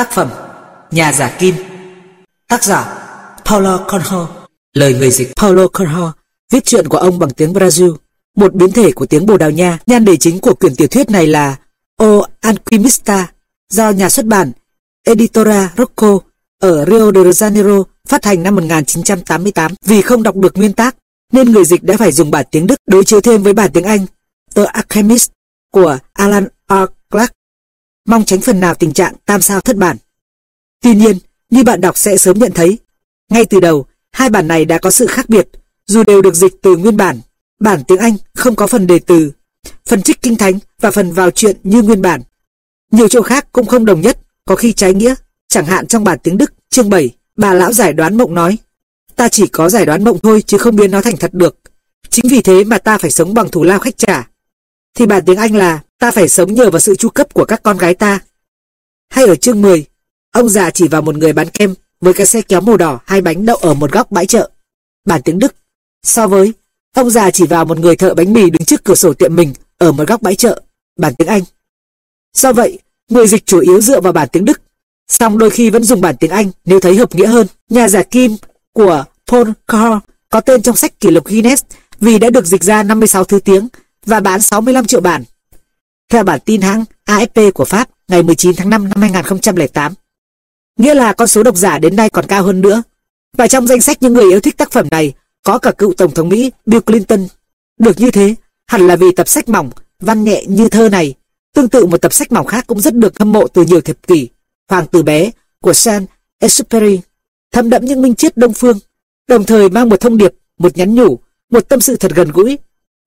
Tác phẩm Nhà giả kim. Tác giả Paulo Conho Lời người dịch Paulo Conho Viết truyện của ông bằng tiếng Brazil. Một biến thể của tiếng Bồ Đào Nha. Nhan đề chính của quyển tiểu thuyết này là O Alquimista Do nhà xuất bản Editora Rocco Ở Rio de Janeiro Phát hành năm 1988 Vì không đọc được nguyên tác, Nên người dịch đã phải dùng bản tiếng Đức Đối chiếu thêm với bản tiếng Anh. The Alchemist Của Alan R. Clark mong tránh phần nào tình trạng tam sao thất bản. Tuy nhiên, như bạn đọc sẽ sớm nhận thấy, ngay từ đầu, hai bản này đã có sự khác biệt, dù đều được dịch từ nguyên bản. Bản tiếng Anh không có phần đề từ, phần trích kinh thánh và phần vào chuyện như nguyên bản. Nhiều chỗ khác cũng không đồng nhất, có khi trái nghĩa, chẳng hạn trong bản tiếng Đức, chương 7, bà lão giải đoán mộng nói, ta chỉ có giải đoán mộng thôi chứ không biến nó thành thật được. Chính vì thế mà ta phải sống bằng thủ lao khách trả. Thì bản tiếng Anh là ta phải sống nhờ vào sự chu cấp của các con gái ta. Hay ở chương 10, ông già chỉ vào một người bán kem với cái xe kéo màu đỏ hai bánh đậu ở một góc bãi chợ. Bản tiếng Đức. So với, ông già chỉ vào một người thợ bánh mì đứng trước cửa sổ tiệm mình ở một góc bãi chợ. Bản tiếng Anh. Do vậy, người dịch chủ yếu dựa vào bản tiếng Đức. Song đôi khi vẫn dùng bản tiếng Anh nếu thấy hợp nghĩa hơn. Nhà giả kim của Paul Carr có tên trong sách kỷ lục Guinness vì đã được dịch ra 56 thứ tiếng và bán 65 triệu bản. Theo bản tin hãng AFP của Pháp ngày 19 tháng 5 năm 2008. Nghĩa là con số độc giả đến nay còn cao hơn nữa. Và trong danh sách những người yêu thích tác phẩm này có cả cựu Tổng thống Mỹ Bill Clinton. Được như thế, hẳn là vì tập sách mỏng, văn nhẹ như thơ này. Tương tự một tập sách mỏng khác cũng rất được hâm mộ từ nhiều thập kỷ. Hoàng tử bé của Saint Exupéry thâm đậm những minh triết đông phương, đồng thời mang một thông điệp, một nhắn nhủ, một tâm sự thật gần gũi.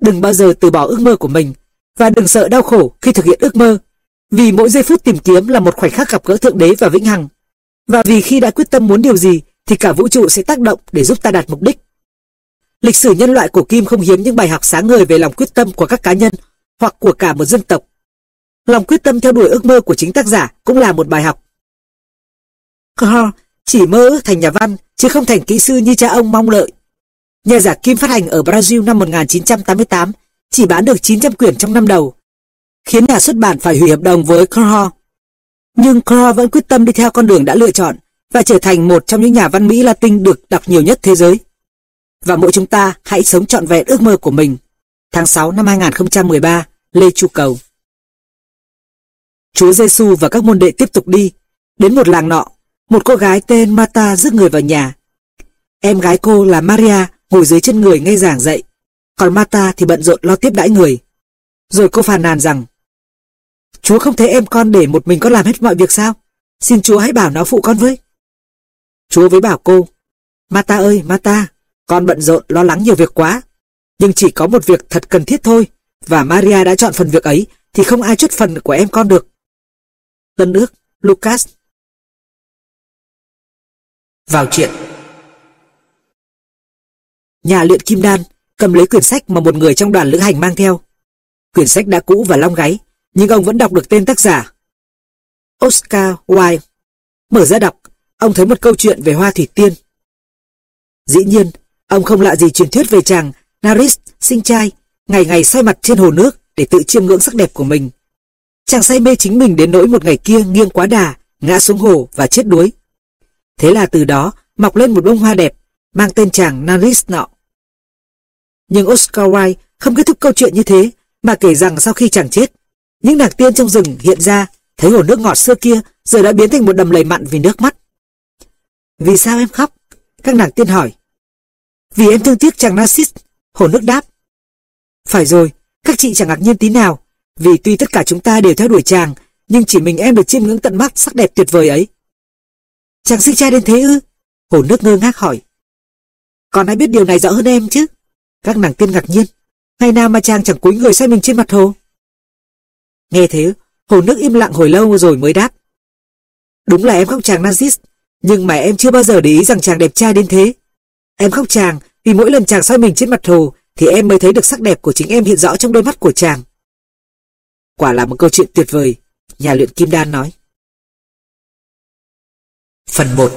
Đừng bao giờ từ bỏ ước mơ của mình, và đừng sợ đau khổ khi thực hiện ước mơ, vì mỗi giây phút tìm kiếm là một khoảnh khắc gặp gỡ Thượng Đế và vĩnh hằng. Và vì khi đã quyết tâm muốn điều gì thì cả vũ trụ sẽ tác động để giúp ta đạt mục đích. Lịch sử nhân loại của Kim không hiếm những bài học sáng ngời về lòng quyết tâm của các cá nhân hoặc của cả một dân tộc. Lòng quyết tâm theo đuổi ước mơ của chính tác giả cũng là một bài học. Carl chỉ mơ ước thành nhà văn chứ không thành kỹ sư như cha ông mong đợi. Nhà giả Kim phát hành ở Brazil năm 1988 chỉ bán được 900 quyển trong năm đầu, khiến nhà xuất bản phải hủy hợp đồng với Crow. Nhưng Crow vẫn quyết tâm đi theo con đường đã lựa chọn và trở thành một trong những nhà văn Mỹ Latin được đọc nhiều nhất thế giới. Và mỗi chúng ta hãy sống trọn vẹn ước mơ của mình. Tháng 6 năm 2013, Lê Chu Cầu. Chúa Giêsu và các môn đệ tiếp tục đi, đến một làng nọ, một cô gái tên Marta rước người vào nhà. Em gái cô là Maria ngồi dưới chân người ngay giảng dạy còn mata thì bận rộn lo tiếp đãi người. Rồi cô phàn nàn rằng, Chúa không thấy em con để một mình con làm hết mọi việc sao? Xin Chúa hãy bảo nó phụ con với. Chúa với bảo cô, mata ơi, mata con bận rộn lo lắng nhiều việc quá. Nhưng chỉ có một việc thật cần thiết thôi, và Maria đã chọn phần việc ấy, thì không ai chốt phần của em con được. Tân ước, Lucas Vào chuyện Nhà luyện kim đan cầm lấy quyển sách mà một người trong đoàn lữ hành mang theo. Quyển sách đã cũ và long gáy, nhưng ông vẫn đọc được tên tác giả. Oscar Wilde. Mở ra đọc, ông thấy một câu chuyện về hoa thủy tiên. Dĩ nhiên, ông không lạ gì truyền thuyết về chàng Naris sinh trai, ngày ngày soi mặt trên hồ nước để tự chiêm ngưỡng sắc đẹp của mình. Chàng say mê chính mình đến nỗi một ngày kia nghiêng quá đà, ngã xuống hồ và chết đuối. Thế là từ đó mọc lên một bông hoa đẹp, mang tên chàng Naris nọ. Nhưng Oscar Wilde không kết thúc câu chuyện như thế, mà kể rằng sau khi chàng chết, những nàng tiên trong rừng hiện ra, thấy hồ nước ngọt xưa kia giờ đã biến thành một đầm lầy mặn vì nước mắt. Vì sao em khóc? Các nàng tiên hỏi. Vì em thương tiếc chàng Narcissus, hồ nước đáp. Phải rồi, các chị chẳng ngạc nhiên tí nào, vì tuy tất cả chúng ta đều theo đuổi chàng, nhưng chỉ mình em được chiêm ngưỡng tận mắt sắc đẹp tuyệt vời ấy. Chàng sinh trai đến thế ư? Hồ nước ngơ ngác hỏi. Còn ai biết điều này rõ hơn em chứ? Các nàng tiên ngạc nhiên. Ngày nào mà chàng chẳng cúi người say mình trên mặt hồ. Nghe thế, hồ nước im lặng hồi lâu rồi mới đáp. Đúng là em khóc chàng Nazis, nhưng mà em chưa bao giờ để ý rằng chàng đẹp trai đến thế. Em khóc chàng vì mỗi lần chàng soi mình trên mặt hồ thì em mới thấy được sắc đẹp của chính em hiện rõ trong đôi mắt của chàng. Quả là một câu chuyện tuyệt vời, nhà luyện kim đan nói. Phần 1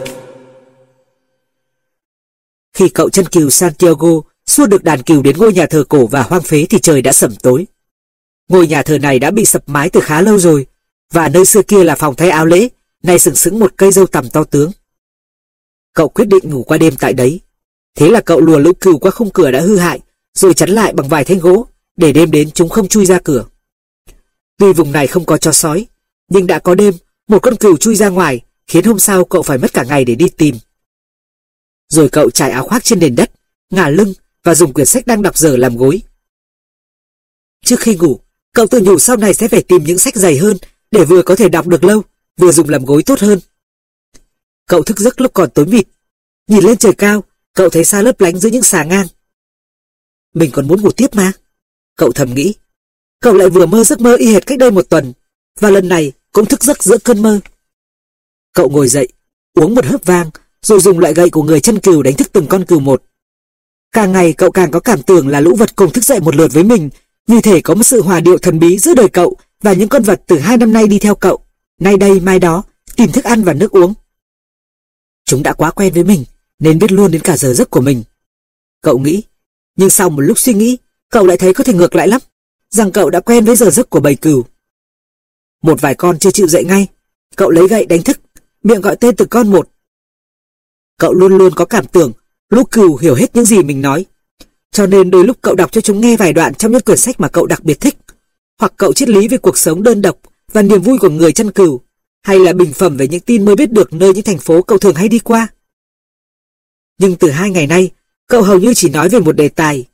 Khi cậu chân kiều Santiago Xua được đàn cừu đến ngôi nhà thờ cổ và hoang phế thì trời đã sẩm tối. Ngôi nhà thờ này đã bị sập mái từ khá lâu rồi, và nơi xưa kia là phòng thay áo lễ, nay sừng sững một cây dâu tằm to tướng. Cậu quyết định ngủ qua đêm tại đấy. Thế là cậu lùa lũ cừu qua khung cửa đã hư hại, rồi chắn lại bằng vài thanh gỗ, để đêm đến chúng không chui ra cửa. Tuy vùng này không có chó sói, nhưng đã có đêm, một con cừu chui ra ngoài, khiến hôm sau cậu phải mất cả ngày để đi tìm. Rồi cậu trải áo khoác trên nền đất, ngả lưng và dùng quyển sách đang đọc giờ làm gối. Trước khi ngủ, cậu tự nhủ sau này sẽ phải tìm những sách dày hơn để vừa có thể đọc được lâu, vừa dùng làm gối tốt hơn. Cậu thức giấc lúc còn tối mịt. Nhìn lên trời cao, cậu thấy xa lấp lánh giữa những xà ngang. Mình còn muốn ngủ tiếp mà. Cậu thầm nghĩ. Cậu lại vừa mơ giấc mơ y hệt cách đây một tuần, và lần này cũng thức giấc giữa cơn mơ. Cậu ngồi dậy, uống một hớp vang, rồi dùng loại gậy của người chân cừu đánh thức từng con cừu một. Càng ngày cậu càng có cảm tưởng là lũ vật cùng thức dậy một lượt với mình, như thể có một sự hòa điệu thần bí giữa đời cậu và những con vật từ hai năm nay đi theo cậu, nay đây mai đó, tìm thức ăn và nước uống. Chúng đã quá quen với mình, nên biết luôn đến cả giờ giấc của mình. Cậu nghĩ, nhưng sau một lúc suy nghĩ, cậu lại thấy có thể ngược lại lắm, rằng cậu đã quen với giờ giấc của bầy cừu. Một vài con chưa chịu dậy ngay, cậu lấy gậy đánh thức, miệng gọi tên từ con một. Cậu luôn luôn có cảm tưởng Lúc cừu hiểu hết những gì mình nói. Cho nên đôi lúc cậu đọc cho chúng nghe vài đoạn trong những quyển sách mà cậu đặc biệt thích, hoặc cậu triết lý về cuộc sống đơn độc và niềm vui của người chăn cừu, hay là bình phẩm về những tin mới biết được nơi những thành phố cậu thường hay đi qua. Nhưng từ hai ngày nay, cậu hầu như chỉ nói về một đề tài.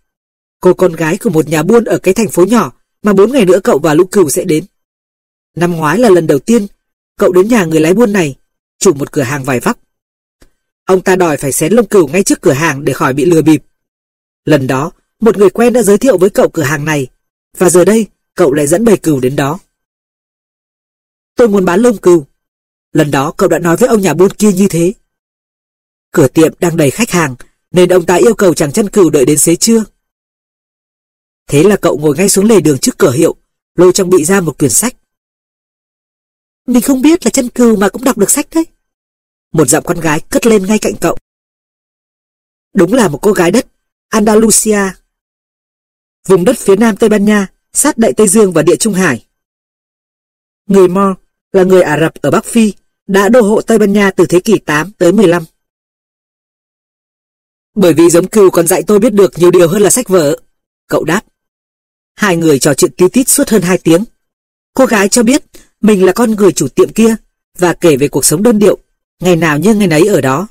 Cô con gái của một nhà buôn ở cái thành phố nhỏ mà bốn ngày nữa cậu và lũ cừu sẽ đến. Năm ngoái là lần đầu tiên cậu đến nhà người lái buôn này, chủ một cửa hàng vải vóc. Ông ta đòi phải xén lông cừu ngay trước cửa hàng để khỏi bị lừa bịp. Lần đó, một người quen đã giới thiệu với cậu cửa hàng này, và giờ đây cậu lại dẫn bầy cừu đến đó. Tôi muốn bán lông cừu. Lần đó cậu đã nói với ông nhà buôn kia như thế. Cửa tiệm đang đầy khách hàng, nên ông ta yêu cầu chàng chân cừu đợi đến xế trưa. Thế là cậu ngồi ngay xuống lề đường trước cửa hiệu, lôi trong bị ra một quyển sách. Mình không biết là chân cừu mà cũng đọc được sách đấy. Một giọng con gái cất lên ngay cạnh cậu. Đúng là một cô gái đất, Andalusia. Vùng đất phía nam Tây Ban Nha, sát đại Tây Dương và địa Trung Hải. Người Mo là người Ả Rập ở Bắc Phi, đã đô hộ Tây Ban Nha từ thế kỷ 8 tới 15. Bởi vì giống cừu còn dạy tôi biết được nhiều điều hơn là sách vở. Cậu đáp. Hai người trò chuyện tí tít suốt hơn hai tiếng. Cô gái cho biết mình là con người chủ tiệm kia và kể về cuộc sống đơn điệu, ngày nào như ngày nấy ở đó.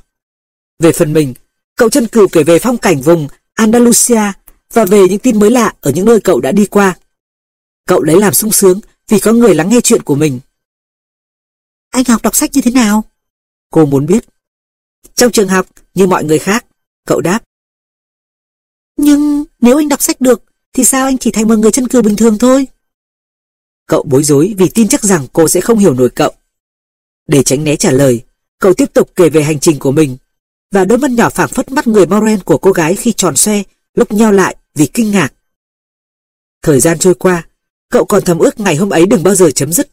Về phần mình, cậu chân cừu kể về phong cảnh vùng Andalusia và về những tin mới lạ ở những nơi cậu đã đi qua. Cậu lấy làm sung sướng vì có người lắng nghe chuyện của mình. Anh học đọc sách như thế nào? Cô muốn biết. Trong trường học, như mọi người khác, cậu đáp. Nhưng nếu anh đọc sách được, thì sao anh chỉ thành một người chân cừu bình thường thôi? Cậu bối rối vì tin chắc rằng cô sẽ không hiểu nổi cậu. Để tránh né trả lời, cậu tiếp tục kể về hành trình của mình, và đôi mắt nhỏ phảng phất mắt người Moren của cô gái khi tròn xoe, lúc nheo lại vì kinh ngạc. Thời gian trôi qua, cậu còn thầm ước ngày hôm ấy đừng bao giờ chấm dứt,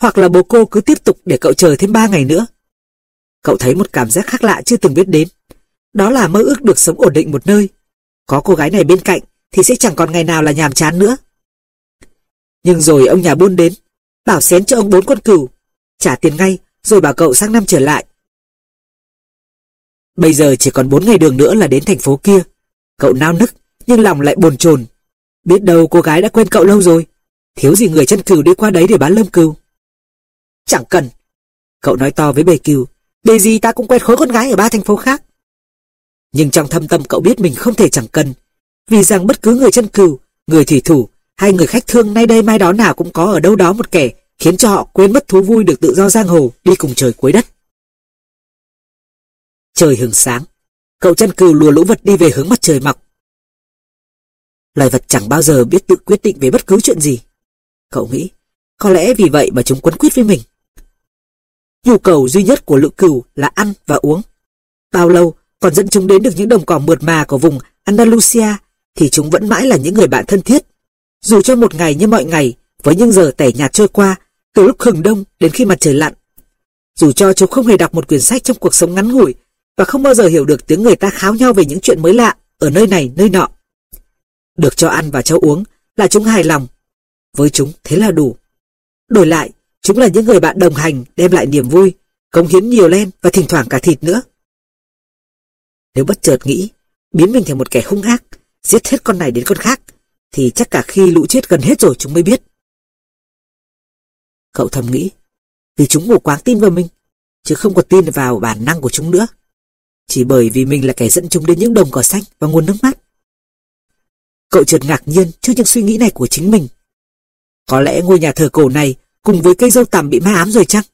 hoặc là bố cô cứ tiếp tục để cậu chờ thêm ba ngày nữa. Cậu thấy một cảm giác khác lạ chưa từng biết đến. Đó là mơ ước được sống ổn định một nơi. Có cô gái này bên cạnh thì sẽ chẳng còn ngày nào là nhàm chán nữa. Nhưng rồi ông nhà buôn đến, bảo xén cho ông bốn con cừu, trả tiền ngay rồi bảo cậu sang năm trở lại. Bây giờ chỉ còn bốn ngày đường nữa là đến thành phố kia. Cậu nao nức, nhưng lòng lại bồn chồn. Biết đâu cô gái đã quen cậu lâu rồi. Thiếu gì người chân cừu đi qua đấy để bán lông cừu. Chẳng cần. Cậu nói to với bề cừu. Bề gì ta cũng quen khối con gái ở ba thành phố khác. Nhưng trong thâm tâm cậu biết mình không thể chẳng cần. Vì rằng bất cứ người chân cừu, người thủy thủ hay người khách thương nay đây mai đó nào cũng có ở đâu đó một kẻ khiến cho họ quên mất thú vui được tự do giang hồ đi cùng trời cuối đất. Trời hừng sáng, cậu chân cừu lùa lũ vật đi về hướng mặt trời mọc. Loài vật chẳng bao giờ biết tự quyết định về bất cứ chuyện gì. Cậu nghĩ, có lẽ vì vậy mà chúng quấn quýt với mình. Nhu cầu duy nhất của lũ cừu là ăn và uống. Bao lâu còn dẫn chúng đến được những đồng cỏ mượt mà của vùng Andalusia thì chúng vẫn mãi là những người bạn thân thiết. Dù cho một ngày như mọi ngày, với những giờ tẻ nhạt trôi qua, từ lúc hừng đông đến khi mặt trời lặn. Dù cho chúng không hề đọc một quyển sách trong cuộc sống ngắn ngủi và không bao giờ hiểu được tiếng người ta kháo nhau về những chuyện mới lạ ở nơi này nơi nọ. Được cho ăn và cho uống là chúng hài lòng. Với chúng thế là đủ. Đổi lại, chúng là những người bạn đồng hành đem lại niềm vui cống hiến nhiều len và thỉnh thoảng cả thịt nữa. Nếu bất chợt nghĩ, biến mình thành một kẻ hung ác, giết hết con này đến con khác, thì chắc cả khi lũ chết gần hết rồi chúng mới biết. Cậu thầm nghĩ, vì chúng mù quáng tin vào mình, chứ không còn tin vào bản năng của chúng nữa. Chỉ bởi vì mình là kẻ dẫn chúng đến những đồng cỏ xanh và nguồn nước mát. Cậu chợt ngạc nhiên trước những suy nghĩ này của chính mình. Có lẽ ngôi nhà thờ cổ này cùng với cây dâu tằm bị ma ám rồi chăng?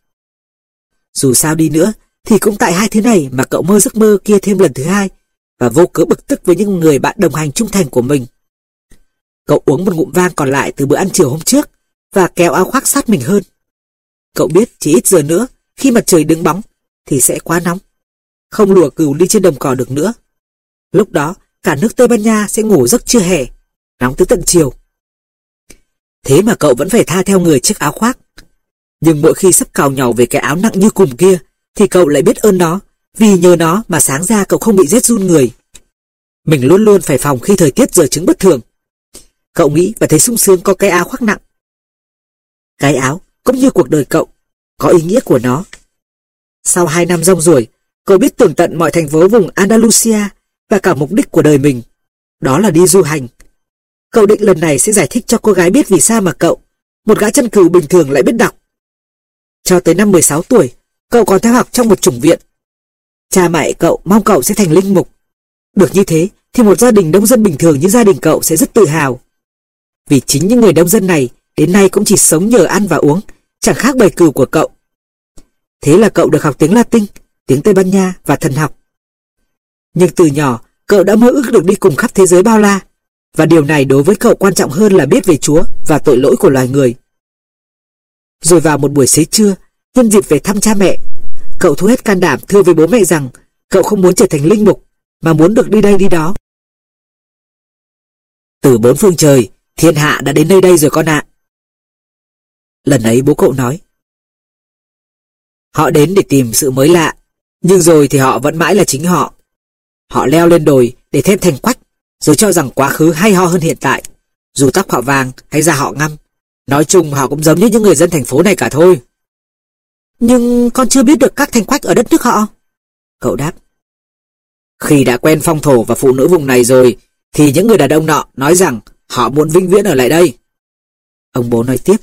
Dù sao đi nữa, thì cũng tại hai thứ này mà cậu mơ giấc mơ kia thêm lần thứ hai và vô cớ bực tức với những người bạn đồng hành trung thành của mình. Cậu uống một ngụm vang còn lại từ bữa ăn chiều hôm trước và kéo áo khoác sát mình hơn. Cậu biết chỉ ít giờ nữa, khi mặt trời đứng bóng, thì sẽ quá nóng. Không lùa cừu đi trên đồng cỏ được nữa. Lúc đó, cả nước Tây Ban Nha sẽ ngủ giấc chưa hè, nóng tới tận chiều. Thế mà cậu vẫn phải tha theo người chiếc áo khoác. Nhưng mỗi khi sắp cào nhàu về cái áo nặng như cùng kia, thì cậu lại biết ơn nó, vì nhờ nó mà sáng ra cậu không bị rét run người. Mình luôn luôn phải phòng khi thời tiết giờ chứng bất thường. Cậu nghĩ và thấy sung sướng có cái áo khoác nặng. Cái áo, cũng như cuộc đời cậu, có ý nghĩa của nó. Sau hai năm rong ruổi, cậu biết tường tận mọi thành phố vùng Andalusia và cả mục đích của đời mình. Đó là đi du hành. Cậu định lần này sẽ giải thích cho cô gái biết vì sao mà cậu, một gã chân cừu bình thường lại biết đọc. Cho tới năm 16 tuổi, cậu còn theo học trong một chủng viện. Cha mẹ cậu mong cậu sẽ thành linh mục. Được như thế thì một gia đình đông dân bình thường như gia đình cậu sẽ rất tự hào. Vì chính những người đông dân này đến nay cũng chỉ sống nhờ ăn và uống, chẳng khác bầy cừu của cậu. Thế là cậu được học tiếng Latin, tiếng Tây Ban Nha và thần học. Nhưng từ nhỏ, cậu đã mơ ước được đi cùng khắp thế giới bao la, và điều này đối với cậu quan trọng hơn là biết về Chúa và tội lỗi của loài người. Rồi vào một buổi xế trưa, nhân dịp về thăm cha mẹ, cậu thu hết can đảm thưa với bố mẹ rằng cậu không muốn trở thành linh mục, mà muốn được đi đây đi đó. Từ bốn phương trời, thiên hạ đã đến nơi đây rồi con ạ. Lần ấy bố cậu nói. Họ đến để tìm sự mới lạ, nhưng rồi thì họ vẫn mãi là chính họ. Họ leo lên đồi để thêm thành quách, rồi cho rằng quá khứ hay ho hơn hiện tại. Dù tóc họ vàng hay da họ ngăm, nói chung họ cũng giống như những người dân thành phố này cả thôi. Nhưng con chưa biết được các thành quách ở đất nước họ. Cậu đáp. Khi đã quen phong thổ và phụ nữ vùng này rồi, thì những người đàn ông nọ nói rằng họ muốn vĩnh viễn ở lại đây. Ông bố nói tiếp.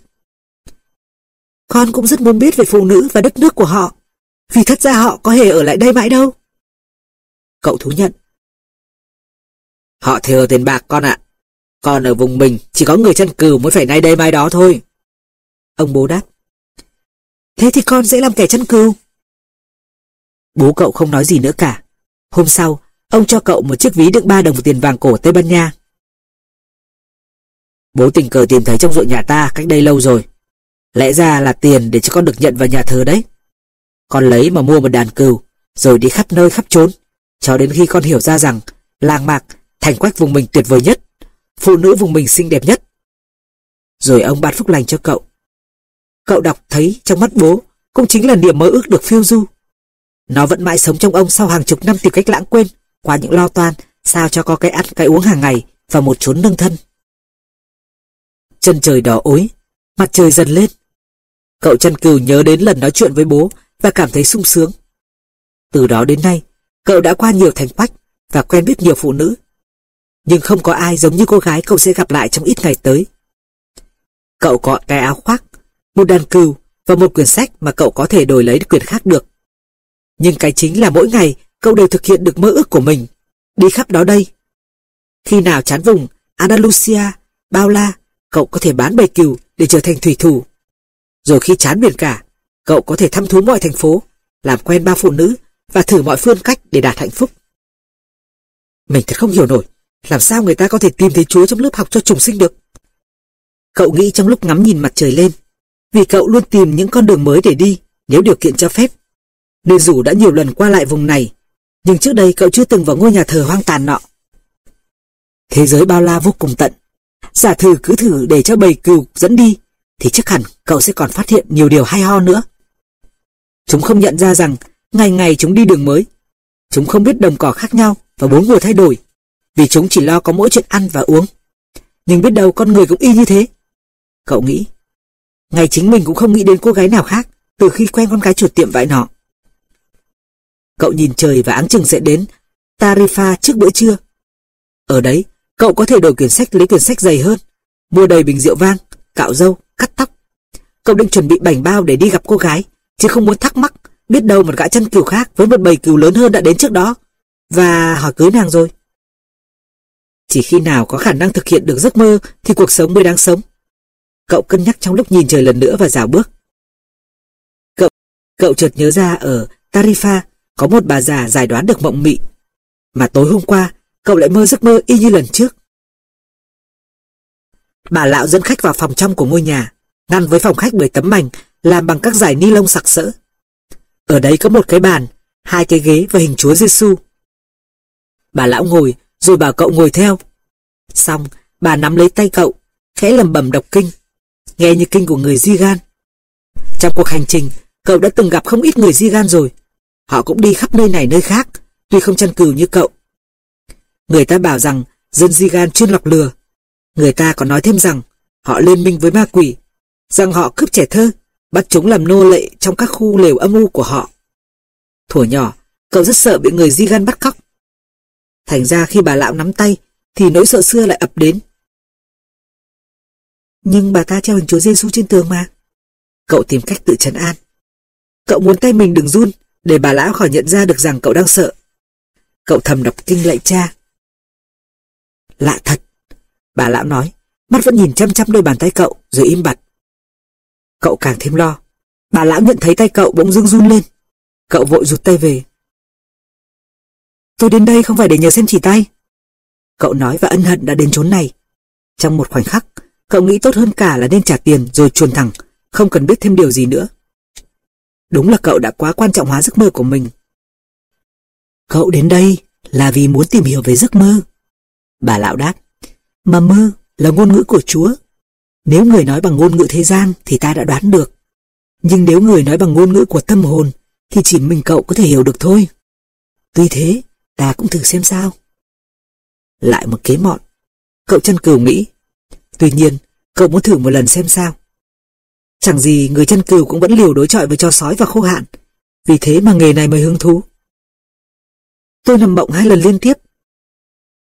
Con cũng rất muốn biết về phụ nữ và đất nước của họ, vì thật ra họ có hề ở lại đây mãi đâu. Cậu thú nhận. Họ thừa tiền bạc con ạ. Còn ở vùng mình chỉ có người chân cừu mới phải nay đây mai đó thôi. Ông bố đáp. Thế thì con sẽ làm kẻ chân cừu. Bố cậu không nói gì nữa cả. Hôm sau, ông cho cậu một chiếc ví đựng ba đồng tiền vàng cổ Tây Ban Nha. Bố tình cờ tìm thấy trong ruộng nhà ta cách đây lâu rồi. Lẽ ra là tiền để cho con được nhận vào nhà thờ đấy. Con lấy mà mua một đàn cừu, rồi đi khắp nơi khắp trốn, cho đến khi con hiểu ra rằng làng mạc, thành quách vùng mình tuyệt vời nhất, phụ nữ vùng mình xinh đẹp nhất. Rồi ông ban phúc lành cho cậu. Cậu đọc thấy trong mắt bố cũng chính là niềm mơ ước được phiêu du. Nó vẫn mãi sống trong ông sau hàng chục năm tìm cách lãng quên qua những lo toan sao cho có cái ăn cái uống hàng ngày và một chốn nâng thân. Chân trời đỏ ối, mặt trời dần lên. Cậu chân cừu nhớ đến lần nói chuyện với bố và cảm thấy sung sướng. Từ đó đến nay, cậu đã qua nhiều thành quách và quen biết nhiều phụ nữ. Nhưng không có ai giống như cô gái cậu sẽ gặp lại trong ít ngày tới. Cậu có cái áo khoác, một đàn cừu và một quyển sách mà cậu có thể đổi lấy quyển khác được. Nhưng cái chính là mỗi ngày cậu đều thực hiện được mơ ước của mình, đi khắp đó đây. Khi nào chán vùng, Andalusia, bao la, cậu có thể bán bầy cừu để trở thành thủy thủ. Rồi khi chán biển cả, cậu có thể thăm thú mọi thành phố, làm quen ba phụ nữ và thử mọi phương cách để đạt hạnh phúc. Mình thật không hiểu nổi, làm sao người ta có thể tìm thấy Chúa trong lớp học cho trùng sinh được. Cậu nghĩ trong lúc ngắm nhìn mặt trời lên, vì cậu luôn tìm những con đường mới để đi nếu điều kiện cho phép. Nên dù đã nhiều lần qua lại vùng này, nhưng trước đây cậu chưa từng vào ngôi nhà thờ hoang tàn nọ. Thế giới bao la vô cùng tận, giả thử cứ thử để cho bầy cừu dẫn đi, thì chắc hẳn cậu sẽ còn phát hiện nhiều điều hay ho nữa. Chúng không nhận ra rằng ngày ngày chúng đi đường mới. Chúng không biết đồng cỏ khác nhau và bốn mùa thay đổi, vì chúng chỉ lo có mỗi chuyện ăn và uống. Nhưng biết đâu con người cũng y như thế. Cậu nghĩ, ngày chính mình cũng không nghĩ đến cô gái nào khác từ khi quen con gái chuột tiệm vải nọ. Cậu nhìn trời và áng chừng sẽ đến Tarifa trước bữa trưa. Ở đấy, cậu có thể đổi quyển sách lấy quyển sách dày hơn, mua đầy bình rượu vang, cạo râu, cắt tóc. Cậu định chuẩn bị bảnh bao để đi gặp cô gái, chứ không muốn thắc mắc, biết đâu một gã chân cừu khác với một bầy cừu lớn hơn đã đến trước đó, và hỏi cưới nàng rồi. Chỉ khi nào có khả năng thực hiện được giấc mơ thì cuộc sống mới đáng sống. Cậu cân nhắc trong lúc nhìn trời lần nữa và dào bước. Cậu, cậu chợt nhớ ra ở Tarifa có một bà già giải đoán được mộng mị. Mà tối hôm qua, cậu lại mơ giấc mơ y như lần trước. Bà lão dẫn khách vào phòng trong của ngôi nhà, ngăn với phòng khách bởi tấm mảnh làm bằng các giải ni lông sặc sỡ. Ở đấy có một cái bàn, hai cái ghế và hình Chúa Giêsu. Bà lão ngồi, rồi bảo cậu ngồi theo. Xong, bà nắm lấy tay cậu, khẽ lầm bầm đọc kinh, nghe như kinh của người di gan. Trong cuộc hành trình, cậu đã từng gặp không ít người di gan rồi. Họ cũng đi khắp nơi này nơi khác, tuy không chăn cừu như cậu. Người ta bảo rằng dân di gan chuyên lọc lừa. Người ta còn nói thêm rằng họ liên minh với ma quỷ, rằng họ cướp trẻ thơ, bắt chúng làm nô lệ trong các khu lều âm u của họ. Thuở nhỏ, cậu rất sợ bị người di gan bắt cóc. Thành ra khi bà lão nắm tay, thì nỗi sợ xưa lại ập đến. Nhưng bà ta treo hình Chúa Giêsu trên tường mà. Cậu tìm cách tự trấn an. Cậu muốn tay mình đừng run, để bà lão khỏi nhận ra được rằng cậu đang sợ. Cậu thầm đọc kinh lạy cha. Lạ thật, bà lão nói, mắt vẫn nhìn chăm chăm đôi bàn tay cậu, rồi im bặt. Cậu càng thêm lo. Bà lão nhận thấy tay cậu bỗng dưng run lên. Cậu vội rụt tay về. Tôi đến đây không phải để nhờ xem chỉ tay. Cậu nói và ân hận đã đến chốn này. Trong một khoảnh khắc, cậu nghĩ tốt hơn cả là nên trả tiền rồi chuồn thẳng, không cần biết thêm điều gì nữa. Đúng là cậu đã quá quan trọng hóa giấc mơ của mình. Cậu đến đây là vì muốn tìm hiểu về giấc mơ. Bà lão đáp, mà mơ là ngôn ngữ của Chúa. Nếu người nói bằng ngôn ngữ thế gian thì ta đã đoán được. Nhưng nếu người nói bằng ngôn ngữ của tâm hồn thì chỉ mình cậu có thể hiểu được thôi. Tuy thế, ta cũng thử xem sao. Lại một kế mọn. Cậu chân cừu nghĩ. Tuy nhiên, cậu muốn thử một lần xem sao. Chẳng gì người chân cừu cũng vẫn liều đối chọi với cho sói và khô hạn. Vì thế mà nghề này mới hứng thú. Tôi nằm mộng hai lần liên tiếp.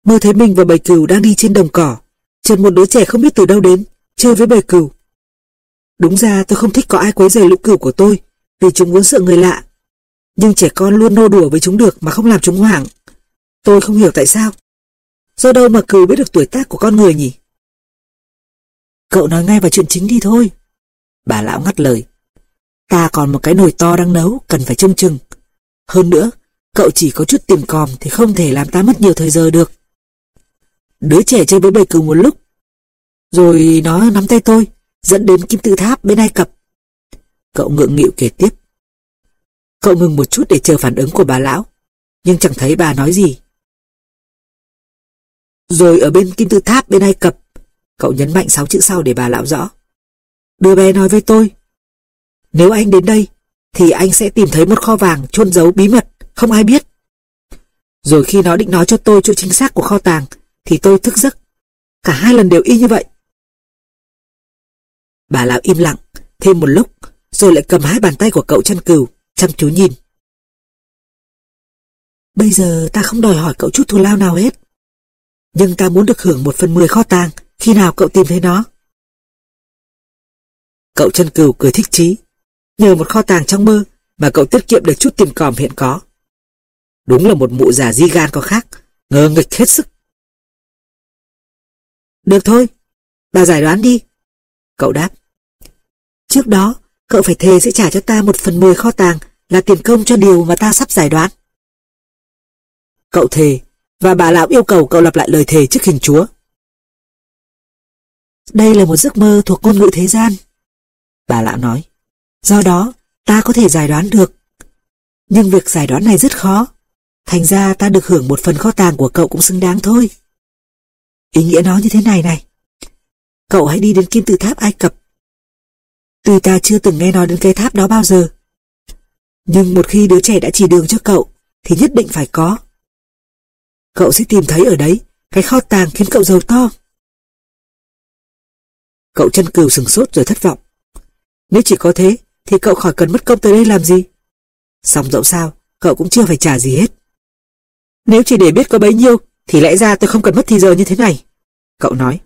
Mơ thấy mình và bầy cừu đang đi trên đồng cỏ. Chợt một đứa trẻ không biết từ đâu đến, chơi với bầy cừu. Đúng ra tôi không thích có ai quấy rầy lũ cừu của tôi, vì chúng muốn sợ người lạ. Nhưng trẻ con luôn nô đùa với chúng được mà không làm chúng hoảng. Tôi không hiểu tại sao. Do đâu mà cừu biết được tuổi tác của con người nhỉ? Cậu nói ngay vào chuyện chính đi thôi. Bà lão ngắt lời. Ta còn một cái nồi to đang nấu, cần phải trông chừng. Hơn nữa, cậu chỉ có chút tiền còm thì không thể làm ta mất nhiều thời giờ được. Đứa trẻ chơi với bầy cừu một lúc. Rồi nó nắm tay tôi, dẫn đến kim tự tháp bên Ai Cập. Cậu ngượng nghịu kể tiếp. Cậu ngừng một chút để chờ phản ứng của bà lão, nhưng chẳng thấy bà nói gì. Rồi ở bên kim tự tháp bên Ai Cập, cậu nhấn mạnh sáu chữ sau để bà lão rõ. Đứa bé nói với tôi, nếu anh đến đây, thì anh sẽ tìm thấy một kho vàng chôn giấu bí mật, không ai biết. Rồi khi nó định nói cho tôi chỗ chính xác của kho tàng, thì tôi thức giấc. Cả hai lần đều y như vậy. Bà lão im lặng, thêm một lúc, rồi lại cầm hai bàn tay của cậu chăn cừu, chăm chú nhìn. Bây giờ ta không đòi hỏi cậu chút thù lao nào hết. Nhưng ta muốn được hưởng một phần mười kho tàng khi nào cậu tìm thấy nó. Cậu chân cừu cười thích chí. Nhờ một kho tàng trong mơ mà cậu tiết kiệm được chút tiền còm hiện có. Đúng là một mụ già di gan có khác, ngờ nghịch hết sức. Được thôi, bà giải đoán đi. Cậu đáp. Trước đó, cậu phải thề sẽ trả cho ta một phần mười kho tàng là tiền công cho điều mà ta sắp giải đoán. Cậu thề, và bà lão yêu cầu cậu lặp lại lời thề trước hình chúa. Đây là một giấc mơ thuộc ngôn ngữ thế gian. Bà lão nói. Do đó, ta có thể giải đoán được. Nhưng việc giải đoán này rất khó. Thành ra ta được hưởng một phần kho tàng của cậu cũng xứng đáng thôi. Ý nghĩa nó như thế này này. Cậu hãy đi đến kim tự tháp Ai Cập. Tuy ta chưa từng nghe nói đến cái tháp đó bao giờ. Nhưng một khi đứa trẻ đã chỉ đường cho cậu, thì nhất định phải có. Cậu sẽ tìm thấy ở đấy cái kho tàng khiến cậu giàu to. Cậu chân cừu sừng sốt rồi thất vọng. Nếu chỉ có thế, thì cậu khỏi cần mất công tới đây làm gì? Xong dẫu sao, cậu cũng chưa phải trả gì hết. Nếu chỉ để biết có bấy nhiêu, thì lẽ ra tôi không cần mất thì giờ như thế này. Cậu nói.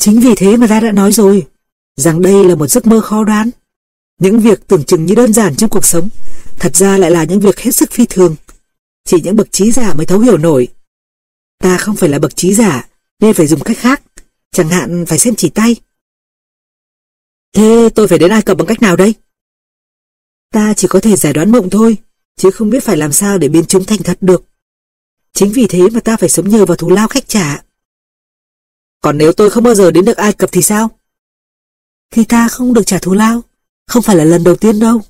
Chính vì thế mà ta đã nói rồi, rằng đây là một giấc mơ khó đoán. Những việc tưởng chừng như đơn giản trong cuộc sống, thật ra lại là những việc hết sức phi thường. Chỉ những bậc trí giả mới thấu hiểu nổi. Ta không phải là bậc trí giả, nên phải dùng cách khác, chẳng hạn phải xem chỉ tay. Thế tôi phải đến Ai Cập bằng cách nào đây? Ta chỉ có thể giải đoán mộng thôi, chứ không biết phải làm sao để biến chúng thành thật được. Chính vì thế mà ta phải sống nhờ vào thù lao khách trả. Còn nếu tôi không bao giờ đến được Ai Cập thì sao? Thì ta không được trả thù lao, không phải là lần đầu tiên đâu.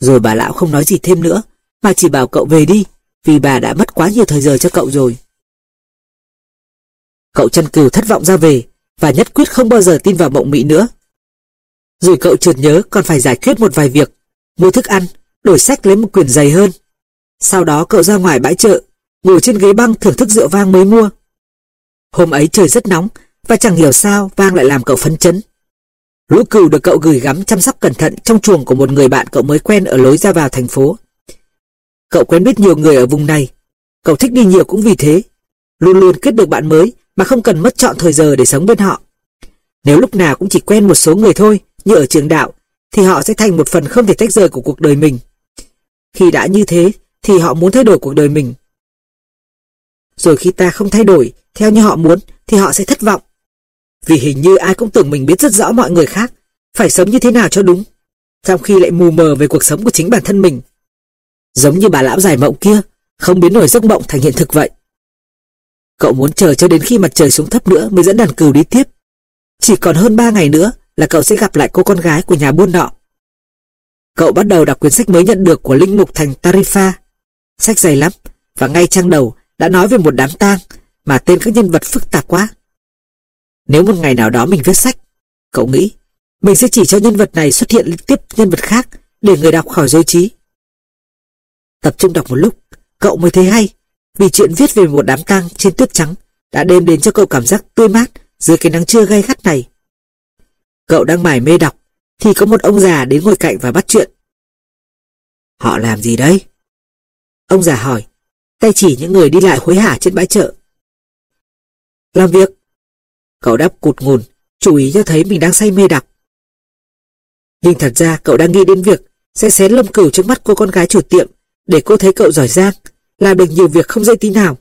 Rồi bà lão không nói gì thêm nữa, mà chỉ bảo cậu về đi, vì bà đã mất quá nhiều thời giờ cho cậu rồi. Cậu chân cừu thất vọng ra về, và nhất quyết không bao giờ tin vào mộng mị nữa. Rồi cậu chợt nhớ còn phải giải quyết một vài việc, mua thức ăn, đổi sách lấy một quyển dày hơn. Sau đó cậu ra ngoài bãi chợ, ngồi trên ghế băng thưởng thức rượu vang mới mua. Hôm ấy trời rất nóng, và chẳng hiểu sao vang lại làm cậu phấn chấn. Lũ cừu được cậu gửi gắm chăm sóc cẩn thận trong chuồng của một người bạn cậu mới quen ở lối ra vào thành phố. Cậu quen biết nhiều người ở vùng này. Cậu thích đi nhiều cũng vì thế. Luôn luôn kết được bạn mới mà không cần mất chọn thời giờ để sống bên họ. Nếu lúc nào cũng chỉ quen một số người thôi, như ở trường đạo, thì họ sẽ thành một phần không thể tách rời của cuộc đời mình. Khi đã như thế, thì họ muốn thay đổi cuộc đời mình. Rồi khi ta không thay đổi theo như họ muốn, thì họ sẽ thất vọng. Vì hình như ai cũng tưởng mình biết rất rõ mọi người khác, phải sống như thế nào cho đúng, trong khi lại mù mờ về cuộc sống của chính bản thân mình. Giống như bà lão giải mộng kia, không biến nổi giấc mộng thành hiện thực vậy. Cậu muốn chờ cho đến khi mặt trời xuống thấp nữa mới dẫn đàn cừu đi tiếp. Chỉ còn hơn ba ngày nữa là cậu sẽ gặp lại cô con gái của nhà buôn nọ. Cậu bắt đầu đọc quyển sách mới nhận được của Linh Mục Thành Tarifa. Sách dày lắm, và ngay trang đầu đã nói về một đám tang mà tên các nhân vật phức tạp quá. Nếu một ngày nào đó mình viết sách, cậu nghĩ, mình sẽ chỉ cho nhân vật này xuất hiện tiếp nhân vật khác để người đọc khỏi dối trí. Tập trung đọc một lúc, cậu mới thấy hay, vì chuyện viết về một đám tang trên tuyết trắng đã đem đến cho cậu cảm giác tươi mát dưới cái nắng trưa gay gắt này. Cậu đang mải mê đọc, thì có một ông già đến ngồi cạnh và bắt chuyện. Họ làm gì đấy? Ông già hỏi, tay chỉ những người đi lại hối hả trên bãi chợ. Làm việc. Cậu đáp cụt ngùn, chú ý cho thấy mình đang say mê đọc. Nhưng thật ra cậu đang nghĩ đến việc sẽ xén lông cừu trước mắt cô con gái chủ tiệm để cô thấy cậu giỏi giang, làm được nhiều việc không dây tí nào.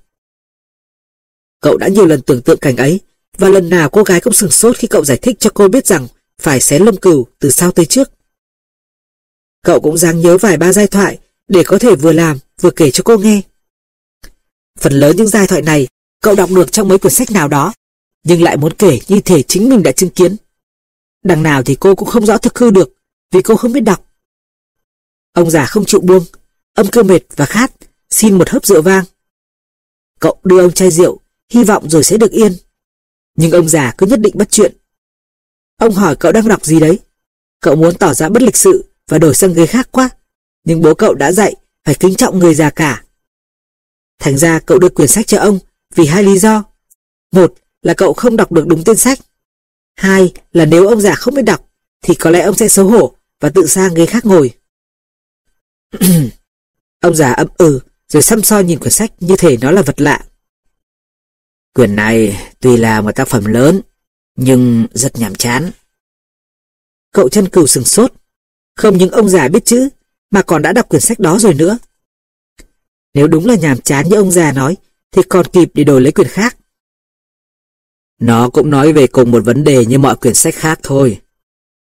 Cậu đã nhiều lần tưởng tượng cảnh ấy, và lần nào cô gái cũng sừng sốt khi cậu giải thích cho cô biết rằng phải xén lông cừu từ sau tới trước. Cậu cũng dáng nhớ vài ba giai thoại để có thể vừa làm vừa kể cho cô nghe. Phần lớn những giai thoại này cậu đọc được trong mấy cuốn sách nào đó, nhưng lại muốn kể như thể chính mình đã chứng kiến. Đằng nào thì cô cũng không rõ thực hư được, vì cô không biết đọc. Ông già không chịu buông, âm cơ mệt và khát, xin một hớp rượu vang. Cậu đưa ông chai rượu, hy vọng rồi sẽ được yên. Nhưng ông già cứ nhất định bắt chuyện. Ông hỏi cậu đang đọc gì đấy. Cậu muốn tỏ ra bất lịch sự và đổi sang người khác quá. Nhưng bố cậu đã dạy phải kính trọng người già cả. Thành ra cậu đưa quyển sách cho ông vì hai lý do. Một là cậu không đọc được đúng tên sách. Hai là nếu ông già không biết đọc thì có lẽ ông sẽ xấu hổ và tự sang ghế khác ngồi. ông già ậm ừ rồi xăm soi nhìn quyển sách như thể nó là vật lạ. Quyển này tuy là một tác phẩm lớn, nhưng rất nhàm chán. Cậu chân cừu sừng sốt. Không những ông già biết chữ, mà còn đã đọc quyển sách đó rồi nữa. Nếu đúng là nhàm chán như ông già nói, thì còn kịp để đổi lấy quyển khác. Nó cũng nói về cùng một vấn đề như mọi quyển sách khác thôi.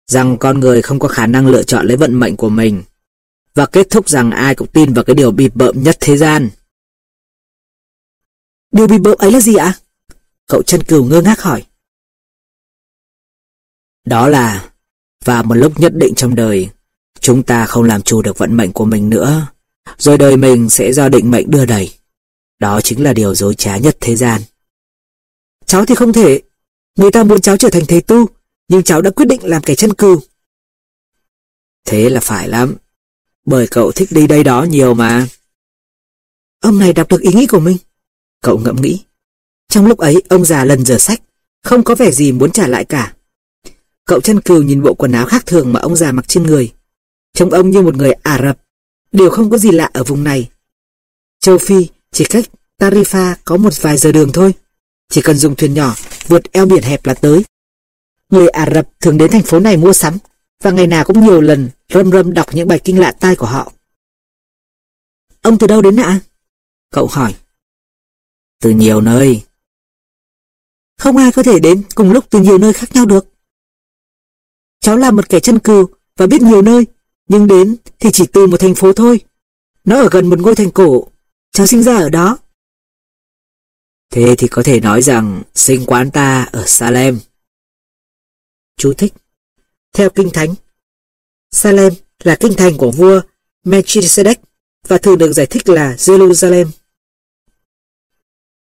Rằng con người không có khả năng lựa chọn lấy vận mệnh của mình. Và kết thúc rằng ai cũng tin vào cái điều bịp bợm nhất thế gian. Điều bịp bợm ấy là gì ạ? Cậu chân cừu ngơ ngác hỏi. Đó là, và một lúc nhất định trong đời, chúng ta không làm chủ được vận mệnh của mình nữa, rồi đời mình sẽ do định mệnh đưa đẩy. Đó chính là điều dối trá nhất thế gian. Cháu thì không thể. Người ta muốn cháu trở thành thầy tu, nhưng cháu đã quyết định làm kẻ chân cừu. Thế là phải lắm, bởi cậu thích đi đây đó nhiều mà. Ông này đọc được ý nghĩ của mình. Cậu ngẫm nghĩ. Trong lúc ấy, ông già lần rửa sách, không có vẻ gì muốn trả lại cả. Cậu chân cừu nhìn bộ quần áo khác thường mà ông già mặc trên người. Trông ông như một người Ả Rập, đều không có gì lạ ở vùng này. Châu Phi chỉ cách Tarifa có một vài giờ đường thôi. Chỉ cần dùng thuyền nhỏ vượt eo biển hẹp là tới. Người Ả Rập thường đến thành phố này mua sắm và ngày nào cũng nhiều lần râm râm đọc những bài kinh lạ tai của họ. Ông từ đâu đến ạ? Cậu hỏi. Từ nhiều nơi. Không ai có thể đến cùng lúc từ nhiều nơi khác nhau được. Cháu là một kẻ chân cừu và biết nhiều nơi, nhưng đến thì chỉ từ một thành phố thôi. Nó ở gần một ngôi thành cổ, cháu sinh ra ở đó. Thế thì có thể nói rằng sinh quán ta ở Salem. Chú thích. Theo Kinh Thánh, Salem là kinh thành của vua Melchizedek và thường được giải thích là Jerusalem.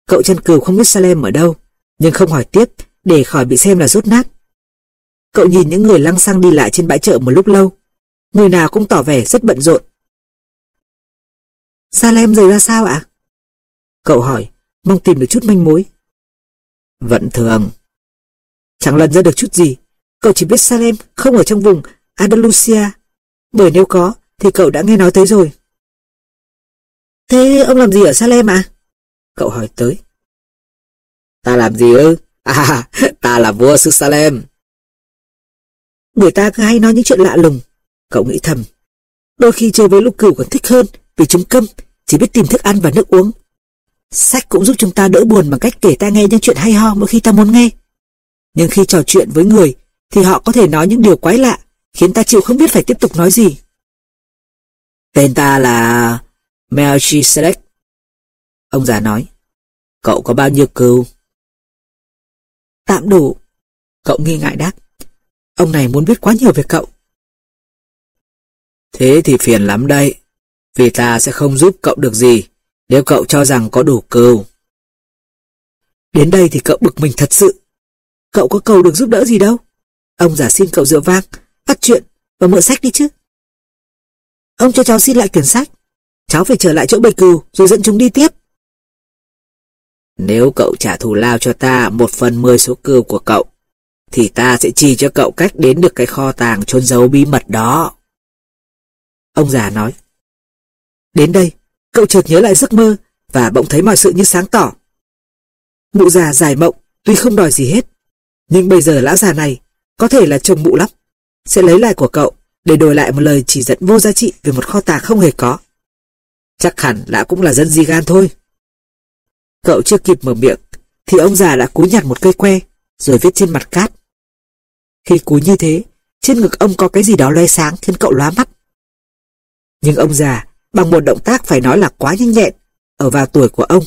Cậu chân cừu không biết Salem ở đâu, nhưng không hỏi tiếp để khỏi bị xem là rốt nát. Cậu nhìn những người lăng xăng đi lại trên bãi chợ một lúc lâu, người nào cũng tỏ vẻ rất bận rộn. Salem rời ra sao ạ? Cậu hỏi, mong tìm được chút manh mối. Vẫn thường. Chẳng lần ra được chút gì, cậu chỉ biết Salem không ở trong vùng Andalusia, bởi nếu có thì cậu đã nghe nói tới rồi. Thế ông làm gì ở Salem à? Cậu hỏi tới. Ta làm gì ư? À, ta là vua xứ Salem. Người ta cứ hay nói những chuyện lạ lùng. Cậu nghĩ thầm. Đôi khi chơi với lục cừu còn thích hơn vì chúng câm, chỉ biết tìm thức ăn và nước uống. Sách cũng giúp chúng ta đỡ buồn bằng cách kể ta nghe những chuyện hay ho mỗi khi ta muốn nghe. Nhưng khi trò chuyện với người thì họ có thể nói những điều quái lạ khiến ta chịu không biết phải tiếp tục nói gì. Tên ta là Melchizedek. Ông già nói, cậu có bao nhiêu cừu? Tạm đủ. Cậu nghi ngại đáp. Ông này muốn biết quá nhiều về cậu. Thế thì phiền lắm đây, vì ta sẽ không giúp cậu được gì nếu cậu cho rằng có đủ cừu. Đến đây thì cậu bực mình thật sự. Cậu có cầu được giúp đỡ gì đâu. Ông giả xin cậu rượu vang, bắt chuyện và mượn sách đi chứ. Ông cho cháu xin lại quyển sách. Cháu phải trở lại chỗ bầy cừu rồi dẫn chúng đi tiếp. Nếu cậu trả thù lao cho ta một phần mười số cừu của cậu, thì ta sẽ chỉ cho cậu cách đến được cái kho tàng chôn giấu bí mật đó. Ông già nói. Đến đây, cậu chợt nhớ lại giấc mơ và bỗng thấy mọi sự như sáng tỏ. Mụ già dài mộng tuy không đòi gì hết, nhưng bây giờ lão già này có thể là chồng mụ lắm, sẽ lấy lại của cậu để đổi lại một lời chỉ dẫn vô giá trị về một kho tàng không hề có. Chắc hẳn lão cũng là dân di gan thôi. Cậu chưa kịp mở miệng, thì ông già đã cúi nhặt một cây que, rồi viết trên mặt cát. Khi cúi như thế, trên ngực ông có cái gì đó loe sáng khiến cậu lóa mắt. Nhưng ông già, bằng một động tác phải nói là quá nhanh nhẹn, ở vào tuổi của ông,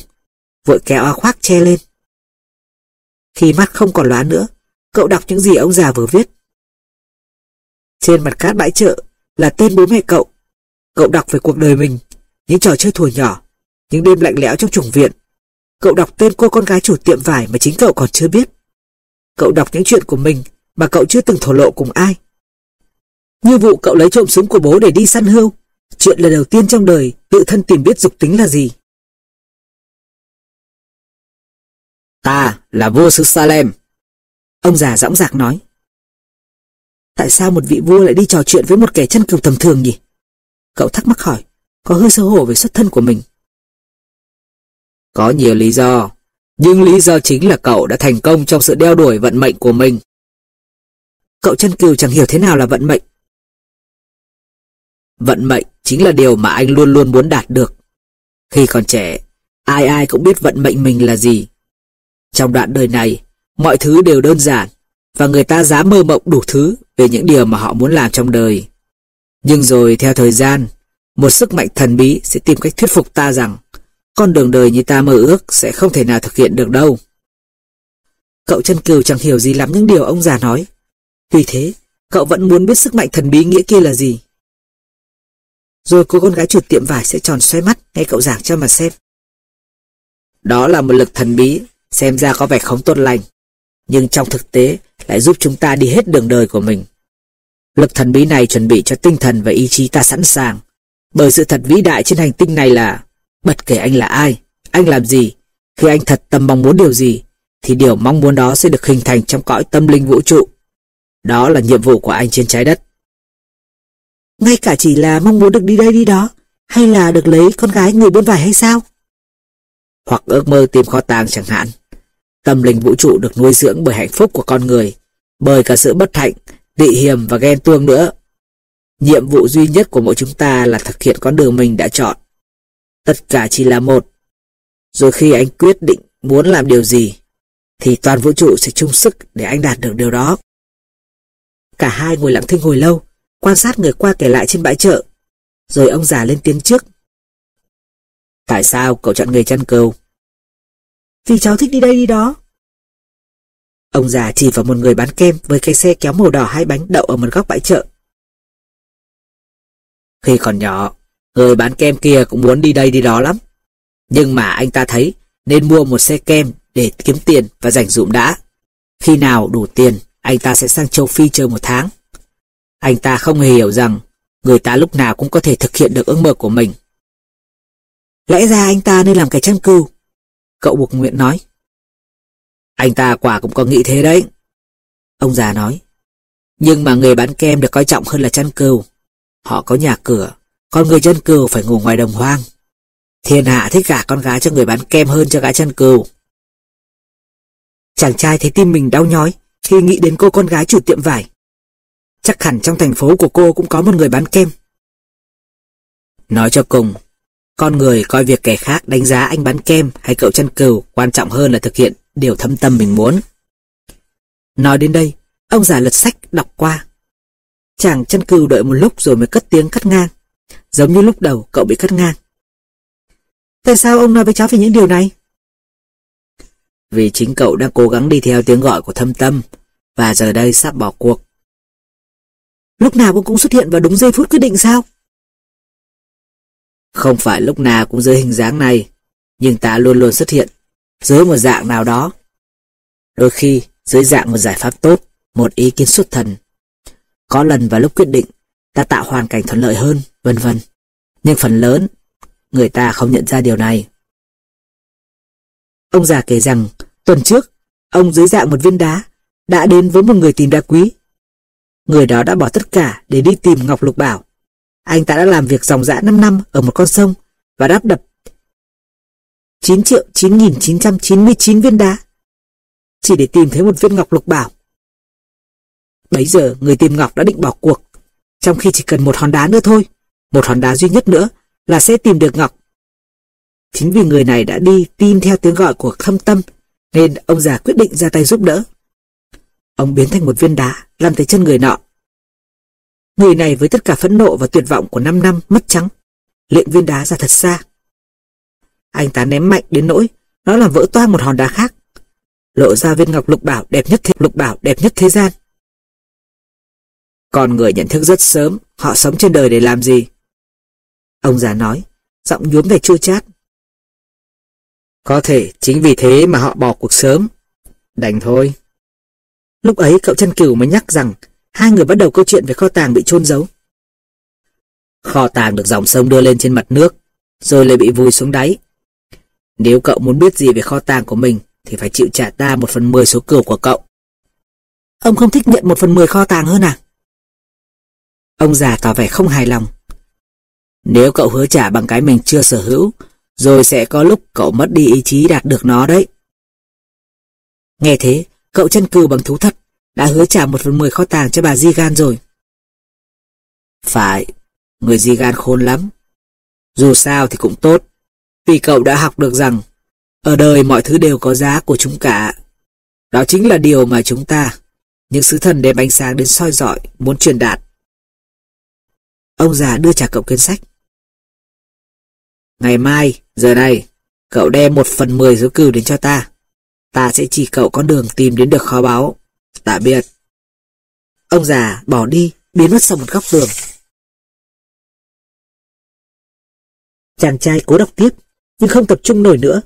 vội kéo áo khoác che lên. Khi mắt không còn lóa nữa, cậu đọc những gì ông già vừa viết. Trên mặt cát bãi chợ là tên bố mẹ cậu. Cậu đọc về cuộc đời mình, những trò chơi thùa nhỏ, những đêm lạnh lẽo trong chủng viện. Cậu đọc tên cô con gái chủ tiệm vải mà chính cậu còn chưa biết. Cậu đọc những chuyện của mình mà cậu chưa từng thổ lộ cùng ai. Như vụ cậu lấy trộm súng của bố để đi săn hươu, chuyện lần đầu tiên trong đời tự thân tìm biết dục tính là gì. Ta là vua xứ Salem. Ông già dõng dạc nói. Tại sao một vị vua lại đi trò chuyện với một kẻ chân cừu tầm thường nhỉ? Cậu thắc mắc hỏi, có hơi xấu hổ về xuất thân của mình. Có nhiều lý do, nhưng lý do chính là cậu đã thành công trong sự đeo đuổi vận mệnh của mình. Cậu chân cừu chẳng hiểu thế nào là vận mệnh. Vận mệnh chính là điều mà anh luôn luôn muốn đạt được. Khi còn trẻ, ai ai cũng biết vận mệnh mình là gì. Trong đoạn đời này, mọi thứ đều đơn giản, và người ta dám mơ mộng đủ thứ về những điều mà họ muốn làm trong đời. Nhưng rồi theo thời gian, một sức mạnh thần bí sẽ tìm cách thuyết phục ta rằng con đường đời như ta mơ ước sẽ không thể nào thực hiện được đâu. Cậu chân cừu chẳng hiểu gì lắm những điều ông già nói. Vì thế, cậu vẫn muốn biết sức mạnh thần bí nghĩa kia là gì. Rồi cô con gái chuột tiệm vải sẽ tròn xoay mắt nghe cậu giảng cho mà xem. Đó là một lực thần bí, xem ra có vẻ không tốt lành, nhưng trong thực tế lại giúp chúng ta đi hết đường đời của mình. Lực thần bí này chuẩn bị cho tinh thần và ý chí ta sẵn sàng, bởi sự thật vĩ đại trên hành tinh này là bất kể anh là ai, anh làm gì, khi anh thật tâm mong muốn điều gì, thì điều mong muốn đó sẽ được hình thành trong cõi tâm linh vũ trụ. Đó là nhiệm vụ của anh trên trái đất. Ngay cả chỉ là mong muốn được đi đây đi đó, Hay là được lấy con gái người buôn vải hay sao? Hoặc ước mơ tìm kho tàng chẳng hạn. Tâm linh vũ trụ được nuôi dưỡng bởi hạnh phúc của con người, bởi cả sự bất hạnh, tị hiềm và ghen tuông nữa. Nhiệm vụ duy nhất của mỗi chúng ta là thực hiện con đường mình đã chọn. Tất cả chỉ là một. Rồi khi anh quyết định muốn làm điều gì, thì toàn vũ trụ sẽ chung sức để anh đạt được điều đó. Cả hai ngồi lặng thinh hồi lâu, quan sát người qua kể lại trên bãi chợ. Rồi ông già lên tiếng trước. Tại sao cậu chọn người chăn cừu? Vì cháu thích đi đây đi đó. Ông già chỉ vào một người bán kem với cái xe kéo màu đỏ hai bánh đậu ở một góc bãi chợ. Khi còn nhỏ, người bán kem kia cũng muốn đi đây đi đó lắm. Nhưng mà anh ta thấy nên mua một xe kem để kiếm tiền và dành dụm đã. Khi nào đủ tiền, anh ta sẽ sang châu Phi chơi một tháng. Anh ta không hề hiểu rằng người ta lúc nào cũng có thể thực hiện được ước mơ của mình. Lẽ ra anh ta nên làm cái chăn cừu. Cậu buộc nguyện nói. Anh ta quả cũng có nghĩ thế đấy. Ông già nói. Nhưng mà người bán kem được coi trọng hơn là chăn cừu. Họ có nhà cửa, còn người chân cừu phải ngủ ngoài đồng hoang. Thiên hạ thích cả con gái cho người bán kem hơn cho gái chân cừu. Chàng trai thấy tim mình đau nhói khi nghĩ đến cô con gái chủ tiệm vải. Chắc hẳn trong thành phố của cô cũng có một người bán kem. Nói cho cùng, con người coi việc kẻ khác đánh giá anh bán kem hay cậu chân cừu quan trọng hơn là thực hiện điều thâm tâm mình muốn. Nói đến đây, ông già lật sách đọc qua. Chàng chân cừu đợi một lúc rồi mới cất tiếng cắt ngang. Giống như lúc đầu cậu bị cắt ngang. Tại sao ông nói với cháu về những điều này? Vì chính cậu đang cố gắng đi theo tiếng gọi của thâm tâm và giờ đây sắp bỏ cuộc. Lúc nào cũng cũng xuất hiện vào đúng giây phút quyết định sao? Không phải lúc nào cũng dưới hình dáng này, nhưng ta luôn luôn xuất hiện dưới một dạng nào đó. Đôi khi dưới dạng một giải pháp tốt, một ý kiến xuất thần. Có lần vào lúc quyết định, ta tạo hoàn cảnh thuận lợi hơn, vân vân. Nhưng phần lớn, người ta không nhận ra điều này. Ông già kể rằng, tuần trước, ông dưới dạng một viên đá, đã đến với một người tìm đá quý. Người đó đã bỏ tất cả để đi tìm Ngọc Lục Bảo. Anh ta đã làm việc dòng dã 5 năm ở một con sông và đáp đập 9 triệu 9.999 viên đá chỉ để tìm thấy một viên ngọc lục bảo. Bấy giờ người tìm ngọc đã định bỏ cuộc, trong khi chỉ cần một hòn đá nữa thôi, một hòn đá duy nhất nữa là sẽ tìm được ngọc. Chính vì người này đã đi tin theo tiếng gọi của thâm tâm, nên ông già quyết định ra tay giúp đỡ. Ông biến thành một viên đá, làm tới chân người nọ. Người này với tất cả phẫn nộ và tuyệt vọng của 5 năm mất trắng, liệng viên đá ra thật xa. Anh ta ném mạnh đến nỗi nó làm vỡ toang một hòn đá khác. Lộ ra viên ngọc lục bảo đẹp nhất thế, lục bảo đẹp nhất thế gian. Con người nhận thức rất sớm, họ sống trên đời để làm gì? Ông già nói, giọng nhuốm về chua chát. Có thể chính vì thế mà họ bỏ cuộc sớm. Đành thôi. Lúc ấy cậu chân cửu mới nhắc rằng hai người bắt đầu câu chuyện về kho tàng bị chôn giấu. Kho tàng được dòng sông đưa lên trên mặt nước, rồi lại bị vùi xuống đáy. Nếu cậu muốn biết gì về kho tàng của mình, thì phải chịu trả ta một phần mười số cửu của cậu. Ông không thích nhận một phần mười kho tàng hơn à? Ông già tỏ vẻ không hài lòng. Nếu cậu hứa trả bằng cái mình chưa sở hữu, rồi sẽ có lúc cậu mất đi ý chí đạt được nó đấy. Nghe thế, cậu chân cừu bằng thú thật, đã hứa trả một phần mười kho tàng cho bà Di Gan rồi. Phải, người Di Gan khôn lắm. Dù sao thì cũng tốt, vì cậu đã học được rằng ở đời mọi thứ đều có giá của chúng cả. Đó chính là điều mà chúng ta, những sứ thần đem ánh sáng đến soi dọi, muốn truyền đạt. Ông già đưa trả cậu quyển sách. Ngày mai, giờ này, cậu đem một phần mười số cừu đến cho ta. Ta sẽ chỉ cậu con đường tìm đến được kho báu. Tạm biệt. Ông già bỏ đi, biến mất sau một góc tường. Chàng trai cố đọc tiếp, nhưng không tập trung nổi nữa.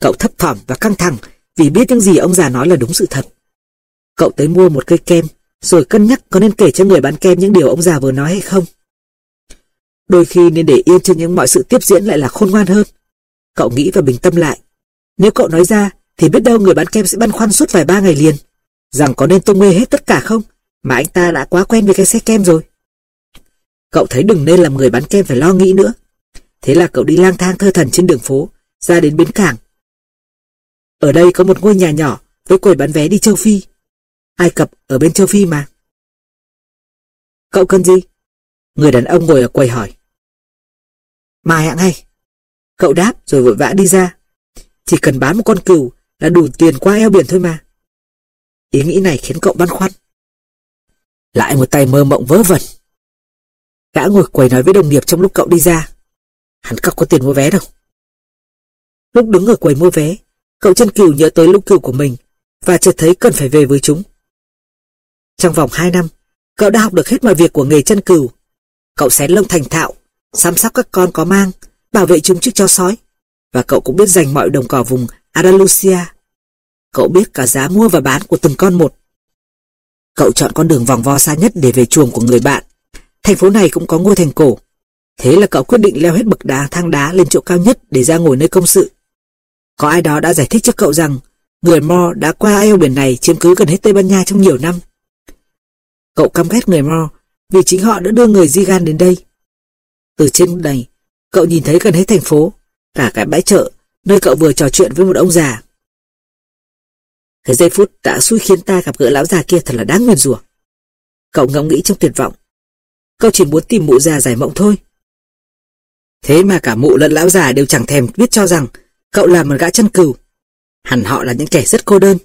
Cậu thấp thỏm và căng thẳng vì biết những gì ông già nói là đúng sự thật. Cậu tới mua một cây kem, rồi cân nhắc có nên kể cho người bán kem những điều ông già vừa nói hay không. Đôi khi nên để yên cho những mọi sự tiếp diễn lại là khôn ngoan hơn. Cậu nghĩ và bình tâm lại. Nếu cậu nói ra, thì biết đâu người bán kem sẽ băn khoăn suốt vài ba ngày liền. Rằng có nên tung mê hết tất cả không? Mà anh ta đã quá quen với cái xe kem rồi. Cậu thấy đừng nên làm người bán kem phải lo nghĩ nữa. Thế là cậu đi lang thang thơ thần trên đường phố, ra đến bến cảng. Ở đây có một ngôi nhà nhỏ với quầy bán vé đi châu Phi. Ai Cập ở bên châu Phi mà. Cậu cần gì? Người đàn ông ngồi ở quầy hỏi. Mai hạng hay. Cậu đáp rồi vội vã đi ra. Chỉ cần bán một con cừu là đủ tiền qua eo biển thôi mà. Ý nghĩ này khiến cậu băn khoăn. Lại một tay mơ mộng vớ vẩn. Gã ngồi quầy nói với đồng nghiệp trong lúc cậu đi ra. Hắn cọc có tiền mua vé đâu. Lúc đứng ở quầy mua vé, cậu chân cừu nhớ tới lúc cừu của mình và chợt thấy cần phải về với chúng. Trong vòng 2 năm, cậu đã học được hết mọi việc của nghề chân cừu. Cậu xén lông thành thạo, chăm sóc các con có mang, bảo vệ chúng trước chó sói. Và cậu cũng biết dành mọi đồng cỏ vùng Andalusia. Cậu biết cả giá mua và bán của từng con một. Cậu chọn con đường vòng vo xa nhất để về chuồng của người bạn. Thành phố này cũng có ngôi thành cổ. Thế là cậu quyết định leo hết bậc đá thang đá lên chỗ cao nhất để ra ngồi nơi công sự. Có ai đó đã giải thích cho cậu rằng người Mo đã qua eo biển này chiếm cứ gần hết Tây Ban Nha trong nhiều năm. Cậu căm ghét người Mo vì chính họ đã đưa người Zigan đến đây. Từ trên này, cậu nhìn thấy gần hết thành phố, cả cái bãi chợ, nơi cậu vừa trò chuyện với một ông già. Cái giây phút đã xui khiến ta gặp gỡ lão già kia thật là đáng nguyền rủa. Cậu ngẫm nghĩ trong tuyệt vọng. Cậu chỉ muốn tìm mụ già giải mộng thôi. Thế mà cả mụ lẫn lão già đều chẳng thèm biết cho rằng cậu là một gã chân cừu. Hẳn họ là những kẻ rất cô đơn,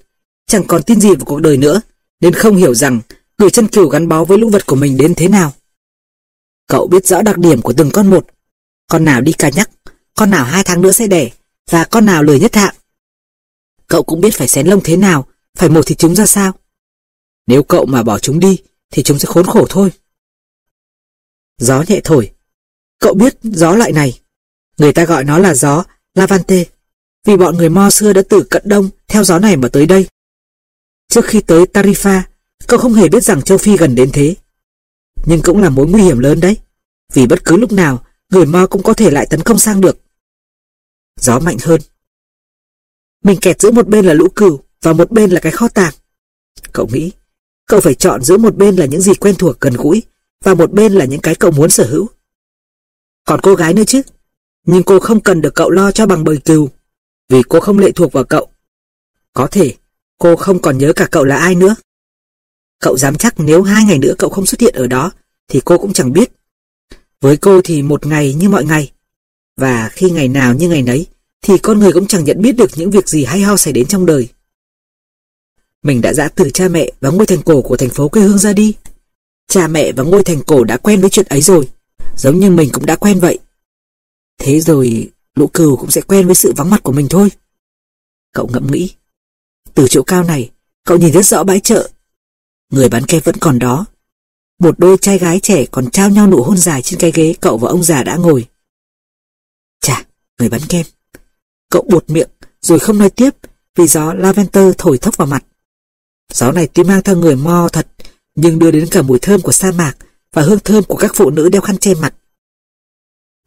chẳng còn tin gì vào cuộc đời nữa, nên không hiểu rằng người chân cừu gắn bó với lũ vật của mình đến thế nào. Cậu biết rõ đặc điểm của từng con một, con nào đi cà nhắc, con nào hai tháng nữa sẽ đẻ, và con nào lười nhất hạng. Cậu cũng biết phải xén lông thế nào, phải mổ thịt chúng ra sao. Nếu cậu mà bỏ chúng đi, thì chúng sẽ khốn khổ thôi. Gió nhẹ thổi. Cậu biết gió loại này. Người ta gọi nó là gió Lavante, vì bọn người Mo xưa đã từ cận đông theo gió này mà tới đây. Trước khi tới Tarifa, cậu không hề biết rằng châu Phi gần đến thế. Nhưng cũng là mối nguy hiểm lớn đấy, vì bất cứ lúc nào người Mo cũng có thể lại tấn công sang được. Gió mạnh hơn. Mình kẹt giữa một bên là lũ cừu và một bên là cái kho tàng. Cậu nghĩ, cậu phải chọn giữa một bên là những gì quen thuộc gần gũi và một bên là những cái cậu muốn sở hữu. Còn cô gái nữa chứ, nhưng cô không cần được cậu lo cho bằng bầy cừu, vì cô không lệ thuộc vào cậu. Có thể, cô không còn nhớ cả cậu là ai nữa. Cậu dám chắc nếu hai ngày nữa cậu không xuất hiện ở đó, thì cô cũng chẳng biết. Với cô thì một ngày như mọi ngày, và khi ngày nào như ngày nấy, thì con người cũng chẳng nhận biết được những việc gì hay ho xảy đến trong đời. Mình đã dã từ cha mẹ và ngôi thành cổ của thành phố quê hương ra đi. Cha mẹ và ngôi thành cổ đã quen với chuyện ấy rồi, giống như mình cũng đã quen vậy. Thế rồi lũ cừu cũng sẽ quen với sự vắng mặt của mình thôi. Cậu ngẫm nghĩ. Từ chỗ cao này, cậu nhìn rất rõ bãi chợ. Người bán kem vẫn còn đó. Một đôi trai gái trẻ còn trao nhau nụ hôn dài trên cái ghế cậu và ông già đã ngồi. Chà, người bán kem. Cậu buột miệng rồi không nói tiếp vì gió lavender thổi thốc vào mặt. Gió này tuy mang theo người mo thật nhưng đưa đến cả mùi thơm của sa mạc và hương thơm của các phụ nữ đeo khăn che mặt.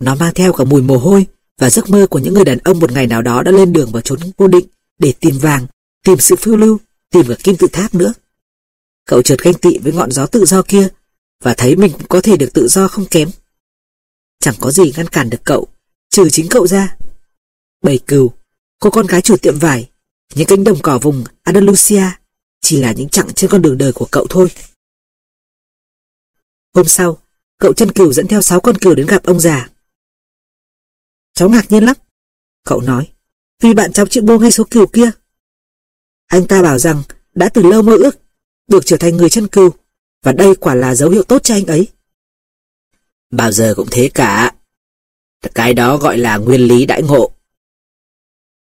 Nó mang theo cả mùi mồ hôi và giấc mơ của những người đàn ông một ngày nào đó đã lên đường vào chốn vô định để tìm vàng, tìm sự phiêu lưu, tìm cả kim tự tháp nữa. Cậu chợt ganh tị với ngọn gió tự do kia và thấy mình cũng có thể được tự do không kém. Chẳng có gì ngăn cản được cậu, trừ chính cậu ra. Bầy cừu, cô con gái chủ tiệm vải, những cánh đồng cỏ vùng Andalusia chỉ là những chặng trên con đường đời của cậu thôi. Hôm sau, cậu chân cừu dẫn theo sáu con cừu đến gặp ông già. Cháu ngạc nhiên lắm, cậu nói, vì bạn cháu chịu buông ngay số cừu kia. Anh ta bảo rằng đã từ lâu mơ ước được trở thành người chân cừu và đây quả là dấu hiệu tốt cho anh ấy. Bao giờ cũng thế cả. Cái đó gọi là nguyên lý đãi ngộ.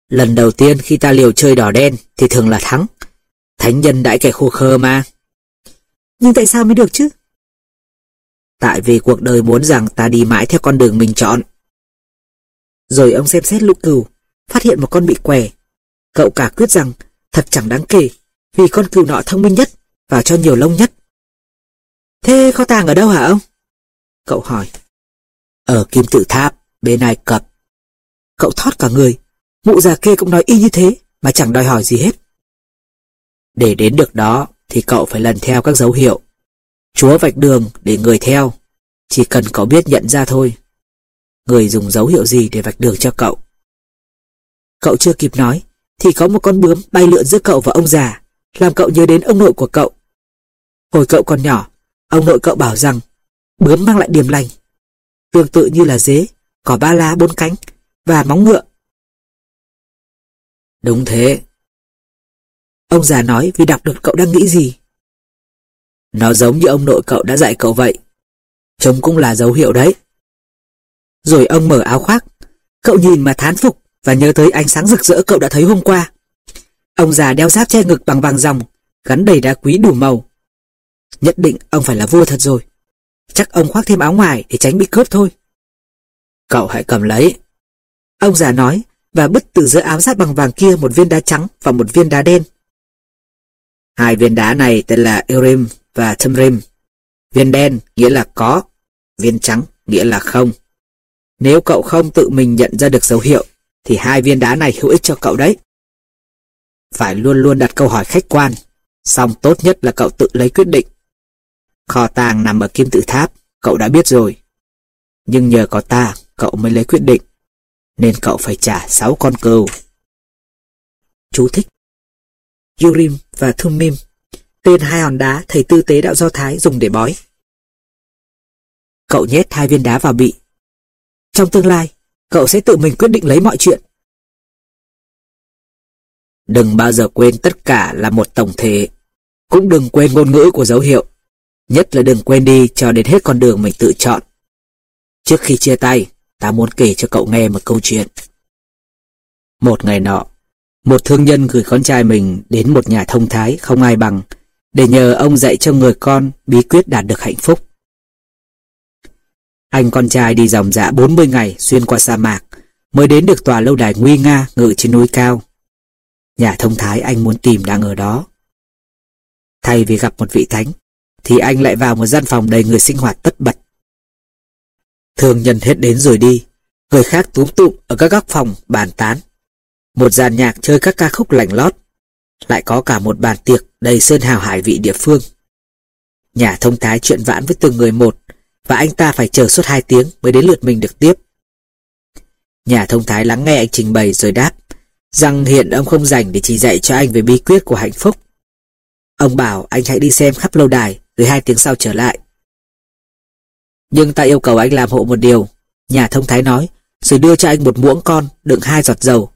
Lần đầu tiên khi ta liều chơi đỏ đen thì thường là thắng. Thánh nhân đãi kẻ khô khơ mà. Nhưng tại sao mới được chứ? Tại vì cuộc đời muốn rằng ta đi mãi theo con đường mình chọn. Rồi ông xem xét lũ cừu, phát hiện một con bị què. Cậu cả quyết rằng thật chẳng đáng kể, vì con cừu nọ thông minh nhất và cho nhiều lông nhất. Thế kho tàng ở đâu hả ông? Cậu hỏi. Ở kim tự tháp, bên Ai Cập. Cậu thoát cả người, mụ già kia cũng nói y như thế, mà chẳng đòi hỏi gì hết. Để đến được đó thì cậu phải lần theo các dấu hiệu. Chúa vạch đường để người theo, chỉ cần cậu biết nhận ra thôi. người dùng dấu hiệu gì để vạch đường cho cậu. Cậu chưa kịp nói, thì có một con bướm bay lượn giữa cậu và ông già, làm cậu nhớ đến ông nội của cậu. Hồi cậu còn nhỏ, ông nội cậu bảo rằng bướm mang lại điềm lành, tương tự như là dế, cỏ ba lá bốn cánh và móng ngựa. Đúng thế. Ông già nói vì đọc được cậu đang nghĩ gì. Nó giống như ông nội cậu đã dạy cậu vậy. Trông cũng là dấu hiệu đấy. Rồi ông mở áo khoác. Cậu nhìn mà thán phục và nhớ tới ánh sáng rực rỡ cậu đã thấy hôm qua. Ông già đeo giáp che ngực bằng vàng ròng, gắn đầy đá quý đủ màu. Nhất định ông phải là vua thật rồi. Chắc ông khoác thêm áo ngoài để tránh bị cướp thôi. Cậu hãy cầm lấy. Ông già nói và bứt từ giữa áo giáp bằng vàng kia một viên đá trắng và một viên đá đen. Hai viên đá này tên là Urim và Tumrim. Viên đen nghĩa là có, viên trắng nghĩa là không. Nếu cậu không tự mình nhận ra được dấu hiệu, thì hai viên đá này hữu ích cho cậu đấy. Phải luôn luôn đặt câu hỏi khách quan, song tốt nhất là cậu tự lấy quyết định. Kho tàng nằm ở kim tự tháp, cậu đã biết rồi. Nhưng nhờ có ta, cậu mới lấy quyết định, nên cậu phải trả sáu con cừu. Chú thích Urim và Thummim tên hai hòn đá thầy tư tế đạo Do Thái dùng để bói. Cậu nhét hai viên đá vào bị. Trong tương lai, cậu sẽ tự mình quyết định lấy mọi chuyện. Đừng bao giờ quên tất cả là một tổng thể. Cũng đừng quên ngôn ngữ của dấu hiệu. Nhất là đừng quên đi cho đến hết con đường mình tự chọn. Trước khi chia tay, ta muốn kể cho cậu nghe một câu chuyện. Một ngày nọ, một thương nhân gửi con trai mình đến một nhà thông thái không ai bằng để nhờ ông dạy cho người con bí quyết đạt được hạnh phúc. Anh con trai đi dòng dã 40 ngày xuyên qua sa mạc mới đến được tòa lâu đài nguy nga ngự trên núi cao. Nhà thông thái anh muốn tìm đang ở đó. Thay vì gặp một vị thánh, thì anh lại vào một gian phòng đầy người sinh hoạt tất bật. Thường nhân hết đến rồi đi, người khác túm tụm ở các góc phòng bàn tán. Một dàn nhạc chơi các ca khúc lành lót, lại có cả một bàn tiệc đầy sơn hào hải vị địa phương. Nhà thông thái chuyện vãn với từng người một, và anh ta phải chờ suốt hai tiếng mới đến lượt mình được tiếp. Nhà thông thái lắng nghe anh trình bày rồi đáp, rằng hiện ông không rảnh để chỉ dạy cho anh về bí quyết của hạnh phúc. Ông bảo anh hãy đi xem khắp lâu đài, rồi hai tiếng sau trở lại. Nhưng ta yêu cầu anh làm hộ một điều, nhà thông thái nói, rồi đưa cho anh một muỗng con đựng hai giọt dầu.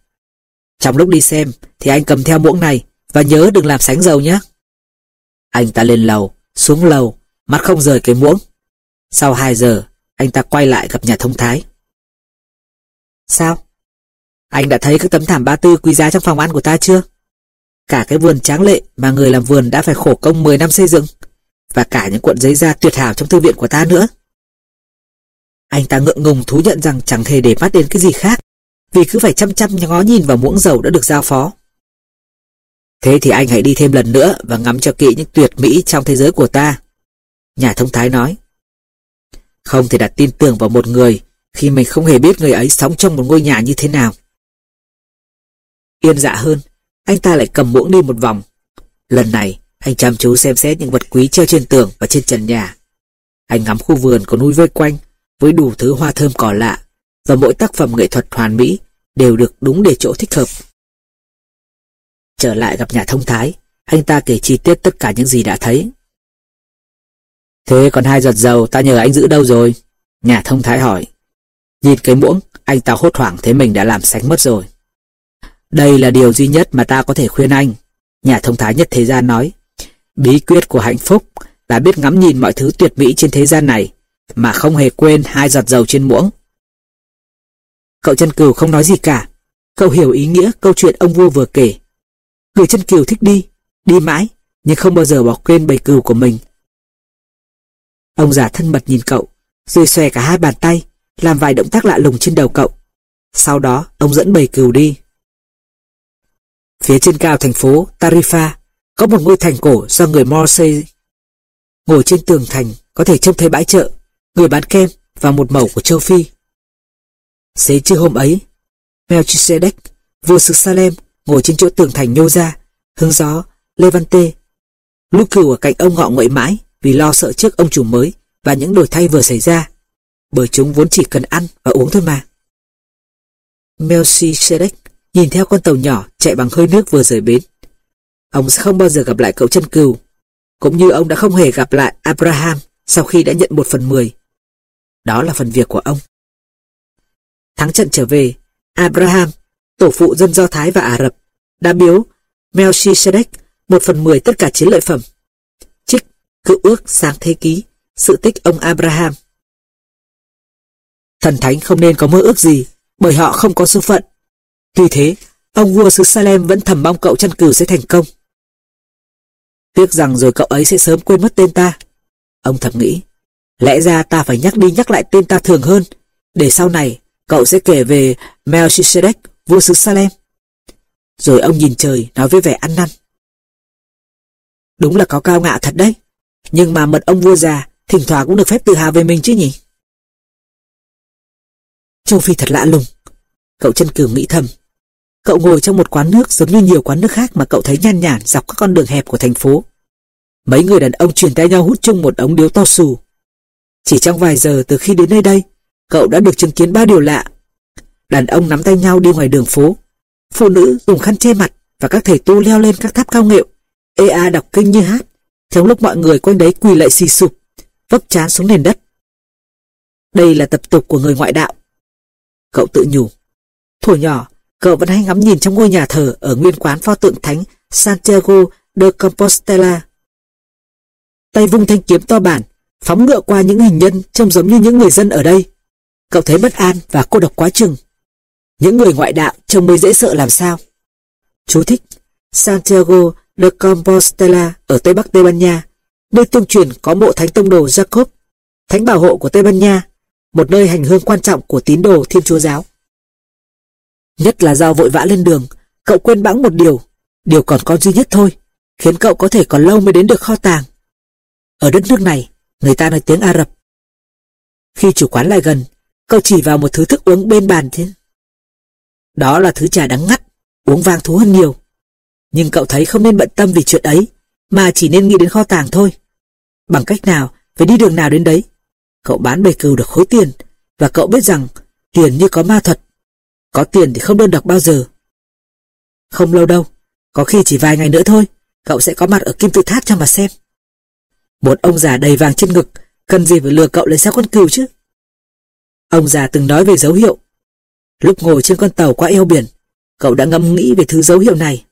Trong lúc đi xem, thì anh cầm theo muỗng này, và nhớ đừng làm sánh dầu nhé. Anh ta lên lầu, xuống lầu, mắt không rời cái muỗng. Sau 2 giờ, anh ta quay lại gặp nhà thông thái. Sao? Anh đã thấy các tấm thảm ba tư quý giá trong phòng ăn của ta chưa? Cả cái vườn tráng lệ mà người làm vườn đã phải khổ công 10 năm xây dựng, và cả những cuộn giấy da tuyệt hảo trong thư viện của ta nữa. Anh ta ngượng ngùng thú nhận rằng chẳng hề để mắt đến cái gì khác, vì cứ phải chăm chăm ngó nhìn vào muỗng dầu đã được giao phó. Thế thì anh hãy đi thêm lần nữa và ngắm cho kỹ những tuyệt mỹ trong thế giới của ta. Nhà thông thái nói. Không thể đặt tin tưởng vào một người khi mình không hề biết người ấy sống trong một ngôi nhà như thế nào. Yên dạ hơn, anh ta lại cầm muỗng đi một vòng. Lần này, anh chăm chú xem xét những vật quý treo trên tường và trên trần nhà. Anh ngắm khu vườn có núi vây quanh với đủ thứ hoa thơm cỏ lạ và mỗi tác phẩm nghệ thuật hoàn mỹ đều được đúng để chỗ thích hợp. Trở lại gặp nhà thông thái, anh ta kể chi tiết tất cả những gì đã thấy. Thế còn hai giọt dầu ta nhờ anh giữ đâu rồi? Nhà thông thái hỏi. Nhìn cái muỗng, anh ta hốt hoảng thấy mình đã làm sánh mất rồi. Đây là điều duy nhất mà ta có thể khuyên anh. Nhà thông thái nhất thế gian nói. Bí quyết của hạnh phúc là biết ngắm nhìn mọi thứ tuyệt mỹ trên thế gian này mà không hề quên hai giọt dầu trên muỗng. Cậu chân cừu không nói gì cả. Cậu hiểu ý nghĩa câu chuyện ông vua vừa kể. Người chân cừu thích đi, đi mãi, nhưng không bao giờ bỏ quên bầy cừu của mình. Ông già thân mật nhìn cậu, rồi xòe cả hai bàn tay, làm vài động tác lạ lùng trên đầu cậu. Sau đó, ông dẫn bầy cừu đi. Phía trên cao thành phố Tarifa có một ngôi thành cổ do người Morse ngồi trên tường thành có thể trông thấy bãi chợ, người bán kem và một mẩu của châu Phi. Xế trưa hôm ấy, Melchizedek, vua xứ Salem ngồi trên chỗ tường thành nhô ra, hứng gió, Levante. Lúc cừu ở cạnh ông ngọ nguậy mãi vì lo sợ trước ông chủ mới và những đổi thay vừa xảy ra. bởi chúng vốn chỉ cần ăn và uống thôi mà. Melchizedek nhìn theo con tàu nhỏ chạy bằng hơi nước vừa rời bến. Ông sẽ không bao giờ gặp lại cậu chân cừu, cũng như ông đã không hề gặp lại Abraham sau khi đã nhận một phần mười. Đó là phần việc của ông. Thắng trận trở về, Abraham, tổ phụ dân Do Thái và Ả Rập, đã biếu Melchizedek một phần mười tất cả chiến lợi phẩm. Trích, cựu ước sáng thế ký, sự tích ông Abraham. Thần thánh không nên có mơ ước gì, bởi họ không có số phận. Tuy thế, ông vua xứ Salem vẫn thầm mong cậu chăn cử sẽ thành công. Tiếc rằng rồi cậu ấy sẽ sớm quên mất tên ta. Ông thầm nghĩ, lẽ ra ta phải nhắc đi nhắc lại tên ta thường hơn, để sau này cậu sẽ kể về Melchizedek, vua xứ Salem. Rồi ông nhìn trời nói với vẻ ăn năn. Đúng là có cao ngạo thật đấy, nhưng mà mật ông vua già thỉnh thoảng cũng được phép tự hào về mình chứ nhỉ? Châu Phi thật lạ lùng. Cậu chân cừu nghĩ thầm. Cậu ngồi trong một quán nước giống như nhiều quán nước khác mà cậu thấy nhan nhản dọc các con đường hẹp của thành phố. Mấy người đàn ông truyền tay nhau hút chung một ống điếu to xù. Chỉ trong vài giờ từ khi đến nơi đây, cậu đã được chứng kiến ba điều lạ. Đàn ông nắm tay nhau đi ngoài đường phố. Phụ nữ dùng khăn che mặt và các thầy tu leo lên các tháp cao nghệu. EA a đọc kinh như hát, trong lúc mọi người quanh đấy quỳ lại xì sụp, vấp chán xuống nền đất. Đây là tập tục của người ngoại đạo. Cậu tự nhủ. Thuở nhỏ, cậu vẫn hay ngắm nhìn trong ngôi nhà thờ ở nguyên quán pho tượng thánh Santiago de Compostela. Tay vung thanh kiếm to bản, phóng ngựa qua những hình nhân trông giống như những người dân ở đây. Cậu thấy bất an và cô độc quá chừng. Những người ngoại đạo trông mới dễ sợ làm sao. Chú thích Santiago de Compostela ở Tây Bắc Tây Ban Nha, nơi tương truyền có mộ thánh tông đồ Jacob, thánh bảo hộ của Tây Ban Nha, một nơi hành hương quan trọng của tín đồ Thiên Chúa Giáo. Nhất là do vội vã lên đường, cậu quên bẵng một điều, điều còn con duy nhất thôi, khiến cậu có thể còn lâu mới đến được kho tàng. Ở đất nước này, người ta nói tiếng Ả Rập. Khi chủ quán lại gần, cậu chỉ vào một thứ thức uống bên bàn thế. Đó là thứ trà đắng ngắt, uống vang thú hơn nhiều. Nhưng cậu thấy không nên bận tâm vì chuyện ấy, mà chỉ nên nghĩ đến kho tàng thôi. Bằng cách nào, phải đi đường nào đến đấy. Cậu bán bầy cừu được khối tiền, và cậu biết rằng tiền như có ma thuật. Có tiền thì không đơn độc bao giờ. Không lâu đâu, có khi chỉ vài ngày nữa thôi, cậu sẽ có mặt ở Kim Tự Tháp cho mà xem. Một ông già đầy vàng trên ngực, cần gì phải lừa cậu lấy sao con cừu chứ? Ông già từng nói về dấu hiệu. Lúc ngồi trên con tàu qua eo biển, cậu đã ngẫm nghĩ về thứ dấu hiệu này.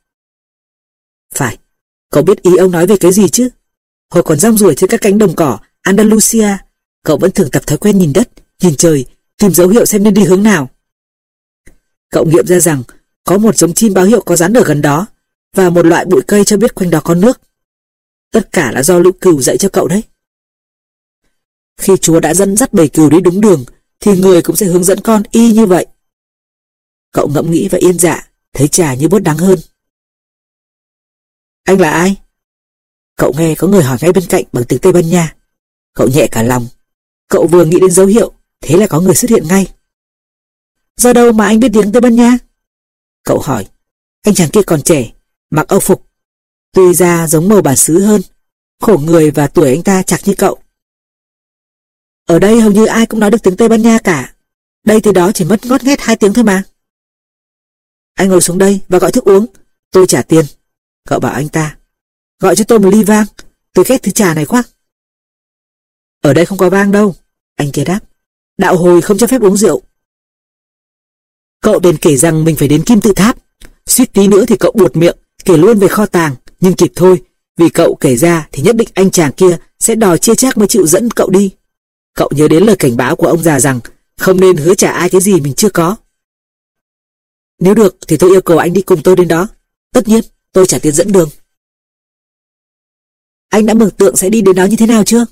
Phải, cậu biết ý ông nói về cái gì chứ? Hồi còn rong ruổi trên các cánh đồng cỏ Andalusia, cậu vẫn thường tập thói quen nhìn đất, nhìn trời, tìm dấu hiệu xem nên đi hướng nào. Cậu nghiệm ra rằng có một giống chim báo hiệu có rắn ở gần đó và một loại bụi cây cho biết quanh đó có nước. Tất cả là do lũ cừu dạy cho cậu đấy. Khi Chúa đã dẫn dắt bầy cừu đi đúng đường thì người cũng sẽ hướng dẫn con y như vậy. Cậu ngẫm nghĩ và yên dạ, thấy trà như bớt đáng hơn. Anh là ai? Cậu nghe có người hỏi ngay bên cạnh bằng tiếng Tây Ban Nha. Cậu nhẹ cả lòng. Cậu vừa nghĩ đến dấu hiệu, thế là có người xuất hiện ngay. Do đâu mà anh biết tiếng Tây Ban Nha? Cậu hỏi. Anh chàng kia còn trẻ, mặc âu phục. Tuy ra giống màu bản xứ hơn, khổ người và tuổi anh ta chặt như cậu. Ở đây hầu như ai cũng nói được tiếng Tây Ban Nha cả. Đây thì đó chỉ mất ngót nghét hai tiếng thôi mà. Anh ngồi xuống đây và gọi thức uống. Tôi trả tiền. Cậu bảo anh ta. Gọi cho tôi một ly vang. Tôi ghét thứ trà này quá. Ở đây không có vang đâu. Anh kia đáp. Đạo hồi không cho phép uống rượu. Cậu bèn kể rằng mình phải đến kim tự tháp. Suýt tí nữa thì cậu buột miệng, kể luôn về kho tàng. Nhưng kịp thôi, vì cậu kể ra thì nhất định anh chàng kia sẽ đòi chia chác mới chịu dẫn cậu đi. Cậu nhớ đến lời cảnh báo của ông già rằng không nên hứa trả ai cái gì mình chưa có. Nếu được thì tôi yêu cầu anh đi cùng tôi đến đó. Tất nhiên, tôi trả tiền dẫn đường. Anh đã mường tượng sẽ đi đến đó như thế nào chưa?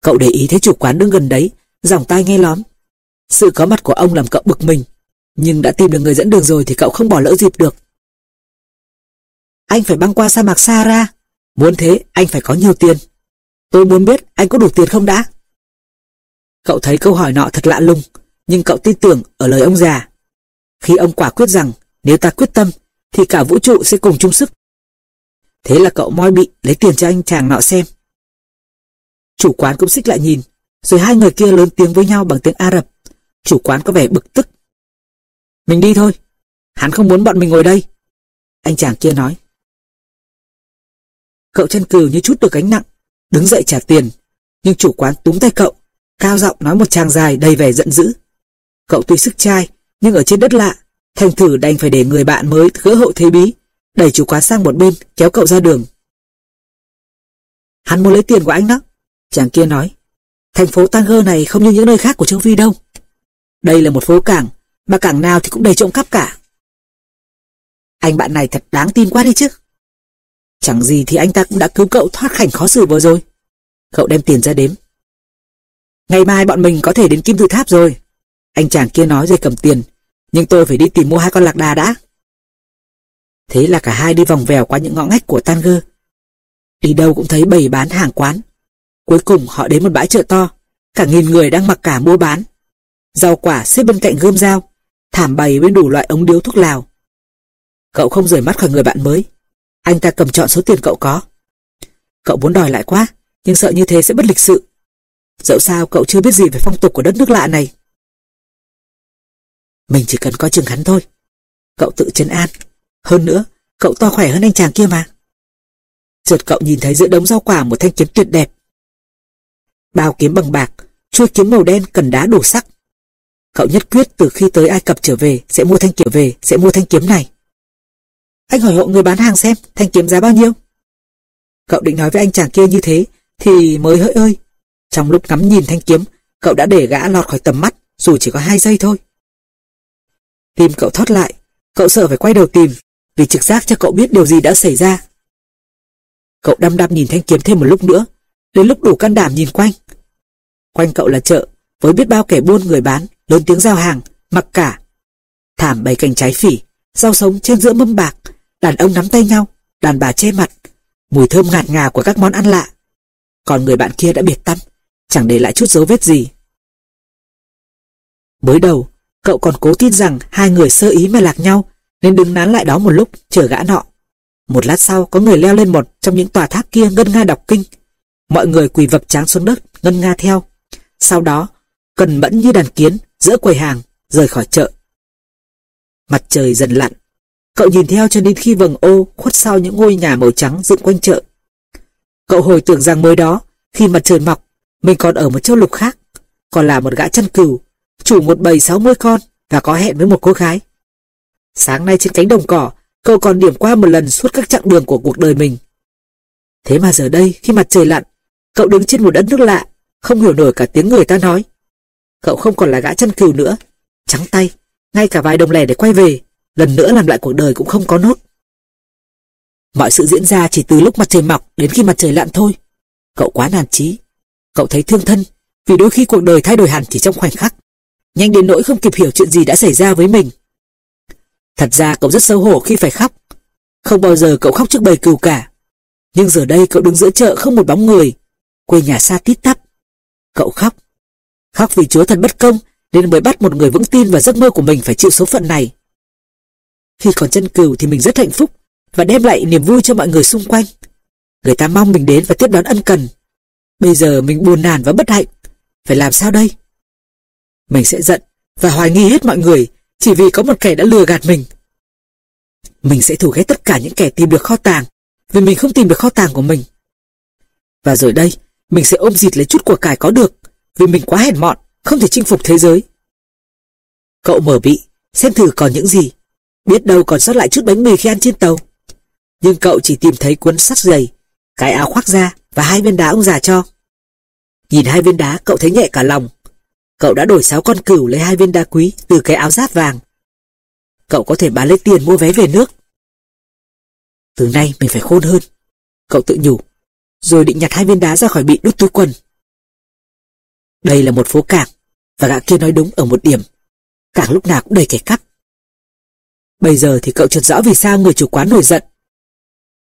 Cậu để ý thấy chủ quán đứng gần đấy, dòng tai nghe lóm. Sự có mặt của ông làm cậu bực mình, nhưng đã tìm được người dẫn đường rồi thì cậu không bỏ lỡ dịp được. Anh phải băng qua sa mạc Sahara, muốn thế anh phải có nhiều tiền. Tôi muốn biết anh có đủ tiền không đã? Cậu thấy câu hỏi nọ thật lạ lùng, nhưng cậu tin tưởng ở lời ông già. Khi ông quả quyết rằng nếu ta quyết tâm thì cả vũ trụ sẽ cùng chung sức. Thế là cậu moi bị lấy tiền cho anh chàng nọ xem. Chủ quán cũng xích lại nhìn, Rồi hai người kia lớn tiếng với nhau bằng tiếng Ả Rập. Chủ quán có vẻ bực tức. Mình đi thôi. Hắn không muốn bọn mình ngồi đây. Anh chàng kia nói. Cậu chân cừu như chút được gánh nặng, đứng dậy trả tiền. Nhưng chủ quán túm tay cậu, cao giọng nói một tràng dài đầy vẻ giận dữ. Cậu tuy sức trai, nhưng ở trên đất lạ, thành thử đành phải để người bạn mới gỡ hộ thế bí, đẩy chủ quán sang một bên, kéo cậu ra đường. Hắn muốn lấy tiền của anh đó. Chàng kia nói. Thành phố Tanger này không như những nơi khác của châu Phi đâu. Đây là một phố cảng, mà cảng nào thì cũng đầy trộm cắp cả. Anh bạn này thật đáng tin quá đi chứ. Chẳng gì thì anh ta cũng đã cứu cậu thoát cảnh khó xử vừa rồi. Cậu đem tiền ra đếm. Ngày mai bọn mình có thể đến Kim Tự Tháp rồi. Anh chàng kia nói rồi cầm tiền, nhưng tôi phải đi tìm mua hai con lạc đà đã. Thế là cả hai đi vòng vèo qua những ngõ ngách của Tanger. Đi đâu cũng thấy bày bán hàng quán. Cuối cùng họ đến một bãi chợ to, cả nghìn người đang mặc cả mua bán. Rau quả xếp bên cạnh gươm dao, thảm bày bên đủ loại ống điếu thuốc lào. Cậu không rời mắt khỏi người bạn mới. Anh ta cầm chọn số tiền cậu có. Cậu muốn đòi lại quá, nhưng sợ như thế sẽ bất lịch sự. Dẫu sao cậu chưa biết gì về phong tục của đất nước lạ này. Mình chỉ cần coi chừng hắn thôi. Cậu tự chấn an. Hơn nữa, cậu to khỏe hơn anh chàng kia mà. Chợt cậu nhìn thấy giữa đống rau quả một thanh kiếm tuyệt đẹp. Bao kiếm bằng bạc, chuôi kiếm màu đen cần đá đủ sắc. Cậu nhất quyết từ khi tới Ai Cập trở về sẽ mua thanh kiếm về, sẽ mua thanh kiếm này. Anh hỏi hộ người bán hàng xem thanh kiếm giá bao nhiêu. Cậu định nói với anh chàng kia như thế thì mới hỡi ơi. Trong lúc ngắm nhìn thanh kiếm, cậu đã để gã lọt khỏi tầm mắt dù chỉ có hai giây thôi. Tim cậu thoát lại, cậu sợ phải quay đầu tìm vì trực giác cho cậu biết điều gì đã xảy ra. Cậu đăm đăm nhìn thanh kiếm thêm một lúc nữa, đến lúc đủ can đảm nhìn quanh. Quanh cậu là chợ, với biết bao kẻ buôn người bán, lớn tiếng giao hàng, mặc cả. Thảm bày cành trái phỉ, rau sống trên giữa mâm bạc, đàn ông nắm tay nhau, đàn bà che mặt, mùi thơm ngạt ngào của các món ăn lạ. Còn người bạn kia đã biệt tâm, chẳng để lại chút dấu vết gì. Mới đầu, cậu còn cố tin rằng hai người sơ ý mà lạc nhau, nên đứng nán lại đó một lúc, chờ gã nọ. Một lát sau, có người leo lên một trong những tòa tháp kia ngân nga đọc kinh. Mọi người quỳ vập tráng xuống đất, ngân nga theo. Sau đó, cần mẫn như đàn kiến, giữa quầy hàng, rời khỏi chợ. Mặt trời dần lặn, cậu nhìn theo cho đến khi vầng ô khuất sau những ngôi nhà màu trắng dựng quanh chợ. Cậu hồi tưởng rằng mới đó, khi mặt trời mọc, mình còn ở một châu lục khác, còn là một gã chăn cừu, chủ một bầy sáu mươi con và có hẹn với một cô gái. Sáng nay trên cánh đồng cỏ, cậu còn điểm qua một lần suốt các chặng đường của cuộc đời mình. Thế mà giờ đây, khi mặt trời lặn, cậu đứng trên một đất nước lạ, không hiểu nổi cả tiếng người ta nói. Cậu không còn là gã chăn cừu nữa, trắng tay, ngay cả vài đồng lẻ để quay về, lần nữa làm lại cuộc đời cũng không có nốt. Mọi sự diễn ra chỉ từ lúc mặt trời mọc đến khi mặt trời lặn thôi. Cậu quá nản chí. Cậu thấy thương thân, vì đôi khi cuộc đời thay đổi hẳn chỉ trong khoảnh khắc. Nhanh đến nỗi không kịp hiểu chuyện gì đã xảy ra với mình. Thật ra cậu rất xấu hổ khi phải khóc. Không bao giờ cậu khóc trước bầy cừu cả. Nhưng giờ đây cậu đứng giữa chợ không một bóng người. Quê nhà xa tít tắp. Cậu khóc. Khóc vì Chúa thật bất công nên mới bắt một người vững tin vào giấc mơ của mình phải chịu số phận này. Khi còn chân cừu thì mình rất hạnh phúc và đem lại niềm vui cho mọi người xung quanh. Người ta mong mình đến và tiếp đón ân cần. Bây giờ mình buồn nản và bất hạnh. Phải làm sao đây? Mình sẽ giận và hoài nghi hết mọi người chỉ vì có một kẻ đã lừa gạt mình. Mình sẽ thù ghét tất cả những kẻ tìm được kho tàng vì mình không tìm được kho tàng của mình. Và rồi đây, mình sẽ ôm dịt lấy chút của cải có được vì mình quá hèn mọn, không thể chinh phục thế giới. Cậu mở bị, xem thử còn những gì. Biết đâu còn sót lại chút bánh mì khi ăn trên tàu. Nhưng cậu chỉ tìm thấy cuốn sắt dày, cái áo khoác da và hai viên đá ông già cho. Nhìn hai viên đá cậu thấy nhẹ cả lòng Cậu đã đổi sáu con cừu lấy hai viên đá quý từ cái áo giáp vàng. Cậu có thể bán lấy tiền mua vé về nước. Từ nay mình phải khôn hơn. Cậu tự nhủ, rồi định nhặt hai viên đá ra khỏi bị đút túi quần. Đây là một phố cảng, và gã kia nói đúng ở một điểm. Cảng lúc nào cũng đầy kẻ cắp. Bây giờ thì cậu chợt rõ vì sao người chủ quán nổi giận.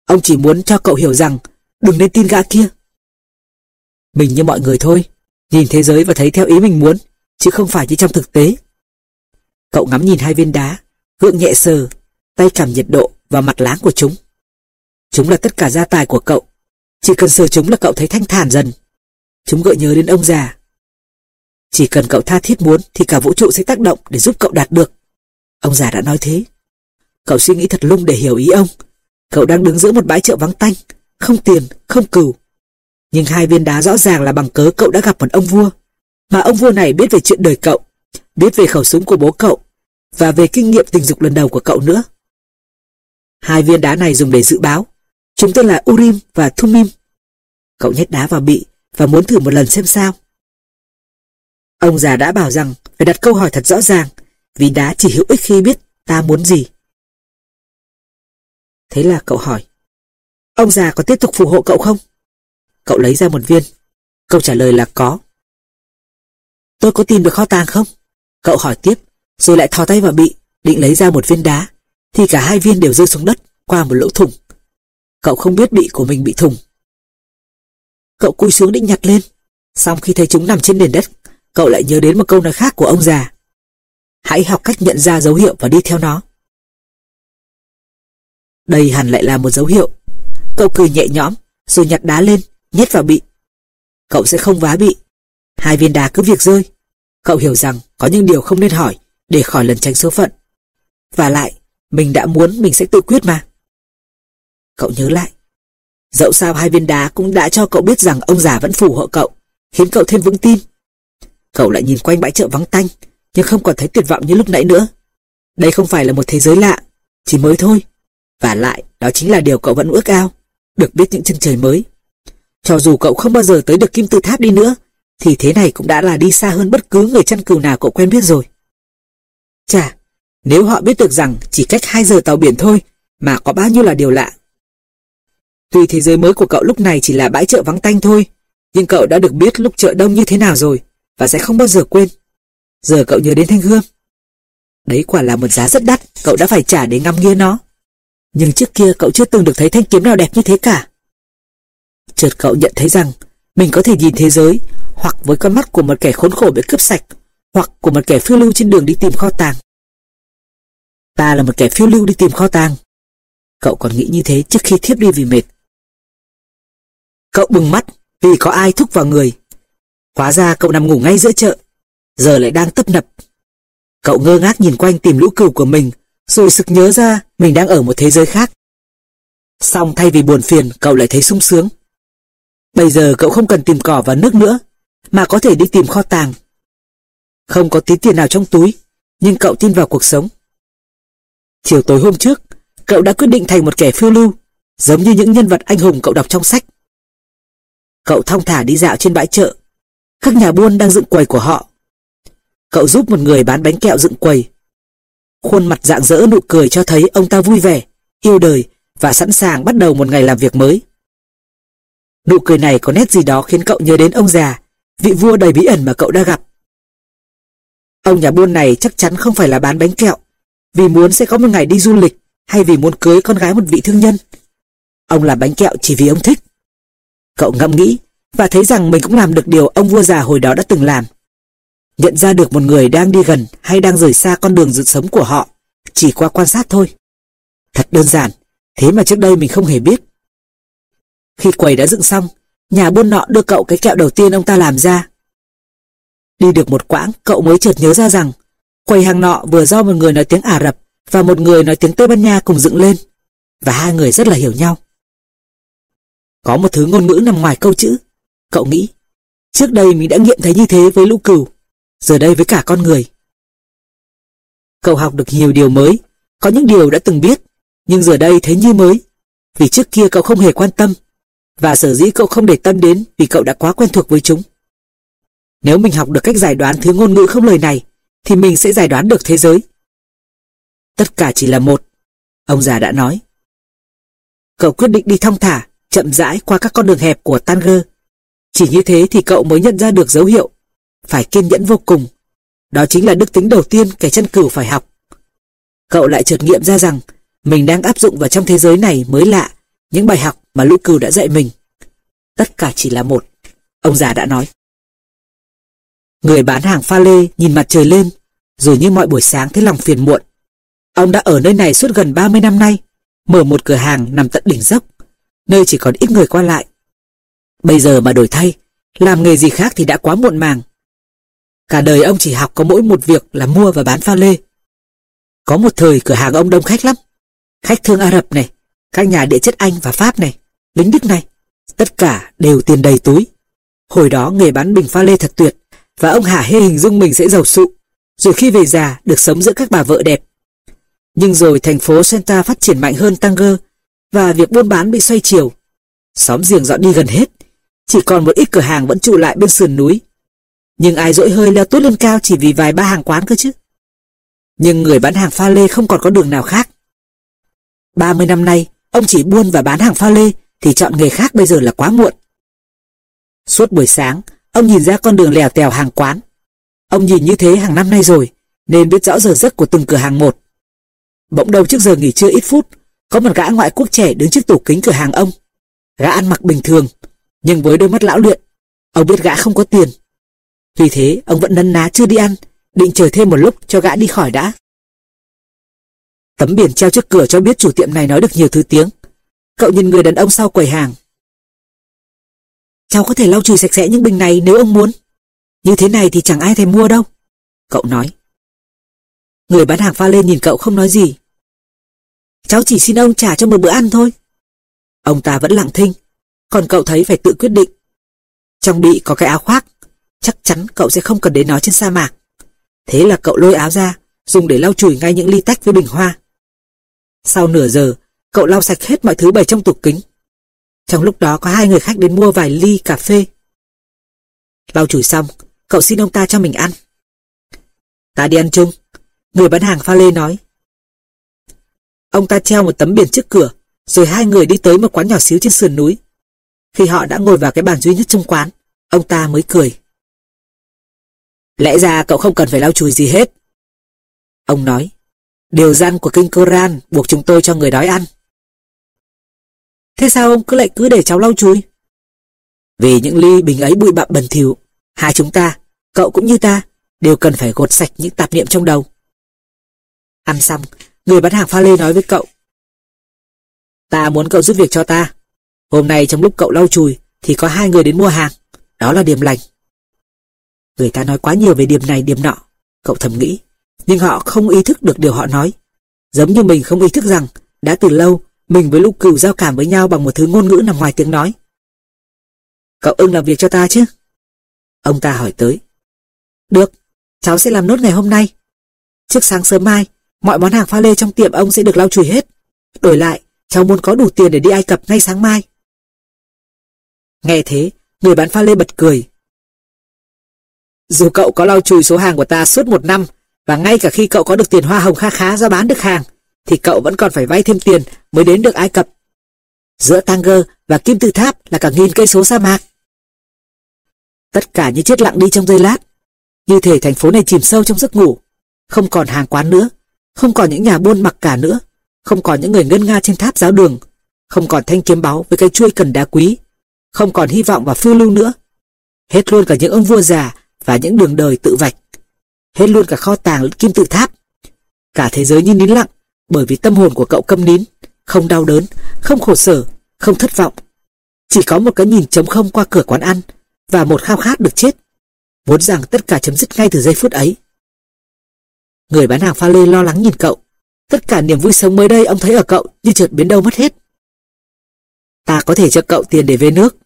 Ông chỉ muốn cho cậu hiểu rằng đừng nên tin gã kia. Mình như mọi người thôi, nhìn thế giới và thấy theo ý mình muốn, chứ không phải như trong thực tế. Cậu ngắm nhìn hai viên đá, gượng nhẹ sờ, tay cảm nhiệt độ và mặt láng của chúng. Chúng là tất cả gia tài của cậu. Chỉ cần sờ chúng là cậu thấy thanh thản dần. Chúng gợi nhớ đến ông già, Chỉ cần cậu tha thiết muốn thì cả vũ trụ sẽ tác động để giúp cậu đạt được. Ông già đã nói thế. Cậu suy nghĩ thật lung để hiểu ý ông. Cậu đang đứng giữa một bãi chợ vắng tanh, không tiền, không cừu. Nhưng hai viên đá rõ ràng là bằng cớ cậu đã gặp một ông vua. Mà ông vua này biết về chuyện đời cậu, biết về khẩu súng của bố cậu, và về kinh nghiệm tình dục lần đầu của cậu nữa. Hai viên đá này dùng để dự báo. Chúng tên là Urim và Thumim. Cậu nhét đá vào bị và muốn thử một lần xem sao. Ông già đã bảo rằng phải đặt câu hỏi thật rõ ràng, vì đá chỉ hữu ích khi biết ta muốn gì. Thế là cậu hỏi, ông già có tiếp tục phù hộ cậu không? Cậu lấy ra một viên. Câu trả lời là có. Tôi có tìm được kho tàng không? Cậu hỏi tiếp, rồi lại thò tay vào bị, định lấy ra một viên đá, thì cả hai viên đều rơi xuống đất qua một lỗ thủng. Cậu không biết bị của mình bị thủng. Cậu cúi xuống định nhặt lên, xong khi thấy chúng nằm trên nền đất, cậu lại nhớ đến một câu nói khác của ông già. Hãy học cách nhận ra dấu hiệu và đi theo nó. Đây hẳn lại là một dấu hiệu. Cậu cười nhẹ nhõm, rồi nhặt đá lên, nhét vào bị. Cậu sẽ không vá bị. Hai viên đá cứ việc rơi. Cậu hiểu rằng có những điều không nên hỏi để khỏi lần tránh số phận. Và lại, mình đã muốn mình sẽ tự quyết mà. Cậu nhớ lại. Dẫu sao hai viên đá cũng đã cho cậu biết rằng ông già vẫn phù hộ cậu, khiến cậu thêm vững tin. Cậu lại nhìn quanh bãi chợ vắng tanh, nhưng không còn thấy tuyệt vọng như lúc nãy nữa. Đây không phải là một thế giới lạ, chỉ mới thôi. Và lại, đó chính là điều cậu vẫn ước ao, được biết những chân trời mới. Cho dù cậu không bao giờ tới được kim tự tháp đi nữa, thì thế này cũng đã là đi xa hơn bất cứ người chăn cừu nào cậu quen biết rồi. Chà, nếu họ biết được rằng chỉ cách 2 giờ tàu biển thôi mà có bao nhiêu là điều lạ. Tuy thế giới mới của cậu lúc này chỉ là bãi chợ vắng tanh thôi, nhưng cậu đã được biết lúc chợ đông như thế nào rồi và sẽ không bao giờ quên. Giờ cậu nhớ đến thanh hương. Đấy quả là một giá rất đắt cậu đã phải trả để ngắm nghía nó. Nhưng trước kia cậu chưa từng được thấy thanh kiếm nào đẹp như thế cả. Chợt cậu nhận thấy rằng mình có thể nhìn thế giới hoặc với con mắt của một kẻ khốn khổ bị cướp sạch hoặc của một kẻ phiêu lưu trên đường đi tìm kho tàng. Ta là một kẻ phiêu lưu đi tìm kho tàng. Cậu còn nghĩ như thế trước khi thiếp đi vì mệt. Cậu bừng mắt vì có ai thúc vào người. Hóa ra cậu nằm ngủ ngay giữa chợ, giờ lại đang tấp nập. Cậu ngơ ngác nhìn quanh tìm lũ cừu của mình, rồi sực nhớ ra mình đang ở một thế giới khác. Xong thay vì buồn phiền, cậu lại thấy sung sướng. Bây giờ cậu không cần tìm cỏ và nước nữa, mà có thể đi tìm kho tàng. Không có tí tiền nào trong túi, nhưng cậu tin vào cuộc sống. Chiều tối hôm trước, cậu đã quyết định thành một kẻ phiêu lưu, giống như những nhân vật anh hùng cậu đọc trong sách. Cậu thong thả đi dạo trên bãi chợ. Các nhà buôn đang dựng quầy của họ. Cậu giúp một người bán bánh kẹo dựng quầy. Khuôn mặt dạng dỡ nụ cười cho thấy ông ta vui vẻ, yêu đời và sẵn sàng bắt đầu một ngày làm việc mới. Nụ cười này có nét gì đó khiến cậu nhớ đến ông già, vị vua đầy bí ẩn mà cậu đã gặp. Ông nhà buôn này chắc chắn không phải là bán bánh kẹo, vì muốn sẽ có một ngày đi du lịch hay vì muốn cưới con gái một vị thương nhân. Ông làm bánh kẹo chỉ vì ông thích. Cậu ngẫm nghĩ và thấy rằng mình cũng làm được điều ông vua già hồi đó đã từng làm. Nhận ra được một người đang đi gần hay đang rời xa con đường dự sống của họ chỉ qua quan sát thôi. Thật đơn giản, thế mà trước đây mình không hề biết. Khi quầy đã dựng xong, nhà buôn nọ đưa cậu cái kẹo đầu tiên ông ta làm ra. Đi được một quãng, cậu mới chợt nhớ ra rằng quầy hàng nọ vừa do một người nói tiếng Ả Rập và một người nói tiếng Tây Ban Nha cùng dựng lên, và hai người rất là hiểu nhau. Có một thứ ngôn ngữ nằm ngoài câu chữ. Cậu nghĩ, trước đây mình đã nghiệm thấy như thế với lũ cừu, giờ đây với cả con người. Cậu học được nhiều điều mới, có những điều đã từng biết, nhưng giờ đây thấy như mới, vì trước kia cậu không hề quan tâm, và sở dĩ cậu không để tâm đến vì cậu đã quá quen thuộc với chúng. Nếu mình học được cách giải đoán thứ ngôn ngữ không lời này, thì mình sẽ giải đoán được thế giới. Tất cả chỉ là một, ông già đã nói. Cậu quyết định đi thong thả, chậm rãi qua các con đường hẹp của Tanger. Chỉ như thế thì cậu mới nhận ra được dấu hiệu. Phải kiên nhẫn vô cùng. Đó chính là đức tính đầu tiên kẻ chân cừu phải học. Cậu lại chợt nghiệm ra rằng mình đang áp dụng vào trong thế giới này mới lạ những bài học mà lũ cừu đã dạy mình. Tất cả chỉ là một, ông già đã nói. Người bán hàng pha lê nhìn mặt trời lên, rồi như mọi buổi sáng thấy lòng phiền muộn. Ông đã ở nơi này suốt gần 30 năm nay, mở một cửa hàng nằm tận đỉnh dốc, nơi chỉ còn ít người qua lại. Bây giờ mà đổi thay, làm nghề gì khác thì đã quá muộn màng. Cả đời ông chỉ học có mỗi một việc là mua và bán pha lê. Có một thời cửa hàng ông đông khách lắm. Khách thương Ả Rập này, các nhà địa chất Anh và Pháp này, lính Đức này, tất cả đều tiền đầy túi. Hồi đó nghề bán bình pha lê thật tuyệt, và ông Hà hê hình dung mình sẽ giàu sụ, rồi khi về già được sống giữa các bà vợ đẹp. Nhưng rồi thành phố Santa phát triển mạnh hơn Tanger, và việc buôn bán bị xoay chiều. Xóm giềng dọn đi gần hết, chỉ còn một ít cửa hàng vẫn trụ lại bên sườn núi. Nhưng ai dỗi hơi leo tốt lên cao chỉ vì vài ba hàng quán cơ chứ. Nhưng người bán hàng pha lê không còn có đường nào khác. 30 năm nay, ông chỉ buôn và bán hàng pha lê thì chọn nghề khác bây giờ là quá muộn. Suốt buổi sáng, ông nhìn ra con đường lèo tèo hàng quán. Ông nhìn như thế hàng năm nay rồi, nên biết rõ giờ giấc của từng cửa hàng một. Bỗng đầu trước giờ nghỉ trưa ít phút, có một gã ngoại quốc trẻ đứng trước tủ kính cửa hàng ông. Gã ăn mặc bình thường, nhưng với đôi mắt lão luyện, ông biết gã không có tiền. Vì thế, ông vẫn nấn ná chưa đi ăn, định chờ thêm một lúc cho gã đi khỏi đã. Tấm biển treo trước cửa cho biết chủ tiệm này nói được nhiều thứ tiếng. Cậu nhìn người đàn ông sau quầy hàng. Cháu có thể lau chùi sạch sẽ những bình này nếu ông muốn. Như thế này thì chẳng ai thèm mua đâu. Cậu nói. Người bán hàng pha lên nhìn cậu không nói gì. Cháu chỉ xin ông trả cho một bữa ăn thôi. Ông ta vẫn lặng thinh, còn cậu thấy phải tự quyết định. Trong bị có cái áo khoác, chắc chắn cậu sẽ không cần đến nó trên sa mạc. Thế là cậu lôi áo ra, dùng để lau chùi ngay những ly tách với bình hoa. Sau nửa giờ, cậu lau sạch hết mọi thứ bày trong tủ kính. Trong lúc đó có hai người khách đến mua vài ly cà phê. Lau chùi xong, cậu xin ông ta cho mình ăn. Ta đi ăn chung, người bán hàng pha lê nói. Ông ta treo một tấm biển trước cửa, rồi hai người đi tới một quán nhỏ xíu trên sườn núi. Khi họ đã ngồi vào cái bàn duy nhất trong quán, ông ta mới cười. Lẽ ra cậu không cần phải lau chùi gì hết. Ông nói, điều răn của kinh Koran buộc chúng tôi cho người đói ăn. Thế sao ông cứ lại cứ để cháu lau chùi? Vì những ly bình ấy bụi bặm bẩn thỉu, hai chúng ta, cậu cũng như ta, đều cần phải gột sạch những tạp niệm trong đầu. Ăn xong, người bán hàng pha lê nói với cậu. Ta muốn cậu giúp việc cho ta. Hôm nay trong lúc cậu lau chùi thì có hai người đến mua hàng. Đó là điểm lành. Người ta nói quá nhiều về điểm này điểm nọ. Cậu thầm nghĩ. Nhưng họ không ý thức được điều họ nói. Giống như mình không ý thức rằng đã từ lâu mình với lũ cừu giao cảm với nhau bằng một thứ ngôn ngữ nằm ngoài tiếng nói. Cậu ưng làm việc cho ta chứ? Ông ta hỏi tới. Được, cháu sẽ làm nốt ngày hôm nay. Trước sáng sớm mai, mọi món hàng pha lê trong tiệm ông sẽ được lau chùi hết. Đổi lại, cháu muốn có đủ tiền để đi Ai Cập ngay sáng mai. Nghe thế, người bán pha lê bật cười. Dù cậu có lau chùi số hàng của ta suốt một năm, và ngay cả khi cậu có được tiền hoa hồng kha khá do bán được hàng, thì cậu vẫn còn phải vay thêm tiền mới đến được Ai Cập. Giữa Tanger và Kim Tự Tháp là cả nghìn cây số sa mạc. Tất cả như chết lặng đi trong giây lát. Như thể thành phố này chìm sâu trong giấc ngủ. Không còn hàng quán nữa, không còn những nhà buôn mặc cả nữa, không còn những người ngân nga trên tháp giáo đường, không còn thanh kiếm báu với cây chuôi cần đá quý, không còn hy vọng và phiêu lưu nữa. Hết luôn cả những ông vua già và những đường đời tự vạch. Hết luôn cả kho tàng kim tự tháp. Cả thế giới như nín lặng bởi vì tâm hồn của cậu câm nín, không đau đớn, không khổ sở, không thất vọng. Chỉ có một cái nhìn trống không qua cửa quán ăn và một khao khát được chết. muốn rằng tất cả chấm dứt ngay từ giây phút ấy. Người bán hàng pha lê lo lắng nhìn cậu. Tất cả niềm vui sống mới đây ông thấy ở cậu như chợt biến đâu mất hết. Ta có thể cho cậu tiền để về nước.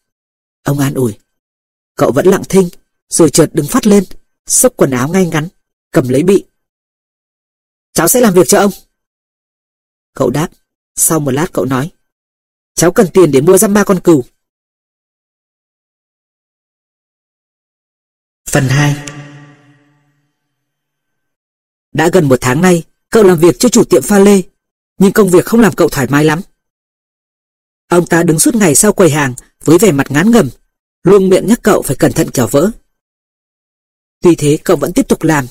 Ông an ủi. Cậu vẫn lặng thinh, rồi chợt đứng phát lên, xốc quần áo ngay ngắn, cầm lấy bị. Cháu sẽ làm việc cho ông. Cậu đáp, sau một lát cậu nói. Cháu cần tiền để mua răm ba con cừu. Phần 2 Đã gần một tháng nay, cậu làm việc cho chủ tiệm pha lê, nhưng công việc không làm cậu thoải mái lắm. Ông ta đứng suốt ngày sau quầy hàng với vẻ mặt ngán ngầm, luôn miệng nhắc cậu phải cẩn thận kẻo vỡ. Tuy thế cậu vẫn tiếp tục làm,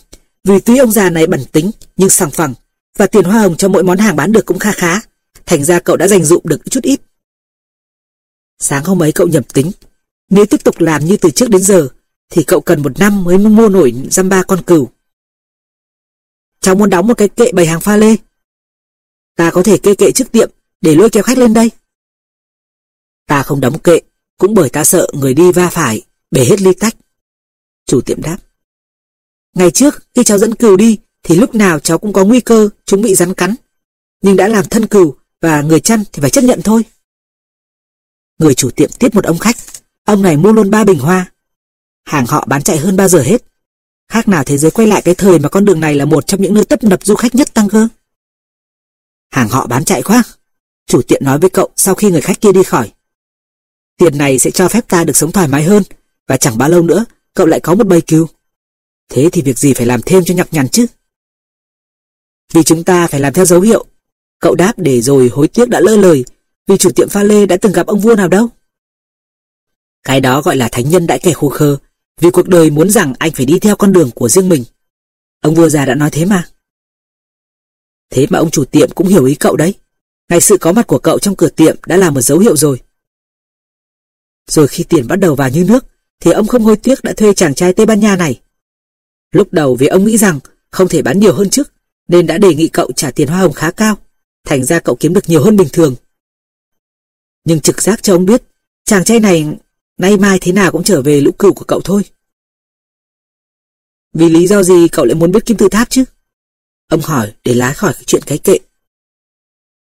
vì tuy ông già này bẩn tính nhưng sòng phẳng, và tiền hoa hồng cho mỗi món hàng bán được cũng kha khá, thành ra cậu đã dành dụm được chút ít. Sáng hôm ấy cậu nhầm tính, nếu tiếp tục làm như từ trước đến giờ, thì cậu cần một năm mới mua nổi dăm ba con cừu. Cháu muốn đóng một cái kệ bày hàng pha lê. Ta có thể kê kệ trước tiệm để lôi kéo khách lên đây. Ta không đóng kệ, cũng bởi ta sợ người đi va phải, bể hết ly tách. Chủ tiệm đáp. Ngày trước, khi cháu dẫn cừu đi, thì lúc nào cháu cũng có nguy cơ chúng bị rắn cắn. Nhưng đã làm thân cừu và người chăn thì phải chấp nhận thôi. Người chủ tiệm tiếp một ông khách. Ông này mua luôn ba bình hoa. Hàng họ bán chạy hơn bao giờ hết. Khác nào thế giới quay lại cái thời mà con đường này là một trong những nơi tấp nập du khách nhất tăng cơ. Hàng họ bán chạy quá. Chủ tiệm nói với cậu sau khi người khách kia đi khỏi. Tiền này sẽ cho phép ta được sống thoải mái hơn và chẳng bao lâu nữa, cậu lại có một bầy cừu. Thế thì việc gì phải làm thêm cho nhọc nhằn chứ? Vì chúng ta phải làm theo dấu hiệu. Cậu đáp để rồi hối tiếc đã lỡ lời vì chủ tiệm pha lê đã từng gặp ông vua nào đâu. Cái đó gọi là thánh nhân đã kẻ khô khơ vì cuộc đời muốn rằng anh phải đi theo con đường của riêng mình. Ông vua già đã nói thế mà. Thế mà ông chủ tiệm cũng hiểu ý cậu đấy. Ngày sự có mặt của cậu trong cửa tiệm đã là một dấu hiệu rồi. Rồi khi tiền bắt đầu vào như nước, thì ông không hối tiếc đã thuê chàng trai Tây Ban Nha này. Lúc đầu vì ông nghĩ rằng không thể bán nhiều hơn trước, nên đã đề nghị cậu trả tiền hoa hồng khá cao. Thành ra cậu kiếm được nhiều hơn bình thường. Nhưng trực giác cho ông biết, chàng trai này nay mai thế nào cũng trở về lũ cừu của cậu thôi. Vì lý do gì cậu lại muốn biết kim tự tháp chứ? Ông hỏi để lái khỏi chuyện cái kệ.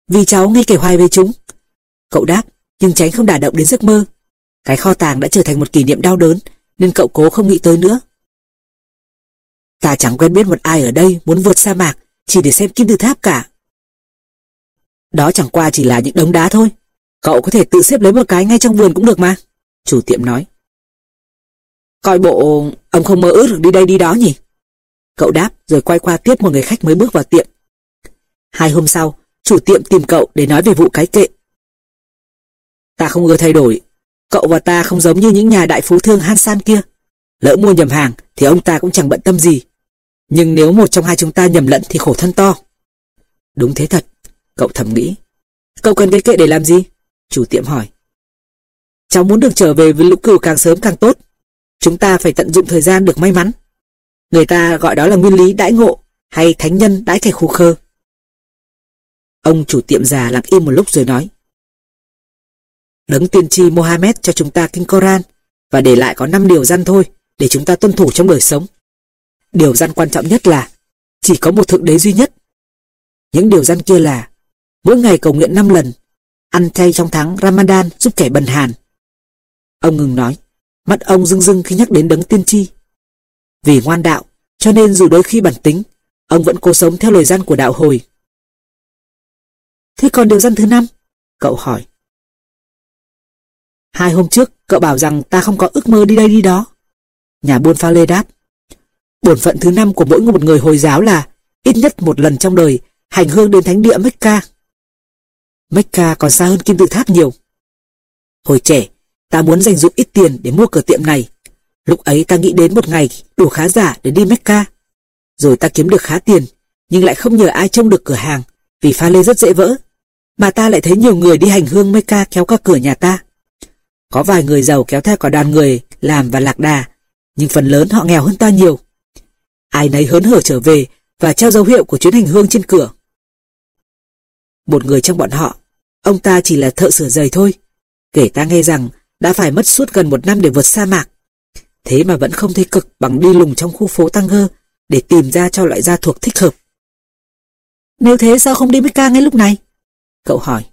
Vì cháu nghe kể hoài về chúng. Cậu đáp, nhưng tránh không đả động đến giấc mơ. Cái kho tàng đã trở thành một kỷ niệm đau đớn, nên cậu cố không nghĩ tới nữa. Ta chẳng quen biết một ai ở đây muốn vượt sa mạc chỉ để xem kim tự tháp cả. Đó chẳng qua chỉ là những đống đá thôi. Cậu có thể tự xếp lấy một cái ngay trong vườn cũng được mà. Chủ tiệm nói. Coi bộ ông không mơ ước được đi đây đi đó nhỉ? Cậu đáp rồi quay qua tiếp một người khách mới bước vào tiệm. Hai hôm sau, chủ tiệm tìm cậu để nói về vụ cái kệ. Ta không ưa thay đổi. Cậu và ta không giống như những nhà đại phú thương Hansan kia. Lỡ mua nhầm hàng thì ông ta cũng chẳng bận tâm gì. Nhưng nếu một trong hai chúng ta nhầm lẫn thì khổ thân to. Đúng thế thật, cậu thầm nghĩ. Cậu cần cái kệ để làm gì? Chủ tiệm hỏi. Cháu muốn được trở về với lũ cừu càng sớm càng tốt. Chúng ta phải tận dụng thời gian được may mắn. Người ta gọi đó là nguyên lý đãi ngộ hay thánh nhân đãi kẻ khô khơ. Ông chủ tiệm già lặng im một lúc rồi nói. Đấng tiên tri Mohammed cho chúng ta kinh Koran và để lại có 5 điều răn thôi để chúng ta tuân thủ trong đời sống. Điều răn quan trọng nhất là chỉ có một thượng đế duy nhất. Những điều răn kia là mỗi ngày cầu nguyện 5 lần, ăn chay trong tháng Ramadan giúp kẻ bần hàn. Ông ngừng nói, mắt ông rưng rưng khi nhắc đến đấng tiên tri. Vì ngoan đạo, cho nên dù đôi khi bản tính, ông vẫn cố sống theo lời gian của đạo hồi. Thế còn điều răn thứ năm? Cậu hỏi. Hai hôm trước, cậu bảo rằng ta không có ước mơ đi đây đi đó. Nhà buôn pha lê đáp. Bổn phận thứ năm của mỗi một người Hồi giáo là ít nhất một lần trong đời hành hương đến thánh địa Mecca. Mecca còn xa hơn kim tự tháp nhiều. Hồi trẻ, ta muốn dành dụng ít tiền để mua cửa tiệm này. Lúc ấy ta nghĩ đến một ngày đủ khá giả để đi Mecca. Rồi ta kiếm được khá tiền, nhưng lại không nhờ ai trông được cửa hàng, vì pha lê rất dễ vỡ. Mà ta lại thấy nhiều người đi hành hương Mecca kéo qua cửa nhà ta. Có vài người giàu kéo theo cả đoàn người làm và lạc đà, nhưng phần lớn họ nghèo hơn ta nhiều. Ai nấy hớn hở trở về và treo dấu hiệu của chuyến hành hương trên cửa. Một người trong bọn họ, ông ta chỉ là thợ sửa giày thôi. Kể ta nghe rằng đã phải mất suốt gần một năm để vượt sa mạc. Thế mà vẫn không thấy cực bằng đi lùng trong khu phố Tăng Hơ để tìm ra cho loại da thuộc thích hợp. Nếu thế sao không đi Mecca ngay lúc này? Cậu hỏi.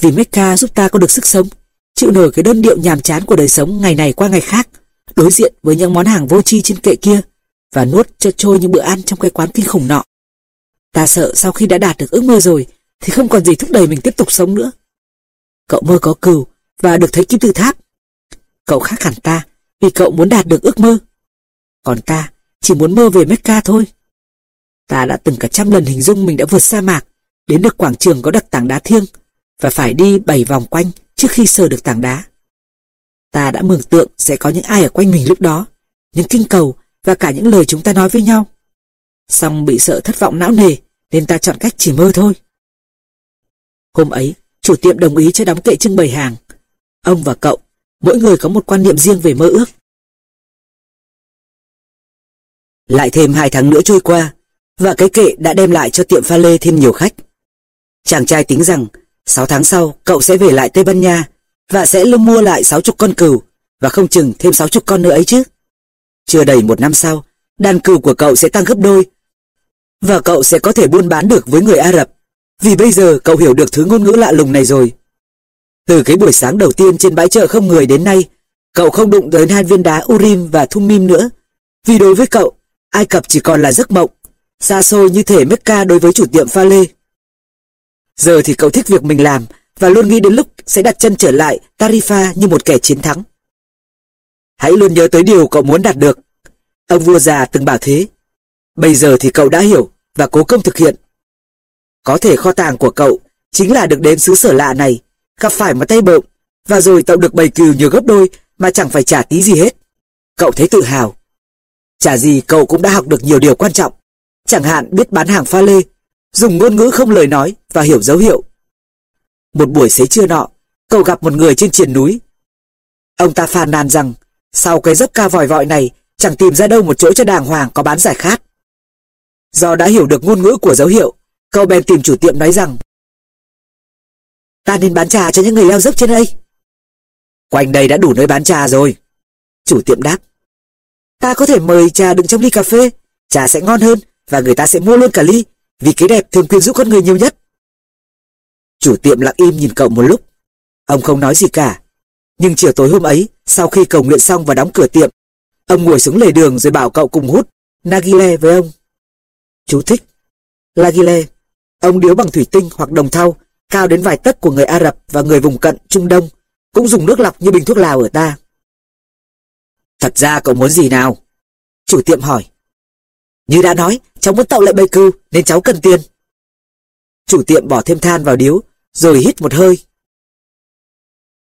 Vì Mecca giúp ta có được sức sống, chịu nổi cái đơn điệu nhàm chán của đời sống ngày này qua ngày khác, đối diện với những món hàng vô tri trên kệ kia và nuốt cho trôi những bữa ăn trong cái quán kinh khủng nọ. Ta sợ sau khi đã đạt được ước mơ rồi thì không còn gì thúc đẩy mình tiếp tục sống nữa. Cậu mơ có cừu và được thấy kim tự tháp. Cậu khác hẳn ta vì cậu muốn đạt được ước mơ. Còn ta chỉ muốn mơ về Mecca thôi. Ta đã từng cả trăm lần hình dung mình đã vượt sa mạc, đến được quảng trường có đặt tảng đá thiêng và phải đi bảy vòng quanh trước khi sờ được tảng đá. Ta đã mường tượng sẽ có những ai ở quanh mình lúc đó, những kinh cầu và cả những lời chúng ta nói với nhau. Xong bị sợ thất vọng não nề nên ta chọn cách chỉ mơ thôi. Hôm ấy, chủ tiệm đồng ý cho đóng kệ trưng bày hàng. Ông và cậu, mỗi người có một quan niệm riêng về mơ ước. Lại thêm hai tháng nữa trôi qua, và cái kệ đã đem lại cho tiệm pha lê thêm nhiều khách. Chàng trai tính rằng, 6 tháng sau cậu sẽ về lại Tây Ban Nha và sẽ lưng mua lại 60 con cừu và không chừng thêm 60 con nữa ấy chứ. Chưa đầy một năm sau, đàn cừu của cậu sẽ tăng gấp đôi và cậu sẽ có thể buôn bán được với người Ả Rập vì bây giờ cậu hiểu được thứ ngôn ngữ lạ lùng này rồi. Từ cái buổi sáng đầu tiên trên bãi chợ không người đến nay, cậu không đụng tới hai viên đá Urim và Thummim nữa. Vì đối với cậu, Ai Cập chỉ còn là giấc mộng, xa xôi như thể Mecca đối với chủ tiệm pha lê. Giờ thì cậu thích việc mình làm và luôn nghĩ đến lúc sẽ đặt chân trở lại Tarifa như một kẻ chiến thắng. Hãy luôn nhớ tới điều cậu muốn đạt được. Ông vua già từng bảo thế. Bây giờ thì cậu đã hiểu và cố công thực hiện. Có thể kho tàng của cậu chính là được đến xứ sở lạ này, gặp phải một tay bợm, và rồi cậu được bày cừu nhiều gấp đôi mà chẳng phải trả tí gì hết. Cậu thấy tự hào. Chả gì cậu cũng đã học được nhiều điều quan trọng, chẳng hạn biết bán hàng pha lê, dùng ngôn ngữ không lời nói và hiểu dấu hiệu. Một buổi xế trưa nọ, cậu gặp một người trên triền núi. Ông ta phàn nàn rằng, sau cái dốc cao vòi vọi này, chẳng tìm ra đâu một chỗ cho đàng hoàng có bán giải khát. Do đã hiểu được ngôn ngữ của dấu hiệu, cậu bèn tìm chủ tiệm nói rằng Ta nên bán trà cho những người leo dốc trên đây. Quanh đây đã đủ nơi bán trà rồi. Chủ tiệm đáp. Ta có thể mời trà đựng trong ly cà phê, trà sẽ ngon hơn và người ta sẽ mua luôn cả ly, vì cái đẹp thường quyến rũ con người nhiều nhất. Chủ tiệm lặng im nhìn cậu một lúc. Ông không nói gì cả. Nhưng chiều tối hôm ấy, sau khi cầu nguyện xong và đóng cửa tiệm, ông ngồi xuống lề đường rồi bảo cậu cùng hút Nagile với ông. Chú thích. Nagile, ông điếu bằng thủy tinh hoặc đồng thau, cao đến vài tấc của người Ả Rập và người vùng cận Trung Đông, cũng dùng nước lọc như bình thuốc lào ở ta. Thật ra cậu muốn gì nào? Chủ tiệm hỏi. Như đã nói, cháu muốn tạo lại bầy cừu nên cháu cần tiền. Chủ tiệm bỏ thêm than vào điếu, rồi hít một hơi.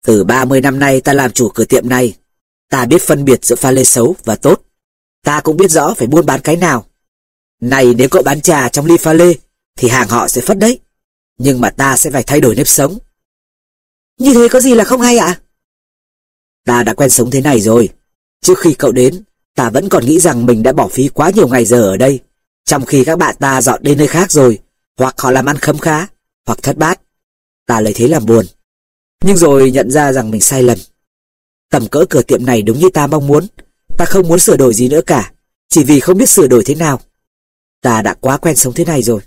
Từ 30 năm nay ta làm chủ cửa tiệm này, ta biết phân biệt giữa pha lê xấu và tốt. Ta cũng biết rõ phải buôn bán cái nào. Này nếu cậu bán trà trong ly pha lê, thì hàng họ sẽ phất đấy. Nhưng mà ta sẽ phải thay đổi nếp sống. Như thế có gì là không hay ạ? Ta đã quen sống thế này rồi. Trước khi cậu đến, ta vẫn còn nghĩ rằng mình đã bỏ phí quá nhiều ngày giờ ở đây. Trong khi các bạn ta dọn đến nơi khác rồi, hoặc họ làm ăn khấm khá, hoặc thất bát. Ta lấy thế làm buồn. Nhưng rồi nhận ra rằng mình sai lầm. Tầm cỡ cửa tiệm này đúng như ta mong muốn. Ta không muốn sửa đổi gì nữa cả, chỉ vì không biết sửa đổi thế nào. Ta đã quá quen sống thế này rồi.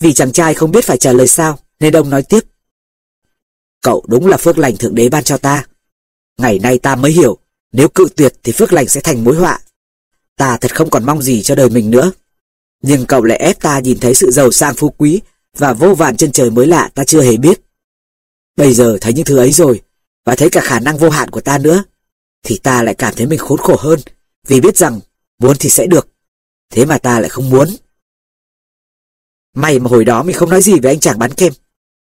Vì chàng trai không biết phải trả lời sao, nên ông nói tiếp. Cậu đúng là phước lành thượng đế ban cho ta. Ngày nay ta mới hiểu, nếu cự tuyệt thì phước lành sẽ thành mối họa. Ta thật không còn mong gì cho đời mình nữa. Nhưng cậu lại ép ta nhìn thấy sự giàu sang phú quý và vô vàn chân trời mới lạ ta chưa hề biết. Bây giờ thấy những thứ ấy rồi, và thấy cả khả năng vô hạn của ta nữa, thì ta lại cảm thấy mình khốn khổ hơn, vì biết rằng muốn thì sẽ được. Thế mà ta lại không muốn. May mà hồi đó mình không nói gì với anh chàng bán kem.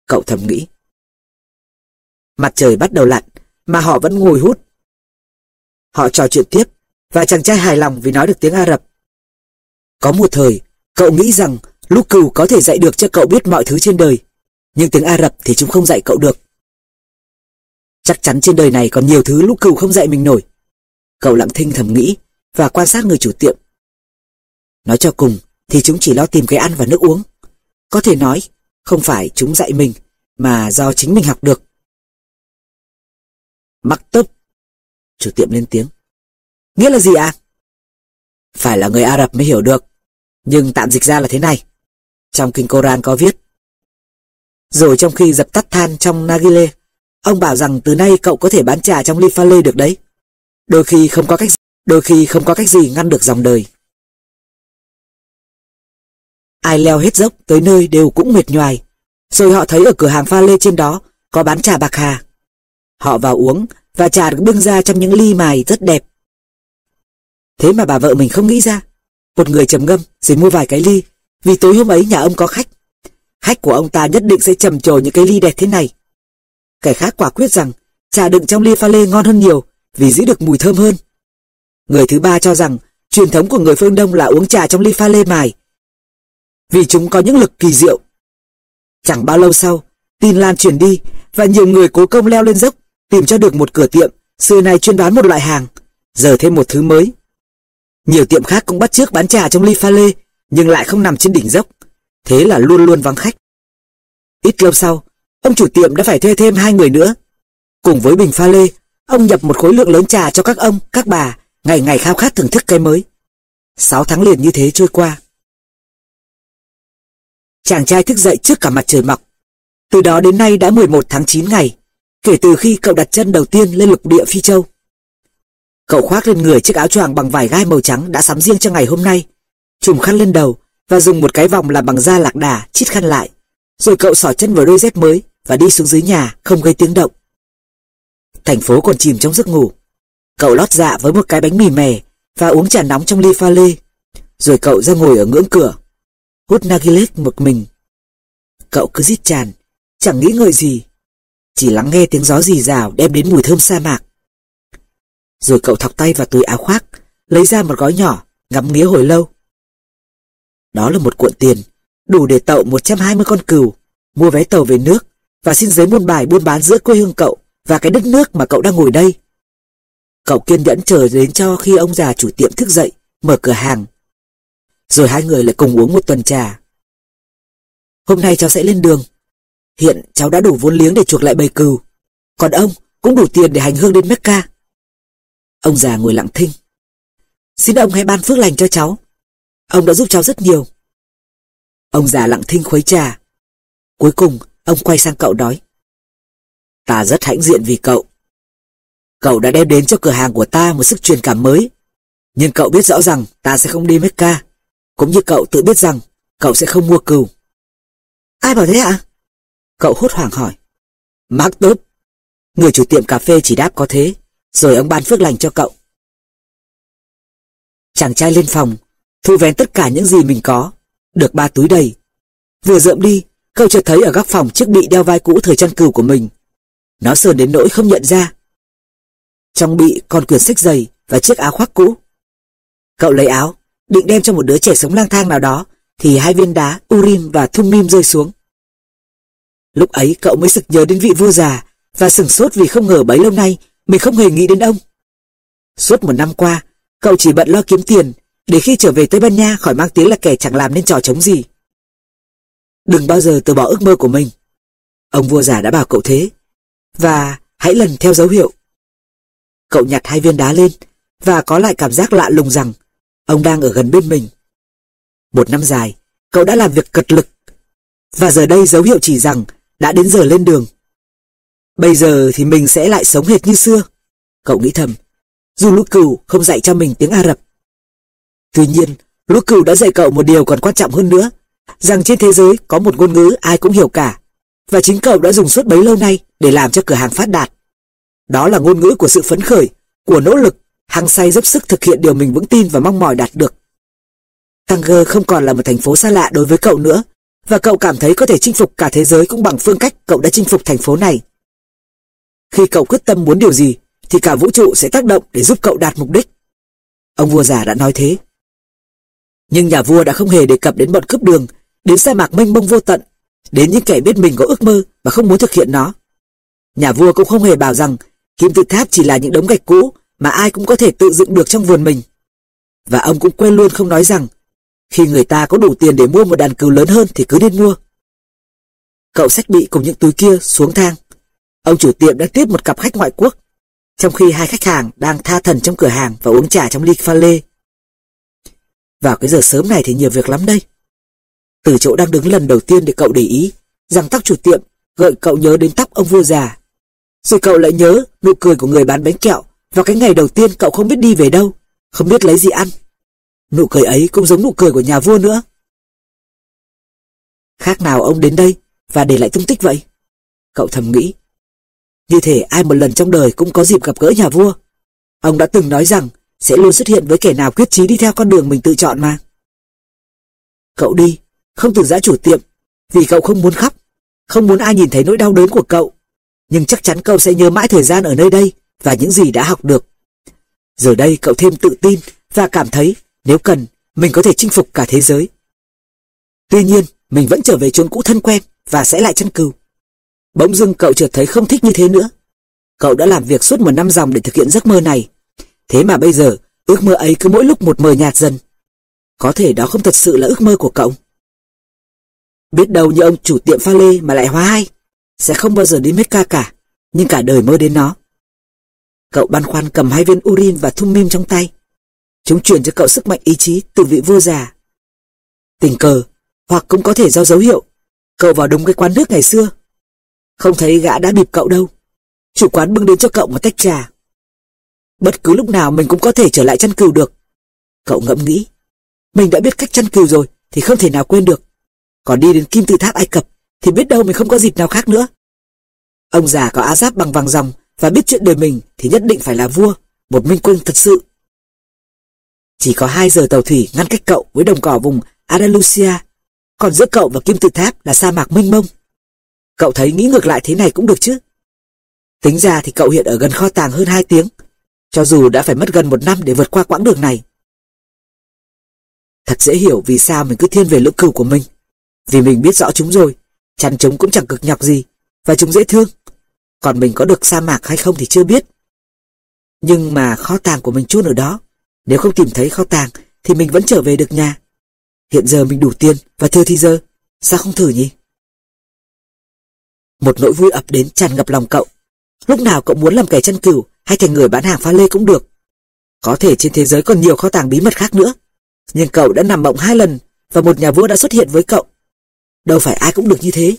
Cậu thầm nghĩ. Mặt trời bắt đầu lặn, mà họ vẫn ngồi hút. Họ trò chuyện tiếp, và chàng trai hài lòng vì nói được tiếng Ả Rập. Có một thời, cậu nghĩ rằng lúc cừu có thể dạy được cho cậu biết mọi thứ trên đời, nhưng tiếng Ả Rập thì chúng không dạy cậu được. Chắc chắn trên đời này còn nhiều thứ lúc cừu không dạy mình nổi. Cậu lặng thinh thầm nghĩ và quan sát người chủ tiệm. Nói cho cùng thì chúng chỉ lo tìm cái ăn và nước uống. Có thể nói, không phải chúng dạy mình, mà do chính mình học được. Mắc tấp. Chủ tiệm lên tiếng. Nghĩa là gì ạ? À? Phải là người Ả Rập mới hiểu được. Nhưng tạm dịch ra là thế này. Trong kinh Koran có viết. Rồi trong khi dập tắt than trong Nagile, ông bảo rằng từ nay cậu có thể bán trà trong ly pha lê được đấy. Đôi khi không có cách đôi khi không có cách gì ngăn được dòng đời. Ai leo hết dốc tới nơi đều cũng mệt nhoài. Rồi họ thấy ở cửa hàng pha lê trên đó có bán trà bạc hà. Họ vào uống và trà được bưng ra trong những ly mài rất đẹp. Thế mà bà vợ mình không nghĩ ra. Một người trầm ngâm rồi mua vài cái ly vì tối hôm ấy nhà ông có khách. Khách của ông ta nhất định sẽ trầm trồ những cái ly đẹp thế này. Kẻ khác quả quyết rằng trà đựng trong ly pha lê ngon hơn nhiều vì giữ được mùi thơm hơn. Người thứ ba cho rằng truyền thống của người phương Đông là uống trà trong ly pha lê mài vì chúng có những lực kỳ diệu. Chẳng bao lâu sau, tin lan truyền đi và nhiều người cố công leo lên dốc tìm cho được một cửa tiệm xưa nay chuyên bán một loại hàng, giờ thêm một thứ mới. Nhiều tiệm khác cũng bắt chước bán trà trong ly pha lê nhưng lại không nằm trên đỉnh dốc, thế là luôn luôn vắng khách. Ít lâu sau, ông chủ tiệm đã phải thuê thêm hai người nữa. Cùng với bình pha lê, ông nhập một khối lượng lớn trà cho các ông, các bà ngày ngày khao khát thưởng thức cái mới. Sáu tháng liền như thế trôi qua. Chàng trai thức dậy trước cả mặt trời mọc. Từ đó đến nay đã 11 tháng 9 ngày, kể từ khi cậu đặt chân đầu tiên lên lục địa Phi Châu. Cậu khoác lên người chiếc áo choàng bằng vải gai màu trắng đã sắm riêng cho ngày hôm nay, trùm khăn lên đầu và dùng một cái vòng làm bằng da lạc đà chít khăn lại. Rồi cậu xỏ chân vào đôi dép mới và đi xuống dưới nhà không gây tiếng động. Thành phố còn chìm trong giấc ngủ. Cậu lót dạ với một cái bánh mì mè và uống trà nóng trong ly pha lê. Rồi cậu ra ngồi ở ngưỡng cửa, hút nargileh một mình. Cậu cứ rít tràn, chẳng nghĩ ngợi gì, chỉ lắng nghe tiếng gió rì rào đem đến mùi thơm sa mạc. Rồi cậu thọc tay vào túi áo khoác, lấy ra một gói nhỏ, ngắm nghía hồi lâu. Đó là một cuộn tiền, đủ để tậu 120 con cừu, mua vé tàu về nước và xin giấy buôn bài buôn bán giữa quê hương cậu và cái đất nước mà cậu đang ngồi đây. Cậu kiên nhẫn chờ đến cho khi ông già chủ tiệm thức dậy, mở cửa hàng. Rồi hai người lại cùng uống một tuần trà. Hôm nay cháu sẽ lên đường. Hiện cháu đã đủ vốn liếng để chuộc lại bầy cừu. Còn ông cũng đủ tiền để hành hương đến Mecca. Ông già ngồi lặng thinh. Xin ông hãy ban phước lành cho cháu. Ông đã giúp cháu rất nhiều. Ông già lặng thinh khuấy trà. Cuối cùng, ông quay sang cậu nói. Ta rất hãnh diện vì cậu. Cậu đã đem đến cho cửa hàng của ta một sức truyền cảm mới. Nhưng cậu biết rõ rằng ta sẽ không đi Mecca. Cũng như cậu tự biết rằng cậu sẽ không mua cừu. Ai bảo thế ạ? Cậu hốt hoảng hỏi. Mark tốt. Người chủ tiệm cà phê chỉ đáp có thế. Rồi ông ban phước lành cho cậu. Chàng trai lên phòng, thu vén tất cả những gì mình có. Được ba túi đầy. Vừa rượm đi, cậu chợt thấy ở góc phòng chiếc bị đeo vai cũ thời chăn cừu của mình. Nó sờn đến nỗi không nhận ra. Trong bị còn quyển sách dày và chiếc áo khoác cũ. Cậu lấy áo, định đem cho một đứa trẻ sống lang thang nào đó, thì hai viên đá Urim và Thummim rơi xuống. Lúc ấy cậu mới sực nhớ đến vị vua già và sửng sốt vì không ngờ bấy lâu nay mình không hề nghĩ đến ông. Suốt một năm qua, cậu chỉ bận lo kiếm tiền để khi trở về Tây Ban Nha khỏi mang tiếng là kẻ chẳng làm nên trò chống gì. Đừng bao giờ từ bỏ ước mơ của mình. Ông vua già đã bảo cậu thế. Và hãy lần theo dấu hiệu. Cậu nhặt hai viên đá lên và có lại cảm giác lạ lùng rằng ông đang ở gần bên mình. Một năm dài, cậu đã làm việc cật lực. Và giờ đây dấu hiệu chỉ rằng đã đến giờ lên đường. Bây giờ thì mình sẽ lại sống hệt như xưa. Cậu nghĩ thầm, dù lũ cừu không dạy cho mình tiếng Ả Rập. Tuy nhiên, lũ cừu đã dạy cậu một điều còn quan trọng hơn nữa, rằng trên thế giới có một ngôn ngữ ai cũng hiểu cả, và chính cậu đã dùng suốt bấy lâu nay để làm cho cửa hàng phát đạt. Đó là ngôn ngữ của sự phấn khởi, của nỗ lực, hăng say dốc sức thực hiện điều mình vững tin và mong mỏi đạt được. Tanger không còn là một thành phố xa lạ đối với cậu nữa, và cậu cảm thấy có thể chinh phục cả thế giới cũng bằng phương cách cậu đã chinh phục thành phố này. Khi cậu quyết tâm muốn điều gì, thì cả vũ trụ sẽ tác động để giúp cậu đạt mục đích. Ông vua già đã nói thế. Nhưng nhà vua đã không hề đề cập đến bọn cướp đường, đến sa mạc mênh mông vô tận, đến những kẻ biết mình có ước mơ mà không muốn thực hiện nó. Nhà vua cũng không hề bảo rằng kim tự tháp chỉ là những đống gạch cũ mà ai cũng có thể tự dựng được trong vườn mình. Và ông cũng quên luôn không nói rằng khi người ta có đủ tiền để mua một đàn cừu lớn hơn thì cứ nên mua. Cậu sách bị cùng những túi kia xuống thang. Ông chủ tiệm đang tiếp một cặp khách ngoại quốc, trong khi hai khách hàng đang tha thần trong cửa hàng và uống trà trong ly pha lê. Vào cái giờ sớm này thì nhiều việc lắm đây. Từ chỗ đang đứng lần đầu tiên để cậu để ý, rằng tóc chủ tiệm gợi cậu nhớ đến tóc ông vua già. Rồi cậu lại nhớ nụ cười của người bán bánh kẹo vào cái ngày đầu tiên cậu không biết đi về đâu, không biết lấy gì ăn. Nụ cười ấy cũng giống nụ cười của nhà vua nữa. Khác nào ông đến đây và để lại tung tích vậy? Cậu thầm nghĩ. Như thể ai một lần trong đời cũng có dịp gặp gỡ nhà vua. Ông đã từng nói rằng sẽ luôn xuất hiện với kẻ nào quyết chí đi theo con đường mình tự chọn mà. Cậu đi, không từ giã chủ tiệm, vì cậu không muốn khóc, không muốn ai nhìn thấy nỗi đau đớn của cậu. Nhưng chắc chắn cậu sẽ nhớ mãi thời gian ở nơi đây và những gì đã học được. Giờ đây cậu thêm tự tin và cảm thấy nếu cần mình có thể chinh phục cả thế giới. Tuy nhiên, mình vẫn trở về chốn cũ thân quen và sẽ lại chân cừu. Bỗng dưng cậu chợt thấy không thích như thế nữa. Cậu đã làm việc suốt một năm dòng để thực hiện giấc mơ này. Thế mà bây giờ, ước mơ ấy cứ mỗi lúc một mờ nhạt dần. Có thể đó không thật sự là ước mơ của cậu. Biết đâu như ông chủ tiệm pha lê mà lại hóa hay, sẽ không bao giờ đi Mecca cả, nhưng cả đời mơ đến nó. Cậu băn khoăn cầm hai viên urin và thung mim trong tay, Chúng truyền cho cậu sức mạnh ý chí từ vị vua già. Tình cờ, hoặc cũng có thể do dấu hiệu, cậu vào đúng cái quán nước ngày xưa. Không thấy gã đã bịp cậu đâu. Chủ quán bưng đến cho cậu một tách trà. Bất cứ lúc nào mình cũng có thể trở lại chăn cừu được. Cậu ngẫm nghĩ. Mình đã biết cách chăn cừu rồi thì không thể nào quên được. Còn đi đến kim tự tháp Ai Cập thì biết đâu mình không có dịp nào khác nữa. Ông già có á giáp bằng vàng ròng và biết chuyện đời mình thì nhất định phải là vua, một minh quân thật sự. Chỉ có 2 giờ tàu thủy ngăn cách cậu với đồng cỏ vùng Andalusia, còn giữa cậu và kim tự tháp là sa mạc mênh mông. Cậu thấy nghĩ ngược lại thế này cũng được chứ? Tính ra thì cậu hiện ở gần kho tàng hơn 2 tiếng, cho dù đã phải mất gần một năm để vượt qua quãng đường này. Thật dễ hiểu vì sao mình cứ thiên về lưỡng cừu của mình. Vì mình biết rõ chúng rồi, chăn chúng cũng chẳng cực nhọc gì, và chúng dễ thương. Còn mình có được sa mạc hay không thì chưa biết. Nhưng mà kho tàng của mình chôn ở đó. Nếu không tìm thấy kho tàng thì mình vẫn trở về được nhà. Hiện giờ mình đủ tiền và thừa thì giờ, sao không thử nhỉ? Một nỗi vui ập đến tràn ngập lòng cậu. Lúc nào cậu muốn làm kẻ chân cừu hay thành người bán hàng pha lê cũng được. Có thể trên thế giới còn nhiều kho tàng bí mật khác nữa. Nhưng cậu đã nằm mộng hai lần và một nhà vua đã xuất hiện với cậu. Đâu phải ai cũng được như thế.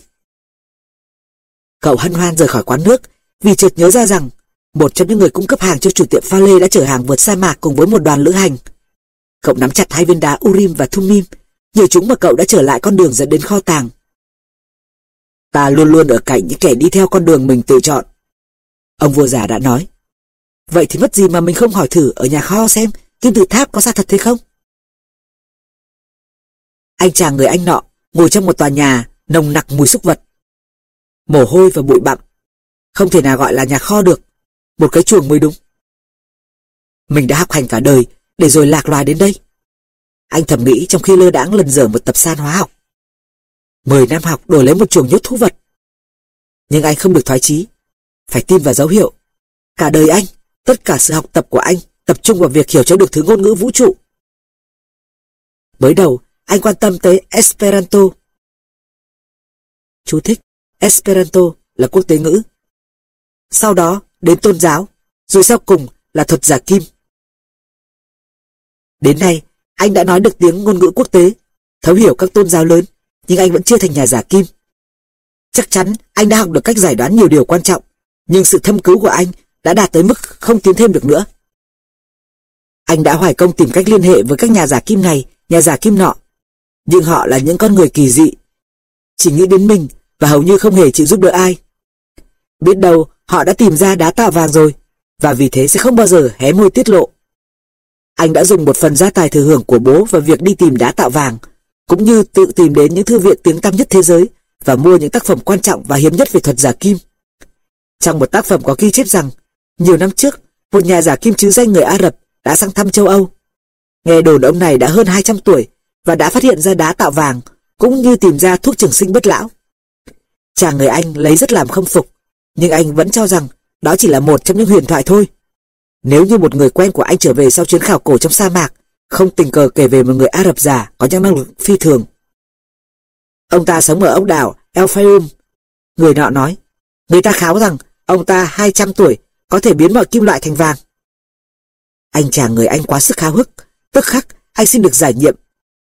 Cậu hân hoan rời khỏi quán nước vì chợt nhớ ra rằng một trong những người cung cấp hàng cho chủ tiệm pha lê đã chở hàng vượt sa mạc cùng với một đoàn lữ hành. Cậu nắm chặt hai viên đá Urim và Thumim, nhờ chúng mà cậu đã trở lại con đường dẫn đến kho tàng. Ta luôn luôn ở cạnh những kẻ đi theo con đường mình tự chọn. Ông vua già đã nói. Vậy thì mất gì mà mình không hỏi thử ở nhà kho xem kim tự tháp có ra thật thế không? Anh chàng người anh nọ ngồi trong một tòa nhà nồng nặc mùi súc vật. Mồ hôi và bụi bặm. Không thể nào gọi là nhà kho được. Một cái chuồng mới đúng. Mình đã học hành cả đời để rồi lạc loài đến đây. Anh thầm nghĩ trong khi lơ đãng lần dở một tập san hóa học. Mười năm học đổi lấy một chuồng nhốt thú vật. Nhưng anh không được thoái chí. Phải tin vào dấu hiệu. Cả đời anh, tất cả sự học tập của anh tập trung vào việc hiểu cho được thứ ngôn ngữ vũ trụ. Mới đầu, anh quan tâm tới Esperanto. Chú thích, Esperanto là quốc tế ngữ. Sau đó đến tôn giáo, rồi sau cùng là thuật giả kim. Đến nay, anh đã nói được tiếng ngôn ngữ quốc tế, thấu hiểu các tôn giáo lớn, nhưng anh vẫn chưa thành nhà giả kim. Chắc chắn anh đã học được cách giải đoán nhiều điều quan trọng, nhưng sự thâm cứu của anh đã đạt tới mức không tiến thêm được nữa. Anh đã hoài công tìm cách liên hệ với các nhà giả kim này, nhà giả kim nọ, nhưng họ là những con người kỳ dị. Chỉ nghĩ đến mình và hầu như không hề chịu giúp đỡ ai. Biết đâu họ đã tìm ra đá tạo vàng rồi, và vì thế sẽ không bao giờ hé môi tiết lộ. Anh đã dùng một phần gia tài thừa hưởng của bố vào việc đi tìm đá tạo vàng, cũng như tự tìm đến những thư viện tiếng tăm nhất thế giới và mua những tác phẩm quan trọng và hiếm nhất về thuật giả kim. Trong một tác phẩm có ghi chép rằng, nhiều năm trước, một nhà giả kim chứ danh người Ả Rập đã sang thăm châu Âu. Nghe đồn ông này đã hơn 200 tuổi và đã phát hiện ra đá tạo vàng, cũng như tìm ra thuốc trường sinh bất lão. Chàng người Anh lấy rất làm không phục, nhưng anh vẫn cho rằng đó chỉ là một trong những huyền thoại thôi. Nếu như một người quen của anh trở về sau chuyến khảo cổ trong sa mạc, không tình cờ kể về một người Ả Rập già có những năng lực phi thường. Ông ta sống ở ốc đảo El Fayum. Người nọ nói, người ta kháo rằng ông ta 200 tuổi có thể biến mọi kim loại thành vàng. Anh chàng người Anh quá sức háo hức, tức khắc anh xin được giải nhiệm,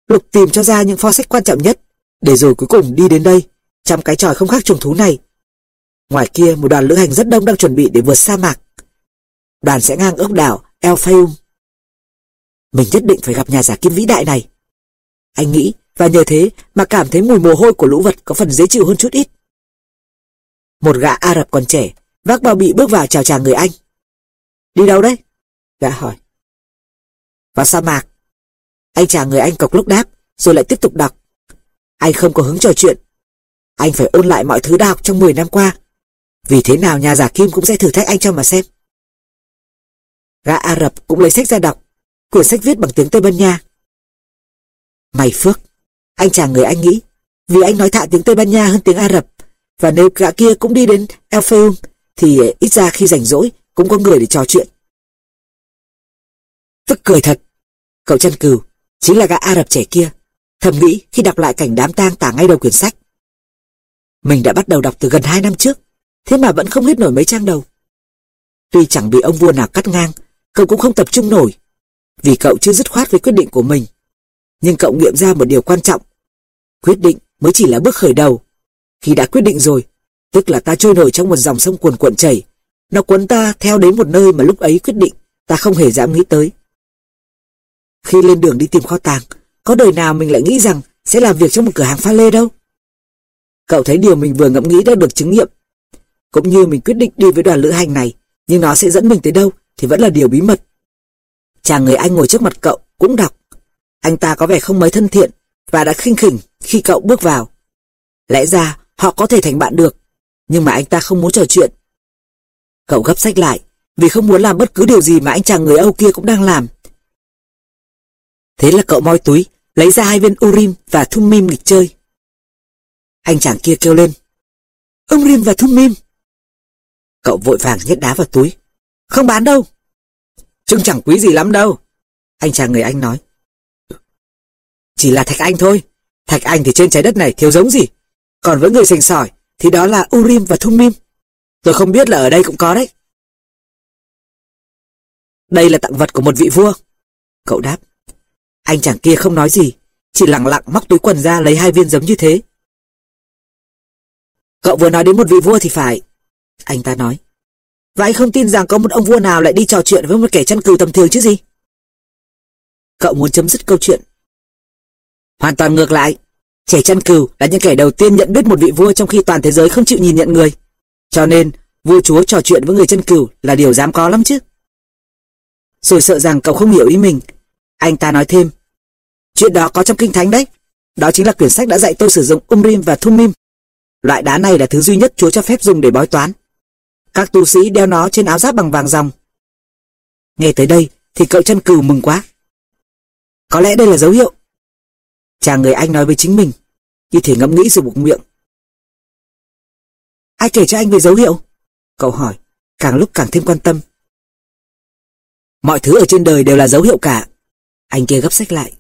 lục tìm cho ra những pho sách quan trọng nhất, để rồi cuối cùng đi đến đây, trong cái tròi không khác trùng thú này. Ngoài kia một đoàn lữ hành rất đông đang chuẩn bị để vượt sa mạc. Đoàn sẽ ngang ốc đảo El Fayum. Mình nhất định phải gặp nhà giả kim vĩ đại này. Anh nghĩ và nhờ thế mà cảm thấy mùi mồ hôi của lũ vật có phần dễ chịu hơn chút ít. Một gã Ả Rập còn trẻ, vác bao bị bước vào chào chàng người Anh. Đi đâu đấy? Gã hỏi. Vào sa mạc. Anh chàng người Anh cộc lúc đáp, rồi lại tiếp tục đọc. Anh không có hứng trò chuyện. Anh phải ôn lại mọi thứ đã học trong 10 năm qua. Vì thế nào nhà giả kim cũng sẽ thử thách anh cho mà xem. Gã Ả Rập cũng lấy sách ra đọc, quyển sách viết bằng tiếng Tây Ban Nha. Mày phước, anh chàng người Anh nghĩ, vì anh nói thạo tiếng Tây Ban Nha hơn tiếng Ả Rập, và nếu gã kia cũng đi đến Elfeum thì ờ, ít ra khi rảnh rỗi cũng có người để trò chuyện. Tức cười thật, cậu chân cừu, chính là gã Ả Rập trẻ kia, thầm nghĩ khi đọc lại cảnh đám tang tả ngay đầu quyển sách. Mình đã bắt đầu đọc từ gần hai năm trước, thế mà vẫn không hết nổi mấy trang đầu. Tuy chẳng bị ông vua nào cắt ngang, cậu cũng không tập trung nổi. vì cậu chưa dứt khoát với quyết định của mình. Nhưng cậu nghiệm ra một điều quan trọng. Quyết định mới chỉ là bước khởi đầu. Khi đã quyết định rồi, tức là ta trôi nổi trong một dòng sông cuồn cuộn chảy. Nó cuốn ta theo đến một nơi mà lúc ấy quyết định ta không hề dám nghĩ tới. Khi lên đường đi tìm kho tàng, có đời nào mình lại nghĩ rằng sẽ làm việc trong một cửa hàng pha lê đâu. Cậu thấy điều mình vừa ngẫm nghĩ đã được chứng nghiệm. Cũng như mình quyết định đi với đoàn lữ hành này, nhưng nó sẽ dẫn mình tới đâu thì vẫn là điều bí mật. Chàng người anh ngồi trước mặt cậu cũng đọc. Anh ta có vẻ không mấy thân thiện và đã khinh khỉnh khi cậu bước vào. Lẽ ra họ có thể thành bạn được, nhưng mà anh ta không muốn trò chuyện. Cậu gấp sách lại vì không muốn làm bất cứ điều gì mà anh chàng người Âu kia cũng đang làm. Thế là cậu moi túi, lấy ra hai viên Urim và Thummim nghịch chơi. Anh chàng kia kêu lên. Urim và Thummim. Cậu vội vàng nhét đá vào túi. Không bán đâu. Trưng chẳng quý gì lắm đâu. Anh chàng người Anh nói. Chỉ là thạch anh thôi. Thạch anh thì trên trái đất này thiếu giống gì. Còn với người sành sỏi thì đó là Urim và Thummim. Tôi không biết là ở đây cũng có đấy. Đây là tặng vật của một vị vua. Cậu đáp. Anh chàng kia không nói gì, chỉ lặng lặng móc túi quần ra lấy hai viên giống như thế. Cậu vừa nói đến một vị vua thì phải. Anh ta nói. Và anh không tin rằng có một ông vua nào lại đi trò chuyện với một kẻ chăn cừu tầm thường chứ gì? Cậu muốn chấm dứt câu chuyện. Hoàn toàn ngược lại. Trẻ chăn cừu là những kẻ đầu tiên nhận biết một vị vua trong khi toàn thế giới không chịu nhìn nhận người. Cho nên, vua chúa trò chuyện với người chân cừu là điều dám có lắm chứ. Rồi sợ rằng cậu không hiểu ý mình. Anh ta nói thêm. Chuyện đó có trong kinh thánh đấy. Đó chính là quyển sách đã dạy tôi sử dụng Umrim và Thummim. Loại đá này là thứ duy nhất Chúa cho phép dùng để bói toán. Các tu sĩ đeo nó trên áo giáp bằng vàng ròng. Nghe tới đây thì cậu chân cừu mừng quá. Có lẽ đây là dấu hiệu. Chàng người Anh nói với chính mình, như thể ngẫm nghĩ rồi buộc miệng. Ai kể cho anh về dấu hiệu? Cậu hỏi, càng lúc càng thêm quan tâm. Mọi thứ ở trên đời đều là dấu hiệu cả. Anh kia gấp sách lại.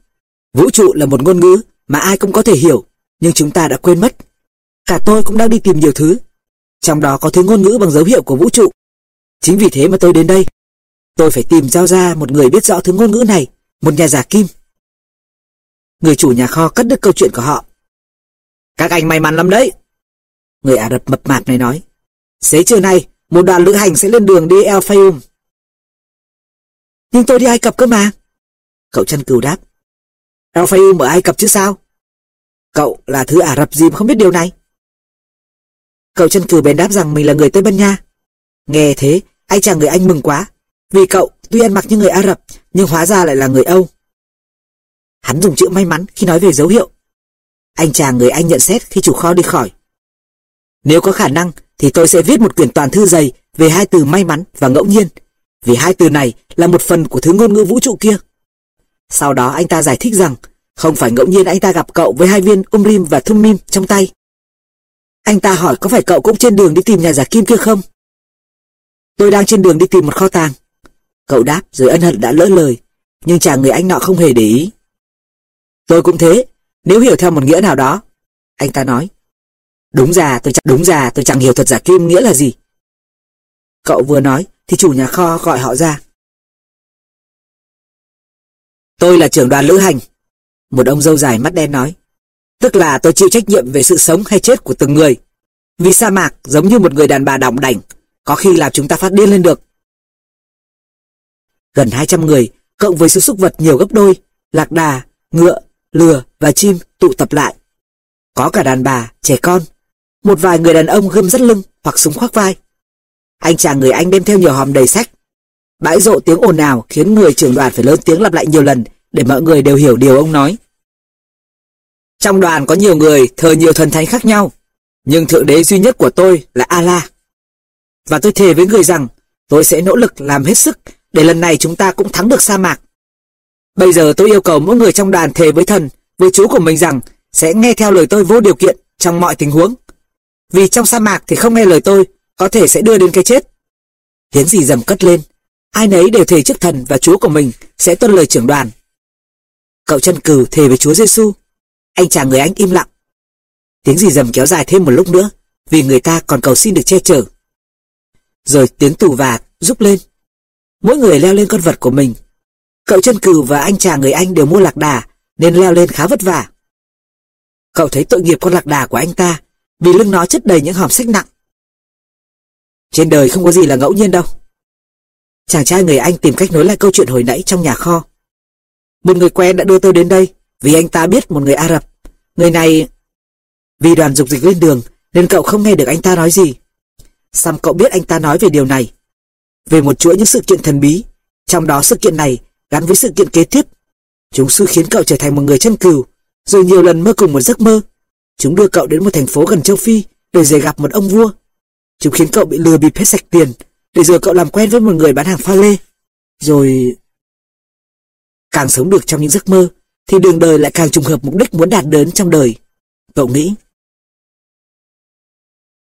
Vũ trụ là một ngôn ngữ mà ai cũng có thể hiểu, nhưng chúng ta đã quên mất. Cả tôi cũng đang đi tìm nhiều thứ. Trong đó có thứ ngôn ngữ bằng dấu hiệu của vũ trụ. Chính vì thế mà tôi đến đây. Tôi phải tìm giao ra một người biết rõ thứ ngôn ngữ này, một nhà giả kim. Người chủ nhà kho cắt đứt câu chuyện của họ. Các anh may mắn lắm đấy. Người Ả Rập mập mạp này nói. Xế trưa nay, một đoàn lữ hành sẽ lên đường đi El Fayum. Nhưng tôi đi Ai Cập cơ mà. Cậu chân cừu đáp. El Fayum ở Ai Cập chứ sao? Cậu là thứ Ả Rập gì mà không biết điều này? Cậu chân cừu bèn đáp rằng mình là người Tây Ban Nha. Nghe thế, anh chàng người Anh mừng quá. Vì cậu tuy ăn mặc như người Ả Rập, nhưng hóa ra lại là người Âu. Hắn dùng chữ may mắn khi nói về dấu hiệu. Anh chàng người Anh nhận xét khi chủ kho đi khỏi. Nếu có khả năng thì tôi sẽ viết một quyển toàn thư dày về hai từ may mắn và ngẫu nhiên, vì hai từ này là một phần của thứ ngôn ngữ vũ trụ kia. Sau đó anh ta giải thích rằng không phải ngẫu nhiên anh ta gặp cậu với hai viên Umrim và Thummim trong tay. Anh ta hỏi có phải cậu cũng trên đường đi tìm nhà giả kim kia không? Tôi đang trên đường đi tìm một kho tàng. Cậu đáp rồi ân hận đã lỡ lời, nhưng chàng người anh nọ không hề để ý. Tôi cũng thế, nếu hiểu theo một nghĩa nào đó. Anh ta nói. Đúng ra tôi chẳng, đúng ra tôi chẳng hiểu thuật giả kim nghĩa là gì. Cậu vừa nói thì chủ nhà kho gọi họ ra. Tôi là trưởng đoàn lữ hành. Một ông dâu dài mắt đen nói. Tức là tôi chịu trách nhiệm về sự sống hay chết của từng người. Vì sa mạc giống như một người đàn bà đỏng đảnh, có khi làm chúng ta phát điên lên được. Gần 200 người, cộng với số súc vật nhiều gấp đôi, lạc đà, ngựa, lừa và chim tụ tập lại. Có cả đàn bà, trẻ con, một vài người đàn ông gươm rất lưng hoặc súng khoác vai. Anh chàng người Anh đem theo nhiều hòm đầy sách. Bãi rộ tiếng ồn ào khiến người trưởng đoàn phải lớn tiếng lặp lại nhiều lần để mọi người đều hiểu điều ông nói. Trong đoàn có nhiều người thờ nhiều thần thánh khác nhau, nhưng thượng đế duy nhất của tôi là Allah. Và tôi thề với người rằng tôi sẽ nỗ lực làm hết sức để lần này chúng ta cũng thắng được sa mạc. Bây giờ tôi yêu cầu mỗi người trong đoàn thề với thần, với chú của mình rằng sẽ nghe theo lời tôi vô điều kiện trong mọi tình huống. Vì trong sa mạc thì không nghe lời tôi, có thể sẽ đưa đến cái chết. Tiếng gì dầm cất lên, ai nấy đều thề trước thần và chúa của mình sẽ tuân lời trưởng đoàn. Cậu chân cừu thề với chúa Giêsu. Anh chàng người Anh im lặng. Tiếng gì dầm kéo dài thêm một lúc nữa, vì người ta còn cầu xin được che chở. Rồi tiếng tù và rúc lên. Mỗi người leo lên con vật của mình. Cậu chân cừu và anh chàng người Anh đều mua lạc đà, nên leo lên khá vất vả. Cậu thấy tội nghiệp con lạc đà của anh ta, vì lưng nó chất đầy những hòm sách nặng. Trên đời không có gì là ngẫu nhiên đâu. Chàng trai người Anh tìm cách nối lại câu chuyện hồi nãy trong nhà kho. Một người quen đã đưa tôi đến đây, vì anh ta biết một người Ả Rập. Người này... Vì đoàn dục dịch lên đường, nên cậu không nghe được anh ta nói gì. Xong cậu biết anh ta nói về điều này. Về một chuỗi những sự kiện thần bí, trong đó sự kiện này gắn với sự kiện kế tiếp. Chúng xui khiến cậu trở thành một người chân cừu, rồi nhiều lần mơ cùng một giấc mơ. Chúng đưa cậu đến một thành phố gần châu Phi để dễ gặp một ông vua. Chúng khiến cậu bị lừa bịp hết sạch tiền, để rồi cậu làm quen với một người bán hàng pha lê. Rồi... Càng sống được trong những giấc mơ, thì đường đời lại càng trùng hợp mục đích muốn đạt đến trong đời. Cậu nghĩ.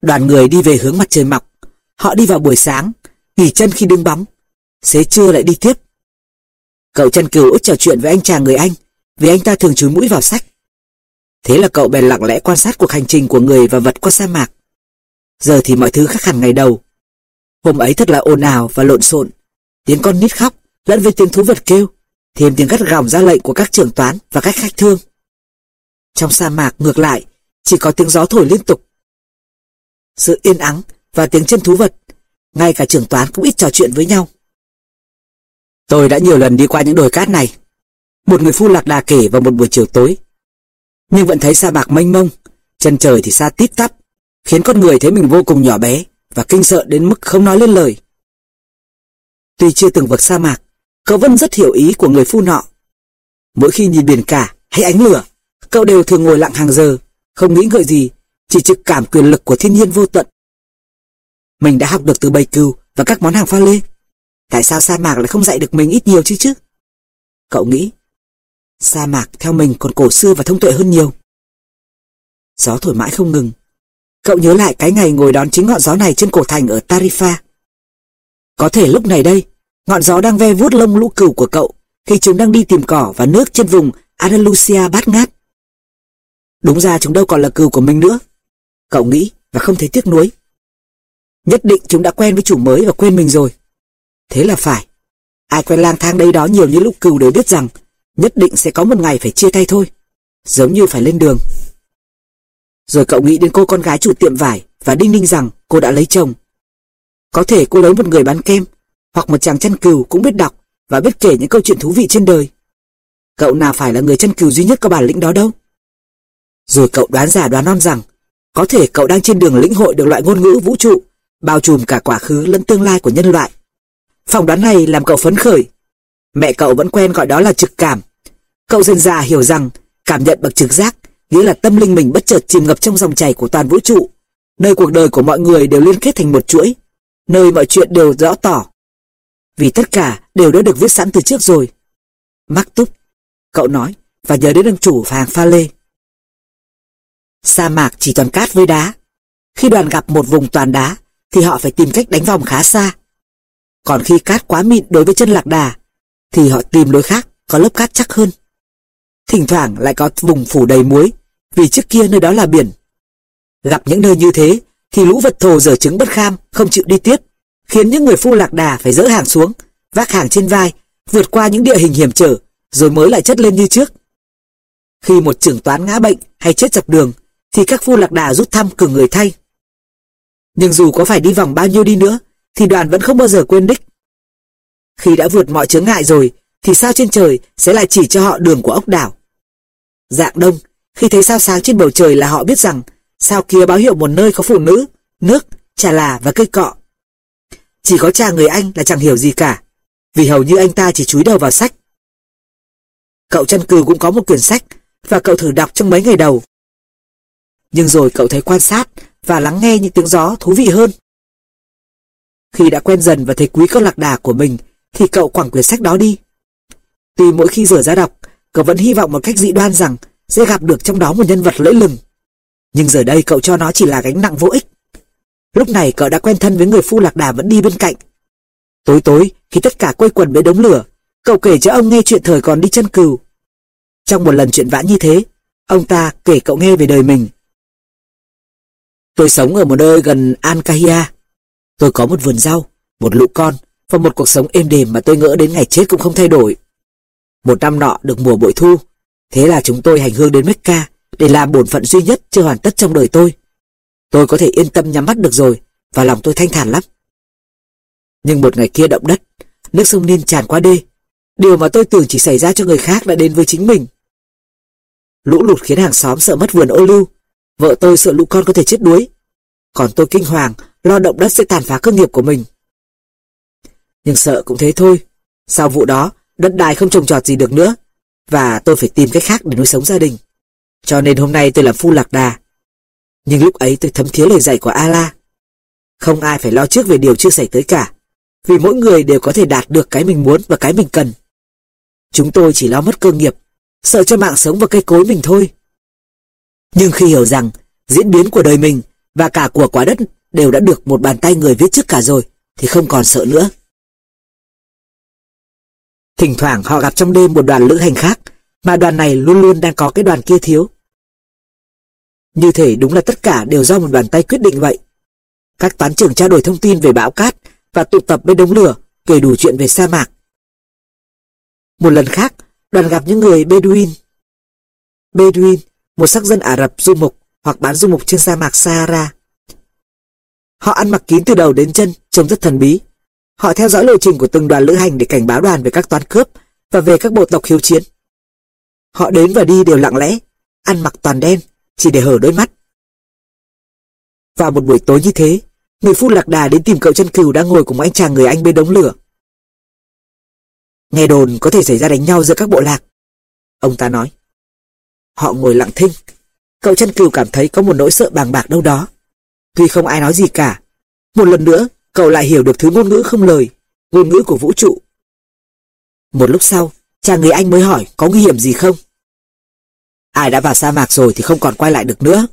Đoàn người đi về hướng mặt trời mọc. Họ đi vào buổi sáng, nghỉ chân khi đứng bóng. Xế trưa lại đi tiếp. Cậu chân cừu út trò chuyện với anh chàng người Anh, vì anh ta thường chúi mũi vào sách. Thế là cậu bèn lặng lẽ quan sát cuộc hành trình của người và vật qua sa mạc. Giờ thì mọi thứ khác hẳn ngày đầu. Hôm ấy thật là ồn ào và lộn xộn. Tiếng con nít khóc, lẫn với tiếng thú vật kêu, thêm tiếng gắt gỏng ra lệnh của các trưởng toán và các khách thương. Trong sa mạc ngược lại, chỉ có tiếng gió thổi liên tục. Sự yên ắng và tiếng chân thú vật, ngay cả trưởng toán cũng ít trò chuyện với nhau. Tôi đã nhiều lần đi qua những đồi cát này. Một người phu lạc đà kể vào một buổi chiều tối. Nhưng vẫn thấy sa mạc mênh mông, chân trời thì xa tít tắp, khiến con người thấy mình vô cùng nhỏ bé và kinh sợ đến mức không nói lên lời. Tuy chưa từng vượt sa mạc, cậu vẫn rất hiểu ý của người phu nọ. Mỗi khi nhìn biển cả hay ánh lửa, cậu đều thường ngồi lặng hàng giờ, không nghĩ ngợi gì, chỉ trực cảm quyền lực của thiên nhiên vô tận. Mình đã học được từ bầy cừu và các món hàng pha lê. Tại sao sa mạc lại không dạy được mình ít nhiều chứ chứ? Cậu nghĩ, sa mạc theo mình còn cổ xưa và thông tuệ hơn nhiều. Gió thổi mãi không ngừng. Cậu nhớ lại cái ngày ngồi đón chính ngọn gió này trên cổ thành ở Tarifa. Có thể lúc này đây, ngọn gió đang ve vuốt lông lũ cừu của cậu khi chúng đang đi tìm cỏ và nước trên vùng Andalusia bát ngát. Đúng ra chúng đâu còn là cừu của mình nữa. Cậu nghĩ và không thấy tiếc nuối. Nhất định chúng đã quen với chủ mới và quên mình rồi. Thế là phải. Ai quen lang thang đây đó nhiều như lúc cừu đều biết rằng, nhất định sẽ có một ngày phải chia tay thôi. Giống như phải lên đường. Rồi cậu nghĩ đến cô con gái chủ tiệm vải và đinh ninh rằng cô đã lấy chồng. Có thể cô lấy một người bán kem, hoặc một chàng chăn cừu cũng biết đọc và biết kể những câu chuyện thú vị trên đời. Cậu nào phải là người chăn cừu duy nhất có bản lĩnh đó đâu. Rồi cậu đoán giả đoán non rằng, có thể cậu đang trên đường lĩnh hội được loại ngôn ngữ vũ trụ, bao trùm cả quá khứ lẫn tương lai của nhân loại. Phỏng đoán này làm cậu phấn khởi. Mẹ cậu vẫn quen gọi đó là trực cảm. Cậu dần già hiểu rằng cảm nhận bằng trực giác nghĩa là tâm linh mình bất chợt chìm ngập trong dòng chảy của toàn vũ trụ, nơi cuộc đời của mọi người đều liên kết thành một chuỗi, nơi mọi chuyện đều rõ tỏ. Vì tất cả đều đã được viết sẵn từ trước rồi. Mắc túc, cậu nói, và nhớ đến ông chủ và hàng pha lê. Sa mạc chỉ toàn cát với đá. Khi đoàn gặp một vùng toàn đá, thì họ phải tìm cách đánh vòng khá xa. Còn khi cát quá mịn đối với chân lạc đà, thì họ tìm lối khác có lớp cát chắc hơn. Thỉnh thoảng lại có vùng phủ đầy muối, vì trước kia nơi đó là biển. Gặp những nơi như thế, thì lũ vật thồ dở trứng bất kham, không chịu đi tiếp, khiến những người phu lạc đà phải dỡ hàng xuống, vác hàng trên vai, vượt qua những địa hình hiểm trở, rồi mới lại chất lên như trước. Khi một trưởng toán ngã bệnh hay chết dọc đường, thì các phu lạc đà rút thăm cử người thay. Nhưng dù có phải đi vòng bao nhiêu đi nữa, thì đoàn vẫn không bao giờ quên đích. Khi đã vượt mọi chướng ngại rồi, thì sao trên trời sẽ lại chỉ cho họ đường của ốc đảo. Dạng đông, khi thấy sao sáng trên bầu trời là họ biết rằng sao kia báo hiệu một nơi có phụ nữ, nước, trà là và cây cọ. Chỉ có cha người Anh là chẳng hiểu gì cả, vì hầu như anh ta chỉ chúi đầu vào sách. Cậu chân cừu cũng có một quyển sách và cậu thử đọc trong mấy ngày đầu. Nhưng rồi cậu thấy quan sát và lắng nghe những tiếng gió thú vị hơn. Khi đã quen dần và thấy quý con lạc đà của mình thì cậu quẳng quyển sách đó đi. Tuy mỗi khi rửa ra đọc, cậu vẫn hy vọng một cách dị đoan rằng sẽ gặp được trong đó một nhân vật lẫy lừng. Nhưng giờ đây cậu cho nó chỉ là gánh nặng vô ích. Lúc này cậu đã quen thân với người phu lạc đà vẫn đi bên cạnh. Tối tối, khi tất cả quây quần bên đống lửa, cậu kể cho ông nghe chuyện thời còn đi chân cừu. Trong một lần chuyện vã như thế, ông ta kể cậu nghe về đời mình. Tôi sống ở một nơi gần Ankahia. Tôi có một vườn rau, một lũ con và một cuộc sống êm đềm mà tôi ngỡ đến ngày chết cũng không thay đổi. Một năm nọ được mùa bội thu, thế là chúng tôi hành hương đến Mecca để làm bổn phận duy nhất chưa hoàn tất trong đời tôi. Tôi có thể yên tâm nhắm mắt được rồi, và lòng tôi thanh thản lắm. Nhưng một ngày kia động đất, nước sông Nin tràn qua đê. Điều mà tôi tưởng chỉ xảy ra cho người khác đã đến với chính mình. Lũ lụt khiến hàng xóm sợ mất vườn ô lưu. Vợ tôi sợ lũ con có thể chết đuối. Còn tôi kinh hoàng, lo động đất sẽ tàn phá cơ nghiệp của mình. Nhưng sợ cũng thế thôi. Sau vụ đó, đất đai không trồng trọt gì được nữa. Và tôi phải tìm cách khác để nuôi sống gia đình. Cho nên hôm nay tôi làm phu lạc đà. Nhưng lúc ấy tôi thấm thiế lời dạy của Allah. Không ai phải lo trước về điều chưa xảy tới cả. Vì mỗi người đều có thể đạt được cái mình muốn và cái mình cần. Chúng tôi chỉ lo mất cơ nghiệp, sợ cho mạng sống và cây cối mình thôi. Nhưng khi hiểu rằng diễn biến của đời mình và cả của quả đất đều đã được một bàn tay người viết trước cả rồi, thì không còn sợ nữa. Thỉnh thoảng họ gặp trong đêm một đoàn lữ hành khác, mà đoàn này luôn luôn đang có cái đoàn kia thiếu. Như thể đúng là tất cả đều do một bàn tay quyết định vậy. Các toán trưởng trao đổi thông tin về bão cát và tụ tập bên đống lửa, kể đủ chuyện về sa mạc. Một lần khác, đoàn gặp những người Bedouin. Bedouin, một sắc dân Ả Rập du mục hoặc bán du mục trên sa mạc Sahara. Họ ăn mặc kín từ đầu đến chân, trông rất thần bí. Họ theo dõi lộ trình của từng đoàn lữ hành để cảnh báo đoàn về các toán cướp và về các bộ tộc hiếu chiến. Họ đến và đi đều lặng lẽ, ăn mặc toàn đen, chỉ để hở đôi mắt. Vào một buổi tối như thế, người phu lạc đà đến tìm cậu chân cừu đang ngồi cùng anh chàng người Anh bên đống lửa. Nghe đồn có thể xảy ra đánh nhau giữa các bộ lạc. Ông ta nói. Họ ngồi lặng thinh. Cậu chân cừu cảm thấy có một nỗi sợ bàng bạc đâu đó. Tuy không ai nói gì cả. Một lần nữa, cậu lại hiểu được thứ ngôn ngữ không lời, ngôn ngữ của vũ trụ. Một lúc sau, chàng người Anh mới hỏi có nguy hiểm gì không? Ai đã vào sa mạc rồi thì không còn quay lại được nữa.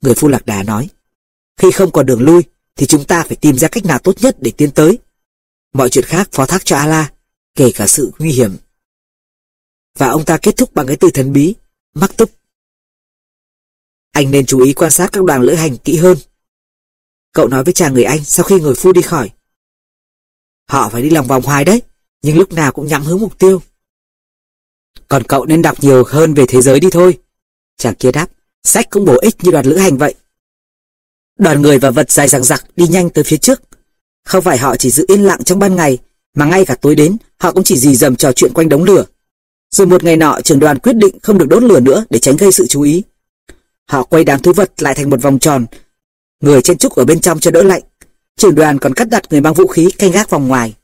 Người phu lạc đà nói. Khi không còn đường lui, thì chúng ta phải tìm ra cách nào tốt nhất để tiến tới. Mọi chuyện khác phó thác cho Allah, kể cả sự nguy hiểm. Và ông ta kết thúc bằng cái từ thần bí, mắc túc. Anh nên chú ý quan sát các đoàn lữ hành kỹ hơn. Cậu nói với chàng người Anh sau khi người phu đi khỏi. Họ phải đi lòng vòng hoài đấy, nhưng lúc nào cũng nhắm hướng mục tiêu. Còn cậu nên đọc nhiều hơn về thế giới đi thôi. Chàng kia đáp, sách cũng bổ ích như đoàn lữ hành vậy. Đoàn người và vật dài dằng dặc đi nhanh tới phía trước. Không phải họ chỉ giữ yên lặng trong ban ngày, mà ngay cả tối đến, họ cũng chỉ dì dầm trò chuyện quanh đống lửa. Rồi một ngày nọ, trưởng đoàn quyết định không được đốt lửa nữa để tránh gây sự chú ý. Họ quay đám thú vật lại thành một vòng tròn, người chen trúc ở bên trong cho đỡ lạnh. Trưởng đoàn còn cắt đặt người mang vũ khí canh gác vòng ngoài.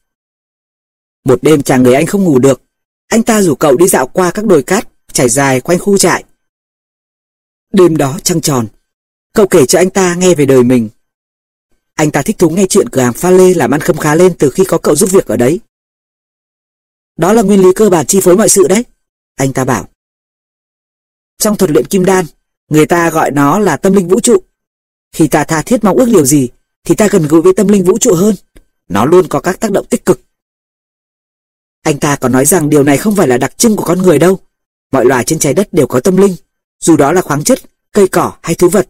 Một đêm chàng người anh không ngủ được, anh ta rủ cậu đi dạo qua các đồi cát trải dài quanh khu trại. Đêm đó trăng tròn, cậu kể cho anh ta nghe về đời mình. Anh ta thích thú nghe chuyện cửa hàng pha lê làm ăn khâm khá lên từ khi có cậu giúp việc ở đấy. Đó là nguyên lý cơ bản chi phối mọi sự đấy, anh ta bảo. Trong thuật luyện kim đan, người ta gọi nó là tâm linh vũ trụ. Khi ta tha thiết mong ước điều gì, thì ta gần gũi với tâm linh vũ trụ hơn. Nó luôn có các tác động tích cực. Anh ta còn nói rằng điều này không phải là đặc trưng của con người đâu. Mọi loài trên trái đất đều có tâm linh, dù đó là khoáng chất, cây cỏ hay thú vật.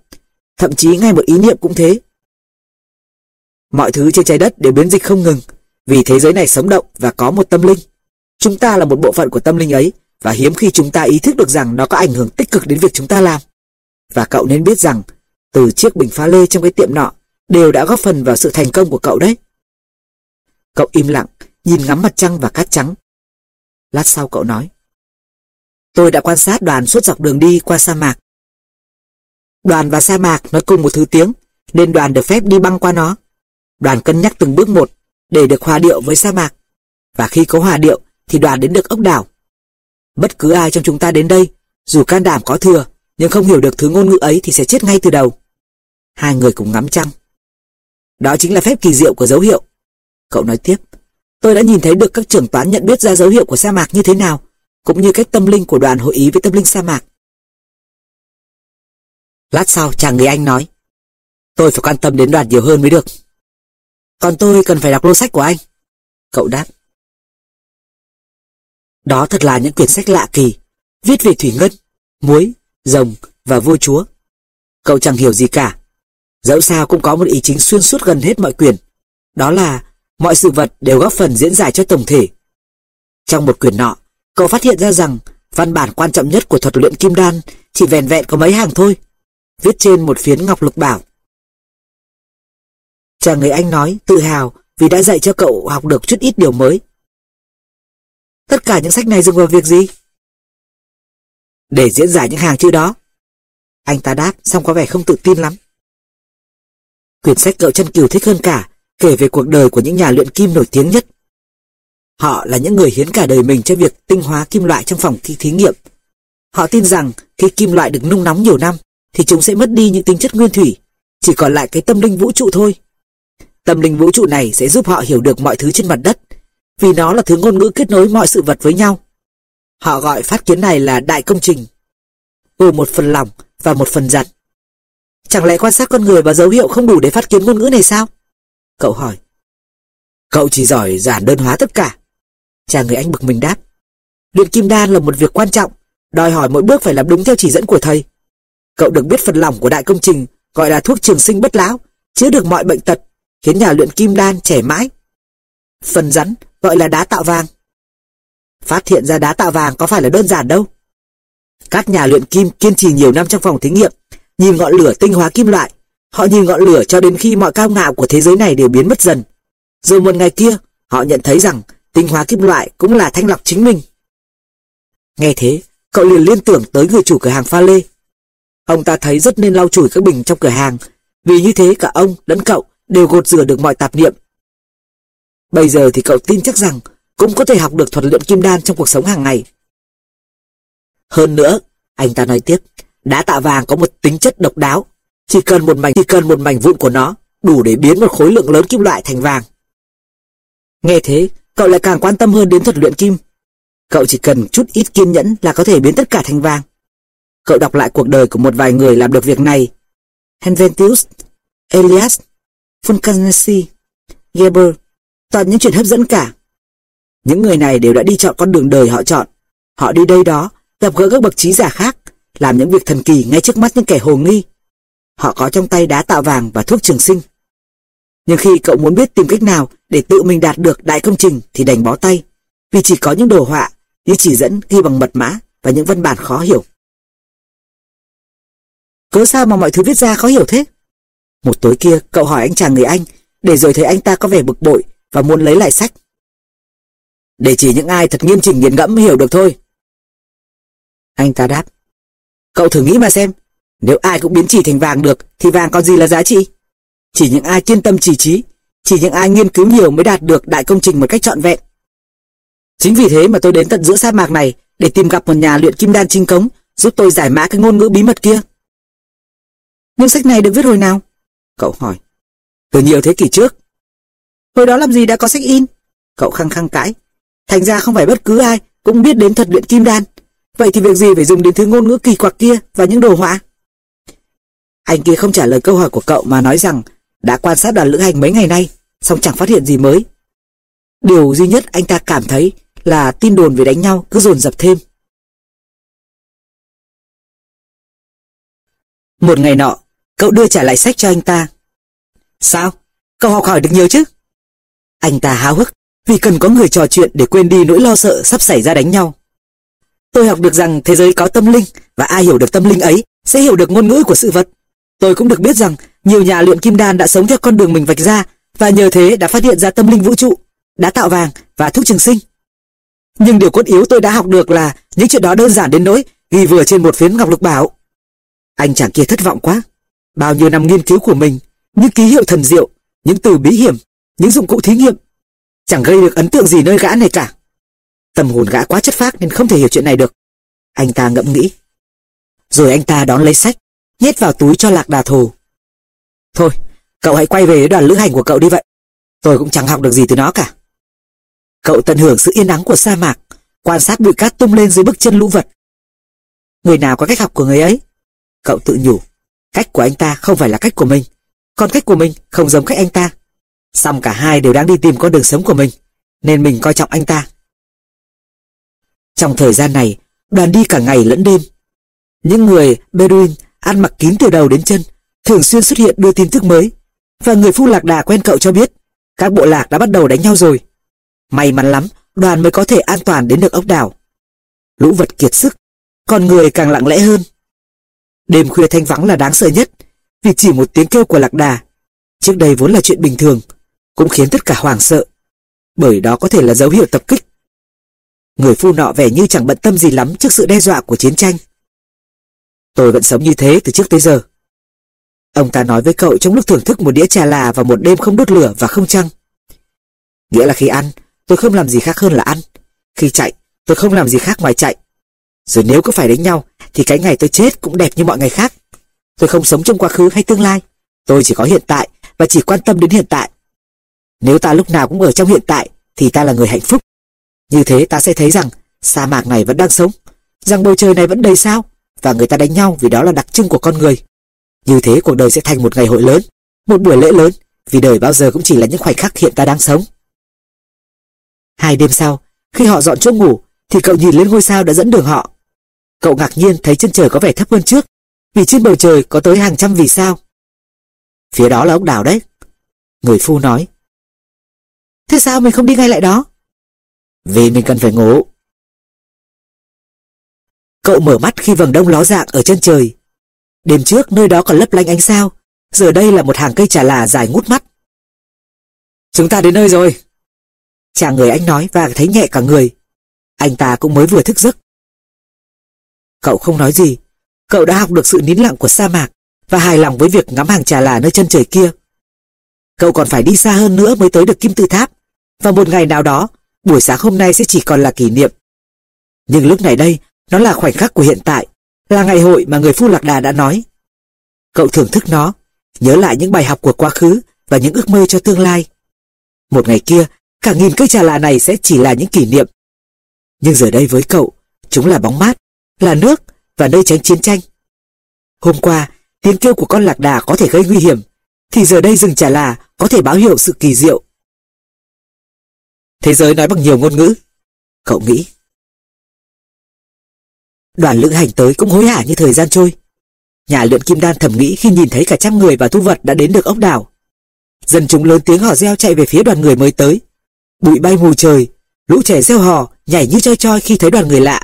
Thậm chí ngay một ý niệm cũng thế. Mọi thứ trên trái đất đều biến dịch không ngừng, vì thế giới này sống động và có một tâm linh. Chúng ta là một bộ phận của tâm linh ấy, và hiếm khi chúng ta ý thức được rằng nó có ảnh hưởng tích cực đến việc chúng ta làm. Và cậu nên biết rằng, từ chiếc bình pha lê trong cái tiệm nọ, đều đã góp phần vào sự thành công của cậu đấy. Cậu im lặng, nhìn ngắm mặt trăng và cát trắng. Lát sau cậu nói. Tôi đã quan sát đoàn suốt dọc đường đi qua sa mạc. Đoàn và sa mạc nói cùng một thứ tiếng, nên đoàn được phép đi băng qua nó. Đoàn cân nhắc từng bước một để được hòa điệu với sa mạc. Và khi có hòa điệu thì đoàn đến được ốc đảo. Bất cứ ai trong chúng ta đến đây, dù can đảm có thừa, nhưng không hiểu được thứ ngôn ngữ ấy thì sẽ chết ngay từ đầu. Hai người cùng ngắm trăng. Đó chính là phép kỳ diệu của dấu hiệu. Cậu nói tiếp, tôi đã nhìn thấy được các trưởng toán nhận biết ra dấu hiệu của sa mạc như thế nào, cũng như cách tâm linh của đoàn hội ý với tâm linh sa mạc. Lát sau chàng người Anh nói, tôi phải quan tâm đến đoàn nhiều hơn mới được. Còn tôi cần phải đọc lô sách của anh. Cậu đáp. Đó thật là những quyển sách lạ kỳ, viết về thủy ngân, muối, rồng và vua chúa. Cậu chẳng hiểu gì cả. Dẫu sao cũng có một ý chính xuyên suốt gần hết mọi quyển. Đó là mọi sự vật đều góp phần diễn giải cho tổng thể. Trong một quyển nọ, Cậu phát hiện ra rằng văn bản quan trọng nhất của thuật luyện kim đan chỉ vẹn vẹn có mấy hàng thôi. Viết trên một phiến ngọc lục bảo. Chàng người Anh nói tự hào vì đã dạy cho cậu học được chút ít điều mới. Tất cả những sách này dùng vào việc gì? Để diễn giải những hàng chữ đó. Anh ta đáp xong có vẻ không tự tin lắm. Quyển sách cậu chân kiều thích hơn cả kể về cuộc đời của những nhà luyện kim nổi tiếng nhất. Họ là những người hiến cả đời mình cho việc tinh hóa kim loại trong phòng thí nghiệm. Họ tin rằng khi kim loại được nung nóng nhiều năm thì chúng sẽ mất đi những tính chất nguyên thủy, chỉ còn lại cái tâm linh vũ trụ thôi. Tâm linh vũ trụ này sẽ giúp họ hiểu được mọi thứ trên mặt đất, vì nó là thứ ngôn ngữ kết nối mọi sự vật với nhau. Họ gọi phát kiến này là đại công trình, gồm một phần lòng và một phần giật. Chẳng lẽ quan sát con người và dấu hiệu không đủ để phát kiến ngôn ngữ này sao? Cậu hỏi. Cậu chỉ giỏi giản đơn hóa tất cả. Chàng người anh bực mình đáp. Luyện kim đan là một việc quan trọng, đòi hỏi mỗi bước phải làm đúng theo chỉ dẫn của thầy. Cậu được biết phần lòng của đại công trình gọi là thuốc trường sinh bất lão, chữa được mọi bệnh tật, khiến nhà luyện kim đan trẻ mãi. Phần rắn gọi là đá tạo vàng. Phát hiện ra đá tạo vàng có phải là đơn giản đâu. Các nhà luyện kim kiên trì nhiều năm trong phòng thí nghiệm, nhìn ngọn lửa tinh hóa kim loại. Họ nhìn ngọn lửa cho đến khi mọi cao ngạo của thế giới này đều biến mất dần. Rồi một ngày kia, họ nhận thấy rằng tinh hóa kim loại cũng là thanh lọc chính mình. Nghe thế, cậu liền liên tưởng tới người chủ cửa hàng pha lê. Ông ta thấy rất nên lau chùi các bình trong cửa hàng, vì như thế cả ông lẫn cậu đều gột rửa được mọi tạp niệm. Bây giờ thì cậu tin chắc rằng cũng có thể học được thuật luyện kim đan trong cuộc sống hàng ngày. Hơn nữa, anh ta nói tiếp, đá tạ vàng có một tính chất độc đáo, chỉ cần một mảnh chỉ cần một mảnh vụn của nó đủ để biến một khối lượng lớn kim loại thành vàng. Nghe thế, cậu lại càng quan tâm hơn đến thuật luyện kim. Cậu chỉ cần chút ít kiên nhẫn là có thể biến tất cả thành vàng. Cậu đọc lại cuộc đời của một vài người làm được việc này. Henventius, Elias, Fulcanesi, Geber, toàn những chuyện hấp dẫn cả. Những người này đều đã đi chọn con đường đời họ chọn. Họ đi đây đó, gặp gỡ các bậc trí giả khác, làm những việc thần kỳ ngay trước mắt những kẻ hồ nghi. Họ có trong tay đá tạo vàng và thuốc trường sinh. Nhưng khi cậu muốn biết tìm cách nào để tự mình đạt được đại công trình thì đành bó tay, vì chỉ có những đồ họa, những chỉ dẫn ghi bằng mật mã và những văn bản khó hiểu. Cớ sao mà mọi thứ viết ra khó hiểu thế? Một tối kia cậu hỏi anh chàng người Anh, để rồi thấy anh ta có vẻ bực bội và muốn lấy lại sách. Để chỉ những ai thật nghiêm chỉnh nghiền ngẫm hiểu được thôi. Anh ta đáp. Cậu thử nghĩ mà xem, nếu ai cũng biến chỉ thành vàng được thì vàng còn gì là giá trị? Chỉ những ai kiên tâm chỉ trí, chỉ những ai nghiên cứu nhiều mới đạt được đại công trình một cách trọn vẹn. Chính vì thế mà tôi đến tận giữa sa mạc này để tìm gặp một nhà luyện kim đan chính cống giúp tôi giải mã cái ngôn ngữ bí mật kia. Nhưng sách này được viết hồi nào? Cậu hỏi. Từ nhiều thế kỷ trước. Hồi đó làm gì đã có sách in? Cậu khăng khăng cãi. Thành ra không phải bất cứ ai cũng biết đến thuật luyện kim đan. Vậy thì việc gì phải dùng đến thứ ngôn ngữ kỳ quặc kia và những đồ họa? Anh kia không trả lời câu hỏi của cậu mà nói rằng đã quan sát đoàn lữ hành mấy ngày nay, song chẳng phát hiện gì mới. Điều duy nhất anh ta cảm thấy là tin đồn về đánh nhau cứ dồn dập thêm. Một ngày nọ, cậu đưa trả lại sách cho anh ta. Sao? Cậu học hỏi được nhiều chứ? Anh ta háo hức vì cần có người trò chuyện để quên đi nỗi lo sợ sắp xảy ra đánh nhau. Tôi học được rằng thế giới có tâm linh và ai hiểu được tâm linh ấy sẽ hiểu được ngôn ngữ của sự vật. Tôi cũng được biết rằng nhiều nhà luyện kim đan đã sống theo con đường mình vạch ra và nhờ thế đã phát hiện ra tâm linh vũ trụ, đã tạo vàng và thuốc trường sinh. Nhưng điều cốt yếu tôi đã học được là những chuyện đó đơn giản đến nỗi ghi vừa trên một phiến ngọc lục bảo. Anh chàng kia thất vọng quá. Bao nhiêu năm nghiên cứu của mình, những ký hiệu thần diệu, những từ bí hiểm, những dụng cụ thí nghiệm, chẳng gây được ấn tượng gì nơi gã này cả. Tâm hồn gã quá chất phác nên không thể hiểu chuyện này được. Anh ta ngẫm nghĩ. Rồi anh ta đón lấy sách, nhét vào túi cho lạc đà thù. Thôi, cậu hãy quay về đoàn lữ hành của cậu đi vậy. Tôi cũng chẳng học được gì từ nó cả. Cậu tận hưởng sự yên ắng của sa mạc, quan sát bụi cát tung lên dưới bước chân lũ vật. Người nào có cách học của người ấy? Cậu tự nhủ, cách của anh ta không phải là cách của mình, còn cách của mình không giống cách anh ta. Xong cả hai đều đang đi tìm con đường sống của mình, nên mình coi trọng anh ta. Trong thời gian này, đoàn đi cả ngày lẫn đêm. Những người Bedouin ăn mặc kín từ đầu đến chân, thường xuyên xuất hiện đưa tin tức mới. Và người phu lạc đà quen cậu cho biết, các bộ lạc đã bắt đầu đánh nhau rồi. May mắn lắm, đoàn mới có thể an toàn đến được ốc đảo. Lũ vật kiệt sức, con người càng lặng lẽ hơn. Đêm khuya thanh vắng là đáng sợ nhất, vì chỉ một tiếng kêu của lạc đà. Trước đây vốn là chuyện bình thường, cũng khiến tất cả hoảng sợ, bởi đó có thể là dấu hiệu tập kích. Người phu nọ vẻ như chẳng bận tâm gì lắm trước sự đe dọa của chiến tranh. Tôi vẫn sống như thế từ trước tới giờ. Ông ta nói với cậu trong lúc thưởng thức một đĩa trà là và một đêm không đốt lửa và không trăng. Nghĩa là khi ăn, tôi không làm gì khác hơn là ăn. Khi chạy, tôi không làm gì khác ngoài chạy. Rồi nếu có phải đánh nhau, thì cái ngày tôi chết cũng đẹp như mọi ngày khác. Tôi không sống trong quá khứ hay tương lai. Tôi chỉ có hiện tại và chỉ quan tâm đến hiện tại. Nếu ta lúc nào cũng ở trong hiện tại, thì ta là người hạnh phúc. Như thế ta sẽ thấy rằng sa mạc này vẫn đang sống, rằng bầu trời này vẫn đầy sao, và người ta đánh nhau vì đó là đặc trưng của con người. Như thế cuộc đời sẽ thành một ngày hội lớn, một buổi lễ lớn, vì đời bao giờ cũng chỉ là những khoảnh khắc hiện ta đang sống. Hai đêm sau, khi họ dọn chỗ ngủ, thì cậu nhìn lên ngôi sao đã dẫn đường họ. Cậu ngạc nhiên thấy chân trời có vẻ thấp hơn trước, vì trên bầu trời có tới hàng trăm vì sao. Phía đó là ốc đảo đấy. Người phu nói. Thế sao mình không đi ngay lại đó? Vì mình cần phải ngủ. Cậu mở mắt khi vầng đông ló dạng ở chân trời. Đêm trước nơi đó còn lấp lánh ánh sao, giờ đây là một hàng cây trà là dài ngút mắt. Chúng ta đến nơi rồi. Chàng người anh nói và thấy nhẹ cả người. Anh ta cũng mới vừa thức giấc. Cậu không nói gì. Cậu đã học được sự nín lặng của sa mạc và hài lòng với việc ngắm hàng trà là nơi chân trời kia. Cậu còn phải đi xa hơn nữa mới tới được kim tự tháp. Và một ngày nào đó, buổi sáng hôm nay sẽ chỉ còn là kỷ niệm. Nhưng lúc này đây, nó là khoảnh khắc của hiện tại, là ngày hội mà người phu lạc đà đã nói. Cậu thưởng thức nó, nhớ lại những bài học của quá khứ và những ước mơ cho tương lai. Một ngày kia, cả nghìn cây trà lạ này sẽ chỉ là những kỷ niệm. Nhưng giờ đây với cậu, chúng là bóng mát, là nước và nơi tránh chiến tranh. Hôm qua, tiếng kêu của con lạc đà có thể gây nguy hiểm, thì giờ đây rừng trà là có thể báo hiệu sự kỳ diệu. Thế giới nói bằng nhiều ngôn ngữ. Cậu nghĩ. Đoàn lữ hành tới cũng hối hả như thời gian trôi. Nhà luyện kim đan thầm nghĩ khi nhìn thấy cả trăm người và thu vật đã đến được ốc đảo. Dân chúng lớn tiếng hò reo chạy về phía đoàn người mới tới. Bụi bay mù trời, lũ trẻ reo hò, nhảy như choi choi khi thấy đoàn người lạ.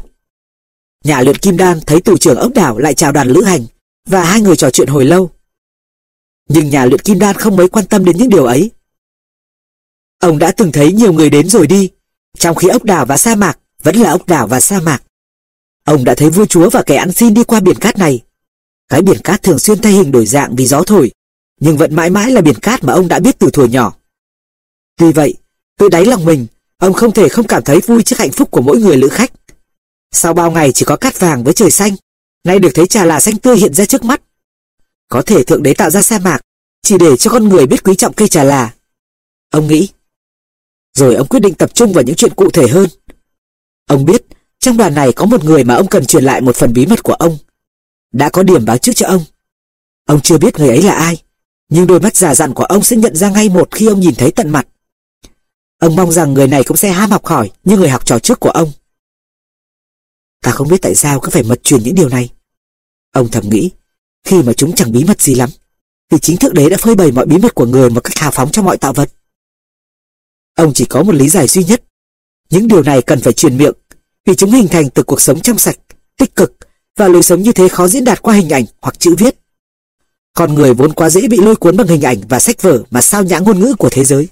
Nhà luyện kim đan thấy tù trưởng ốc đảo lại chào đoàn lữ hành và hai người trò chuyện hồi lâu. Nhưng nhà luyện kim đan không mấy quan tâm đến những điều ấy. Ông đã từng thấy nhiều người đến rồi đi, trong khi ốc đảo và sa mạc vẫn là ốc đảo và sa mạc. Ông đã thấy vua chúa và kẻ ăn xin đi qua biển cát này. Cái biển cát thường xuyên thay hình đổi dạng vì gió thổi, nhưng vẫn mãi mãi là biển cát mà ông đã biết từ thuở nhỏ. Tuy vậy, từ đáy lòng mình, ông không thể không cảm thấy vui trước hạnh phúc của mỗi người lữ khách. Sau bao ngày chỉ có cát vàng với trời xanh, nay được thấy trà là xanh tươi hiện ra trước mắt. Có thể Thượng Đế tạo ra sa mạc, chỉ để cho con người biết quý trọng cây trà là. Ông nghĩ. Rồi ông quyết định tập trung vào những chuyện cụ thể hơn. Ông biết, trong đoàn này có một người mà ông cần truyền lại một phần bí mật của ông. Đã có điểm báo trước cho ông. Ông chưa biết người ấy là ai, nhưng đôi mắt già dặn của ông sẽ nhận ra ngay một khi ông nhìn thấy tận mặt. Ông mong rằng người này cũng sẽ ham học hỏi như người học trò trước của ông. Ta không biết tại sao cứ phải mật truyền những điều này. Ông thầm nghĩ, khi mà chúng chẳng bí mật gì lắm, thì chính Thượng Đế đã phơi bày mọi bí mật của người một cách hào phóng cho mọi tạo vật. Ông chỉ có một lý giải duy nhất. Những điều này cần phải truyền miệng, vì chúng hình thành từ cuộc sống trong sạch, tích cực, và lối sống như thế khó diễn đạt qua hình ảnh hoặc chữ viết. Con người vốn quá dễ bị lôi cuốn bằng hình ảnh và sách vở mà sao nhãng ngôn ngữ của thế giới.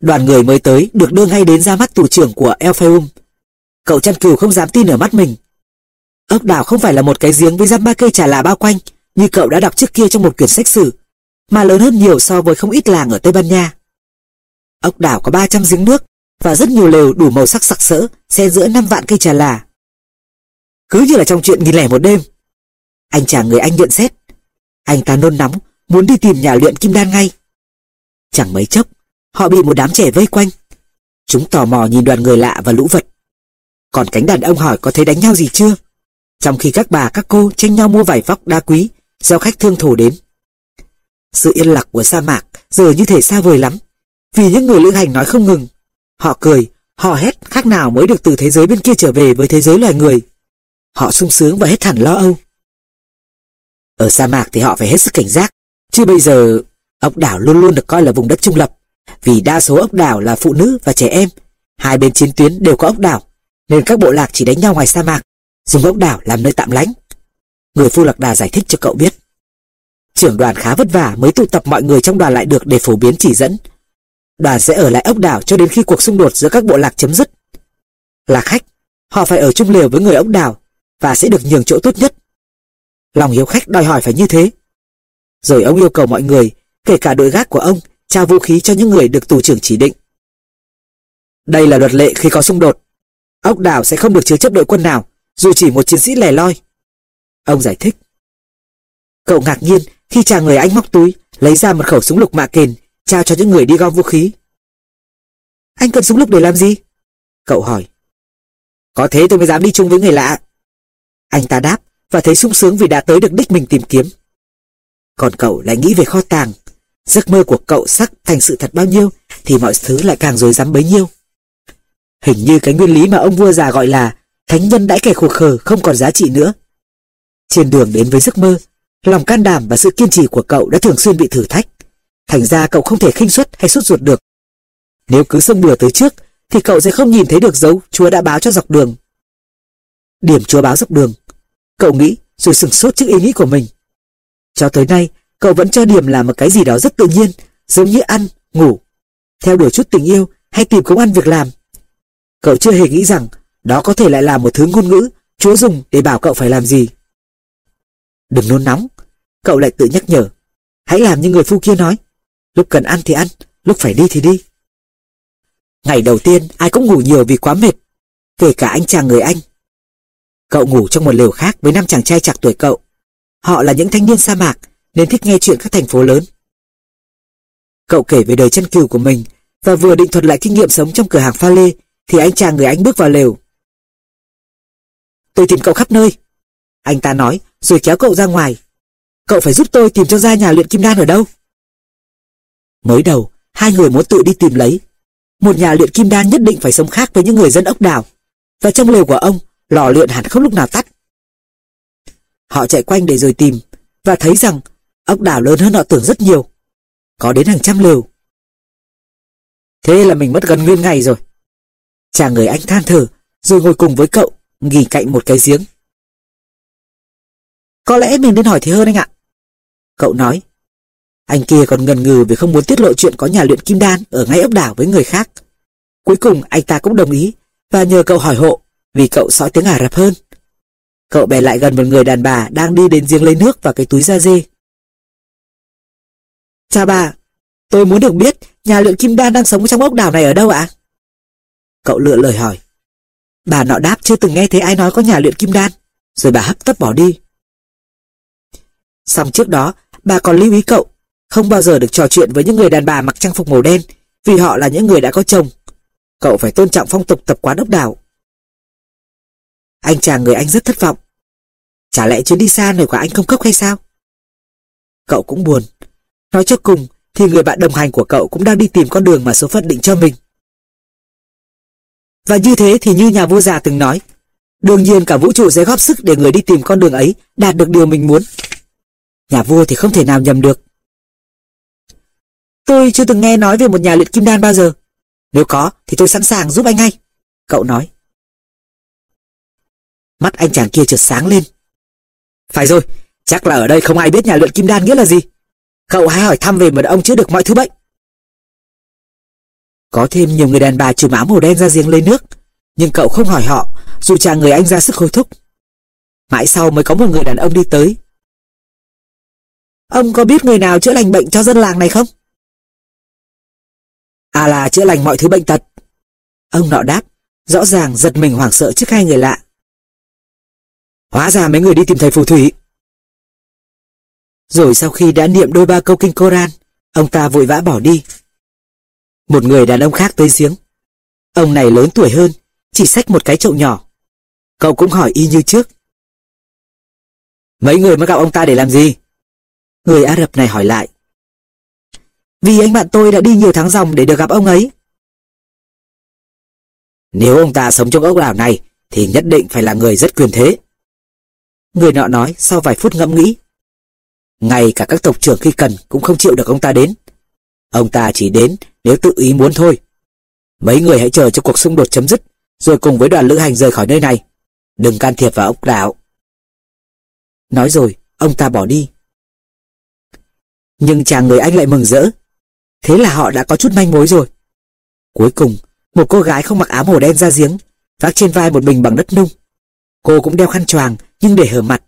Đoàn người mới tới được đưa ngay đến ra mắt tù trưởng của Elpheum. Cậu chăn cừu không dám tin ở mắt mình. Ốc đảo không phải là một cái giếng với răm ba cây trà là bao quanh như cậu đã đọc trước kia trong một quyển sách sử, mà lớn hơn nhiều so với không ít làng ở Tây Ban Nha. Ốc đảo có 300 giếng nước và rất nhiều lều đủ màu sắc sặc sỡ xen giữa năm vạn cây trà là. Cứ như là trong chuyện nghìn lẻ một đêm. Anh chàng người anh nhận xét. Anh ta nôn nóng, muốn đi tìm nhà luyện kim đan ngay. Chẳng mấy chốc, họ bị một đám trẻ vây quanh. Chúng tò mò nhìn đoàn người lạ và lũ vật. Còn cánh đàn ông hỏi có thấy đánh nhau gì chưa? Trong khi các bà các cô tranh nhau mua vải vóc đá quý do khách thương thổ đến. Sự yên lặng của sa mạc giờ như thể xa vời lắm. Vì những người lữ hành nói không ngừng. Họ cười, họ hét khác nào mới được từ thế giới bên kia trở về với thế giới loài người. Họ sung sướng và hết hẳn lo âu. Ở sa mạc thì họ phải hết sức cảnh giác. Chứ bây giờ, ốc đảo luôn luôn được coi là vùng đất trung lập. Vì đa số ốc đảo là phụ nữ và trẻ em. Hai bên chiến tuyến đều có ốc đảo, nên các bộ lạc chỉ đánh nhau ngoài sa mạc, dùng ốc đảo làm nơi tạm lánh. Người Phu Lạc Đà giải thích cho cậu biết. Trưởng đoàn khá vất vả mới tụ tập mọi người trong đoàn lại được để phổ biến chỉ dẫn. Đoàn sẽ ở lại ốc đảo cho đến khi cuộc xung đột giữa các bộ lạc chấm dứt. Là khách, họ phải ở chung liều với người ốc đảo và sẽ được nhường chỗ tốt nhất. Lòng hiếu khách đòi hỏi phải như thế. Rồi ông yêu cầu mọi người, kể cả đội gác của ông, trao vũ khí cho những người được tù trưởng chỉ định. Đây là luật lệ khi có xung đột. Ốc đảo sẽ không được chứa chấp đội quân nào, dù chỉ một chiến sĩ lẻ loi. Ông giải thích. Cậu ngạc nhiên khi chàng người Anh móc túi, lấy ra một khẩu súng lục mạ kền, trao cho những người đi gom vũ khí. Anh cần súng lục để làm gì? Cậu hỏi. Có thế tôi mới dám đi chung với người lạ. Anh ta đáp và thấy sung sướng vì đã tới được đích mình tìm kiếm. Còn cậu lại nghĩ về kho tàng. Giấc mơ của cậu sắc thành sự thật bao nhiêu thì mọi thứ lại càng rối rắm bấy nhiêu. Hình như cái nguyên lý mà ông vua già gọi là thánh nhân đãi kẻ khổ khờ không còn giá trị nữa. Trên đường đến với giấc mơ, lòng can đảm và sự kiên trì của cậu đã thường xuyên bị thử thách. Thành ra cậu không thể khinh suất hay sốt ruột được. Nếu cứ xông bừa tới trước, thì cậu sẽ không nhìn thấy được dấu Chúa đã báo cho dọc đường. Điểm Chúa báo dọc đường. Cậu nghĩ rồi sừng sốt trước ý nghĩ của mình. Cho tới nay, cậu vẫn cho điểm là một cái gì đó rất tự nhiên, giống như ăn, ngủ, theo đuổi chút tình yêu hay tìm công ăn việc làm. Cậu chưa hề nghĩ rằng đó có thể lại là một thứ ngôn ngữ Chúa dùng để bảo cậu phải làm gì. Đừng nôn nóng, cậu lại tự nhắc nhở. Hãy làm như người phu kia nói. Lúc cần ăn thì ăn, lúc phải đi thì đi. Ngày đầu tiên ai cũng ngủ nhiều vì quá mệt, kể cả anh chàng người Anh. Cậu ngủ trong một lều khác với năm chàng trai chạc tuổi cậu. Họ là những thanh niên sa mạc nên thích nghe chuyện các thành phố lớn. Cậu kể về đời chân cừu của mình và vừa định thuật lại kinh nghiệm sống trong cửa hàng pha lê thì anh chàng người Anh bước vào lều. Tôi tìm cậu khắp nơi. Anh ta nói rồi kéo cậu ra ngoài. Cậu phải giúp tôi tìm cho ra nhà luyện kim đan ở đâu. Mới đầu, hai người muốn tự đi tìm lấy. Một nhà luyện kim đan nhất định phải sống khác với những người dân ốc đảo. Và trong lều của ông, lò luyện hẳn không lúc nào tắt. Họ chạy quanh để rồi tìm, và thấy rằng ốc đảo lớn hơn họ tưởng rất nhiều. Có đến hàng trăm lều. Thế là mình mất gần nguyên ngày rồi. Chàng người anh than thở, rồi ngồi cùng với cậu, nghỉ cạnh một cái giếng. Có lẽ mình nên hỏi thì hơn anh ạ. Cậu nói. Anh kia còn ngần ngừ vì không muốn tiết lộ chuyện có nhà luyện kim đan ở ngay ốc đảo với người khác. Cuối cùng anh ta cũng đồng ý và nhờ cậu hỏi hộ vì cậu sói tiếng Ả Rập hơn. Cậu bè lại gần một người đàn bà đang đi đến giếng lấy nước và cái túi da dê. Chào bà, tôi muốn được biết nhà luyện kim đan đang sống trong ốc đảo này ở đâu ạ? Cậu lựa lời hỏi. Bà nọ đáp chưa từng nghe thấy ai nói có nhà luyện kim đan, rồi bà hấp tấp bỏ đi. Xong trước đó, bà còn lưu ý cậu, không bao giờ được trò chuyện với những người đàn bà mặc trang phục màu đen, vì họ là những người đã có chồng. Cậu phải tôn trọng phong tục tập quán ốc đảo. Anh chàng người Anh rất thất vọng. Chả lẽ chuyến đi xa này của anh không cấp hay sao? Cậu cũng buồn. Nói cho cùng thì người bạn đồng hành của cậu cũng đang đi tìm con đường mà số phận định cho mình. Và như thế thì như nhà vua già từng nói, đương nhiên cả vũ trụ sẽ góp sức để người đi tìm con đường ấy đạt được điều mình muốn. Nhà vua thì không thể nào nhầm được. Tôi chưa từng nghe nói về một nhà luyện kim đan bao giờ. Nếu có thì tôi sẵn sàng giúp anh ngay. Cậu nói. Mắt anh chàng kia chợt sáng lên. Phải rồi, chắc là ở đây không ai biết nhà luyện kim đan nghĩa là gì. Cậu hãy hỏi thăm về một ông chữa được mọi thứ bệnh. Có thêm nhiều người đàn bà trùm áo màu đen ra giếng lấy nước, nhưng cậu không hỏi họ, dù chàng người anh ra sức hối thúc. Mãi sau mới có một người đàn ông đi tới. Ông có biết người nào chữa lành bệnh cho dân làng này không? À là chữa lành mọi thứ bệnh tật. Ông nọ đáp, rõ ràng giật mình hoảng sợ trước hai người lạ. Hóa ra mấy người đi tìm thầy phù thủy. Rồi sau khi đã niệm đôi ba câu kinh Koran, ông ta vội vã bỏ đi. Một người đàn ông khác tới giếng. Ông này lớn tuổi hơn, chỉ xách một cái chậu nhỏ. Cậu cũng hỏi y như trước. Mấy người mới gặp ông ta để làm gì? Người Ả Rập này hỏi lại. Vì anh bạn tôi đã đi nhiều tháng dòng để được gặp ông ấy. Nếu ông ta sống trong ốc đảo này thì nhất định phải là người rất quyền thế. Người nọ nói sau vài phút ngẫm nghĩ. Ngay cả các tộc trưởng khi cần cũng không chịu được ông ta đến. Ông ta chỉ đến nếu tự ý muốn thôi. Mấy người hãy chờ cho cuộc xung đột chấm dứt, rồi cùng với đoàn lữ hành rời khỏi nơi này. Đừng can thiệp vào ốc đảo. Nói rồi, ông ta bỏ đi. Nhưng chàng người anh lại mừng rỡ. Thế là họ đã có chút manh mối rồi. Cuối cùng, một cô gái không mặc áo màu đen ra giếng, vác trên vai một bình bằng đất nung. Cô cũng đeo khăn choàng nhưng để hở mặt.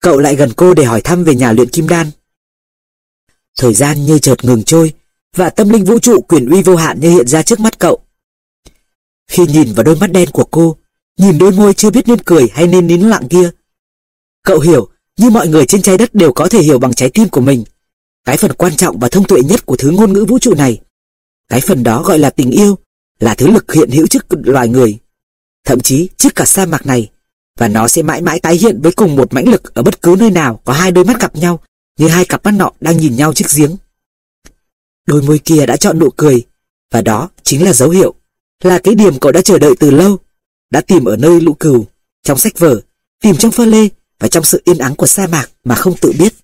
Cậu lại gần cô để hỏi thăm về nhà luyện kim đan. Thời gian như chợt ngừng trôi và tâm linh vũ trụ quyền uy vô hạn như hiện ra trước mắt cậu. Khi nhìn vào đôi mắt đen của cô, nhìn đôi môi chưa biết nên cười hay nên nín lặng kia, cậu hiểu như mọi người trên trái đất đều có thể hiểu bằng trái tim của mình. Cái phần quan trọng và thông tuệ nhất của thứ ngôn ngữ vũ trụ này. Cái phần đó gọi là tình yêu, là thứ lực hiện hữu trước loài người. Thậm chí trước cả sa mạc này. Và nó sẽ mãi mãi tái hiện với cùng một mãnh lực ở bất cứ nơi nào có hai đôi mắt gặp nhau, như hai cặp mắt nọ đang nhìn nhau trước giếng. Đôi môi kia đã chọn nụ cười, và đó chính là dấu hiệu, là cái điểm cậu đã chờ đợi từ lâu, đã tìm ở nơi lũ cừu, trong sách vở, tìm trong pha lê và trong sự yên ắng của sa mạc mà không tự biết.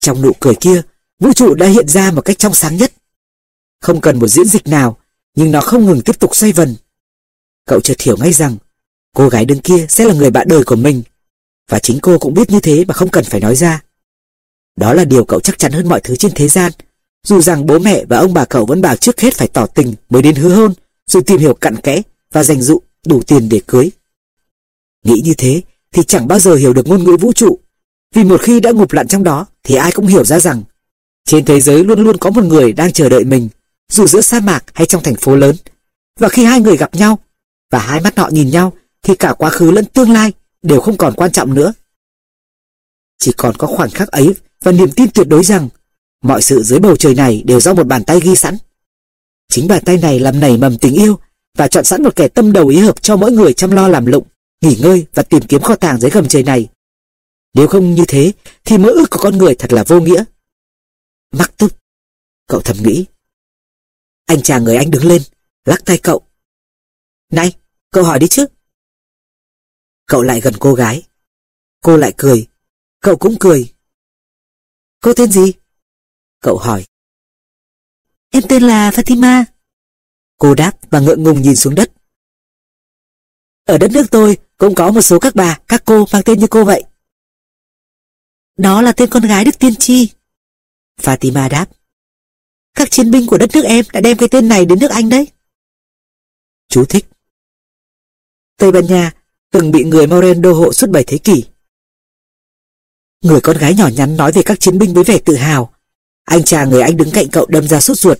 Trong nụ cười kia, vũ trụ đã hiện ra một cách trong sáng nhất. Không cần một diễn dịch nào, nhưng nó không ngừng tiếp tục xoay vần. Cậu chợt hiểu ngay rằng, cô gái đứng kia sẽ là người bạn đời của mình, và chính cô cũng biết như thế mà không cần phải nói ra. Đó là điều cậu chắc chắn hơn mọi thứ trên thế gian, dù rằng bố mẹ và ông bà cậu vẫn bảo trước hết phải tỏ tình mới đến hứa hôn, rồi tìm hiểu cặn kẽ và dành dụ đủ tiền để cưới. Nghĩ như thế thì chẳng bao giờ hiểu được ngôn ngữ vũ trụ, vì một khi đã ngụp lặn trong đó thì ai cũng hiểu ra rằng trên thế giới luôn luôn có một người đang chờ đợi mình, dù giữa sa mạc hay trong thành phố lớn. Và khi hai người gặp nhau và hai mắt họ nhìn nhau thì cả quá khứ lẫn tương lai đều không còn quan trọng nữa. Chỉ còn có khoảnh khắc ấy và niềm tin tuyệt đối rằng mọi sự dưới bầu trời này đều do một bàn tay ghi sẵn. Chính bàn tay này làm nảy mầm tình yêu và chọn sẵn một kẻ tâm đầu ý hợp cho mỗi người chăm lo làm lụng, nghỉ ngơi và tìm kiếm kho tàng dưới gầm trời này. Nếu không như thế thì mơ ước của con người thật là vô nghĩa. Mắc tức, cậu thầm nghĩ. Anh chàng người anh đứng lên, lắc tay cậu. Này, cậu hỏi đi chứ. Cậu lại gần cô gái. Cô lại cười. Cậu cũng cười. Cô tên gì? Cậu hỏi. Em tên là Fatima. Cô đáp và ngượng ngùng nhìn xuống đất. Ở đất nước tôi cũng có một số các bà, các cô mang tên như cô vậy. Đó là tên con gái Đức Tiên Tri. Fatima đáp. Các chiến binh của đất nước em đã đem cái tên này đến nước Anh đấy. Chú thích. Tây Ban Nha từng bị người Moren đô hộ suốt 7 thế kỷ. Người con gái nhỏ nhắn nói về các chiến binh với vẻ tự hào. Anh chàng người Anh đứng cạnh cậu đâm ra sốt ruột.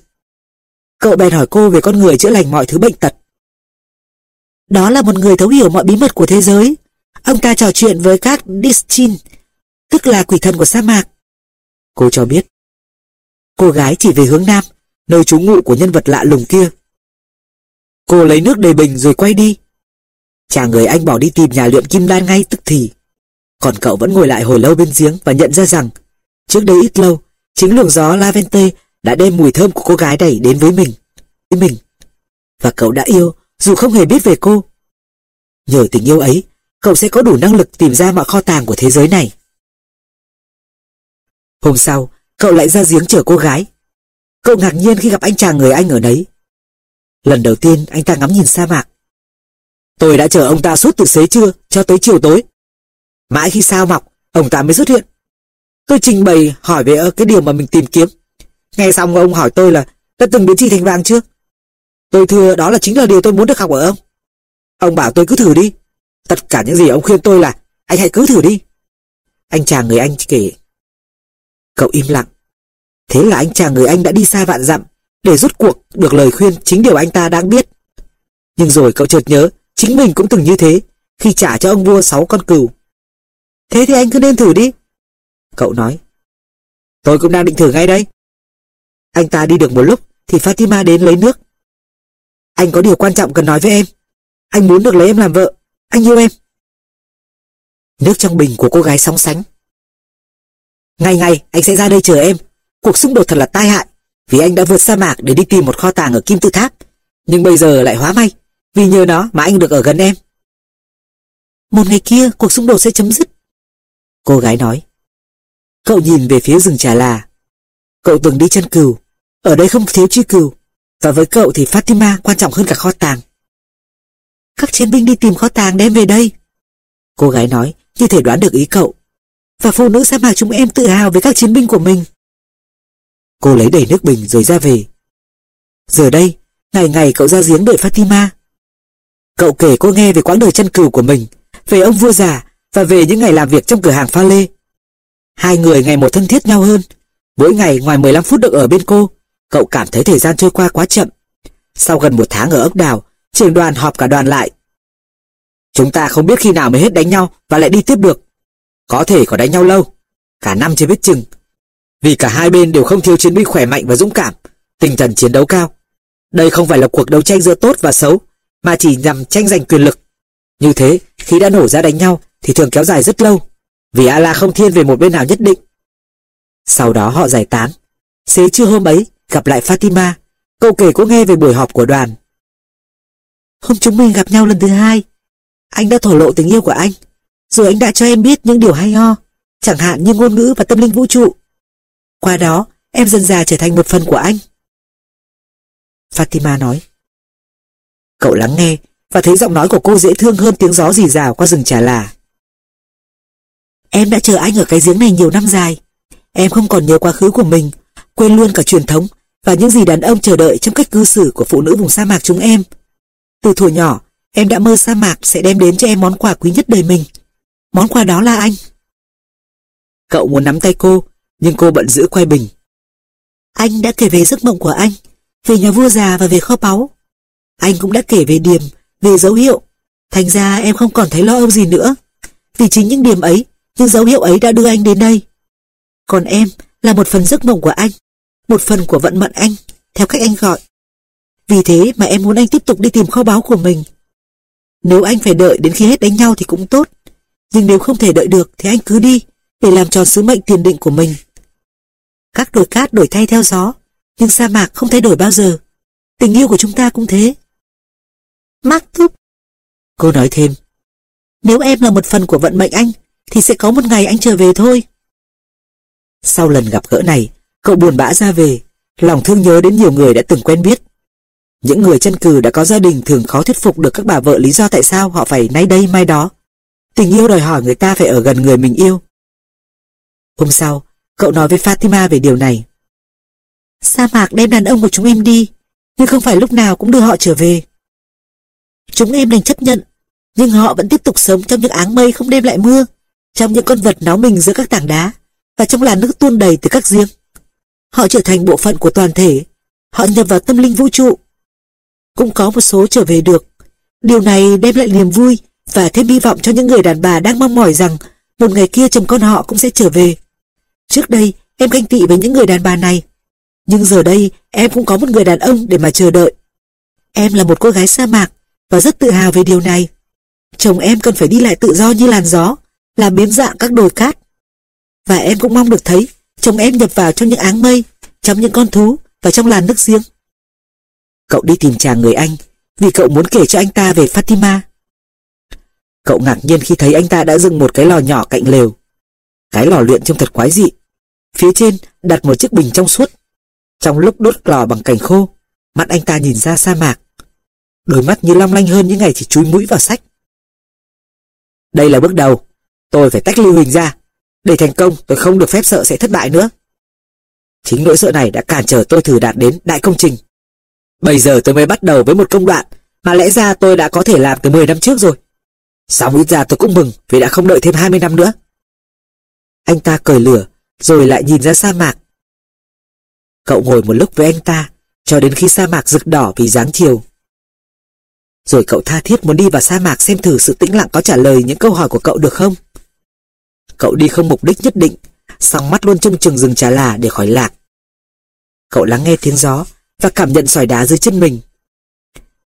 Cậu bèn hỏi cô về con người chữa lành mọi thứ bệnh tật. Đó là một người thấu hiểu mọi bí mật của thế giới. Ông ta trò chuyện với các Dischin, tức là quỷ thần của sa mạc. Cô cho biết. Cô gái chỉ về hướng nam, nơi trú ngụ của nhân vật lạ lùng kia. Cô lấy nước đầy bình rồi quay đi. Chàng người anh bỏ đi tìm nhà luyện kim đan ngay tức thì. Còn cậu vẫn ngồi lại hồi lâu bên giếng và nhận ra rằng, trước đây ít lâu, chính luồng gió Lavente đã đem mùi thơm của cô gái này đến với mình. Với mình. Và cậu đã yêu, dù không hề biết về cô. Nhờ tình yêu ấy, cậu sẽ có đủ năng lực tìm ra mọi kho tàng của thế giới này. Hôm sau, cậu lại ra giếng chở cô gái. Cậu ngạc nhiên khi gặp anh chàng người Anh ở đấy. Lần đầu tiên anh ta ngắm nhìn sa mạc. Tôi đã chờ ông ta suốt từ xế trưa cho tới chiều tối. Mãi khi sao mọc, ông ta mới xuất hiện. Tôi trình bày hỏi về ờ, cái điều mà mình tìm kiếm. Nghe xong ông hỏi tôi là đã từng biến chi thành vàng chưa? Tôi thưa đó là chính là điều tôi muốn được học ở ông. Ông bảo tôi cứ thử đi. Tất cả những gì ông khuyên tôi là, anh hãy cứ thử đi. Anh chàng người Anh kể. Cậu im lặng. Thế là anh chàng người Anh đã đi xa vạn dặm để rút cuộc được lời khuyên chính điều anh ta đang biết. Nhưng rồi cậu chợt nhớ, chính mình cũng từng như thế khi trả cho ông vua sáu con cừu. Thế thì anh cứ nên thử đi. Cậu nói. Tôi cũng đang định thử ngay đây. Anh ta đi được một lúc thì Fatima đến lấy nước. Anh có điều quan trọng cần nói với em. Anh muốn được lấy em làm vợ. Anh yêu em. Nước trong bình của cô gái sóng sánh. Ngày ngày anh sẽ ra đây chờ em. Cuộc xung đột thật là tai hại. Vì anh đã vượt sa mạc để đi tìm một kho tàng ở Kim Tự Tháp. Nhưng bây giờ lại hóa may. Vì nhờ nó mà anh được ở gần em. Một ngày kia, cuộc xung đột sẽ chấm dứt. Cô gái nói. Cậu nhìn về phía rừng trà là. Cậu từng đi chân cừu. Ở đây không thiếu chi cừu. Và với cậu thì Fatima quan trọng hơn cả kho tàng. Các chiến binh đi tìm kho tàng đem về đây. Cô gái nói như thể đoán được ý cậu. Và phụ nữ sa mạc chúng em tự hào với các chiến binh của mình. Cô lấy đầy nước bình rồi ra về. Giờ đây, ngày ngày cậu ra giếng đợi Fatima. Cậu kể cô nghe về quãng đời chân cừu của mình, về ông vua già và về những ngày làm việc trong cửa hàng pha lê. Hai người ngày một thân thiết nhau hơn. Mỗi ngày ngoài 15 phút được ở bên cô, cậu cảm thấy thời gian trôi qua quá chậm. Sau gần một tháng ở ốc đào, trưởng đoàn họp cả đoàn lại. Chúng ta không biết khi nào mới hết đánh nhau và lại đi tiếp được. Có thể có đánh nhau lâu, cả năm chưa biết chừng. Vì cả hai bên đều không thiếu chiến binh khỏe mạnh và dũng cảm, tinh thần chiến đấu cao. Đây không phải là cuộc đấu tranh giữa tốt và xấu, mà chỉ nhằm tranh giành quyền lực. Như thế, khi đã nổ ra đánh nhau thì thường kéo dài rất lâu, vì Allah không thiên về một bên nào nhất định. Sau đó họ giải tán. Xế trưa hôm ấy, gặp lại Fatima, cậu kể cô nghe về buổi họp của đoàn. Hôm chúng mình gặp nhau lần thứ hai, anh đã thổ lộ tình yêu của anh, rồi anh đã cho em biết những điều hay ho, chẳng hạn như ngôn ngữ và tâm linh vũ trụ. Qua đó, em dần già trở thành một phần của anh. Fatima nói. Cậu lắng nghe và thấy giọng nói của cô dễ thương hơn tiếng gió rì rào qua rừng trà là. Em đã chờ anh ở cái giếng này nhiều năm dài. Em không còn nhớ quá khứ của mình, quên luôn cả truyền thống và những gì đàn ông chờ đợi trong cách cư xử của phụ nữ vùng sa mạc chúng em. Từ thuở nhỏ, em đã mơ sa mạc sẽ đem đến cho em món quà quý nhất đời mình. Món quà đó là anh. Cậu muốn nắm tay cô, nhưng cô bận giữ quay bình. Anh đã kể về giấc mộng của anh, về nhà vua già và về kho báu. Anh cũng đã kể về điểm, về dấu hiệu. Thành ra em không còn thấy lo âu gì nữa. Vì chính những điểm ấy, những dấu hiệu ấy đã đưa anh đến đây. Còn em là một phần giấc mộng của anh, một phần của vận mệnh anh, theo cách anh gọi. Vì thế mà em muốn anh tiếp tục đi tìm kho báu của mình. Nếu anh phải đợi đến khi hết đánh nhau thì cũng tốt. Nhưng nếu không thể đợi được thì anh cứ đi để làm tròn sứ mệnh tiền định của mình. Các đồi cát đổi thay theo gió, nhưng sa mạc không thay đổi bao giờ. Tình yêu của chúng ta cũng thế. Mark thúc. Cô nói thêm. Nếu em là một phần của vận mệnh anh, thì sẽ có một ngày anh trở về thôi. Sau lần gặp gỡ này, cậu buồn bã ra về, lòng thương nhớ đến nhiều người đã từng quen biết. Những người chân cừ đã có gia đình thường khó thuyết phục được các bà vợ lý do tại sao họ phải nay đây mai đó. Tình yêu đòi hỏi người ta phải ở gần người mình yêu. Hôm sau, cậu nói với Fatima về điều này. Sa mạc đem đàn ông của chúng em đi, nhưng không phải lúc nào cũng đưa họ trở về. Chúng em đành chấp nhận, nhưng họ vẫn tiếp tục sống trong những áng mây không đem lại mưa, trong những con vật náo mình giữa các tảng đá, và trong làn nước tuôn đầy từ các giếng. Họ trở thành bộ phận của toàn thể, họ nhập vào tâm linh vũ trụ. Cũng có một số trở về được. Điều này đem lại niềm vui và thêm hy vọng cho những người đàn bà đang mong mỏi rằng một ngày kia chồng con họ cũng sẽ trở về. Trước đây, em ganh tị với những người đàn bà này. Nhưng giờ đây, em cũng có một người đàn ông để mà chờ đợi. Em là một cô gái sa mạc và rất tự hào về điều này. Chồng em cần phải đi lại tự do như làn gió, làm biến dạng các đồi cát. Và em cũng mong được thấy chồng em nhập vào trong những áng mây, trong những con thú và trong làn nước giếng. Cậu đi tìm chàng người anh vì cậu muốn kể cho anh ta về Fatima. Cậu ngạc nhiên khi thấy anh ta đã dựng một cái lò nhỏ cạnh lều. Cái lò luyện trông thật quái dị. Phía trên đặt một chiếc bình trong suốt. Trong lúc đốt lò bằng cành khô, mắt anh ta nhìn ra sa mạc. Đôi mắt như long lanh hơn những ngày chỉ chúi mũi vào sách. Đây là bước đầu. Tôi phải tách lưu hình ra. Để thành công, tôi không được phép sợ sẽ thất bại nữa. Chính nỗi sợ này đã cản trở tôi thử đạt đến đại công trình. Bây giờ tôi mới bắt đầu với một công đoạn mà lẽ ra tôi đã có thể làm từ 10 năm trước rồi. Sao ít ra tôi cũng mừng vì đã không đợi thêm 20 năm nữa. Anh ta cởi lửa, rồi lại nhìn ra sa mạc. Cậu ngồi một lúc với anh ta, cho đến khi sa mạc rực đỏ vì dáng chiều. Rồi cậu tha thiết muốn đi vào sa mạc xem thử sự tĩnh lặng có trả lời những câu hỏi của cậu được không. Cậu đi không mục đích nhất định, song mắt luôn trông chừng rừng trà là để khỏi lạc. Cậu lắng nghe tiếng gió và cảm nhận sỏi đá dưới chân mình.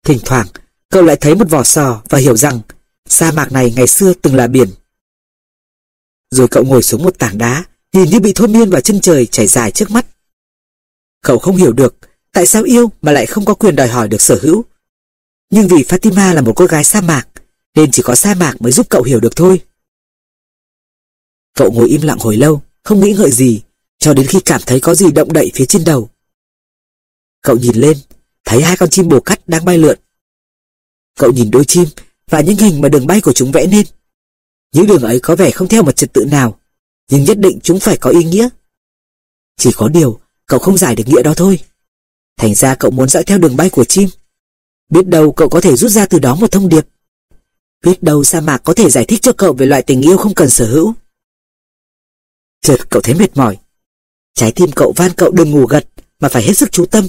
Thỉnh thoảng, cậu lại thấy một vỏ sò và hiểu rằng sa mạc này ngày xưa từng là biển. Rồi cậu ngồi xuống một tảng đá, nhìn như bị thôi miên vào chân trời chảy dài trước mắt. Cậu không hiểu được tại sao yêu mà lại không có quyền đòi hỏi được sở hữu. Nhưng vì Fatima là một cô gái sa mạc, nên chỉ có sa mạc mới giúp cậu hiểu được thôi. Cậu ngồi im lặng hồi lâu, không nghĩ ngợi gì, cho đến khi cảm thấy có gì động đậy phía trên đầu. Cậu nhìn lên, thấy hai con chim bồ cắt đang bay lượn. Cậu nhìn đôi chim và những hình mà đường bay của chúng vẽ nên. Những đường ấy có vẻ không theo một trật tự nào, nhưng nhất định chúng phải có ý nghĩa. Chỉ có điều, cậu không giải được nghĩa đó thôi. Thành ra cậu muốn dõi theo đường bay của chim. Biết đâu cậu có thể rút ra từ đó một thông điệp. Biết đâu sa mạc có thể giải thích cho cậu về loại tình yêu không cần sở hữu. Chợt cậu thấy mệt mỏi. Trái tim cậu van cậu đừng ngủ gật mà phải hết sức chú tâm.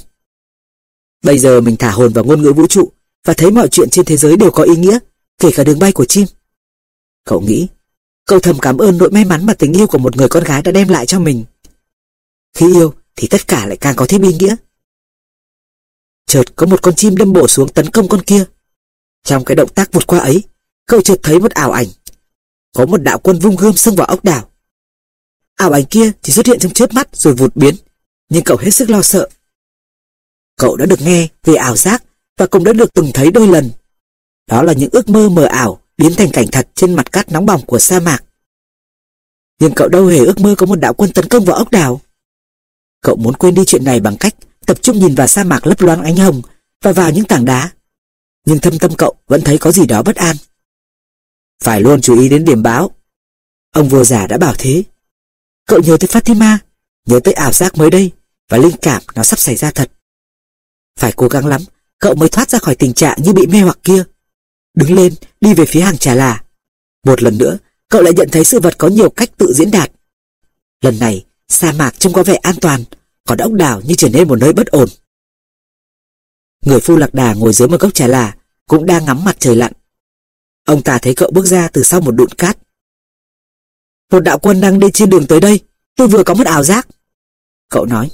Bây giờ mình thả hồn vào ngôn ngữ vũ trụ và thấy mọi chuyện trên thế giới đều có ý nghĩa, kể cả đường bay của chim. Cậu nghĩ, cậu thầm cảm ơn nỗi may mắn mà tình yêu của một người con gái đã đem lại cho mình. Khi yêu thì tất cả lại càng có thêm ý nghĩa. Chợt có một con chim đâm bổ xuống tấn công con kia. Trong cái động tác vụt qua ấy, cậu chợt thấy một ảo ảnh. Có một đạo quân vung gươm xông vào ốc đảo. Ảo ảnh kia chỉ xuất hiện trong chớp mắt rồi vụt biến, nhưng cậu hết sức lo sợ. Cậu đã được nghe về ảo giác và cũng đã được từng thấy đôi lần. Đó là những ước mơ mờ ảo biến thành cảnh thật trên mặt cát nóng bỏng của sa mạc. Nhưng cậu đâu hề ước mơ có một đạo quân tấn công vào ốc đảo. Cậu muốn quên đi chuyện này bằng cách tập trung nhìn vào sa mạc lấp loáng ánh hồng và vào những tảng đá. Nhưng thâm tâm cậu vẫn thấy có gì đó bất an. Phải luôn chú ý đến điểm báo. Ông vua già đã bảo thế. Cậu nhớ tới Fatima, nhớ tới ảo giác mới đây và linh cảm nó sắp xảy ra thật. Phải cố gắng lắm, cậu mới thoát ra khỏi tình trạng như bị mê hoặc kia. Đứng lên, đi về phía hàng trà là. Một lần nữa, cậu lại nhận thấy sự vật có nhiều cách tự diễn đạt. Lần này, sa mạc trông có vẻ an toàn, còn ốc đảo như trở nên một nơi bất ổn. Người phu lạc đà ngồi dưới một gốc trà là, cũng đang ngắm mặt trời lặn. Ông ta thấy cậu bước ra từ sau một đụn cát. Một đạo quân đang đi trên đường tới đây, tôi vừa có một ảo giác. Cậu nói.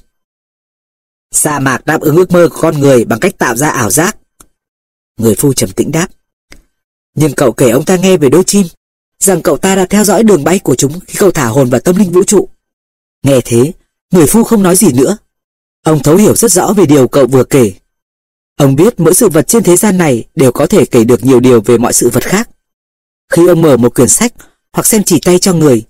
Sa mạc đáp ứng ước mơ của con người bằng cách tạo ra ảo giác. Người phu trầm tĩnh đáp. Nhưng cậu kể ông ta nghe về đôi chim, rằng cậu ta đã theo dõi đường bay của chúng khi cậu thả hồn vào tâm linh vũ trụ. Nghe thế, người phu không nói gì nữa. Ông thấu hiểu rất rõ về điều cậu vừa kể. Ông biết mỗi sự vật trên thế gian này đều có thể kể được nhiều điều về mọi sự vật khác. Khi ông mở một quyển sách hoặc xem chỉ tay cho người,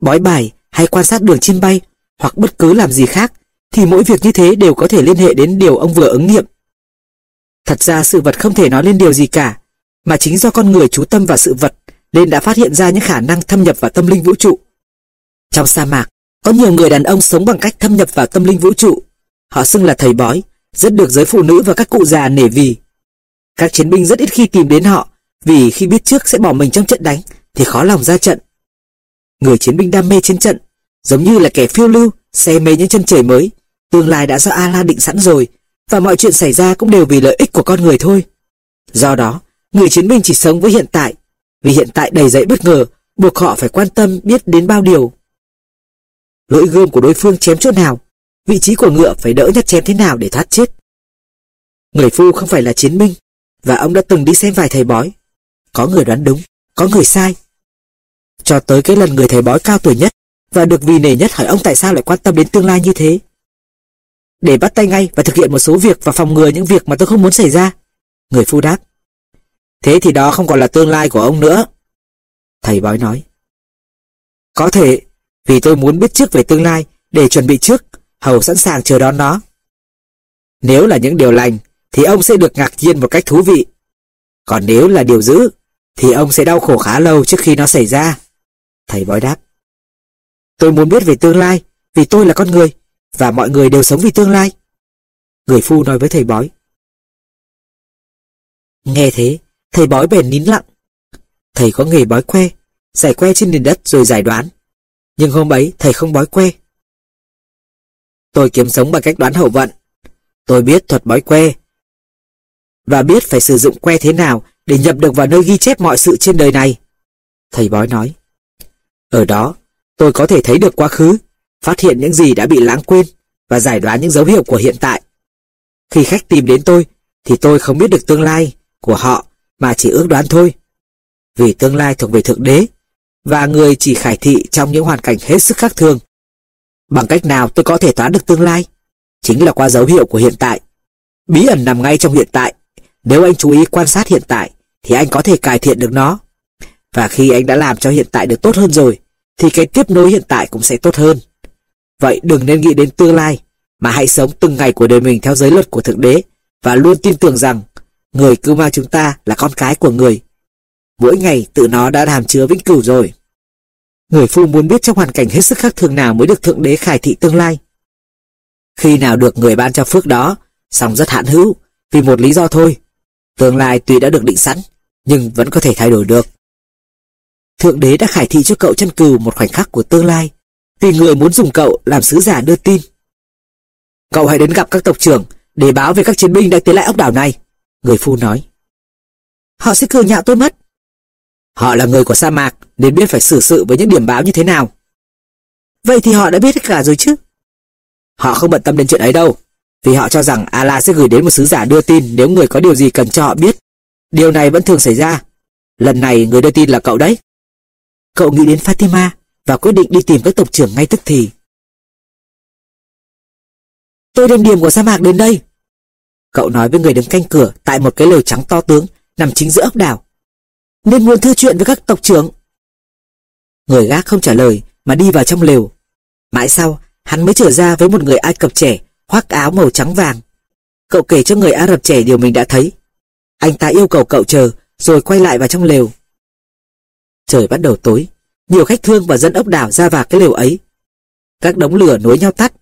bói bài hay quan sát đường chim bay hoặc bất cứ làm gì khác thì mỗi việc như thế đều có thể liên hệ đến điều ông vừa ứng nghiệm. Thật ra sự vật không thể nói lên điều gì cả, mà chính do con người chú tâm vào sự vật nên đã phát hiện ra những khả năng thâm nhập vào tâm linh vũ trụ. Trong sa mạc, có nhiều người đàn ông sống bằng cách thâm nhập vào tâm linh vũ trụ. Họ xưng là thầy bói, rất được giới phụ nữ và các cụ già nể vì. Các chiến binh rất ít khi tìm đến họ vì khi biết trước sẽ bỏ mình trong trận đánh thì khó lòng ra trận. Người chiến binh đam mê chiến trận, giống như là kẻ phiêu lưu, say mê những chân trời mới, tương lai đã do Allah định sẵn rồi và mọi chuyện xảy ra cũng đều vì lợi ích của con người thôi. Do đó, người chiến binh chỉ sống với hiện tại, vì hiện tại đầy dẫy bất ngờ, buộc họ phải quan tâm biết đến bao điều. Lưỡi gươm của đối phương chém chỗ nào, vị trí của ngựa phải đỡ nhát chém thế nào để thoát chết. Người phu không phải là chiến binh, và ông đã từng đi xem vài thầy bói. Có người đoán đúng, có người sai. Cho tới cái lần người thầy bói cao tuổi nhất và được vì nể nhất hỏi ông tại sao lại quan tâm đến tương lai như thế. Để bắt tay ngay và thực hiện một số việc và phòng ngừa những việc mà tôi không muốn xảy ra. Người phu đáp. Thế thì đó không còn là tương lai của ông nữa. Thầy bói nói. Có thể, vì tôi muốn biết trước về tương lai để chuẩn bị trước, hầu sẵn sàng chờ đón nó. Nếu là những điều lành, thì ông sẽ được ngạc nhiên một cách thú vị. Còn nếu là điều dữ, thì ông sẽ đau khổ khá lâu trước khi nó xảy ra. Thầy bói đáp. Tôi muốn biết về tương lai, vì tôi là con người, và mọi người đều sống vì tương lai. Người phu nói với thầy bói. Nghe thế, thầy bói bèn nín lặng. Thầy có nghề bói que, giải que trên nền đất rồi giải đoán. Nhưng hôm ấy thầy không bói que. Tôi kiếm sống bằng cách đoán hậu vận. Tôi biết thuật bói que. Và biết phải sử dụng que thế nào để nhập được vào nơi ghi chép mọi sự trên đời này. Thầy bói nói. Ở đó, tôi có thể thấy được quá khứ, phát hiện những gì đã bị lãng quên và giải đoán những dấu hiệu của hiện tại. Khi khách tìm đến tôi, thì tôi không biết được tương lai của họ mà chỉ ước đoán thôi. Vì tương lai thuộc về Thượng Đế, và người chỉ khải thị trong những hoàn cảnh hết sức khác thường. Bằng cách nào tôi có thể toán được tương lai? Chính là qua dấu hiệu của hiện tại. Bí ẩn nằm ngay trong hiện tại. Nếu anh chú ý quan sát hiện tại, thì anh có thể cải thiện được nó. Và khi anh đã làm cho hiện tại được tốt hơn rồi, thì cái tiếp nối hiện tại cũng sẽ tốt hơn. Vậy đừng nên nghĩ đến tương lai, mà hãy sống từng ngày của đời mình theo giới luật của Thượng Đế và luôn tin tưởng rằng người cứu mang chúng ta là con cái của người. Mỗi ngày tự nó đã hàm chứa vĩnh cửu rồi. Người phu muốn biết trong hoàn cảnh hết sức khác thường nào mới được Thượng Đế khải thị tương lai. Khi nào được người ban cho phước đó, song rất hạn hữu, vì một lý do thôi. Tương lai tuy đã được định sẵn, nhưng vẫn có thể thay đổi được. Thượng Đế đã khải thị cho cậu chân cừu một khoảnh khắc của tương lai, vì người muốn dùng cậu làm sứ giả đưa tin. Cậu hãy đến gặp các tộc trưởng để báo về các chiến binh đang tiến lại ốc đảo này, người phu nói. Họ sẽ cười nhạo tôi mất. Họ là người của sa mạc, nên biết phải xử sự với những điểm báo như thế nào. Vậy thì họ đã biết cả rồi chứ? Họ không bận tâm đến chuyện ấy đâu, vì họ cho rằng Allah sẽ gửi đến một sứ giả đưa tin nếu người có điều gì cần cho họ biết. Điều này vẫn thường xảy ra. Lần này người đưa tin là cậu đấy. Cậu nghĩ đến Fatima và quyết định đi tìm các tộc trưởng ngay tức thì. Tôi đem điểm của sa mạc đến đây. Cậu nói với người đứng canh cửa tại một cái lều trắng to tướng nằm chính giữa ốc đảo. Nên muốn thư chuyện với các tộc trưởng. Người gác không trả lời mà đi vào trong lều. Mãi sau, hắn mới trở ra với một người Ai Cập trẻ khoác áo màu trắng vàng. Cậu kể cho người Ả Rập trẻ điều mình đã thấy. Anh ta yêu cầu cậu chờ rồi quay lại vào trong lều. Trời bắt đầu tối, nhiều khách thương và dân ốc đảo ra vào cái lều ấy. Các đống lửa nối nhau tắt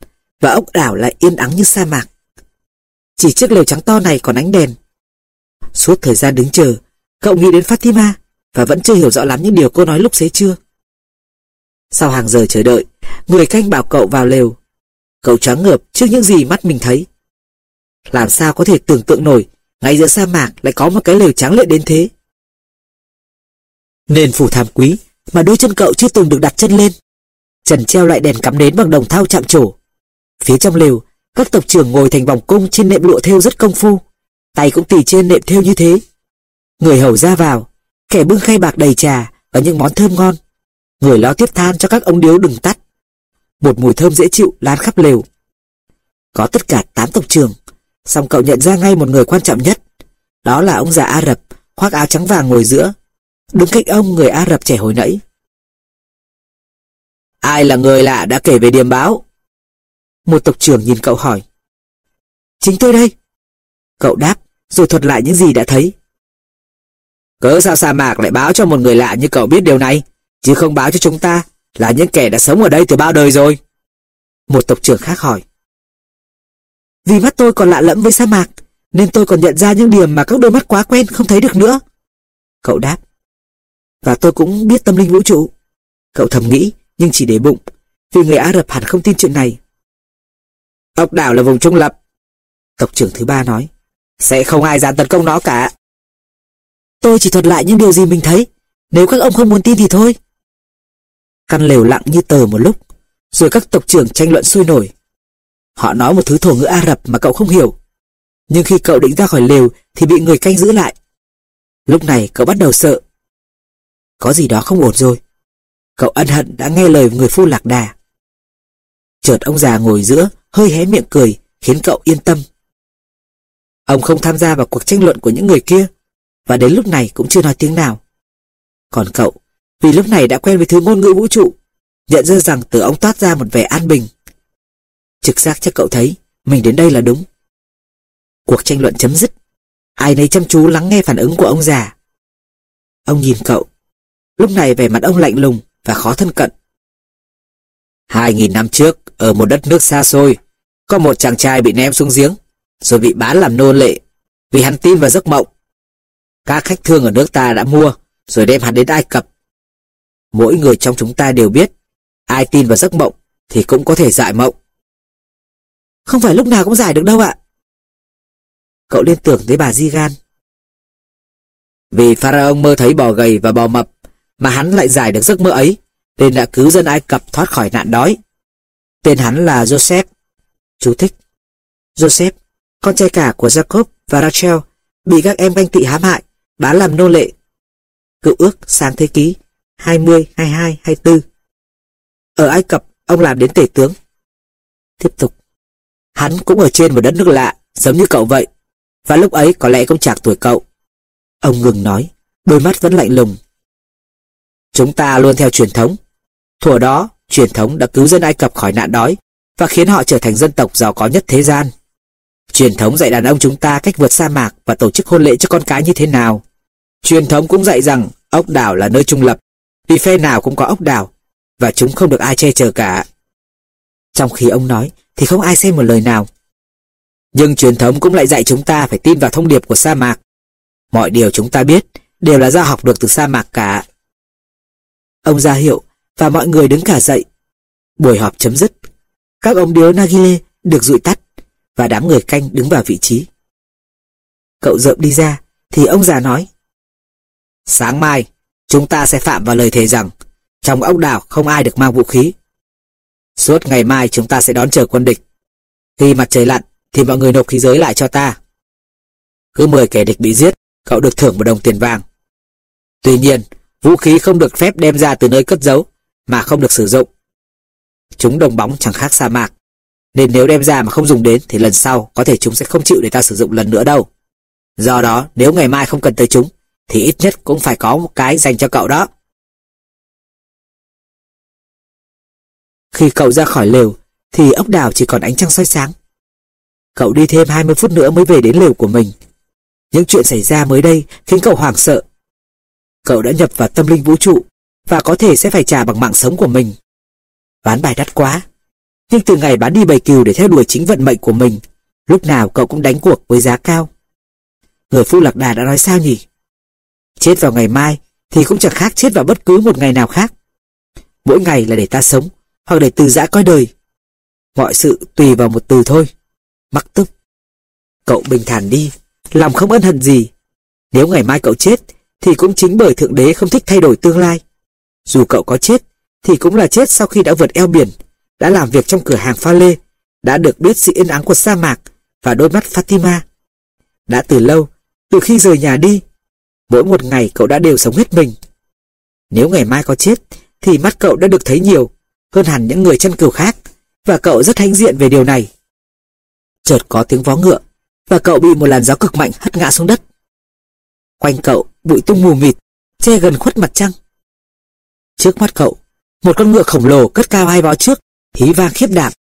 và ốc đảo lại yên ắng như sa mạc. Chỉ chiếc lều trắng to này còn ánh đèn. Suốt thời gian đứng chờ, cậu nghĩ đến Fatima và vẫn chưa hiểu rõ lắm những điều cô nói lúc xế trưa. Sau hàng giờ chờ đợi, người canh bảo cậu vào lều. Cậu choáng ngợp trước những gì mắt mình thấy. Làm sao có thể tưởng tượng nổi, ngay giữa sa mạc lại có một cái lều trắng lệ đến thế. Nền phủ thảm quý mà đôi chân cậu chưa từng được đặt chân lên. Trần treo lại đèn cắm nến bằng đồng thau chạm trổ. Phía trong lều, các tộc trưởng ngồi thành vòng cung trên nệm lụa thêu rất công phu. Tay cũng tì trên nệm thêu như thế. Người hầu ra vào, kẻ bưng khay bạc đầy trà và những món thơm ngon. Người lo tiếp than cho các ông điếu đừng tắt. Một mùi thơm dễ chịu lan khắp lều. Có tất cả tám tộc trưởng, Song cậu nhận ra ngay một người quan trọng nhất. Đó là ông già Ả Rập, khoác áo trắng vàng ngồi giữa, đứng cách ông người Ả Rập trẻ hồi nãy. Ai là người lạ đã kể về điềm báo? Một tộc trưởng nhìn cậu hỏi. Chính tôi đây. Cậu đáp, rồi thuật lại những gì đã thấy. Cớ sao sa mạc lại báo cho một người lạ như cậu biết điều này, chứ không báo cho chúng ta là những kẻ đã sống ở đây từ bao đời rồi? Một tộc trưởng khác hỏi. Vì mắt tôi còn lạ lẫm với sa mạc, nên tôi còn nhận ra những điểm mà các đôi mắt quá quen không thấy được nữa. Cậu đáp. Và tôi cũng biết tâm linh vũ trụ. Cậu thầm nghĩ, nhưng chỉ để bụng, vì người Ả Rập hẳn không tin chuyện này. Ốc đảo là vùng trung lập. Tộc trưởng thứ ba nói. Sẽ không ai dám tấn công nó cả. Tôi chỉ thuật lại những điều gì mình thấy. Nếu các ông không muốn tin thì thôi. Căn lều lặng như tờ một lúc, rồi các tộc trưởng tranh luận sôi nổi. Họ nói một thứ thổ ngữ Ả Rập mà cậu không hiểu. Nhưng khi cậu định ra khỏi lều thì bị người canh giữ lại. Lúc này cậu bắt đầu sợ. Có gì đó không ổn rồi. Cậu ân hận đã nghe lời người phu lạc đà. Chợt ông già ngồi giữa, hơi hé miệng cười, khiến cậu yên tâm. Ông không tham gia vào cuộc tranh luận của những người kia, và đến lúc này cũng chưa nói tiếng nào. Còn cậu, vì lúc này đã quen với thứ ngôn ngữ vũ trụ, nhận ra rằng từ ông toát ra một vẻ an bình. Trực giác cho cậu thấy, mình đến đây là đúng. Cuộc tranh luận chấm dứt, ai nấy chăm chú lắng nghe phản ứng của ông già. Ông nhìn cậu, lúc này vẻ mặt ông lạnh lùng và khó thân cận. Hai nghìn năm trước, ở một đất nước xa xôi, có một chàng trai bị ném xuống giếng, rồi bị bán làm nô lệ, vì hắn tin vào giấc mộng. Các khách thương ở nước ta đã mua, rồi đem hắn đến Ai Cập. Mỗi người trong chúng ta đều biết, ai tin vào giấc mộng thì cũng có thể giải mộng. Không phải lúc nào cũng giải được đâu ạ. Cậu liên tưởng tới bà Di Gan. Vì Pharaoh mơ thấy bò gầy và bò mập, mà hắn lại giải được giấc mơ ấy, nên đã cứu dân Ai Cập thoát khỏi nạn đói. Tên hắn là Joseph. Chú thích. Joseph, con trai cả của Jacob và Rachel, bị các em ganh tị hãm hại, bán làm nô lệ. Cựu ước sang thế ký 20, 22, 24. Ở Ai Cập, ông làm đến tể tướng. Tiếp tục. Hắn cũng ở trên một đất nước lạ, giống như cậu vậy. Và lúc ấy có lẽ cũng chạc tuổi cậu. Ông ngừng nói, đôi mắt vẫn lạnh lùng. Chúng ta luôn theo truyền thống. Thuở đó, truyền thống đã cứu dân Ai Cập khỏi nạn đói và khiến họ trở thành dân tộc giàu có nhất thế gian. Truyền thống dạy đàn ông chúng ta cách vượt sa mạc và tổ chức hôn lễ cho con cái như thế nào. Truyền thống cũng dạy rằng ốc đảo là nơi trung lập, vì phe nào cũng có ốc đảo, và chúng không được ai che chở cả. Trong khi ông nói, thì không ai xem một lời nào. Nhưng truyền thống cũng lại dạy chúng ta phải tin vào thông điệp của sa mạc. Mọi điều chúng ta biết đều là do học được từ sa mạc cả. Ông ra hiệu và mọi người đứng cả dậy. Buổi họp chấm dứt. Các ông điếu Nagile được dụi tắt và đám người canh đứng vào vị trí. Cậu dợm đi ra thì ông già nói. Sáng mai, chúng ta sẽ phạm vào lời thề rằng trong ốc đảo không ai được mang vũ khí. Suốt ngày mai chúng ta sẽ đón chờ quân địch. Khi mặt trời lặn thì mọi người nộp khí giới lại cho ta. Cứ 10 kẻ địch bị giết, cậu được thưởng một đồng tiền vàng. Tuy nhiên, vũ khí không được phép đem ra từ nơi cất giấu, mà không được sử dụng. Chúng đồng bóng chẳng khác sa mạc, nên nếu đem ra mà không dùng đến thì lần sau có thể chúng sẽ không chịu để ta sử dụng lần nữa đâu. Do đó, nếu ngày mai không cần tới chúng, thì ít nhất cũng phải có một cái dành cho cậu đó. Khi cậu ra khỏi lều, thì ốc đảo chỉ còn ánh trăng soi sáng. Cậu đi thêm 20 phút nữa mới về đến lều của mình. Những chuyện xảy ra mới đây khiến cậu hoảng sợ. Cậu đã nhập vào tâm linh vũ trụ và có thể sẽ phải trả bằng mạng sống của mình. Bán bài đắt quá. Nhưng từ ngày bán đi bầy cừu để theo đuổi chính vận mệnh của mình, lúc nào cậu cũng đánh cuộc với giá cao. Người phu lạc đà đã nói sao nhỉ? Chết vào ngày mai thì cũng chẳng khác chết vào bất cứ một ngày nào khác. Mỗi ngày là để ta sống, hoặc để từ giã coi đời. Mọi sự tùy vào một từ thôi. Mắc tức. Cậu bình thản đi, lòng không ân hận gì. Nếu ngày mai cậu chết, thì cũng chính bởi Thượng Đế không thích thay đổi tương lai. Dù cậu có chết, thì cũng là chết sau khi đã vượt eo biển, đã làm việc trong cửa hàng pha lê, đã được biết sự yên ắng của sa mạc và đôi mắt Fatima. Đã từ lâu, từ khi rời nhà đi, mỗi một ngày cậu đã đều sống hết mình. Nếu ngày mai có chết, thì mắt cậu đã được thấy nhiều, hơn hẳn những người chân cừu khác, và cậu rất hãnh diện về điều này. Chợt có tiếng vó ngựa, và cậu bị một làn gió cực mạnh hất ngã xuống đất. Quanh cậu, bụi tung mù mịt, che gần khuất mặt trăng. Trước mắt cậu, một con ngựa khổng lồ cất cao hai võ trước, hí vang khiếp đảm.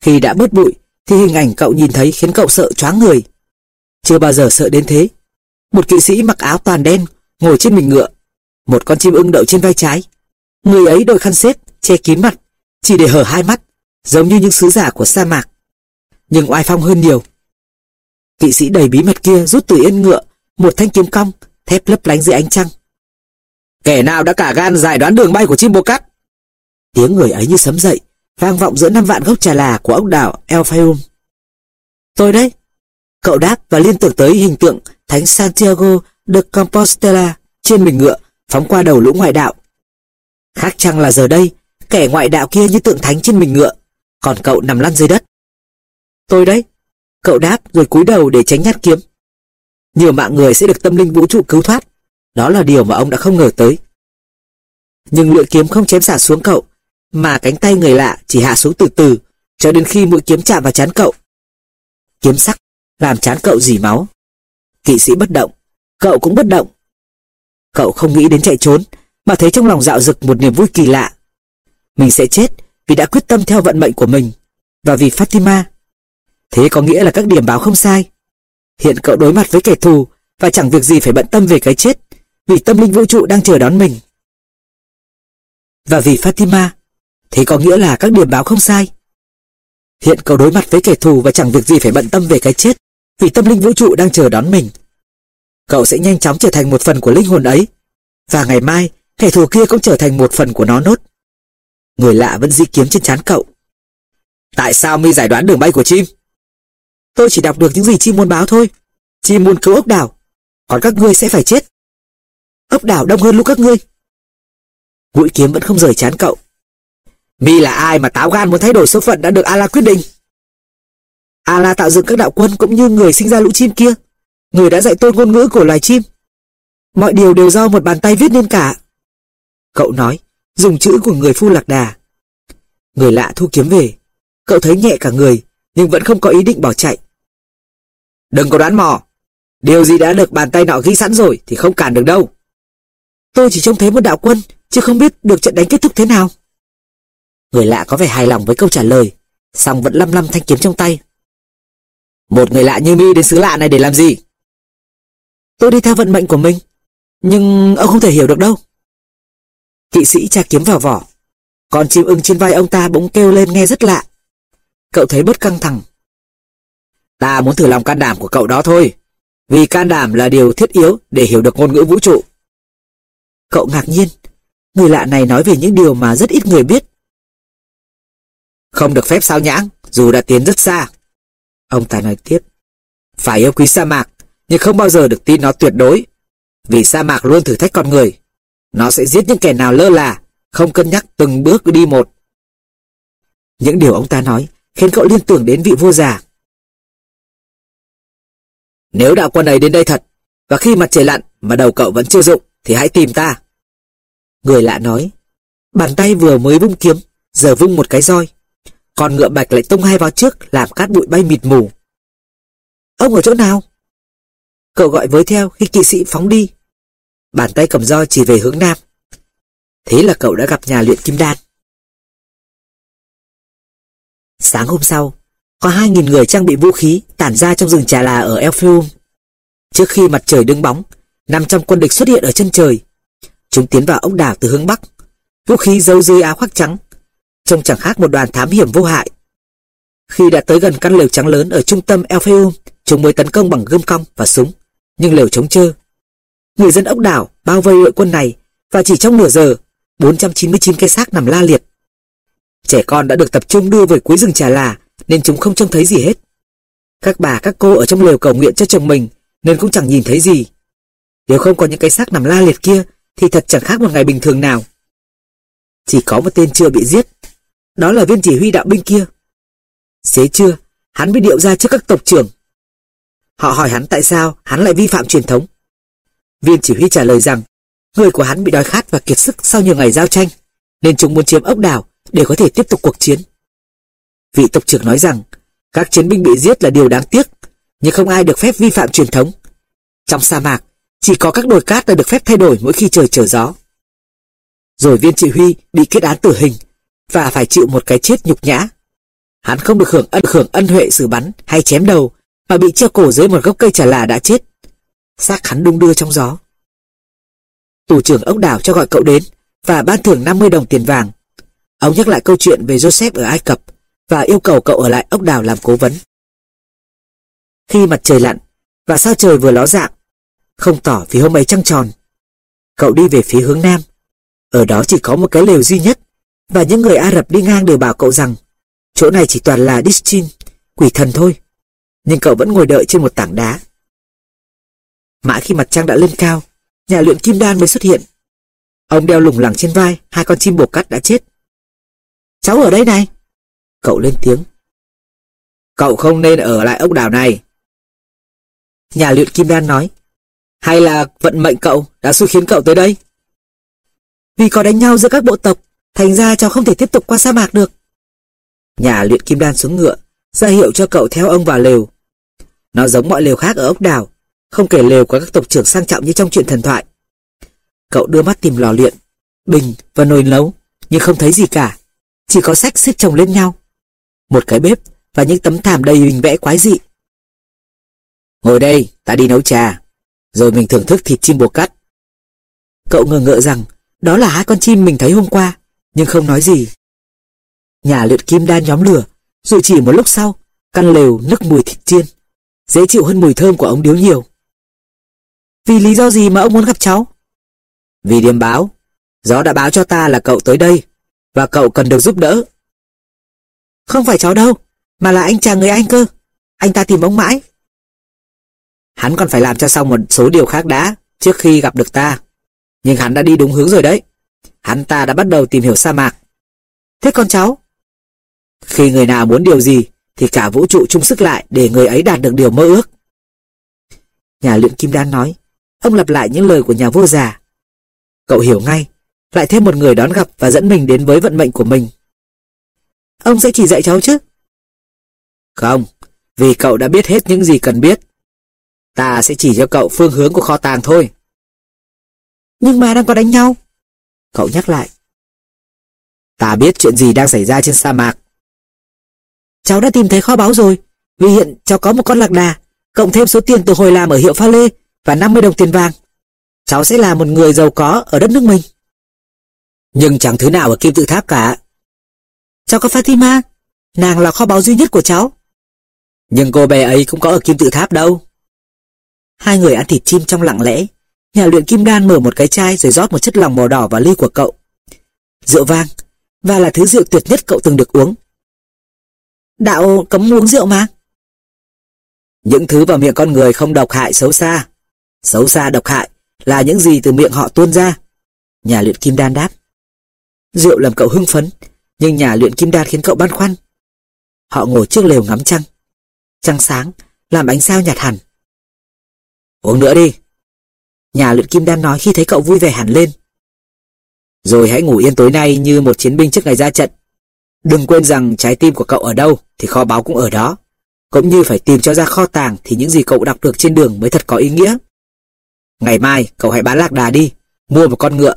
Khi đã bớt bụi, thì hình ảnh cậu nhìn thấy khiến cậu sợ choáng người. Chưa bao giờ sợ đến thế. Một kỵ sĩ mặc áo toàn đen, ngồi trên mình ngựa. Một con chim ưng đậu trên vai trái. Người ấy đội khăn xếp, che kín mặt, chỉ để hở hai mắt, giống như những sứ giả của sa mạc. Nhưng oai phong hơn nhiều. Kỵ sĩ đầy bí mật kia rút từ yên ngựa một thanh kiếm cong, thép lấp lánh dưới ánh trăng. Kẻ nào đã cả gan giải đoán đường bay của chim bồ cát? Tiếng người ấy như sấm dậy, vang vọng giữa năm vạn gốc trà là của ốc đảo El Fayum. Tôi đấy. Cậu đáp và liên tưởng tới hình tượng Thánh Santiago de Compostela trên mình ngựa phóng qua đầu lũ ngoại đạo. Khác chăng là giờ đây, kẻ ngoại đạo kia như tượng thánh trên mình ngựa, còn cậu nằm lăn dưới đất. Tôi đấy. Cậu đáp rồi cúi đầu để tránh nhát kiếm. Nhiều mạng người sẽ được tâm linh vũ trụ cứu thoát. Đó là điều mà ông đã không ngờ tới. Nhưng lưỡi kiếm không chém xả xuống cậu, mà cánh tay người lạ chỉ hạ xuống từ từ, cho đến khi mũi kiếm chạm vào chán cậu. Kiếm sắc, làm chán cậu dỉ máu. Kỵ sĩ bất động, cậu cũng bất động. Cậu không nghĩ đến chạy trốn, mà thấy trong lòng dạo dực một niềm vui kỳ lạ. Mình sẽ chết vì đã quyết tâm theo vận mệnh của mình, và vì Fatima. Thế có nghĩa là các điểm báo không sai. Hiện cậu đối mặt với kẻ thù và chẳng việc gì phải bận tâm về cái chết, vì tâm linh vũ trụ đang chờ đón mình. Và vì Fatima, thế có nghĩa là các điểm báo không sai. Hiện cậu đối mặt với kẻ thù và chẳng việc gì phải bận tâm về cái chết, vì tâm linh vũ trụ đang chờ đón mình. Cậu sẽ nhanh chóng trở thành một phần của linh hồn ấy, và ngày mai kẻ thù kia cũng trở thành một phần của nó nốt. Người lạ vẫn di kiếm trên trán cậu. Tại sao mi giải đoán đường bay của chim? Tôi chỉ đọc được những gì chim muôn báo thôi. Chim muôn cứu ốc đảo, còn các ngươi sẽ phải chết. Ốc đảo đông hơn lúc các ngươi. Mũi kiếm vẫn không rời chán cậu. Mi là ai mà táo gan muốn thay đổi số phận đã được Allah quyết định? Allah tạo dựng các đạo quân cũng như người sinh ra lũ chim kia. Người đã dạy tôi ngôn ngữ của loài chim. Mọi điều đều do một bàn tay viết nên cả. Cậu nói, dùng chữ của người phu lạc đà. Người lạ thu kiếm về. Cậu thấy nhẹ cả người, nhưng vẫn không có ý định bỏ chạy. Đừng có đoán mò. Điều gì đã được bàn tay nọ ghi sẵn rồi thì không cản được đâu. Tôi chỉ trông thấy một đạo quân, chứ không biết được trận đánh kết thúc thế nào. Người lạ có vẻ hài lòng với câu trả lời, song vẫn lăm lăm thanh kiếm trong tay. Một người lạ như mi đến xứ lạ này để làm gì? Tôi đi theo vận mệnh của mình, nhưng ông không thể hiểu được đâu. Kỵ sĩ tra kiếm vào vỏ, con chim ưng trên vai ông ta bỗng kêu lên nghe rất lạ. Cậu thấy bớt căng thẳng. Ta muốn thử lòng can đảm của cậu đó thôi, vì can đảm là điều thiết yếu để hiểu được ngôn ngữ vũ trụ. Cậu ngạc nhiên, người lạ này nói về những điều mà rất ít người biết. Không được phép sao nhãng, dù đã tiến rất xa. Ông ta nói tiếp, phải yêu quý sa mạc, nhưng không bao giờ được tin nó tuyệt đối. Vì sa mạc luôn thử thách con người. Nó sẽ giết những kẻ nào lơ là, không cân nhắc từng bước đi một. Những điều ông ta nói khiến cậu liên tưởng đến vị vua già. Nếu đạo quân ấy đến đây thật, và khi mặt trời lặn mà đầu cậu vẫn chưa dụng, thì hãy tìm ta. Người lạ nói, bàn tay vừa mới vung kiếm, giờ vung một cái roi. Còn ngựa bạch lại tung hai vào trước làm cát bụi bay mịt mù. Ông ở chỗ nào? Cậu gọi với theo khi kỵ sĩ phóng đi. Bàn tay cầm roi chỉ về hướng nam. Thế là cậu đã gặp nhà luyện kim đan. Sáng hôm sau, có hai nghìn người trang bị vũ khí tản ra trong rừng trà là ở Elphium. Trước khi mặt trời đứng bóng, 500 quân địch xuất hiện ở chân trời. Chúng tiến vào ốc đảo từ hướng bắc, vũ khí giấu dưới áo khoác trắng, trông chẳng khác một đoàn thám hiểm vô hại. Khi đã tới gần căn lều trắng lớn ở trung tâm Elfium, chúng mới tấn công bằng gươm cong và súng, nhưng lều chống chơ. Người dân ốc đảo bao vây đội quân này và chỉ trong nửa giờ, 499 cái xác nằm la liệt. Trẻ con đã được tập trung đưa về cuối rừng trà là nên chúng không trông thấy gì hết. Các bà các cô ở trong lều cầu nguyện cho chồng mình nên cũng chẳng nhìn thấy gì. Nếu không có những cái xác nằm la liệt kia thì thật chẳng khác một ngày bình thường nào. Chỉ có một tên chưa bị giết, đó là viên chỉ huy đạo binh kia. Xế trưa, hắn mới điệu ra trước các tộc trưởng. Họ hỏi hắn tại sao hắn lại vi phạm truyền thống. Viên chỉ huy trả lời rằng người của hắn bị đói khát và kiệt sức sau nhiều ngày giao tranh nên chúng muốn chiếm ốc đảo để có thể tiếp tục cuộc chiến. Vị tộc trưởng nói rằng các chiến binh bị giết là điều đáng tiếc nhưng không ai được phép vi phạm truyền thống. Trong sa mạc, chỉ có các đồi cát là được phép thay đổi mỗi khi trời trở gió. Rồi viên chỉ huy bị kết án tử hình và phải chịu một cái chết nhục nhã. Hắn không được hưởng ân hưởng ân huệ xử bắn hay chém đầu mà bị treo cổ dưới một gốc cây trà là đã chết. Xác hắn đung đưa trong gió. Tù trưởng ốc đảo cho gọi cậu đến và ban thưởng 50 đồng tiền vàng. Ông nhắc lại câu chuyện về Joseph ở Ai Cập và yêu cầu cậu ở lại ốc đảo làm cố vấn. Khi mặt trời lặn và sao trời vừa ló dạng, không tỏ vì hôm ấy trăng tròn. Cậu đi về phía hướng nam. Ở đó chỉ có một cái lều duy nhất và những người Ả Rập đi ngang đều bảo cậu rằng chỗ này chỉ toàn là distin, quỷ thần thôi. Nhưng cậu vẫn ngồi đợi trên một tảng đá. Mãi khi mặt trăng đã lên cao, nhà luyện kim đan mới xuất hiện. Ông đeo lủng lẳng trên vai, hai con chim bồ cắt đã chết. Cháu ở đây này. Cậu lên tiếng. Cậu không nên ở lại ốc đảo này. Nhà luyện kim đan nói. Hay là vận mệnh cậu đã xui khiến cậu tới đây? Vì có đánh nhau giữa các bộ tộc, thành ra cháu không thể tiếp tục qua sa mạc được. Nhà luyện kim đan xuống ngựa, ra hiệu cho cậu theo ông vào lều. Nó giống mọi lều khác ở ốc đảo, không kể lều của các tộc trưởng sang trọng như trong chuyện thần thoại. Cậu đưa mắt tìm lò luyện, bình và nồi nấu, nhưng không thấy gì cả. Chỉ có sách xếp chồng lên nhau. Một cái bếp và những tấm thảm đầy hình vẽ quái dị. Ngồi đây, ta đi nấu trà, rồi mình thưởng thức thịt chim bồ cắt. Cậu ngờ ngợ rằng đó là hai con chim mình thấy hôm qua, nhưng không nói gì. Nhà luyện kim đan nhóm lửa, rồi chỉ một lúc sau, căn lều nức mùi thịt chiên, dễ chịu hơn mùi thơm của ống điếu nhiều. Vì lý do gì mà ông muốn gặp cháu? Vì điềm báo, gió đã báo cho ta là cậu tới đây, và cậu cần được giúp đỡ. Không phải cháu đâu, mà là anh chàng người Anh cơ. Anh ta tìm ông mãi. Hắn còn phải làm cho xong một số điều khác đã, trước khi gặp được ta. Nhưng hắn đã đi đúng hướng rồi đấy. Hắn ta đã bắt đầu tìm hiểu sa mạc. Thế con cháu? Khi người nào muốn điều gì, thì cả vũ trụ chung sức lại để người ấy đạt được điều mơ ước. Nhà luyện kim đan nói, ông lặp lại những lời của nhà vua già. Cậu hiểu ngay, lại thêm một người đón gặp và dẫn mình đến với vận mệnh của mình. Ông sẽ chỉ dạy cháu chứ? Không, vì cậu đã biết hết những gì cần biết. Ta sẽ chỉ cho cậu phương hướng của kho tàng thôi. Nhưng mà đang có đánh nhau. Cậu nhắc lại. Ta biết chuyện gì đang xảy ra trên sa mạc. Cháu đã tìm thấy kho báu rồi, Vì hiện cháu có một con lạc đà, cộng thêm số tiền từ hồi làm ở hiệu pha lê và 50 đồng tiền vàng. Cháu sẽ là một người giàu có ở đất nước mình. Nhưng chẳng thứ nào ở kim tự tháp cả. Cháu có Fatima, nàng là kho báu duy nhất của cháu. Nhưng cô bé ấy cũng có ở kim tự tháp đâu. Hai người ăn thịt chim trong lặng lẽ. Nhà luyện kim đan mở một cái chai rồi rót một chất lòng màu đỏ vào ly của cậu. Rượu vang, và là thứ rượu tuyệt nhất cậu từng được uống. Đạo cấm uống rượu mà. Những thứ vào miệng con người không độc hại xấu xa. Xấu xa độc hại là những gì từ miệng họ tuôn ra. Nhà luyện kim đan đáp. Rượu làm cậu hưng phấn, nhưng nhà luyện kim đan khiến cậu băn khoăn. Họ ngồi trước lều ngắm trăng. Trăng sáng, làm ánh sao nhạt hẳn. Uống nữa đi. Nhà luyện kim đan nói khi thấy cậu vui vẻ hẳn lên. Rồi hãy ngủ yên tối nay như một chiến binh trước ngày ra trận. Đừng quên rằng trái tim của cậu ở đâu thì kho báu cũng ở đó. Cũng như phải tìm cho ra kho tàng thì những gì cậu đọc được trên đường mới thật có ý nghĩa. Ngày mai cậu hãy bán lạc đà đi, mua một con ngựa.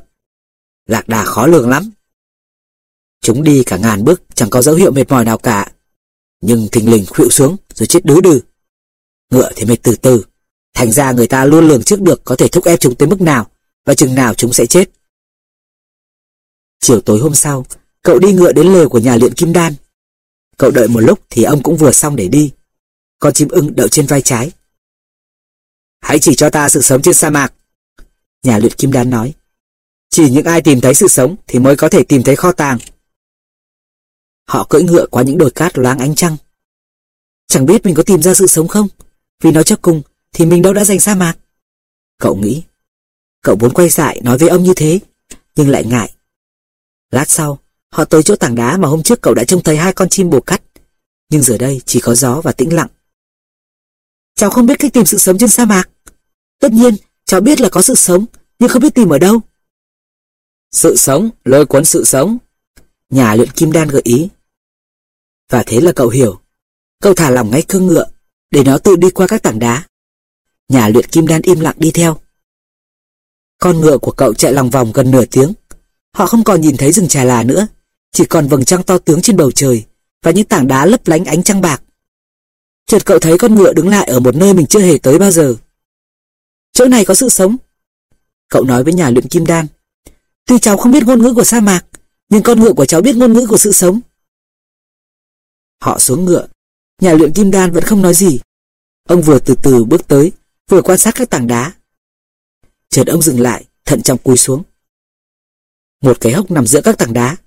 Lạc đà khó lường lắm. Chúng đi cả ngàn bước chẳng có dấu hiệu mệt mỏi nào cả. Nhưng thình lình khuỵu xuống rồi chết đứ đừ. Ngựa thì mệt từ từ. Thành ra người ta luôn lường trước được có thể thúc ép chúng tới mức nào và chừng nào chúng sẽ chết. Chiều tối hôm sau, cậu đi ngựa đến lều của nhà luyện kim đan. Cậu đợi một lúc thì ông cũng vừa xong để đi. Con chim ưng đậu trên vai trái. Hãy chỉ cho ta sự sống trên sa mạc. Nhà luyện kim đan nói. Chỉ những ai tìm thấy sự sống thì mới có thể tìm thấy kho tàng. Họ cưỡi ngựa qua những đồi cát loáng ánh trăng. Chẳng biết mình có tìm ra sự sống không? Vì nói cho cùng thì mình đâu đã giành sa mạc. Cậu nghĩ. Cậu muốn quay lại nói với ông như thế, nhưng lại ngại. Lát sau, họ tới chỗ tảng đá mà hôm trước cậu đã trông thấy hai con chim bồ cắt. Nhưng giờ đây chỉ có gió và tĩnh lặng. Cháu không biết cách tìm sự sống trên sa mạc. Tất nhiên, cháu biết là có sự sống, nhưng không biết tìm ở đâu. Sự sống, lôi cuốn sự sống. Nhà luyện kim đan gợi ý. Và thế là cậu hiểu. Cậu thả lỏng ngay cương ngựa, để nó tự đi qua các tảng đá. Nhà luyện kim đan im lặng đi theo. Con ngựa của cậu chạy lòng vòng gần nửa tiếng. Họ không còn nhìn thấy rừng trà là nữa, chỉ còn vầng trăng to tướng trên bầu trời và những tảng đá lấp lánh ánh trăng bạc. Chợt cậu thấy con ngựa đứng lại ở một nơi mình chưa hề tới bao giờ. Chỗ này có sự sống. Cậu nói với nhà luyện kim đan. Tuy cháu không biết ngôn ngữ của sa mạc, nhưng con ngựa của cháu biết ngôn ngữ của sự sống. Họ xuống ngựa, nhà luyện kim đan vẫn không nói gì. Ông vừa từ từ bước tới, vừa quan sát các tảng đá. Chợt ông dừng lại, thận trọng cúi xuống. Một cái hốc nằm giữa các tảng đá.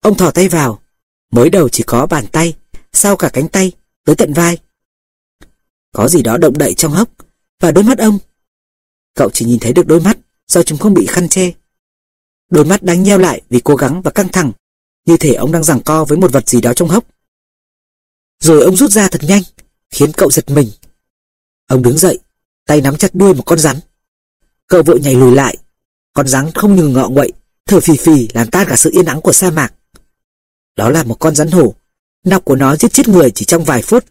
Ông thò tay vào, mới đầu chỉ có bàn tay, sau cả cánh tay, tới tận vai. Có gì đó động đậy trong hốc, và đôi mắt ông. Cậu chỉ nhìn thấy được đôi mắt, do chúng không bị khăn che. Đôi mắt đang nheo lại vì cố gắng và căng thẳng, như thể ông đang giằng co với một vật gì đó trong hốc. Rồi ông rút ra thật nhanh, khiến cậu giật mình. Ông đứng dậy, tay nắm chặt đuôi một con rắn. Cậu vội nhảy lùi lại, con rắn không ngừng ngọ nguậy, thở phì phì làm tan cả sự yên ắng của sa mạc. Đó là một con rắn hổ, nọc của nó giết chết người chỉ trong vài phút.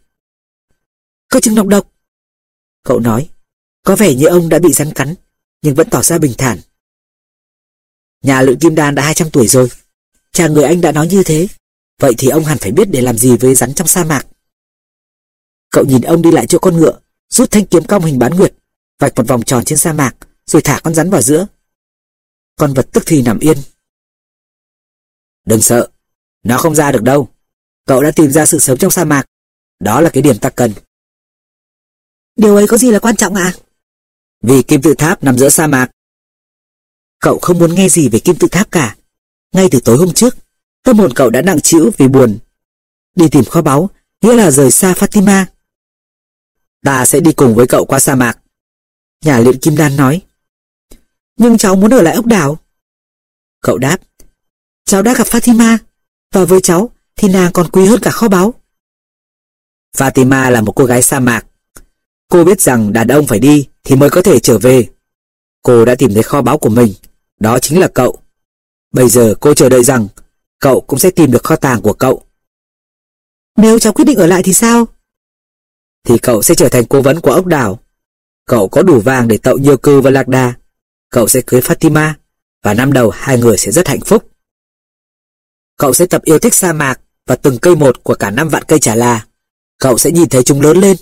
Có chứng nọc độc. Cậu nói, có vẻ như ông đã bị rắn cắn, nhưng vẫn tỏ ra bình thản. Nhà luyện kim đan đã 200 tuổi rồi. chàng người anh đã nói như thế. Vậy thì ông hẳn phải biết để làm gì với rắn trong sa mạc. Cậu nhìn ông đi lại chỗ con ngựa, rút thanh kiếm cong hình bán nguyệt, vạch một vòng tròn trên sa mạc, rồi thả con rắn vào giữa. Con vật tức thì nằm yên. Đừng sợ, nó không ra được đâu. Cậu đã tìm ra sự sống trong sa mạc. Đó là cái điểm ta cần. Điều ấy có gì là quan trọng ạ? Vì kim tự tháp nằm giữa sa mạc. Cậu không muốn nghe gì về kim tự tháp cả. Ngay từ tối hôm trước, tâm hồn cậu đã nặng trĩu vì buồn. Đi tìm kho báu, nghĩa là rời xa Fatima. Ta sẽ đi cùng với cậu qua sa mạc. Nhà luyện kim đan nói. Nhưng cháu muốn ở lại ốc đảo. Cậu đáp. Cháu đã gặp Fatima, và với cháu thì nàng còn quý hơn cả kho báu. Fatima là một cô gái sa mạc. Cô biết rằng đàn ông phải đi thì mới có thể trở về. Cô đã tìm thấy kho báu của mình, đó chính là cậu. Bây giờ cô chờ đợi rằng cậu cũng sẽ tìm được kho tàng của cậu. Nếu cháu quyết định ở lại thì sao? Thì cậu sẽ trở thành cố vấn của ốc đảo. Cậu có đủ vàng để tậu nhiều cư và lạc đà. Cậu sẽ cưới Fatima và năm đầu hai người sẽ rất hạnh phúc. Cậu sẽ tập yêu thích sa mạc và từng cây một của cả năm vạn cây trà là. cậu sẽ nhìn thấy chúng lớn lên,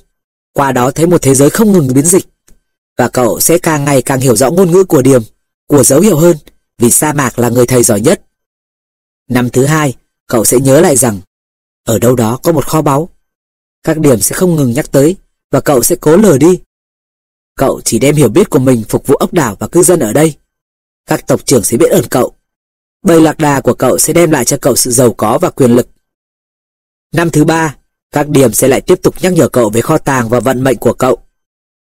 qua đó thấy một thế giới không ngừng biến dịch. Và cậu sẽ càng ngày càng hiểu rõ ngôn ngữ của điểm, của dấu hiệu hơn, vì sa mạc là người thầy giỏi nhất. Năm thứ hai, cậu sẽ nhớ lại rằng, ở đâu đó có một kho báu. Các điểm sẽ không ngừng nhắc tới, và cậu sẽ cố lờ đi. Cậu chỉ đem hiểu biết của mình phục vụ ốc đảo và cư dân ở đây. Các tộc trưởng sẽ biết ơn cậu. Bầy lạc đà của cậu sẽ đem lại cho cậu sự giàu có và quyền lực. Năm thứ ba, các điểm sẽ lại tiếp tục nhắc nhở cậu về kho tàng và vận mệnh của cậu.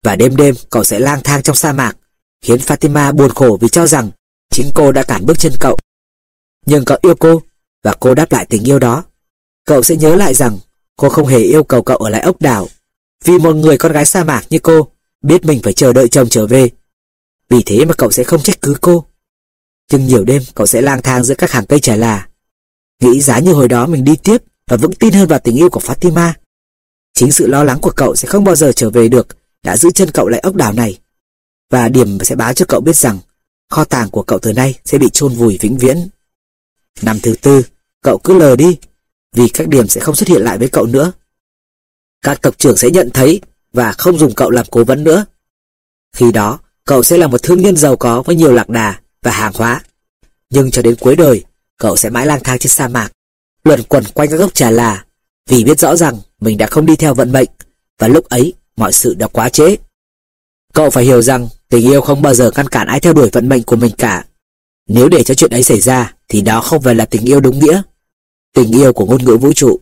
Và đêm đêm cậu sẽ lang thang trong sa mạc, khiến Fatima buồn khổ vì cho rằng chính cô đã cản bước chân cậu. Nhưng cậu yêu cô, và cô đáp lại tình yêu đó. Cậu sẽ nhớ lại rằng cô không hề yêu cầu cậu ở lại ốc đảo, vì một người con gái sa mạc như cô biết mình phải chờ đợi chồng trở về. Vì thế mà cậu sẽ không trách cứ cô. Nhưng nhiều đêm cậu sẽ lang thang giữa các hàng cây trà là, nghĩ giá như hồi đó mình đi tiếp và vững tin hơn vào tình yêu của Fatima. Chính sự lo lắng của cậu sẽ không bao giờ trở về được đã giữ chân cậu lại ốc đảo này. Và điểm sẽ báo cho cậu biết rằng kho tàng của cậu từ nay sẽ bị chôn vùi vĩnh viễn. Năm thứ tư, cậu cứ lờ đi, vì các điểm sẽ không xuất hiện lại với cậu nữa. Các tộc trưởng sẽ nhận thấy và không dùng cậu làm cố vấn nữa. Khi đó, cậu sẽ là một thương nhân giàu có với nhiều lạc đà và hàng hóa. Nhưng cho đến cuối đời, cậu sẽ mãi lang thang trên sa mạc, luẩn quẩn quanh các gốc trà là, vì biết rõ rằng mình đã không đi theo vận mệnh, và lúc ấy mọi sự đã quá trễ. Cậu phải hiểu rằng tình yêu không bao giờ ngăn cản ai theo đuổi vận mệnh của mình cả. Nếu để cho chuyện ấy xảy ra, thì đó không phải là tình yêu đúng nghĩa. Tình yêu của ngôn ngữ vũ trụ.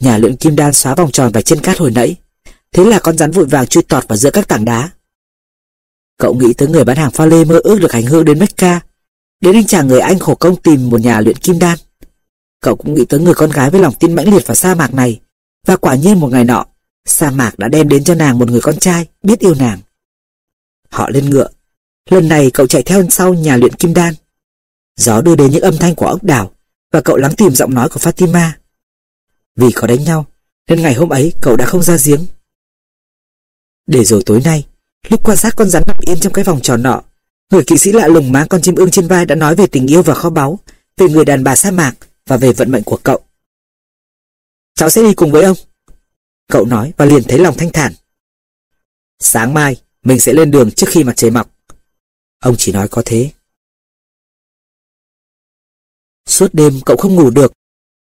Nhà luyện kim đan xóa vòng tròn và trên cát hồi nãy. Thế là con rắn vội vàng chui tọt vào giữa các tảng đá. Cậu nghĩ tới người bán hàng pha lê mơ ước được hành hương đến Mecca, đến anh chàng người Anh khổ công tìm một nhà luyện kim đan. Cậu cũng nghĩ tới người con gái với lòng tin mãnh liệt vào sa mạc này, và quả nhiên một ngày nọ, sa mạc đã đem đến cho nàng một người con trai biết yêu nàng. Họ lên ngựa, lần này cậu chạy theo sau nhà luyện kim đan. Gió đưa đến những âm thanh của ốc đảo, và cậu lắng tìm giọng nói của Fatima. Vì có đánh nhau, nên ngày hôm ấy cậu đã không ra giếng. Để rồi tối nay, lúc quan sát con rắn nằm yên trong cái vòng tròn nọ, người kỵ sĩ lạ lùng mang con chim ưng trên vai đã nói về tình yêu và kho báu, về người đàn bà sa mạc và về vận mệnh của cậu. Cháu sẽ đi cùng với ông. Cậu nói và liền thấy lòng thanh thản. Sáng mai, mình sẽ lên đường trước khi mặt trời mọc. Ông chỉ nói có thế. Suốt đêm cậu không ngủ được.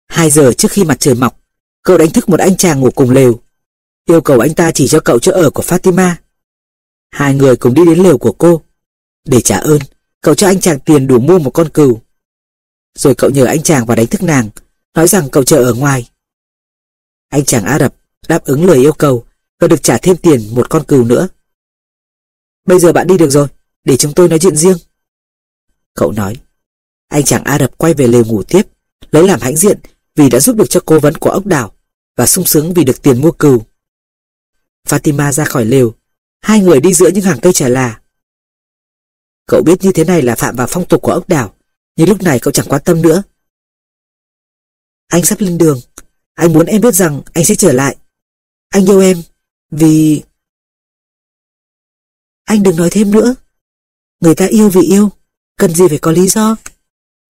Hai giờ trước khi mặt trời mọc, cậu đánh thức một anh chàng ngủ cùng lều. Yêu cầu anh ta chỉ cho cậu chỗ ở của Fatima. Hai người cùng đi đến lều của cô. Để trả ơn, cậu cho anh chàng tiền đủ mua một con cừu. Rồi cậu nhờ anh chàng vào đánh thức nàng, nói rằng cậu chờ ở ngoài. Anh chàng Ả Rập đáp ứng lời yêu cầu và được trả thêm tiền một con cừu nữa. Bây giờ bạn đi được rồi, để chúng tôi nói chuyện riêng. Cậu nói. Anh chàng Ả Rập quay về lều ngủ tiếp, lấy làm hãnh diện vì đã giúp được cho cố vấn của ốc đảo và sung sướng vì được tiền mua cừu. Fatima ra khỏi lều, hai người đi giữa những hàng cây trà là. Cậu biết như thế này là phạm vào phong tục của ốc đảo, nhưng lúc này cậu chẳng quan tâm nữa. Anh sắp lên đường, anh muốn em biết rằng anh sẽ trở lại. Anh yêu em, vì... Anh đừng nói thêm nữa. Người ta yêu vì yêu, cần gì phải có lý do.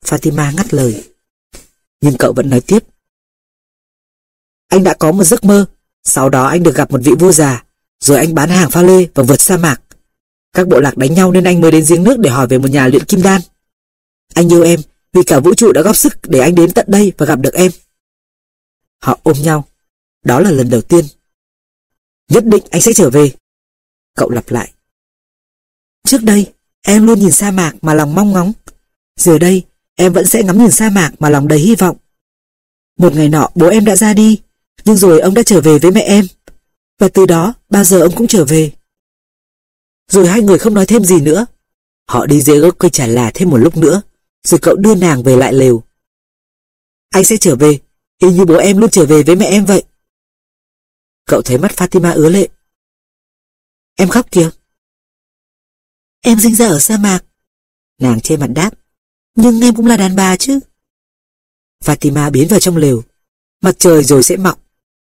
Fatima ngắt lời. Nhưng cậu vẫn nói tiếp. Anh đã có một giấc mơ, sau đó anh được gặp một vị vua già, rồi anh bán hàng pha lê và vượt sa mạc. Các bộ lạc đánh nhau nên anh mới đến giếng nước để hỏi về một nhà luyện kim đan. Anh yêu em vì cả vũ trụ đã góp sức để anh đến tận đây và gặp được em. Họ ôm nhau. Đó là lần đầu tiên. Nhất định anh sẽ trở về. Cậu lặp lại. Trước đây, em luôn nhìn sa mạc mà lòng mong ngóng. Giờ đây, em vẫn sẽ ngắm nhìn sa mạc mà lòng đầy hy vọng. Một ngày nọ bố em đã ra đi, nhưng rồi ông đã trở về với mẹ em. Và từ đó, bao giờ ông cũng trở về. Rồi hai người không nói thêm gì nữa. Họ đi dưới gốc cây trà là thêm một lúc nữa, rồi cậu đưa nàng về lại lều. Anh sẽ trở về, y như bố em luôn trở về với mẹ em vậy. Cậu thấy mắt Fatima ứa lệ. Em khóc kìa. Em sinh ra ở sa mạc. Nàng che mặt đáp. Nhưng em cũng là đàn bà chứ. Fatima biến vào trong lều. Mặt trời rồi sẽ mọc.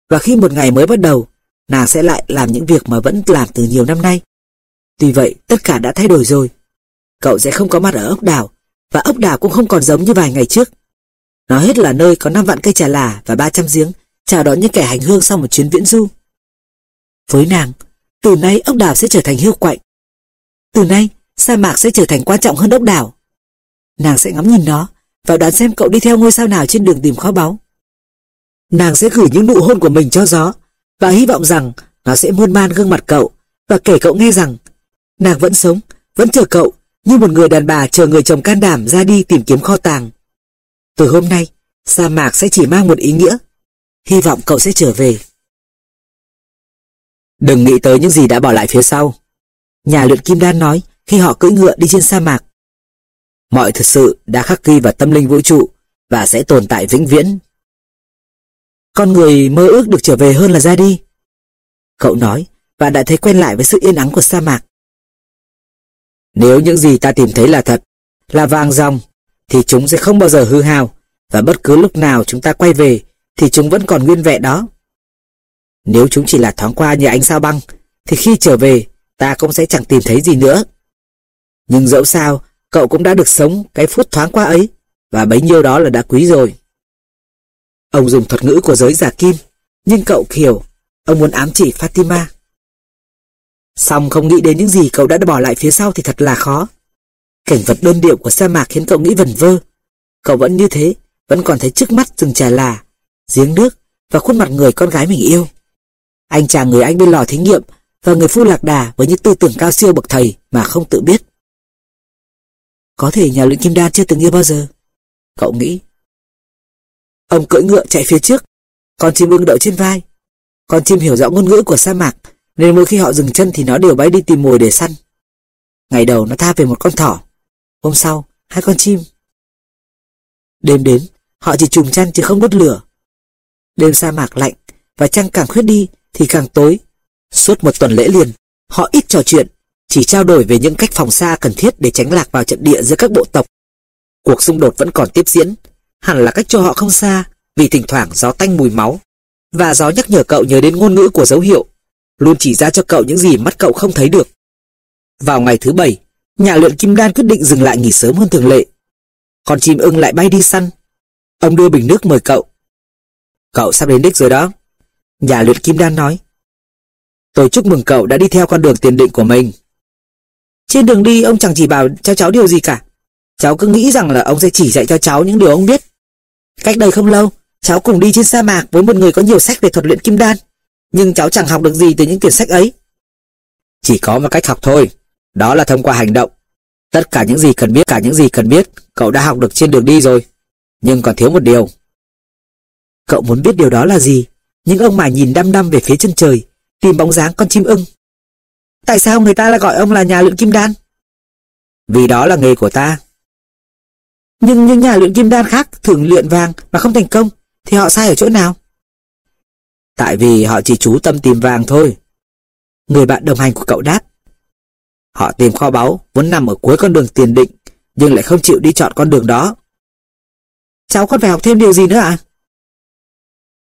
Và khi một ngày mới bắt đầu, nàng sẽ lại làm những việc mà vẫn làm từ nhiều năm nay. Tuy vậy, tất cả đã thay đổi rồi. Cậu sẽ không có mặt ở ốc đảo, và ốc đảo cũng không còn giống như vài ngày trước. Nó hết là nơi có 5 vạn cây trà là và 300 giếng, chào đón những kẻ hành hương sau một chuyến viễn du. Với nàng, từ nay ốc đảo sẽ trở thành hiu quạnh. Từ nay, sa mạc sẽ trở thành quan trọng hơn ốc đảo. Nàng sẽ ngắm nhìn nó và đoán xem cậu đi theo ngôi sao nào trên đường tìm kho báu. Nàng sẽ gửi những nụ hôn của mình cho gió và hy vọng rằng nó sẽ muôn man gương mặt cậu và kể cậu nghe rằng nàng vẫn sống, vẫn chờ cậu như một người đàn bà chờ người chồng can đảm ra đi tìm kiếm kho tàng. Từ hôm nay, sa mạc sẽ chỉ mang một ý nghĩa. Hy vọng cậu sẽ trở về. Đừng nghĩ tới những gì đã bỏ lại phía sau. Nhà luyện kim đan nói khi họ cưỡi ngựa đi trên sa mạc. Mọi thực sự đã khắc ghi vào tâm linh vũ trụ và sẽ tồn tại vĩnh viễn. Con người mơ ước được trở về hơn là ra đi. Cậu nói và đã thấy quen lại với sự yên ắng của sa mạc. Nếu những gì ta tìm thấy là thật, là vàng dòng, thì chúng sẽ không bao giờ hư hao, và bất cứ lúc nào chúng ta quay về, thì chúng vẫn còn nguyên vẹn đó. Nếu chúng chỉ là thoáng qua như ánh sao băng, thì khi trở về, ta cũng sẽ chẳng tìm thấy gì nữa. Nhưng dẫu sao, cậu cũng đã được sống cái phút thoáng qua ấy, và bấy nhiêu đó là đã quý rồi. Ông dùng thuật ngữ của giới giả kim, nhưng cậu hiểu, ông muốn ám chỉ Fatima. Xong không nghĩ đến những gì cậu đã bỏ lại phía sau thì thật là khó. Cảnh vật đơn điệu của sa mạc khiến cậu nghĩ vẩn vơ. Cậu vẫn như thế, vẫn còn thấy trước mắt rừng trà là, giếng nước và khuôn mặt người con gái mình yêu. Anh chàng người anh bên lò thí nghiệm và người phu lạc đà với những tư tưởng cao siêu bậc thầy mà không tự biết. Có thể nhà luyện kim đan chưa từng yêu bao giờ. Cậu nghĩ. Ông cưỡi ngựa chạy phía trước, con chim ưng đậu trên vai. Con chim hiểu rõ ngôn ngữ của sa mạc nên mỗi khi họ dừng chân thì nó đều bay đi tìm mồi để săn. Ngày đầu nó tha về một con thỏ, hôm sau hai con chim. Đêm đến, họ chỉ trùm chăn chứ không đốt lửa. Đêm sa mạc lạnh và trăng càng khuyết đi thì càng tối. Suốt một tuần lễ liền, họ ít trò chuyện, chỉ trao đổi về những cách phòng xa cần thiết để tránh lạc vào trận địa giữa các bộ tộc. Cuộc xung đột vẫn còn tiếp diễn, hẳn là cách cho họ không xa, vì thỉnh thoảng gió tanh mùi máu, và gió nhắc nhở cậu nhớ đến ngôn ngữ của dấu hiệu luôn chỉ ra cho cậu những gì mắt cậu không thấy được. Vào ngày thứ bảy, nhà luyện kim đan quyết định dừng lại nghỉ sớm hơn thường lệ. Con chim ưng lại bay đi săn. Ông đưa bình nước mời cậu. Cậu sắp đến đích rồi đó. Nhà luyện kim đan nói. Tôi chúc mừng cậu đã đi theo con đường tiền định của mình. Trên đường đi ông chẳng chỉ bảo cho cháu điều gì cả. Cháu cứ nghĩ rằng là ông sẽ chỉ dạy cho cháu những điều ông biết. Cách đây không lâu, cháu cùng đi trên sa mạc với một người có nhiều sách về thuật luyện kim đan nhưng cháu chẳng học được gì từ những quyển sách ấy. Chỉ có một cách học thôi, đó là thông qua hành động. Tất cả những gì cần biết, cả những gì cần biết, cậu đã học được trên đường đi rồi. Nhưng còn thiếu một điều. Cậu muốn biết điều đó là gì? Nhưng ông mải nhìn đăm đăm về phía chân trời, tìm bóng dáng con chim ưng. Tại sao người ta lại gọi ông là nhà luyện kim đan? Vì đó là nghề của ta. Nhưng những nhà luyện kim đan khác thường luyện vàng mà không thành công, thì họ sai ở chỗ nào? Tại vì họ chỉ chú tâm tìm vàng thôi. Người bạn đồng hành của cậu đáp. Họ tìm kho báu vốn nằm ở cuối con đường tiền định, nhưng lại không chịu đi chọn con đường đó. Cháu còn phải học thêm điều gì nữa ạ? À?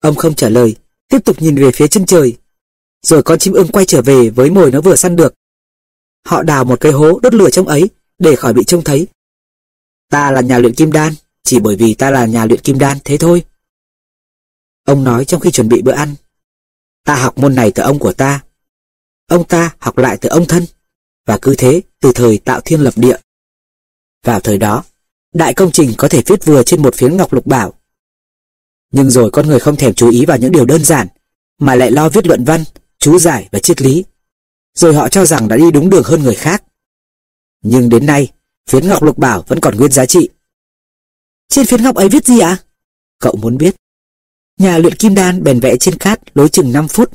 Ông không trả lời, tiếp tục nhìn về phía chân trời. Rồi con chim ưng quay trở về với mồi nó vừa săn được. Họ đào một cái hố đốt lửa trong ấy để khỏi bị trông thấy. Ta là nhà luyện kim đan, chỉ bởi vì ta là nhà luyện kim đan thế thôi. Ông nói trong khi chuẩn bị bữa ăn. Ta học môn này từ ông của ta. Ông ta học lại từ ông thân. Và cứ thế từ thời tạo thiên lập địa. Vào thời đó, đại công trình có thể viết vừa trên một phiến ngọc lục bảo. Nhưng rồi con người không thèm chú ý vào những điều đơn giản, mà lại lo viết luận văn, chú giải và triết lý. Rồi họ cho rằng đã đi đúng đường hơn người khác. Nhưng đến nay, phiến ngọc lục bảo vẫn còn nguyên giá trị. Trên phiến ngọc ấy viết gì ạ? Cậu muốn biết. Nhà luyện kim đan bèn vẽ trên cát lối chừng 5 phút.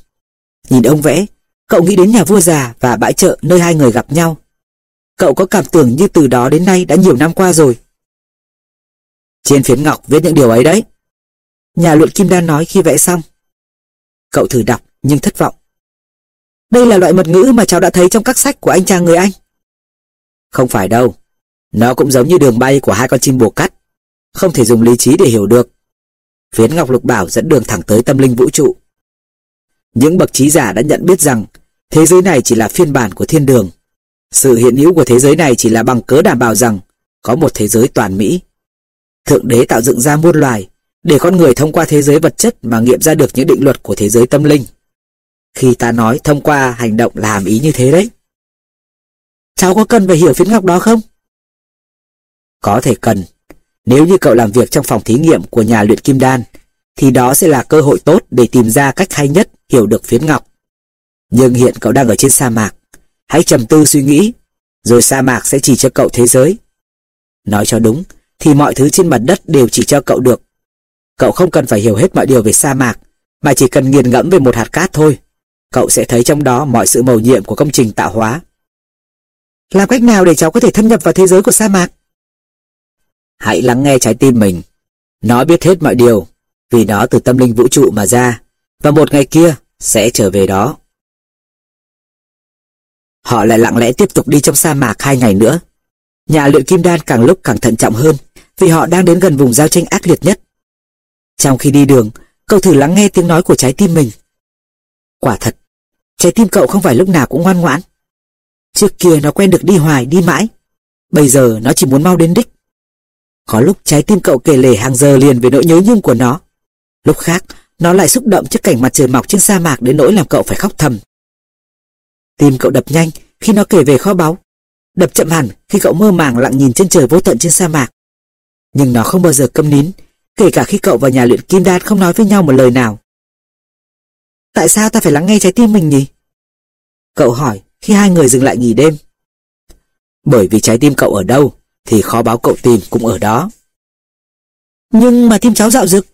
Nhìn ông vẽ, cậu nghĩ đến nhà vua già và bãi chợ nơi hai người gặp nhau. Cậu có cảm tưởng như từ đó đến nay đã nhiều năm qua rồi. Trên phiến ngọc viết những điều ấy đấy. Nhà luyện kim đan nói khi vẽ xong. Cậu thử đọc nhưng thất vọng. Đây là loại mật ngữ mà cháu đã thấy trong các sách của anh chàng người Anh. Không phải đâu. Nó cũng giống như đường bay của hai con chim bồ cắt. Không thể dùng lý trí để hiểu được phiến ngọc lục bảo dẫn đường thẳng tới tâm linh vũ trụ. Những bậc trí giả đã nhận biết rằng thế giới này chỉ là phiên bản của thiên đường. Sự hiện hữu của thế giới này chỉ là bằng cớ đảm bảo rằng có một thế giới toàn mỹ. Thượng đế tạo dựng ra muôn loài để con người thông qua thế giới vật chất mà nghiệm ra được những định luật của thế giới tâm linh. Khi ta nói thông qua hành động là hàm ý như thế đấy. Cháu có cần phải hiểu phiến ngọc đó không? Có thể cần. Nếu như cậu làm việc trong phòng thí nghiệm của nhà luyện kim đan, thì đó sẽ là cơ hội tốt để tìm ra cách hay nhất hiểu được phiến ngọc. Nhưng hiện cậu đang ở trên sa mạc. Hãy trầm tư suy nghĩ, rồi sa mạc sẽ chỉ cho cậu thế giới. Nói cho đúng, thì mọi thứ trên mặt đất đều chỉ cho cậu được. Cậu không cần phải hiểu hết mọi điều về sa mạc, mà chỉ cần nghiền ngẫm về một hạt cát thôi. Cậu sẽ thấy trong đó mọi sự mầu nhiệm của công trình tạo hóa. Làm cách nào để cháu có thể thâm nhập vào thế giới của sa mạc? Hãy lắng nghe trái tim mình. Nó biết hết mọi điều, vì nó từ tâm linh vũ trụ mà ra, và một ngày kia sẽ trở về đó. Họ lại lặng lẽ tiếp tục đi trong sa mạc hai ngày nữa. Nhà luyện kim đan càng lúc càng thận trọng hơn, vì họ đang đến gần vùng giao tranh ác liệt nhất. Trong khi đi đường, cậu thử lắng nghe tiếng nói của trái tim mình. Quả thật, trái tim cậu không phải lúc nào cũng ngoan ngoãn. Trước kia nó quen được đi hoài, đi mãi. Bây giờ nó chỉ muốn mau đến đích. Có lúc trái tim cậu kể lể hàng giờ liền về nỗi nhớ nhung của nó. Lúc khác, nó lại xúc động trước cảnh mặt trời mọc trên sa mạc đến nỗi làm cậu phải khóc thầm. Tim cậu đập nhanh khi nó kể về kho báu. Đập chậm hẳn khi cậu mơ màng lặng nhìn chân trời vô tận trên sa mạc. Nhưng nó không bao giờ câm nín, kể cả khi cậu và nhà luyện kim đan không nói với nhau một lời nào. Tại sao ta phải lắng nghe trái tim mình nhỉ? Cậu hỏi khi hai người dừng lại nghỉ đêm. Bởi vì trái tim cậu ở đâu, thì khó báo cậu tìm cũng ở đó. Nhưng mà tim cháu dạo dực,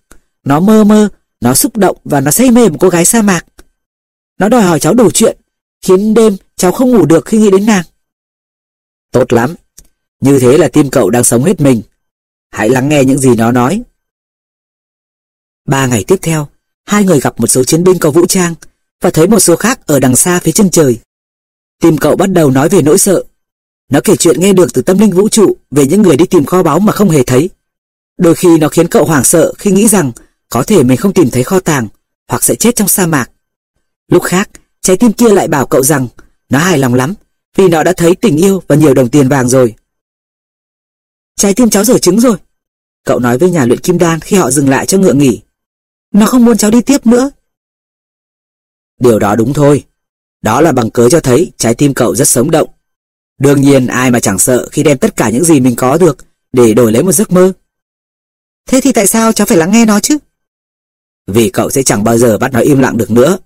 nó mơ mơ, nó xúc động và nó say mê một cô gái sa mạc. Nó đòi hỏi cháu đủ chuyện, khiến đêm cháu không ngủ được khi nghĩ đến nàng. Tốt lắm, như thế là tim cậu đang sống hết mình. Hãy lắng nghe những gì nó nói. Ba ngày tiếp theo, hai người gặp một số chiến binh có vũ trang và thấy một số khác ở đằng xa phía chân trời. Tim cậu bắt đầu nói về nỗi sợ. Nó kể chuyện nghe được từ tâm linh vũ trụ về những người đi tìm kho báu mà không hề thấy. Đôi khi nó khiến cậu hoảng sợ khi nghĩ rằng có thể mình không tìm thấy kho tàng hoặc sẽ chết trong sa mạc. Lúc khác, trái tim kia lại bảo cậu rằng nó hài lòng lắm vì nó đã thấy tình yêu và nhiều đồng tiền vàng rồi. Trái tim cháu dở trứng rồi. Cậu nói với nhà luyện kim đan khi họ dừng lại cho ngựa nghỉ. Nó không muốn cháu đi tiếp nữa. Điều đó đúng thôi. Đó là bằng cớ cho thấy trái tim cậu rất sống động. Đương nhiên ai mà chẳng sợ khi đem tất cả những gì mình có được để đổi lấy một giấc mơ. Thế thì tại sao cháu phải lắng nghe nó chứ? Vì cậu sẽ chẳng bao giờ bắt nó im lặng được nữa.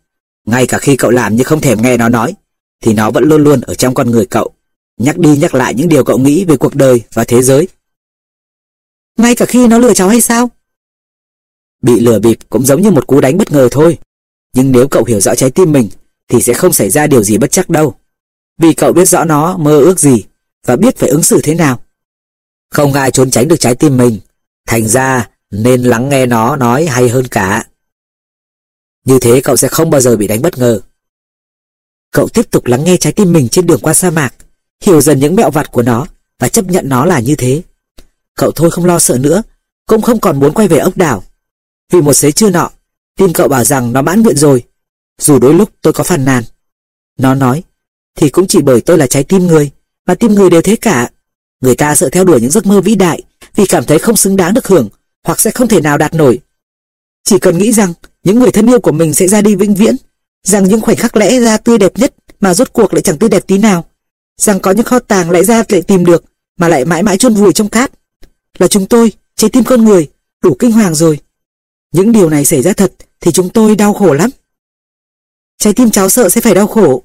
Ngay cả khi cậu làm như không thèm nghe nó nói, thì nó vẫn luôn luôn ở trong con người cậu, nhắc đi nhắc lại những điều cậu nghĩ về cuộc đời và thế giới. Ngay cả khi nó lừa cháu hay sao? Bị lừa bịp cũng giống như một cú đánh bất ngờ thôi. Nhưng nếu cậu hiểu rõ trái tim mình, thì sẽ không xảy ra điều gì bất chắc đâu. Vì cậu biết rõ nó mơ ước gì, và biết phải ứng xử thế nào. Không ai trốn tránh được trái tim mình, thành ra nên lắng nghe nó nói hay hơn cả. Như thế cậu sẽ không bao giờ bị đánh bất ngờ. Cậu tiếp tục lắng nghe trái tim mình trên đường qua sa mạc, hiểu dần những mẹo vặt của nó và chấp nhận nó là như thế. Cậu thôi không lo sợ nữa, cũng không còn muốn quay về ốc đảo. Vì một xế trưa nọ, tim cậu bảo rằng nó mãn nguyện rồi, dù đôi lúc tôi có phàn nàn. Nó nói, thì cũng chỉ bởi tôi là trái tim người, mà tim người đều thế cả. Người ta sợ theo đuổi những giấc mơ vĩ đại vì cảm thấy không xứng đáng được hưởng hoặc sẽ không thể nào đạt nổi. Chỉ cần nghĩ rằng những người thân yêu của mình sẽ ra đi vĩnh viễn, rằng những khoảnh khắc lẽ ra tươi đẹp nhất mà rốt cuộc lại chẳng tươi đẹp tí nào, rằng có những kho tàng lại ra lại tìm được mà lại mãi mãi chôn vùi trong cát. Là chúng tôi, trái tim con người, đủ kinh hoàng rồi. Những điều này xảy ra thật thì chúng tôi đau khổ lắm. Trái tim cháu sợ sẽ phải đau khổ.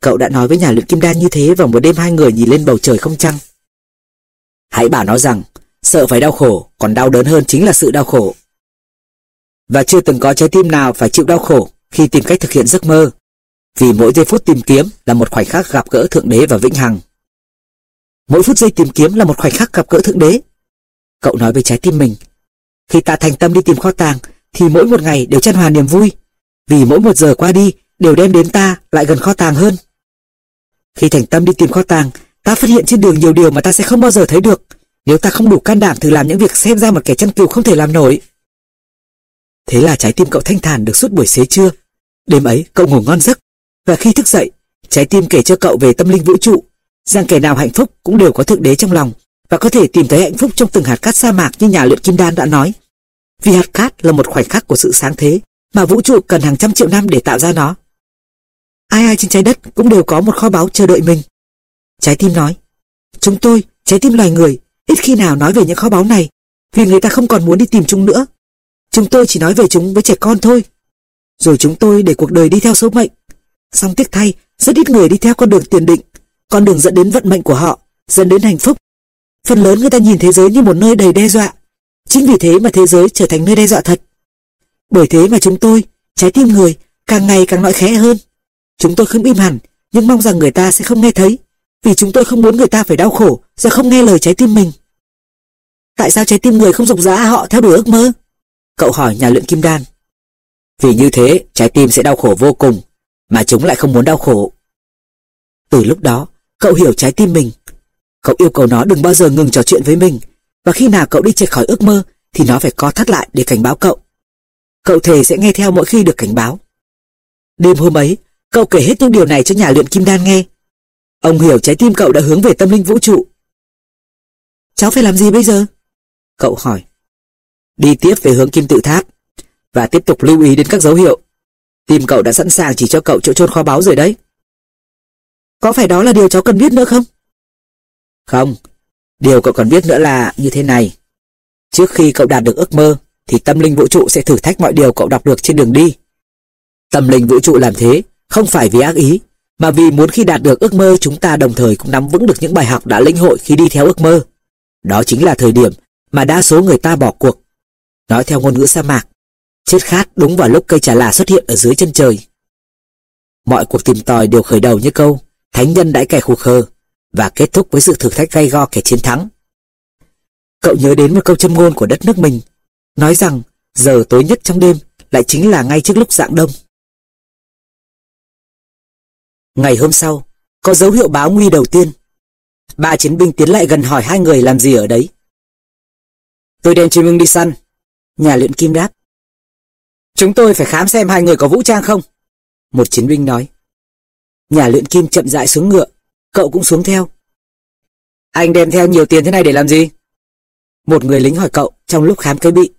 Cậu đã nói với nhà luyện kim đan như thế vào một đêm hai người nhìn lên bầu trời không trăng. Hãy bảo nó rằng, sợ phải đau khổ, còn đau đớn hơn chính là sự đau khổ. Và chưa từng có trái tim nào phải chịu đau khổ khi tìm cách thực hiện giấc mơ. Vì mỗi giây phút tìm kiếm là một khoảnh khắc gặp gỡ Thượng Đế và Vĩnh Hằng. Mỗi phút giây tìm kiếm là một khoảnh khắc gặp gỡ Thượng Đế. Cậu nói với trái tim mình. Khi ta thành tâm đi tìm kho tàng, thì mỗi một ngày đều chăn hòa niềm vui. Vì mỗi một giờ qua đi đều đem đến ta lại gần kho tàng hơn. Khi thành tâm đi tìm kho tàng, ta phát hiện trên đường nhiều điều mà ta sẽ không bao giờ thấy được nếu ta không đủ can đảm thử làm những việc xem ra một kẻ chăn cừu không thể làm nổi. Thế là trái tim cậu thanh thản được suốt buổi xế trưa. Đêm ấy cậu ngủ ngon giấc và khi thức dậy, trái tim kể cho cậu về tâm linh vũ trụ, rằng kẻ nào hạnh phúc cũng đều có thượng đế trong lòng và có thể tìm thấy hạnh phúc trong từng hạt cát sa mạc như nhà luyện kim đan đã nói. Vì hạt cát là một khoảnh khắc của sự sáng thế mà vũ trụ cần hàng trăm triệu năm để tạo ra nó. Ai ai trên trái đất cũng đều có một kho báu chờ đợi mình. Trái tim nói, chúng tôi, trái tim loài người, ít khi nào nói về những kho báu này, vì người ta không còn muốn đi tìm chúng nữa. Chúng tôi chỉ nói về chúng với trẻ con thôi. Rồi chúng tôi để cuộc đời đi theo số mệnh. Song tiếc thay, rất ít người đi theo con đường tiền định, con đường dẫn đến vận mệnh của họ, dẫn đến hạnh phúc. Phần lớn người ta nhìn thế giới như một nơi đầy đe dọa. Chính vì thế mà thế giới trở thành nơi đe dọa thật. Bởi thế mà chúng tôi, trái tim người, càng ngày càng nói khẽ hơn. Chúng tôi không im hẳn, nhưng mong rằng người ta sẽ không nghe thấy, vì chúng tôi không muốn người ta phải đau khổ do không nghe lời trái tim mình. Tại sao trái tim người không dục dã họ theo đuổi ước mơ? Cậu hỏi nhà luyện kim đan. Vì như thế, trái tim sẽ đau khổ vô cùng, mà chúng lại không muốn đau khổ. Từ lúc đó, cậu hiểu trái tim mình. Cậu yêu cầu nó đừng bao giờ ngừng trò chuyện với mình, và khi nào cậu đi chạy khỏi ước mơ, thì nó phải co thắt lại để cảnh báo cậu. Cậu thề sẽ nghe theo mỗi khi được cảnh báo. Đêm hôm ấy, cậu kể hết những điều này cho nhà luyện kim đan nghe. Ông hiểu trái tim cậu đã hướng về tâm linh vũ trụ. Cháu phải làm gì bây giờ? Cậu hỏi. Đi tiếp về hướng kim tự tháp và tiếp tục lưu ý đến các dấu hiệu. Tim cậu đã sẵn sàng chỉ cho cậu chỗ chôn kho báu rồi đấy. Có phải đó là điều cháu cần biết nữa không? Không, điều cậu cần biết nữa là như thế này. Trước khi cậu đạt được ước mơ, thì tâm linh vũ trụ sẽ thử thách mọi điều cậu đọc được trên đường đi. Tâm linh vũ trụ làm thế, không phải vì ác ý, mà vì muốn khi đạt được ước mơ chúng ta đồng thời cũng nắm vững được những bài học đã lĩnh hội khi đi theo ước mơ. Đó chính là thời điểm mà đa số người ta bỏ cuộc. Nói theo ngôn ngữ sa mạc, chết khát đúng vào lúc cây trà là xuất hiện ở dưới chân trời. Mọi cuộc tìm tòi đều khởi đầu như câu Thánh nhân đãi kẻ khục khờ và kết thúc với sự thử thách gay go kẻ chiến thắng. Cậu nhớ đến một câu châm ngôn của đất nước mình, nói rằng giờ tối nhất trong đêm lại chính là ngay trước lúc dạng đông. Ngày hôm sau, có dấu hiệu báo nguy đầu tiên. Ba chiến binh tiến lại gần hỏi hai người làm gì ở đấy. Tôi đem chiến binh đi săn. Nhà luyện kim đáp. Chúng tôi phải khám xem hai người có vũ trang không? Một chiến binh nói. Nhà luyện kim chậm rãi xuống ngựa, cậu cũng xuống theo. Anh đem theo nhiều tiền thế này để làm gì? Một người lính hỏi cậu trong lúc khám cây bị.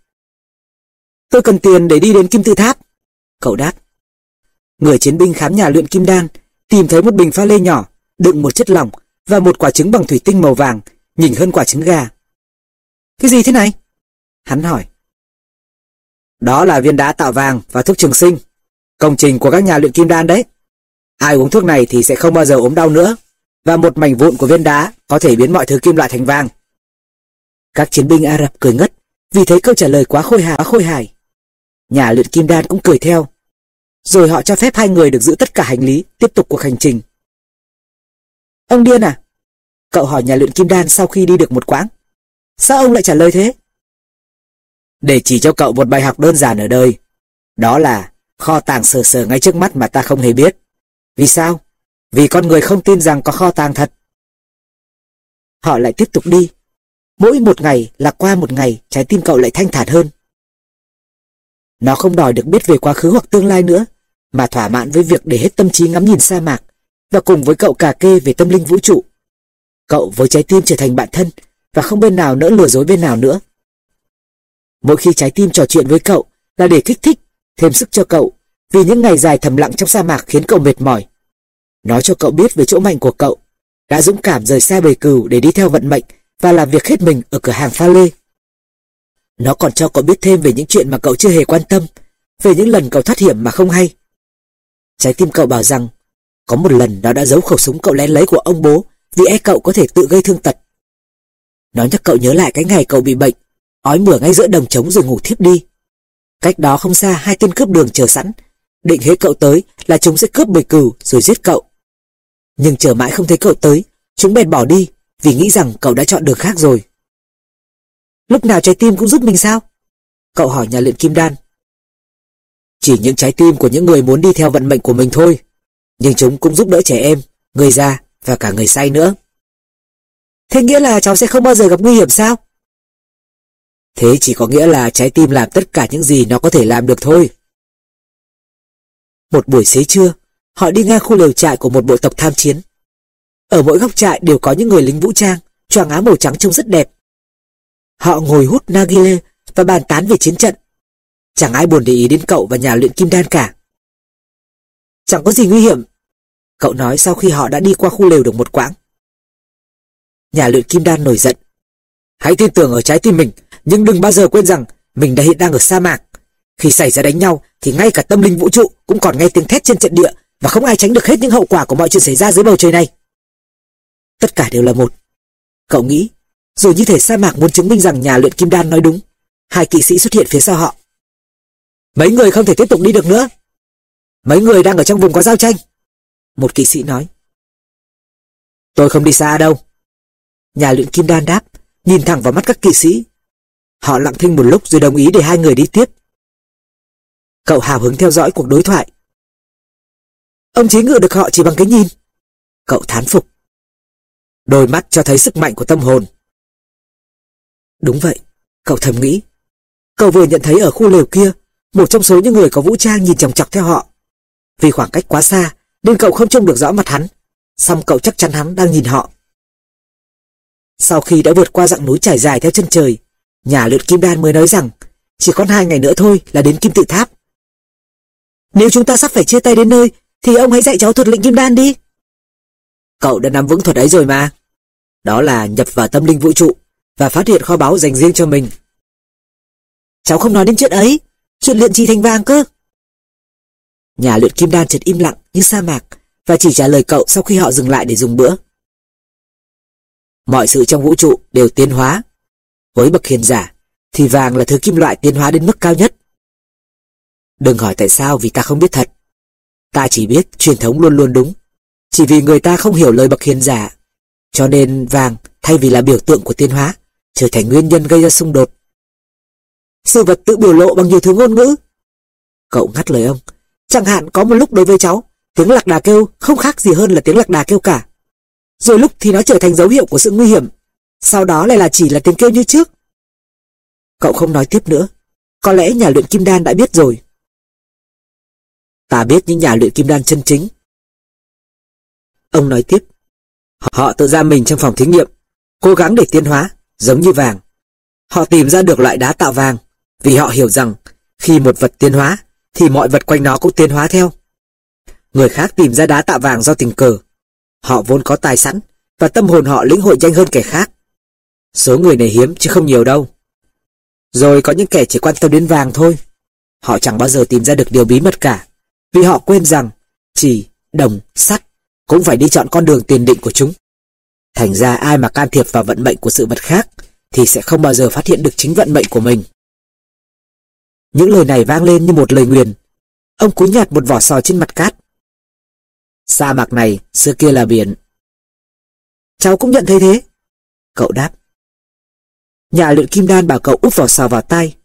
Tôi cần tiền để đi đến kim tự tháp. Cậu đáp. Người chiến binh khám nhà luyện kim đan, tìm thấy một bình pha lê nhỏ, đựng một chất lỏng và một quả trứng bằng thủy tinh màu vàng, nhìn hơn quả trứng gà. Cái gì thế này? Hắn hỏi. Đó là viên đá tạo vàng và thuốc trường sinh, công trình của các nhà luyện kim đan đấy. Ai uống thuốc này thì sẽ không bao giờ ốm đau nữa, và một mảnh vụn của viên đá có thể biến mọi thứ kim loại thành vàng. Các chiến binh Ả Rập cười ngất vì thấy câu trả lời quá khôi hài, quá khôi hài. Nhà luyện kim đan cũng cười theo. Rồi họ cho phép hai người được giữ tất cả hành lý, tiếp tục cuộc hành trình. Ông điên à? Cậu hỏi nhà luyện kim đan sau khi đi được một quãng. Sao ông lại trả lời thế? Để chỉ cho cậu một bài học đơn giản ở đời. Đó là kho tàng sờ sờ ngay trước mắt mà ta không hề biết. Vì sao? Vì con người không tin rằng có kho tàng thật. Họ lại tiếp tục đi. Mỗi một ngày là qua một ngày, trái tim cậu lại thanh thản hơn. Nó không đòi được biết về quá khứ hoặc tương lai nữa, mà thỏa mãn với việc để hết tâm trí ngắm nhìn sa mạc, và cùng với cậu cà kê về tâm linh vũ trụ. Cậu với trái tim trở thành bạn thân, và không bên nào nỡ lừa dối bên nào nữa. Mỗi khi trái tim trò chuyện với cậu là để kích thích, thêm sức cho cậu, vì những ngày dài thầm lặng trong sa mạc khiến cậu mệt mỏi. Nói cho cậu biết về chỗ mạnh của cậu, đã dũng cảm rời xa bầy cừu để đi theo vận mệnh và làm việc hết mình ở cửa hàng pha lê. Nó còn cho cậu biết thêm về những chuyện mà cậu chưa hề quan tâm, về những lần cậu thoát hiểm mà không hay. Trái tim cậu bảo rằng, có một lần nó đã giấu khẩu súng cậu lén lấy của ông bố vì e cậu có thể tự gây thương tật. Nó nhắc cậu nhớ lại cái ngày cậu bị bệnh, ói mửa ngay giữa đồng trống rồi ngủ thiếp đi. Cách đó không xa hai tên cướp đường chờ sẵn, định hễ cậu tới là chúng sẽ cướp bầy cừu rồi giết cậu. Nhưng chờ mãi không thấy cậu tới, chúng bèn bỏ đi vì nghĩ rằng cậu đã chọn đường khác rồi. Lúc nào trái tim cũng giúp mình sao? Cậu hỏi nhà luyện kim đan. Chỉ những trái tim của những người muốn đi theo vận mệnh của mình thôi. Nhưng chúng cũng giúp đỡ trẻ em, người già và cả người say nữa. Thế nghĩa là cháu sẽ không bao giờ gặp nguy hiểm sao? Thế chỉ có nghĩa là trái tim làm tất cả những gì nó có thể làm được thôi. Một buổi xế trưa, họ đi ngang khu lều trại của một bộ tộc tham chiến. Ở mỗi góc trại đều có những người lính vũ trang, choàng áo màu trắng trông rất đẹp. Họ ngồi hút nagile và bàn tán về chiến trận. Chẳng ai buồn để ý đến cậu và nhà luyện kim đan cả. Chẳng có gì nguy hiểm, cậu nói sau khi họ đã đi qua khu lều được một quãng. Nhà luyện kim đan nổi giận. Hãy tin tưởng ở trái tim mình, nhưng đừng bao giờ quên rằng mình đã hiện đang ở sa mạc. Khi xảy ra đánh nhau thì ngay cả tâm linh vũ trụ cũng còn nghe tiếng thét trên trận địa và không ai tránh được hết những hậu quả của mọi chuyện xảy ra dưới bầu trời này. Tất cả đều là một. Cậu nghĩ, rồi như thể sa mạc muốn chứng minh rằng nhà luyện kim đan nói đúng. Hai kỵ sĩ xuất hiện phía sau họ. Mấy người không thể tiếp tục đi được nữa. Mấy người đang ở trong vùng có giao tranh. Một kỵ sĩ nói. Tôi không đi xa đâu. Nhà luyện kim đan đáp, nhìn thẳng vào mắt các kỵ sĩ. Họ lặng thinh một lúc rồi đồng ý để hai người đi tiếp. Cậu hào hứng theo dõi cuộc đối thoại. Ông chế ngự được họ chỉ bằng cái nhìn. Cậu thán phục. Đôi mắt cho thấy sức mạnh của tâm hồn. Đúng vậy, cậu thầm nghĩ. Cậu vừa nhận thấy ở khu lều kia, một trong số những người có vũ trang nhìn chòng chọc theo họ. Vì khoảng cách quá xa, nên cậu không trông được rõ mặt hắn, Xong cậu chắc chắn hắn đang nhìn họ. Sau khi đã vượt qua dặng núi trải dài theo chân trời, nhà luyện kim đan mới nói rằng chỉ còn hai ngày nữa thôi là đến kim tự tháp. Nếu chúng ta sắp phải chia tay đến nơi, thì ông hãy dạy cháu thuật lệnh kim đan đi. Cậu đã nắm vững thuật ấy rồi mà. Đó là nhập vào tâm linh vũ trụ và phát hiện kho báu dành riêng cho mình. Cháu không nói đến chuyện ấy, chuyện luyện trì thành vàng cơ. Nhà luyện kim đan chợt im lặng như sa mạc và chỉ trả lời cậu sau khi họ dừng lại để dùng bữa. Mọi sự trong vũ trụ đều tiến hóa. Với bậc hiền giả, thì vàng là thứ kim loại tiến hóa đến mức cao nhất. Đừng hỏi tại sao vì ta không biết thật. Ta chỉ biết truyền thống luôn luôn đúng. Chỉ vì người ta không hiểu lời bậc hiền giả. Cho nên vàng thay vì là biểu tượng của tiên hóa, trở thành nguyên nhân gây ra xung đột. Sự vật tự biểu lộ bằng nhiều thứ ngôn ngữ. Cậu ngắt lời ông. Chẳng hạn có một lúc đối với cháu, tiếng lạc đà kêu không khác gì hơn là tiếng lạc đà kêu cả. Rồi lúc thì nó trở thành dấu hiệu của sự nguy hiểm. Sau đó lại là chỉ là tiếng kêu như trước. Cậu không nói tiếp nữa. Có lẽ nhà luyện kim đan đã biết rồi. Ta biết những nhà luyện kim đan chân chính. Ông nói tiếp. Họ tự ra mình trong phòng thí nghiệm, cố gắng để tiến hóa, giống như vàng. Họ tìm ra được loại đá tạo vàng, vì họ hiểu rằng khi một vật tiến hóa, thì mọi vật quanh nó cũng tiến hóa theo. Người khác tìm ra đá tạo vàng do tình cờ. Họ vốn có tài sẵn, và tâm hồn họ lĩnh hội nhanh hơn kẻ khác. Số người này hiếm chứ không nhiều đâu. Rồi có những kẻ chỉ quan tâm đến vàng thôi. Họ chẳng bao giờ tìm ra được điều bí mật cả, vì họ quên rằng chỉ, đồng, sắt cũng phải đi chọn con đường tiền định của chúng. Thành ra ai mà can thiệp vào vận mệnh của sự vật khác thì sẽ không bao giờ phát hiện được chính vận mệnh của mình. Những lời này vang lên như một lời nguyền. Ông cúi nhặt một vỏ sò trên mặt cát. Sa mạc này xưa kia là biển. Cháu cũng nhận thấy thế. Cậu đáp. Nhà luyện kim đan bảo cậu úp vỏ sò vào tay.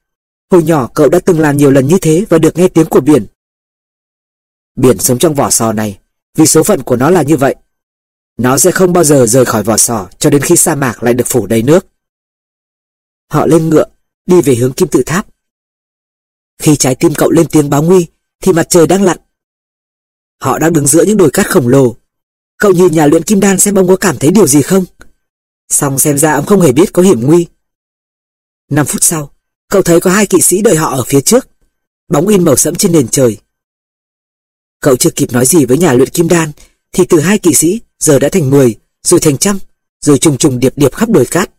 Hồi nhỏ cậu đã từng làm nhiều lần như thế và được nghe tiếng của biển. Biển sống trong vỏ sò này vì số phận của nó là như vậy. Nó sẽ không bao giờ rời khỏi vỏ sò cho đến khi sa mạc lại được phủ đầy nước. Họ lên ngựa, đi về hướng kim tự tháp. Khi trái tim cậu lên tiếng báo nguy, thì mặt trời đang lặn. Họ đang đứng giữa những đồi cát khổng lồ. Cậu nhìn nhà luyện kim đan xem ông có cảm thấy điều gì không? Xong xem ra ông không hề biết có hiểm nguy. Năm phút sau, cậu thấy có hai kỵ sĩ đợi họ ở phía trước. Bóng in màu sẫm trên nền trời. Cậu chưa kịp nói gì với nhà luyện kim đan, thì từ hai kỵ sĩ giờ đã thành mười, rồi thành trăm, rồi trùng trùng điệp điệp khắp đồi cát.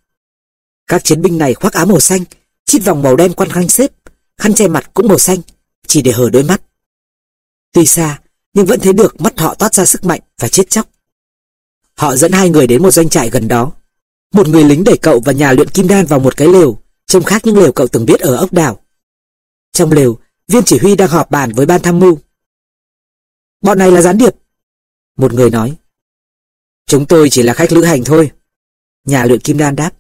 Các chiến binh này khoác áo màu xanh, chít vòng màu đen quanh khăn xếp, khăn che mặt cũng màu xanh, chỉ để hở đôi mắt. Tuy xa, nhưng vẫn thấy được mắt họ toát ra sức mạnh và chết chóc. Họ dẫn hai người đến một doanh trại gần đó. Một người lính đẩy cậu và nhà luyện kim đan vào một cái lều, trông khác những lều cậu từng biết ở ốc đảo. Trong lều, viên chỉ huy đang họp bàn với ban tham mưu. Bọn này là gián điệp. Một người nói. Chúng tôi chỉ là khách lữ hành thôi. Nhà luyện kim đan đáp.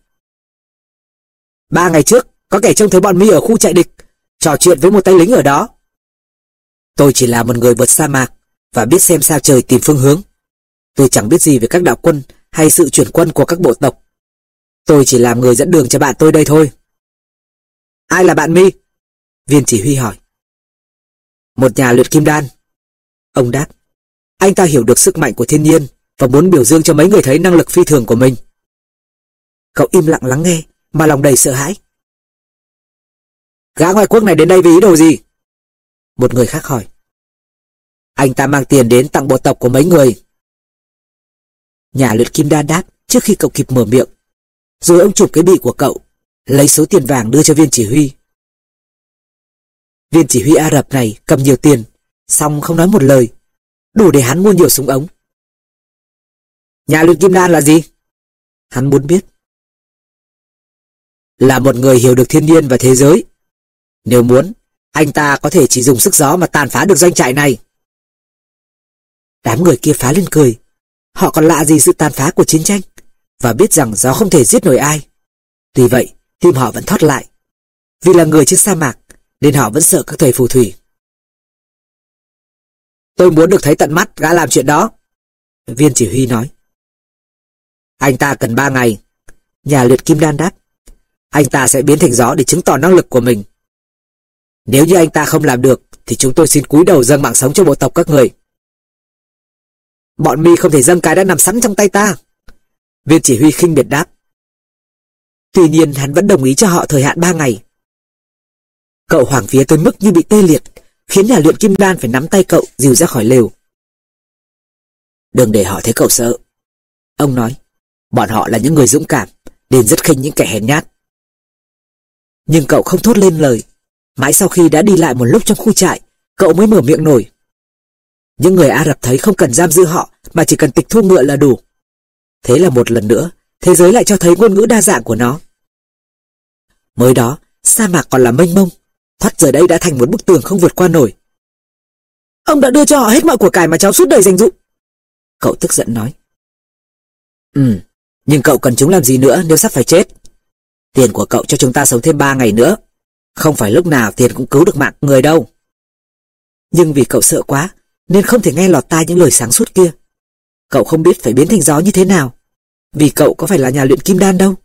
Ba ngày trước, có kẻ trông thấy bọn mi ở khu chạy địch, trò chuyện với một tay lính ở đó. Tôi chỉ là một người vượt sa mạc và biết xem sao trời tìm phương hướng. Tôi chẳng biết gì về các đạo quân hay sự chuyển quân của các bộ tộc. Tôi chỉ làm người dẫn đường cho bạn tôi đây thôi. Ai là bạn mi? Viên chỉ huy hỏi. Một nhà luyện kim đan. Ông đáp. Anh ta hiểu được sức mạnh của thiên nhiên và muốn biểu dương cho mấy người thấy năng lực phi thường của mình. Cậu im lặng lắng nghe mà lòng đầy sợ hãi. Gã ngoại quốc này đến đây vì ý đồ gì? Một người khác hỏi. Anh ta mang tiền đến tặng bộ tộc của mấy người. Nhà luyện kim đan đáp trước khi cậu kịp mở miệng. Rồi ông chụp cái bị của cậu, lấy số tiền vàng đưa cho viên chỉ huy. Viên chỉ huy Ả Rập này cầm nhiều tiền, xong không nói một lời, đủ để hắn mua nhiều súng ống. Nhà luyện kim đan là gì? Hắn muốn biết. Là một người hiểu được thiên nhiên và thế giới. Nếu muốn, anh ta có thể chỉ dùng sức gió mà tàn phá được doanh trại này. Đám người kia phá lên cười. Họ còn lạ gì sự tàn phá của chiến tranh, và biết rằng gió không thể giết nổi ai. Tuy vậy, tim họ vẫn thoát lại. Vì là người trên sa mạc, nên họ vẫn sợ các thầy phù thủy. Tôi muốn được thấy tận mắt gã làm chuyện đó. Viên chỉ huy nói. Anh ta cần ba ngày. Nhà liệt kim đan đáp. Anh ta sẽ biến thành gió để chứng tỏ năng lực của mình. Nếu như anh ta không làm được, thì chúng tôi xin cúi đầu dâng mạng sống cho bộ tộc các người. Bọn mi không thể dâng cái đã nằm sẵn trong tay ta. Viên chỉ huy khinh biệt đáp. Tuy nhiên hắn vẫn đồng ý cho họ thời hạn ba ngày. Cậu hoàng phía tới mức như bị tê liệt, khiến nhà luyện kim đan phải nắm tay cậu dìu ra khỏi lều. Đừng để họ thấy cậu sợ. Ông nói, bọn họ là những người dũng cảm, nên rất khinh những kẻ hèn nhát. Nhưng cậu không thốt lên lời. Mãi sau khi đã đi lại một lúc trong khu trại, cậu mới mở miệng nổi. Những người Ả Rập thấy không cần giam giữ họ mà chỉ cần tịch thu ngựa là đủ. Thế là một lần nữa, thế giới lại cho thấy ngôn ngữ đa dạng của nó. Mới đó, sa mạc còn là mênh mông, thoát giờ đây đã thành một bức tường không vượt qua nổi. Ông đã đưa cho họ hết mọi của cải mà cháu suốt đời dành dụ. Cậu tức giận nói. Ừ, nhưng cậu cần chúng làm gì nữa nếu sắp phải chết? Tiền của cậu cho chúng ta sống thêm ba ngày nữa. Không phải lúc nào tiền cũng cứu được mạng người đâu. Nhưng vì cậu sợ quá, nên không thể nghe lọt tai những lời sáng suốt kia. Cậu không biết phải biến thành gió như thế nào, vì cậu có phải là nhà luyện kim đan đâu.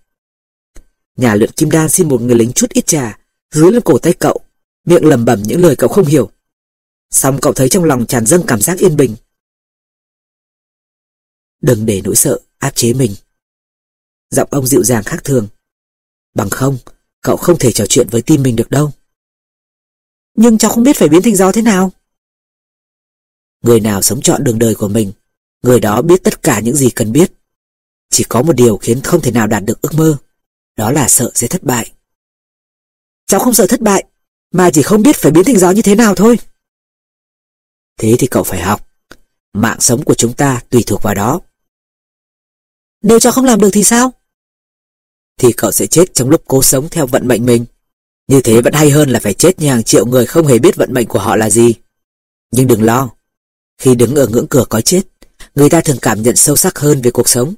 Nhà luyện kim đan xin một người lính chút ít trà, dưới lên cổ tay cậu, miệng lẩm bẩm những lời cậu không hiểu. Xong cậu thấy trong lòng tràn dâng cảm giác yên bình. Đừng để nỗi sợ áp chế mình. Giọng ông dịu dàng khác thường. Bằng không, cậu không thể trò chuyện với tim mình được đâu. Nhưng cháu không biết phải biến thành gió thế nào. Người nào sống trọn đường đời của mình, người đó biết tất cả những gì cần biết. Chỉ có một điều khiến không thể nào đạt được ước mơ, đó là sợ sẽ thất bại. Cháu không sợ thất bại, mà chỉ không biết phải biến thành gió như thế nào thôi. Thế thì cậu phải học. Mạng sống của chúng ta tùy thuộc vào đó. Nếu cháu không làm được thì sao? Thì cậu sẽ chết trong lúc cố sống theo vận mệnh mình. Như thế vẫn hay hơn là phải chết như hàng triệu người không hề biết vận mệnh của họ là gì. Nhưng đừng lo, khi đứng ở ngưỡng cửa có chết, người ta thường cảm nhận sâu sắc hơn về cuộc sống.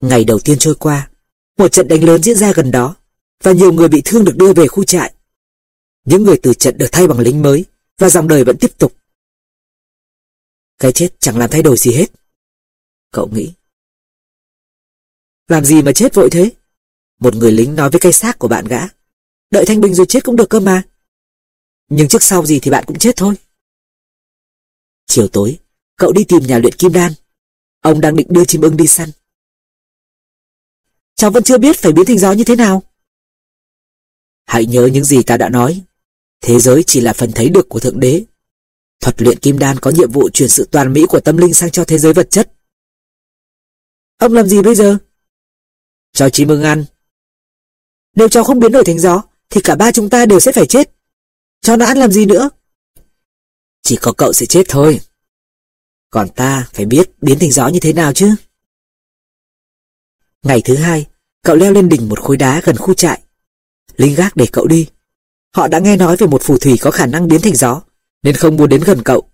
Ngày đầu tiên trôi qua, một trận đánh lớn diễn ra gần đó, và nhiều người bị thương được đưa về khu trại. Những người từ trận được thay bằng lính mới, và dòng đời vẫn tiếp tục. Cái chết chẳng làm thay đổi gì hết. Cậu nghĩ. Làm gì mà chết vội thế? Một người lính nói với cây xác của bạn gã. Đợi thanh bình rồi chết cũng được cơ mà. Nhưng trước sau gì thì bạn cũng chết thôi. Chiều tối, cậu đi tìm nhà luyện kim đan. Ông đang định đưa chim ưng đi săn. Cháu vẫn chưa biết phải biến thành gió như thế nào. Hãy nhớ những gì ta đã nói. Thế giới chỉ là phần thấy được của Thượng Đế. Thuật luyện kim đan có nhiệm vụ chuyển sự toàn mỹ của tâm linh sang cho thế giới vật chất. Ông làm gì bây giờ? Cho Chí Mừng ăn. Nếu cháu không biến đổi thành gió, thì cả ba chúng ta đều sẽ phải chết. Cháu nó ăn làm gì nữa? Chỉ có cậu sẽ chết thôi. Còn ta phải biết biến thành gió như thế nào chứ. Ngày thứ hai, cậu leo lên đỉnh một khối đá gần khu trại. Lính gác để cậu đi. Họ đã nghe nói về một phù thủy có khả năng biến thành gió, nên không muốn đến gần cậu.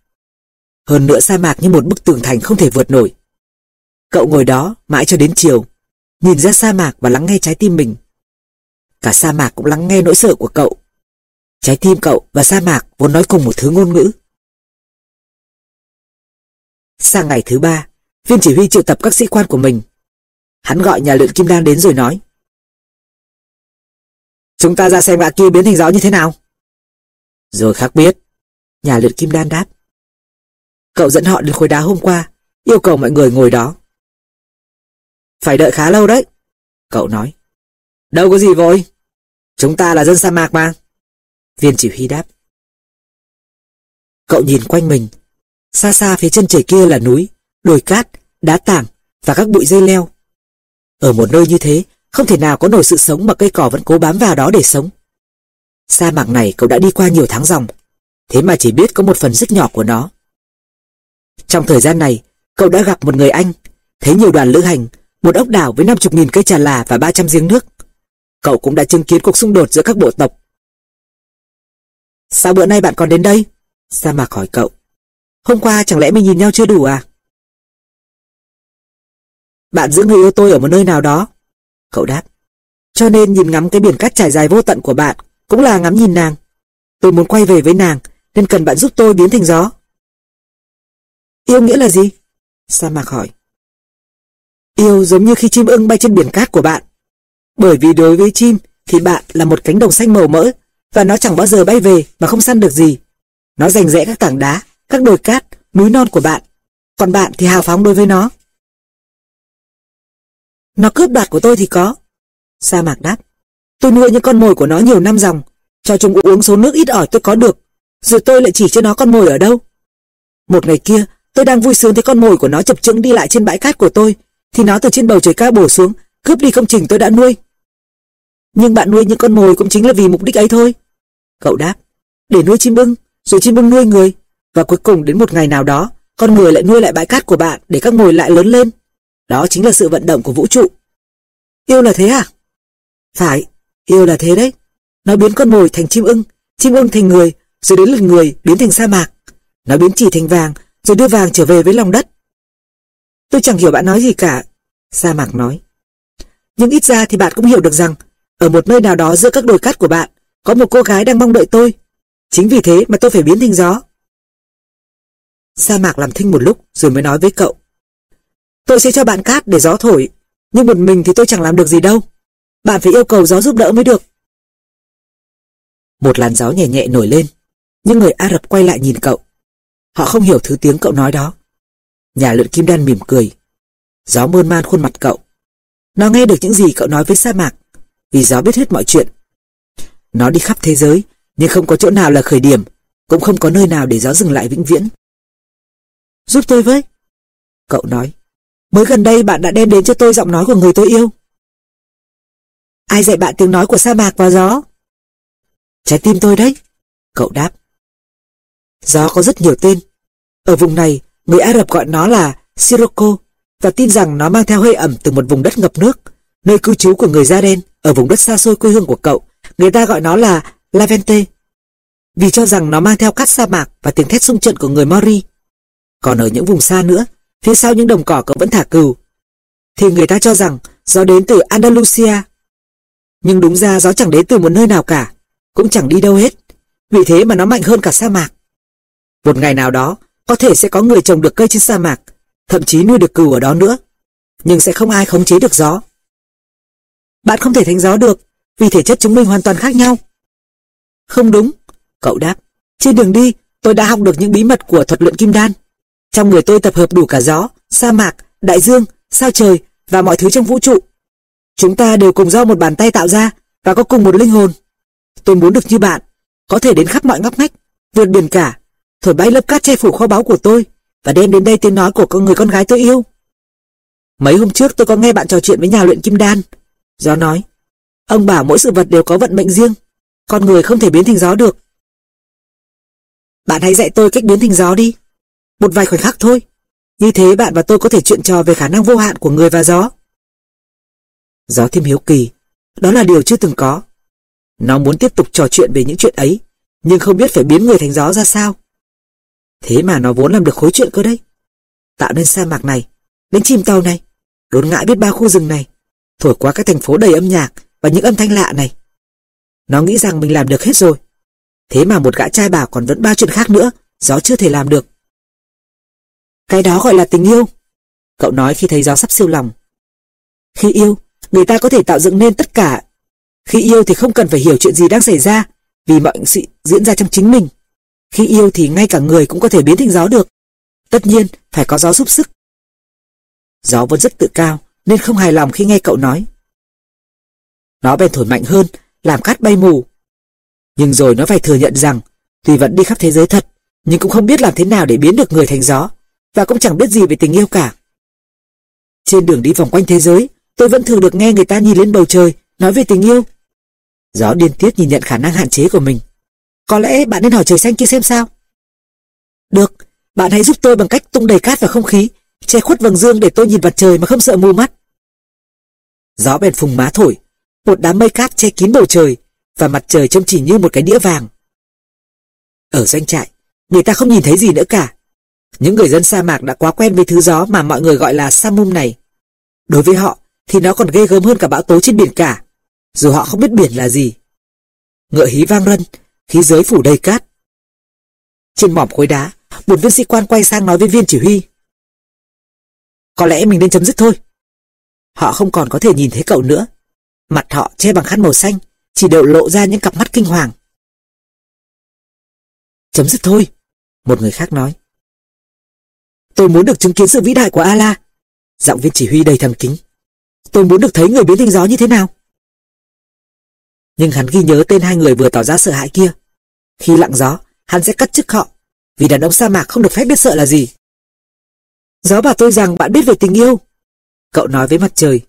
Hơn nữa sa mạc như một bức tường thành không thể vượt nổi. Cậu ngồi đó mãi cho đến chiều, nhìn ra sa mạc và lắng nghe trái tim mình. Cả sa mạc cũng lắng nghe nỗi sợ của cậu. Trái tim cậu và sa mạc vốn nói cùng một thứ ngôn ngữ. Sang ngày thứ ba, viên chỉ huy triệu tập các sĩ quan của mình. Hắn gọi nhà luyện kim đan đến rồi nói. Chúng ta ra xem gã kia biến thành gió như thế nào. Rồi khác biết. Nhà luyện kim đan đáp. Cậu dẫn họ đến khối đá hôm qua, yêu cầu mọi người ngồi đó. Phải đợi khá lâu đấy. Cậu nói. Đâu có gì vội. Chúng ta là dân sa mạc mà. Viên chỉ huy đáp. Cậu nhìn quanh mình. Xa xa phía chân trời kia là núi, đồi cát, đá tảng và các bụi dây leo. Ở một nơi như thế, không thể nào có nổi sự sống mà cây cỏ vẫn cố bám vào đó để sống. Sa mạc này cậu đã đi qua nhiều tháng dòng, thế mà chỉ biết có một phần rất nhỏ của nó. Trong thời gian này, cậu đã gặp một người Anh, thấy nhiều đoàn lữ hành, một ốc đảo với 50.000 cây trà là và 300 giếng nước. Cậu cũng đã chứng kiến cuộc xung đột giữa các bộ tộc. Sao bữa nay bạn còn đến đây? Sa mạc hỏi cậu. Hôm qua chẳng lẽ mình nhìn nhau chưa đủ à? Bạn giữ người yêu tôi ở một nơi nào đó. Cậu đáp. Cho nên nhìn ngắm cái biển cát trải dài vô tận của bạn cũng là ngắm nhìn nàng. Tôi muốn quay về với nàng nên cần bạn giúp tôi biến thành gió. Yêu nghĩa là gì? Sa mạc hỏi. Yêu giống như khi chim ưng bay trên biển cát của bạn. Bởi vì đối với chim thì bạn là một cánh đồng xanh màu mỡ và nó chẳng bao giờ bay về mà không săn được gì. Nó giành rẽ các tảng đá, các đồi cát, núi non của bạn. Còn bạn thì hào phóng đối với nó. Nó cướp đoạt của tôi thì có. Sa mạc đáp. Tôi nuôi những con mồi của nó nhiều năm dòng, cho chúng uống số nước ít ỏi tôi có được, rồi tôi lại chỉ cho nó con mồi ở đâu. Một ngày kia, tôi đang vui sướng thấy con mồi của nó chập chững đi lại trên bãi cát của tôi, thì nó từ trên bầu trời cao bổ xuống, cướp đi công trình tôi đã nuôi. Nhưng bạn nuôi những con mồi cũng chính là vì mục đích ấy thôi. Cậu đáp, để nuôi chim ưng, rồi chim ưng nuôi người, và cuối cùng đến một ngày nào đó, con người lại nuôi lại bãi cát của bạn để các mồi lại lớn lên. Đó chính là sự vận động của vũ trụ. Yêu là thế à? Phải, yêu là thế đấy. Nó biến con mồi thành chim ưng, chim ưng thành người, rồi đến lượt người biến thành sa mạc. Nó biến chỉ thành vàng, rồi đưa vàng trở về với lòng đất. Tôi chẳng hiểu bạn nói gì cả. Sa mạc nói. Nhưng ít ra thì bạn cũng hiểu được rằng, ở một nơi nào đó giữa các đồi cát của bạn, có một cô gái đang mong đợi tôi. Chính vì thế mà tôi phải biến thành gió. Sa mạc làm thinh một lúc rồi mới nói với cậu. Tôi sẽ cho bạn cát để gió thổi, nhưng một mình thì tôi chẳng làm được gì đâu. Bạn phải yêu cầu gió giúp đỡ mới được. Một làn gió nhẹ nhẹ nổi lên, những người Ả Rập quay lại nhìn cậu. Họ không hiểu thứ tiếng cậu nói đó. Nhà luyện kim đan mỉm cười. Gió mơn man khuôn mặt cậu. Nó nghe được những gì cậu nói với sa mạc, vì gió biết hết mọi chuyện. Nó đi khắp thế giới, nhưng không có chỗ nào là khởi điểm, cũng không có nơi nào để gió dừng lại vĩnh viễn. Giúp tôi với. Cậu nói. Mới gần đây bạn đã đem đến cho tôi giọng nói của người tôi yêu. Ai dạy bạn tiếng nói của sa mạc và gió? Trái tim tôi đấy. Cậu đáp. Gió có rất nhiều tên. Ở vùng này, người Ả Rập gọi nó là Sirocco và tin rằng nó mang theo hơi ẩm từ một vùng đất ngập nước, nơi cư trú của người da đen ở vùng đất xa xôi quê hương của cậu. Người ta gọi nó là Lavente vì cho rằng nó mang theo cát sa mạc và tiếng thét sung trận của người Mori. Còn ở những vùng xa nữa, phía sau những đồng cỏ cậu vẫn thả cừu, thì người ta cho rằng gió đến từ Andalusia. Nhưng đúng ra gió chẳng đến từ một nơi nào cả, cũng chẳng đi đâu hết, vì thế mà nó mạnh hơn cả sa mạc. Một ngày nào đó, có thể sẽ có người trồng được cây trên sa mạc, thậm chí nuôi được cừu ở đó nữa, nhưng sẽ không ai khống chế được gió. Bạn không thể thành gió được, vì thể chất chúng mình hoàn toàn khác nhau. Không đúng, cậu đáp. Trên đường đi, tôi đã học được những bí mật của thuật luyện kim đan. Trong người tôi tập hợp đủ cả gió, sa mạc, đại dương, sao trời và mọi thứ trong vũ trụ. Chúng ta đều cùng do một bàn tay tạo ra và có cùng một linh hồn. Tôi muốn được như bạn, có thể đến khắp mọi ngóc ngách, vượt biển cả, thổi bay lớp cát che phủ kho báu của tôi và đem đến đây tiếng nói của con người con gái tôi yêu. Mấy hôm trước tôi có nghe bạn trò chuyện với nhà luyện kim đan. Gió nói, ông bảo mỗi sự vật đều có vận mệnh riêng, con người không thể biến thành gió được. Bạn hãy dạy tôi cách biến thành gió đi. Một vài khoảnh khắc thôi. Như thế bạn và tôi có thể chuyện trò về khả năng vô hạn của người và gió. Gió thêm hiếu kỳ. Đó là điều chưa từng có. Nó muốn tiếp tục trò chuyện về những chuyện ấy, nhưng không biết phải biến người thành gió ra sao. Thế mà nó vốn làm được khối chuyện cơ đấy. Tạo nên sa mạc này, đến chim tàu này, đốn ngã biết bao khu rừng này, thổi qua các thành phố đầy âm nhạc và những âm thanh lạ này. Nó nghĩ rằng mình làm được hết rồi. Thế mà một gã trai bảo còn vẫn ba chuyện khác nữa, gió chưa thể làm được. Cái đó gọi là tình yêu. Cậu nói khi thấy gió sắp siêu lòng. Khi yêu, người ta có thể tạo dựng nên tất cả. Khi yêu thì không cần phải hiểu chuyện gì đang xảy ra, vì mọi sự diễn ra trong chính mình. Khi yêu thì ngay cả người cũng có thể biến thành gió được. Tất nhiên, phải có gió giúp sức. Gió vẫn rất tự cao, nên không hài lòng khi nghe cậu nói. Nó bèn thổi mạnh hơn, làm cát bay mù. Nhưng rồi nó phải thừa nhận rằng, tuy vẫn đi khắp thế giới thật, nhưng cũng không biết làm thế nào để biến được người thành gió, và cũng chẳng biết gì về tình yêu cả. Trên đường đi vòng quanh thế giới, tôi vẫn thường được nghe người ta nhìn lên bầu trời, nói về tình yêu. Gió điên tiết nhìn nhận khả năng hạn chế của mình. Có lẽ bạn nên hỏi trời xanh kia xem sao. Được, bạn hãy giúp tôi bằng cách tung đầy cát vào không khí, che khuất vầng dương để tôi nhìn mặt trời mà không sợ mù mắt. Gió bèn phùng má thổi, một đám mây cát che kín bầu trời, và mặt trời trông chỉ như một cái đĩa vàng. Ở doanh trại, người ta không nhìn thấy gì nữa cả. Những người dân sa mạc đã quá quen với thứ gió mà mọi người gọi là samum này. Đối với họ, thì nó còn ghê gớm hơn cả bão tố trên biển cả, dù họ không biết biển là gì. Ngựa hí vang rân, khí giới phủ đầy cát. Trên mỏm khối đá, một viên sĩ quan quay sang nói với viên chỉ huy. Có lẽ mình nên chấm dứt thôi. Họ không còn có thể nhìn thấy cậu nữa. Mặt họ che bằng khăn màu xanh, chỉ đều lộ ra những cặp mắt kinh hoàng. Chấm dứt thôi, một người khác nói. Tôi muốn được chứng kiến sự vĩ đại của Allah. Giọng viên chỉ huy đầy thầm kính. Tôi muốn được thấy người biến thành gió như thế nào. Nhưng hắn ghi nhớ tên hai người vừa tỏ ra sợ hãi kia. Khi lặng gió, hắn sẽ cắt chức họ, vì đàn ông sa mạc không được phép biết sợ là gì. Gió bảo tôi rằng bạn biết về tình yêu. Cậu nói với mặt trời.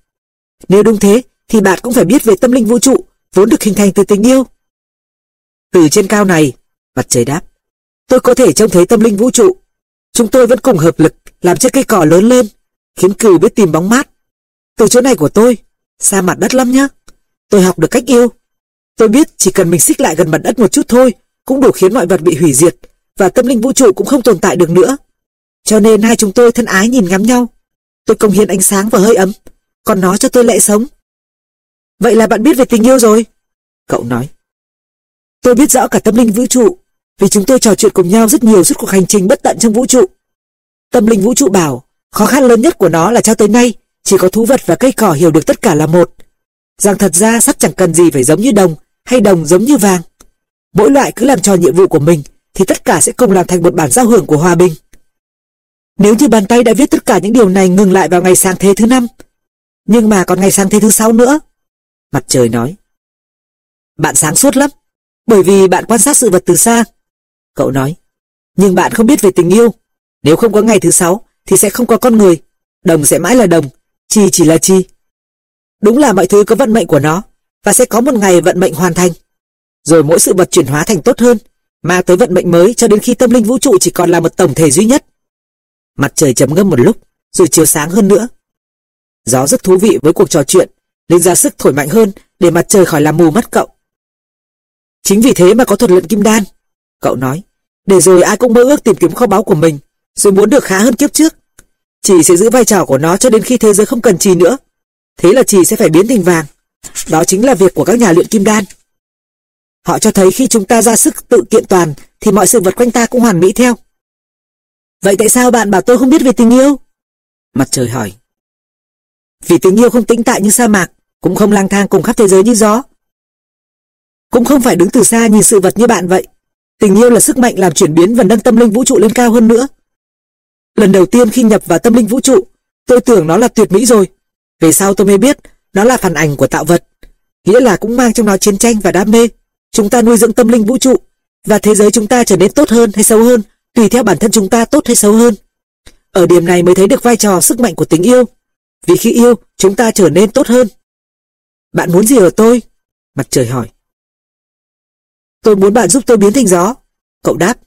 Nếu đúng thế, thì bạn cũng phải biết về tâm linh vũ trụ, vốn được hình thành từ tình yêu. Từ trên cao này, mặt trời đáp, tôi có thể trông thấy tâm linh vũ trụ. Chúng tôi vẫn cùng hợp lực làm cho cây cỏ lớn lên, khiến cừu biết tìm bóng mát. Từ chỗ này của tôi, xa mặt đất lắm nhá. Tôi học được cách yêu. Tôi biết chỉ cần mình xích lại gần mặt đất một chút thôi, cũng đủ khiến mọi vật bị hủy diệt, và tâm linh vũ trụ cũng không tồn tại được nữa. Cho nên hai chúng tôi thân ái nhìn ngắm nhau. Tôi công hiến ánh sáng và hơi ấm, còn nó cho tôi lệ sống. Vậy là bạn biết về tình yêu rồi. Cậu nói. Tôi biết rõ cả tâm linh vũ trụ, vì chúng tôi trò chuyện cùng nhau rất nhiều suốt cuộc hành trình bất tận trong vũ trụ. Tâm linh vũ trụ bảo, khó khăn lớn nhất của nó là cho tới nay, chỉ có thú vật và cây cỏ hiểu được tất cả là một. Rằng thật ra sắt chẳng cần gì phải giống như đồng, hay đồng giống như vàng. Mỗi loại cứ làm tròn nhiệm vụ của mình, thì tất cả sẽ cùng làm thành một bản giao hưởng của hòa bình. Nếu như bàn tay đã viết tất cả những điều này ngừng lại vào ngày sáng thế thứ năm, nhưng mà còn ngày sáng thế thứ sáu nữa. Mặt trời nói. Bạn sáng suốt lắm, bởi vì bạn quan sát sự vật từ xa. Cậu nói. Nhưng bạn không biết về tình yêu. Nếu không có ngày thứ sáu, thì sẽ không có con người. Đồng sẽ mãi là đồng, chi chỉ là chi. Đúng là mọi thứ có vận mệnh của nó, và sẽ có một ngày vận mệnh hoàn thành. Rồi mỗi sự vật chuyển hóa thành tốt hơn, mang tới vận mệnh mới cho đến khi tâm linh vũ trụ chỉ còn là một tổng thể duy nhất. Mặt trời chấm ngâm một lúc, rồi chiếu sáng hơn nữa. Gió rất thú vị với cuộc trò chuyện, nên ra sức thổi mạnh hơn để mặt trời khỏi làm mù mắt cậu. Chính vì thế mà có thuật luyện kim đan, cậu nói, để rồi ai cũng mơ ước tìm kiếm kho báu của mình, rồi muốn được khá hơn kiếp trước. Chỉ sẽ giữ vai trò của nó cho đến khi thế giới không cần trì nữa. Thế là chỉ sẽ phải biến thành vàng. Đó chính là việc của các nhà luyện kim đan. Họ cho thấy khi chúng ta ra sức tự kiện toàn thì mọi sự vật quanh ta cũng hoàn mỹ theo. Vậy tại sao bạn bảo tôi không biết về tình yêu? Mặt trời hỏi. Vì tình yêu không tĩnh tại như sa mạc, cũng không lang thang cùng khắp thế giới như gió. Cũng không phải đứng từ xa nhìn sự vật như bạn vậy. Tình yêu là sức mạnh làm chuyển biến và nâng tâm linh vũ trụ lên cao hơn nữa. Lần đầu tiên khi nhập vào tâm linh vũ trụ, tôi tưởng nó là tuyệt mỹ rồi. Về sau tôi mới biết, nó là phản ảnh của tạo vật. Nghĩa là cũng mang trong nó chiến tranh và đam mê. Chúng ta nuôi dưỡng tâm linh vũ trụ, và thế giới chúng ta trở nên tốt hơn hay xấu hơn, tùy theo bản thân chúng ta tốt hay xấu hơn. Ở điểm này mới thấy được vai trò sức mạnh của tình yêu. Vì khi yêu, chúng ta trở nên tốt hơn. Bạn muốn gì ở tôi? Mặt trời hỏi. Tôi muốn bạn giúp tôi biến thành gió. Cậu đáp.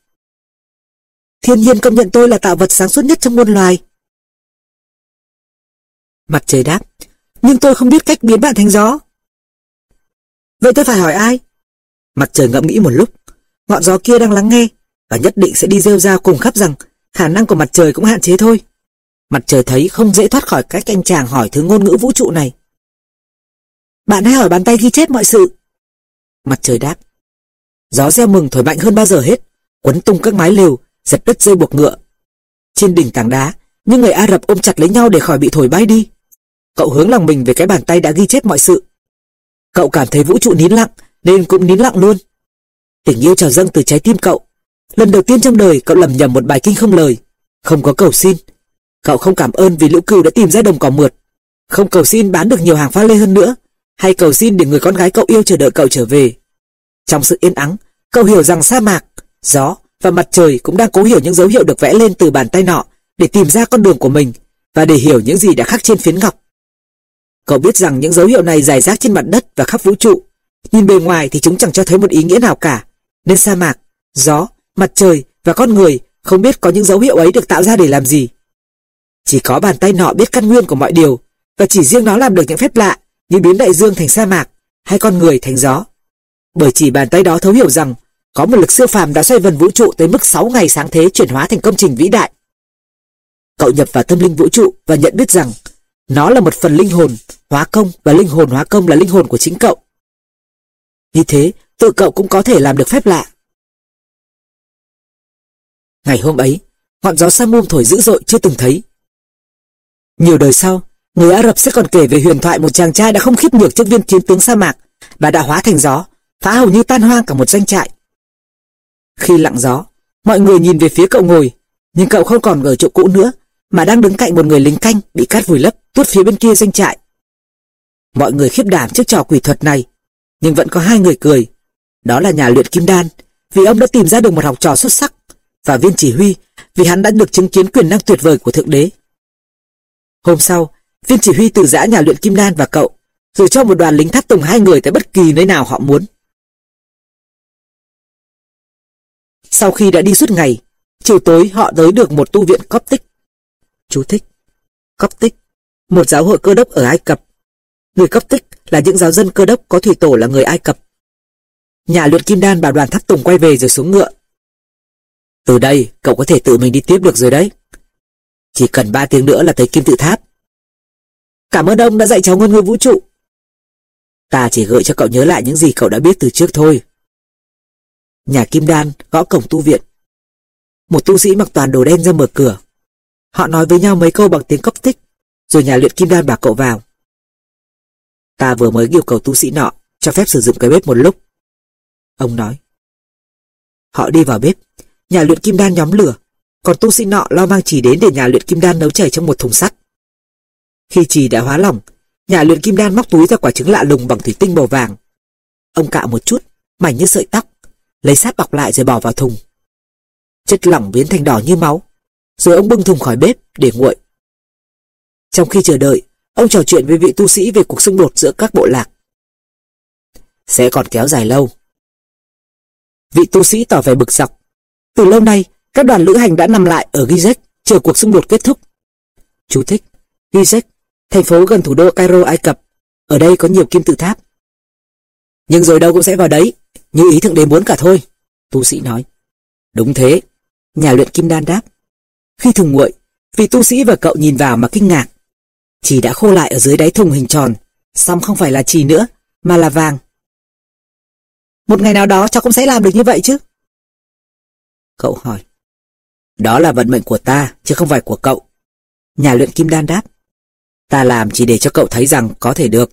Thiên nhiên công nhận tôi là tạo vật sáng suốt nhất trong muôn loài. Mặt trời đáp. Nhưng tôi không biết cách biến bạn thành gió. Vậy tôi phải hỏi ai? Mặt trời ngẫm nghĩ một lúc. Ngọn gió kia đang lắng nghe và nhất định sẽ đi rêu ra cùng khắp rằng khả năng của mặt trời cũng hạn chế thôi. Mặt trời thấy không dễ thoát khỏi cách anh chàng hỏi thứ ngôn ngữ vũ trụ này. Bạn hãy hỏi bàn tay ghi chép mọi sự. Mặt trời đáp. Gió reo mừng thổi mạnh hơn bao giờ hết, quấn tung các mái lều, giật đứt dây buộc ngựa. Trên đỉnh tảng đá, những người Ả Rập ôm chặt lấy nhau để khỏi bị thổi bay đi. Cậu hướng lòng mình về cái bàn tay đã ghi chép mọi sự. Cậu cảm thấy vũ trụ nín lặng, nên cũng nín lặng luôn. Tình yêu trào dâng từ trái tim cậu. Lần đầu tiên trong đời cậu lầm nhầm một bài kinh không lời, không có cầu xin. Cậu không cảm ơn vì lũ cừu đã tìm ra đồng cỏ mượt, không cầu xin bán được nhiều hàng pha lê hơn nữa, hay cầu xin để người con gái cậu yêu chờ đợi cậu trở về. Trong sự yên ắng, cậu hiểu rằng sa mạc, gió và mặt trời cũng đang cố hiểu những dấu hiệu được vẽ lên từ bàn tay nọ để tìm ra con đường của mình và để hiểu những gì đã khắc trên phiến ngọc. Cậu biết rằng những dấu hiệu này dài rác trên mặt đất và khắp vũ trụ. Nhìn bề ngoài thì chúng chẳng cho thấy một ý nghĩa nào cả. Nên sa mạc, gió, mặt trời và con người không biết có những dấu hiệu ấy được tạo ra để làm gì. Chỉ có bàn tay nọ biết căn nguyên của mọi điều và chỉ riêng nó làm được những phép lạ như biến đại dương thành sa mạc hay con người thành gió. Bởi chỉ bàn tay đó thấu hiểu rằng có một lực siêu phàm đã xoay vần vũ trụ tới mức 6 ngày sáng thế chuyển hóa thành công trình vĩ đại. Cậu nhập vào tâm linh vũ trụ và nhận biết rằng nó là một phần linh hồn, hóa công và linh hồn hóa công là linh hồn của chính cậu. Như thế, tự cậu cũng có thể làm được phép lạ. Ngày hôm ấy, ngọn gió Samum thổi dữ dội chưa từng thấy. Nhiều đời sau, người Ả Rập sẽ còn kể về huyền thoại một chàng trai đã không khiếp nhược trước viên chiến tướng sa mạc và đã hóa thành gió, phá hầu như tan hoang cả một doanh trại. Khi lặng gió, mọi người nhìn về phía cậu ngồi, nhưng cậu không còn ở chỗ cũ nữa, mà đang đứng cạnh một người lính canh bị cát vùi lấp tuốt phía bên kia doanh trại. Mọi người khiếp đảm trước trò quỷ thuật này, nhưng vẫn có hai người cười. Đó là nhà luyện kim đan, vì ông đã tìm ra được một học trò xuất sắc, và viên chỉ huy, vì hắn đã được chứng kiến quyền năng tuyệt vời của Thượng Đế. Hôm sau, viên chỉ huy từ giã nhà luyện kim đan và cậu, rồi cho một đoàn lính thắt tùng hai người tại bất kỳ nơi nào họ muốn. Sau khi đã đi suốt ngày, chiều tối họ tới được một tu viện Coptic. Chú thích. Coptic, một giáo hội cơ đốc ở Ai Cập. Người Coptic là những giáo dân cơ đốc có thủy tổ là người Ai Cập. Nhà luyện kim đan bảo đoàn thắt tùng quay về rồi xuống ngựa. Từ đây, cậu có thể tự mình đi tiếp được rồi đấy. Chỉ cần ba tiếng nữa là tới kim tự tháp. Cảm ơn ông đã dạy cháu ngôn ngữ vũ trụ. Ta chỉ gợi cho cậu nhớ lại những gì cậu đã biết từ trước thôi. Nhà Kim Đan gõ cổng tu viện. Một tu sĩ mặc toàn đồ đen ra mở cửa. Họ nói với nhau mấy câu bằng tiếng cốc tích, rồi nhà luyện Kim Đan bảo cậu vào. Ta vừa mới yêu cầu tu sĩ nọ cho phép sử dụng cái bếp một lúc. Ông nói. Họ đi vào bếp, nhà luyện Kim Đan nhóm lửa, còn tu sĩ nọ lo mang chỉ đến để nhà luyện Kim Đan nấu chảy trong một thùng sắt. Khi trì đã hóa lỏng, nhà luyện Kim Đan móc túi ra quả trứng lạ lùng bằng thủy tinh màu vàng. Ông cạo một chút, mảnh như sợi tóc, lấy sát bọc lại rồi bỏ vào thùng. Chất lỏng biến thành đỏ như máu, rồi ông bưng thùng khỏi bếp để nguội. Trong khi chờ đợi, ông trò chuyện với vị tu sĩ về cuộc xung đột giữa các bộ lạc. Sẽ còn kéo dài lâu. Vị tu sĩ tỏ vẻ bực dọc. Từ lâu nay, các đoàn lữ hành đã nằm lại ở Gizek chờ cuộc xung đột kết thúc. Chú thích. Gizek, thành phố gần thủ đô Cairo, Ai Cập. Ở đây có nhiều kim tự tháp. Nhưng rồi đâu cũng sẽ vào đấy, như ý thượng đế muốn cả thôi, tu sĩ nói. Đúng thế, nhà luyện kim đan đáp. Khi thùng nguội, vị tu sĩ và cậu nhìn vào mà kinh ngạc. Chỉ đã khô lại ở dưới đáy thùng hình tròn, xong không phải là trì nữa, mà là vàng. Một ngày nào đó cháu cũng sẽ làm được như vậy chứ? Cậu hỏi. Đó là vận mệnh của ta, chứ không phải của cậu. Nhà luyện kim đan đáp. Ta làm chỉ để cho cậu thấy rằng có thể được.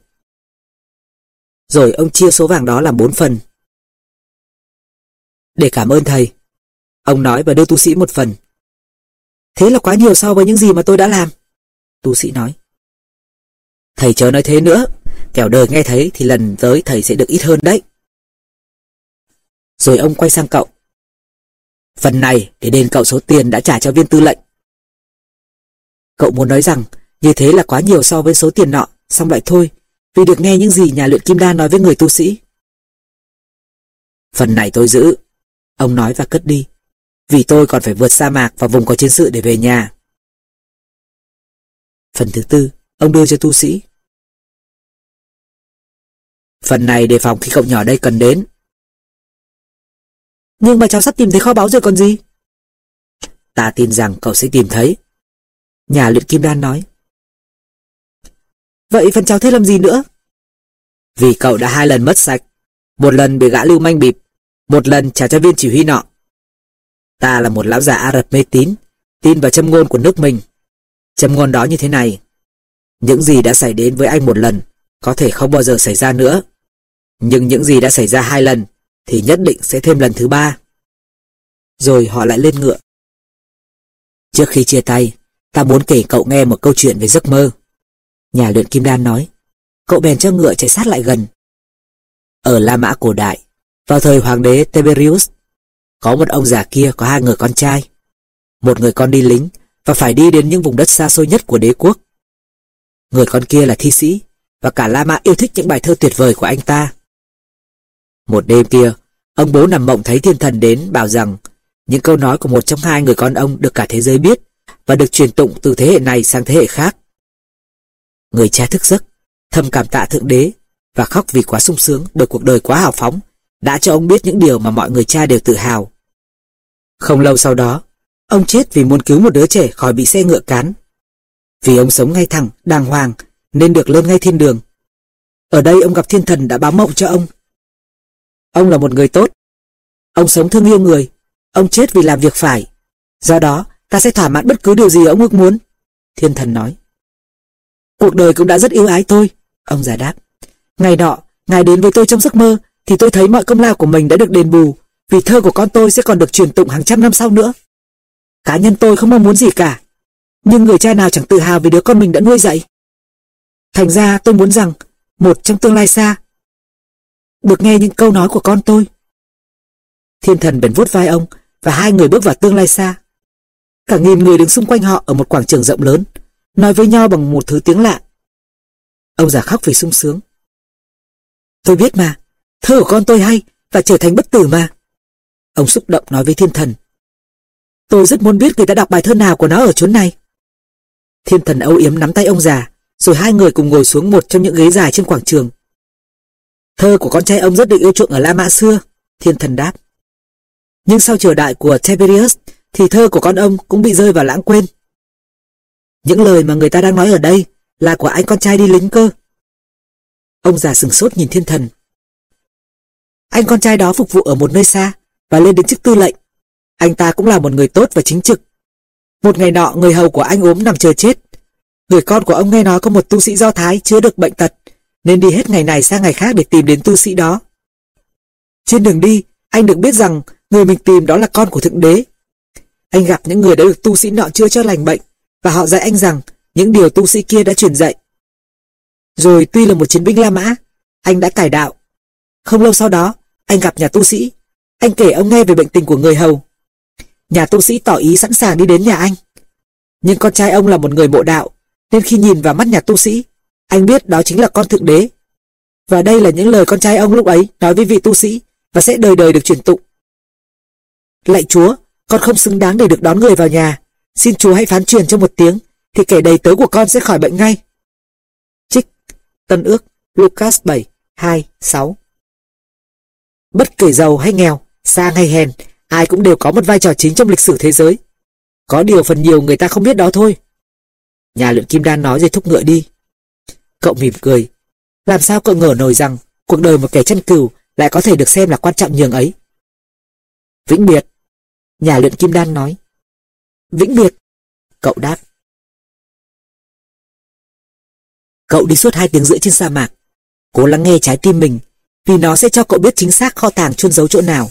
Rồi ông chia số vàng đó làm bốn phần. Để cảm ơn thầy. Ông nói và đưa tu sĩ một phần. Thế là quá nhiều so với những gì mà tôi đã làm. Tu sĩ nói. Thầy chớ nói thế nữa, kẻo đời nghe thấy thì lần tới thầy sẽ được ít hơn đấy. Rồi ông quay sang cậu. Phần này để đền cậu số tiền đã trả cho viên tư lệnh. Cậu muốn nói rằng như thế là quá nhiều so với số tiền nọ, xong lại thôi, vì được nghe những gì nhà luyện kim đan nói với người tu sĩ. Phần này tôi giữ, ông nói và cất đi, vì tôi còn phải vượt sa mạc và vùng có chiến sự để về nhà. Phần thứ tư, ông đưa cho tu sĩ. Phần này đề phòng khi cậu nhỏ đây cần đến. Nhưng mà cháu sắp tìm thấy kho báu rồi còn gì? Ta tin rằng cậu sẽ tìm thấy. Nhà luyện kim đan nói. Vậy phần cháu thế làm gì nữa? Vì cậu đã hai lần mất sạch. Một lần bị gã lưu manh bịp. Một lần trả cho viên chỉ huy nọ. Ta là một lão già Ả Rập mê tín. Tin vào châm ngôn của nước mình. Châm ngôn đó như thế này. Những gì đã xảy đến với anh một lần có thể không bao giờ xảy ra nữa. Nhưng những gì đã xảy ra hai lần thì nhất định sẽ thêm lần thứ ba. Rồi họ lại lên ngựa. Trước khi chia tay, ta muốn kể cậu nghe một câu chuyện về giấc mơ. Nhà luyện kim đan nói. cậu bèn cho ngựa chạy sát lại gần. Ở La Mã cổ đại, vào thời hoàng đế Tiberius, có một ông già kia có hai người con trai. Một người con đi lính và phải đi đến những vùng đất xa xôi nhất của đế quốc. Người con kia là thi sĩ và cả La Mã yêu thích những bài thơ tuyệt vời của anh ta. Một đêm kia, ông bố nằm mộng thấy thiên thần đến bảo rằng những câu nói của một trong hai người con ông được cả thế giới biết và được truyền tụng từ thế hệ này sang thế hệ khác. Người cha thức giấc, thầm cảm tạ Thượng Đế và khóc vì quá sung sướng bởi cuộc đời quá hào phóng đã cho ông biết những điều mà mọi người cha đều tự hào. Không lâu sau đó, ông chết vì muốn cứu một đứa trẻ khỏi bị xe ngựa cán. Vì ông sống ngay thẳng, đàng hoàng nên được lên ngay thiên đường. Ở đây ông gặp thiên thần đã báo mộng cho ông. Ông là một người tốt. Ông sống thương yêu người. Ông chết vì làm việc phải. Do đó, ta sẽ thỏa mãn bất cứ điều gì ông ước muốn. Thiên thần nói. Cuộc đời cũng đã rất yêu ái tôi. Ông giải đáp. Ngày nọ, ngài đến với tôi trong giấc mơ, thì tôi thấy mọi công lao của mình đã được đền bù, vì thơ của con tôi sẽ còn được truyền tụng hàng trăm năm sau nữa. Cá nhân tôi không mong muốn gì cả, nhưng người cha nào chẳng tự hào vì đứa con mình đã nuôi dạy. Thành ra tôi muốn rằng, một trong tương lai xa, được nghe những câu nói của con tôi. Thiên thần bèn vuốt vai ông, và hai người bước vào tương lai xa. Cả nghìn người đứng xung quanh họ ở một quảng trường rộng lớn, nói với nhau bằng một thứ tiếng lạ. Ông già khóc vì sung sướng. Tôi biết mà, thơ của con tôi hay và trở thành bất tử mà. Ông xúc động nói với thiên thần. Tôi rất muốn biết người ta đọc bài thơ nào của nó ở chốn này. Thiên thần âu yếm nắm tay ông già, rồi hai người cùng ngồi xuống một trong những ghế dài trên quảng trường. Thơ của con trai ông rất được yêu chuộng ở La Mã xưa, thiên thần đáp. Nhưng sau triều đại của Tiberius thì thơ của con ông cũng bị rơi vào lãng quên. Những lời mà người ta đang nói ở đây là của anh con trai đi lính cơ. Ông già sừng sốt nhìn thiên thần. Anh con trai đó phục vụ ở một nơi xa và lên đến chức tư lệnh. Anh ta cũng là một người tốt và chính trực. Một ngày nọ người hầu của anh ốm nằm chờ chết. Người con của ông nghe nói có một tu sĩ do Thái chữa được bệnh tật nên đi hết ngày này sang ngày khác để tìm đến tu sĩ đó. Trên đường đi, anh được biết rằng người mình tìm đó là con của Thượng Đế. Anh gặp những người đã được tu sĩ nọ chữa cho lành bệnh và họ dạy anh rằng những điều tu sĩ kia đã truyền dạy. Rồi tuy là một chiến binh La Mã, anh đã cải đạo. Không lâu sau đó, anh gặp nhà tu sĩ. Anh kể ông nghe về bệnh tình của người hầu. Nhà tu sĩ tỏ ý sẵn sàng đi đến nhà anh. Nhưng con trai ông là một người mộ đạo, nên khi nhìn vào mắt nhà tu sĩ, anh biết đó chính là con thượng đế. Và đây là những lời con trai ông lúc ấy nói với vị tu sĩ và sẽ đời đời được truyền tụng. Lạy Chúa, con không xứng đáng để được đón người vào nhà. Xin Chúa hãy phán truyền cho một tiếng, thì kẻ đầy tớ của con sẽ khỏi bệnh ngay. Trích, Tân ước, Lucas 7, 2, 6 Bất kể giàu hay nghèo, sang hay hèn, ai cũng đều có một vai trò chính trong lịch sử thế giới. Có điều phần nhiều người ta không biết đó thôi. Nhà luyện kim đan nói rồi thúc ngựa đi. Cậu mỉm cười. Làm sao cậu ngờ nổi rằng cuộc đời một kẻ chân cừu lại có thể được xem là quan trọng nhường ấy. Vĩnh biệt. Nhà luyện kim đan nói. Vĩnh biệt. Cậu đáp. Cậu đi suốt hai tiếng rưỡi trên sa mạc. Cố lắng nghe trái tim mình, vì nó sẽ cho cậu biết chính xác kho tàng chôn giấu chỗ nào.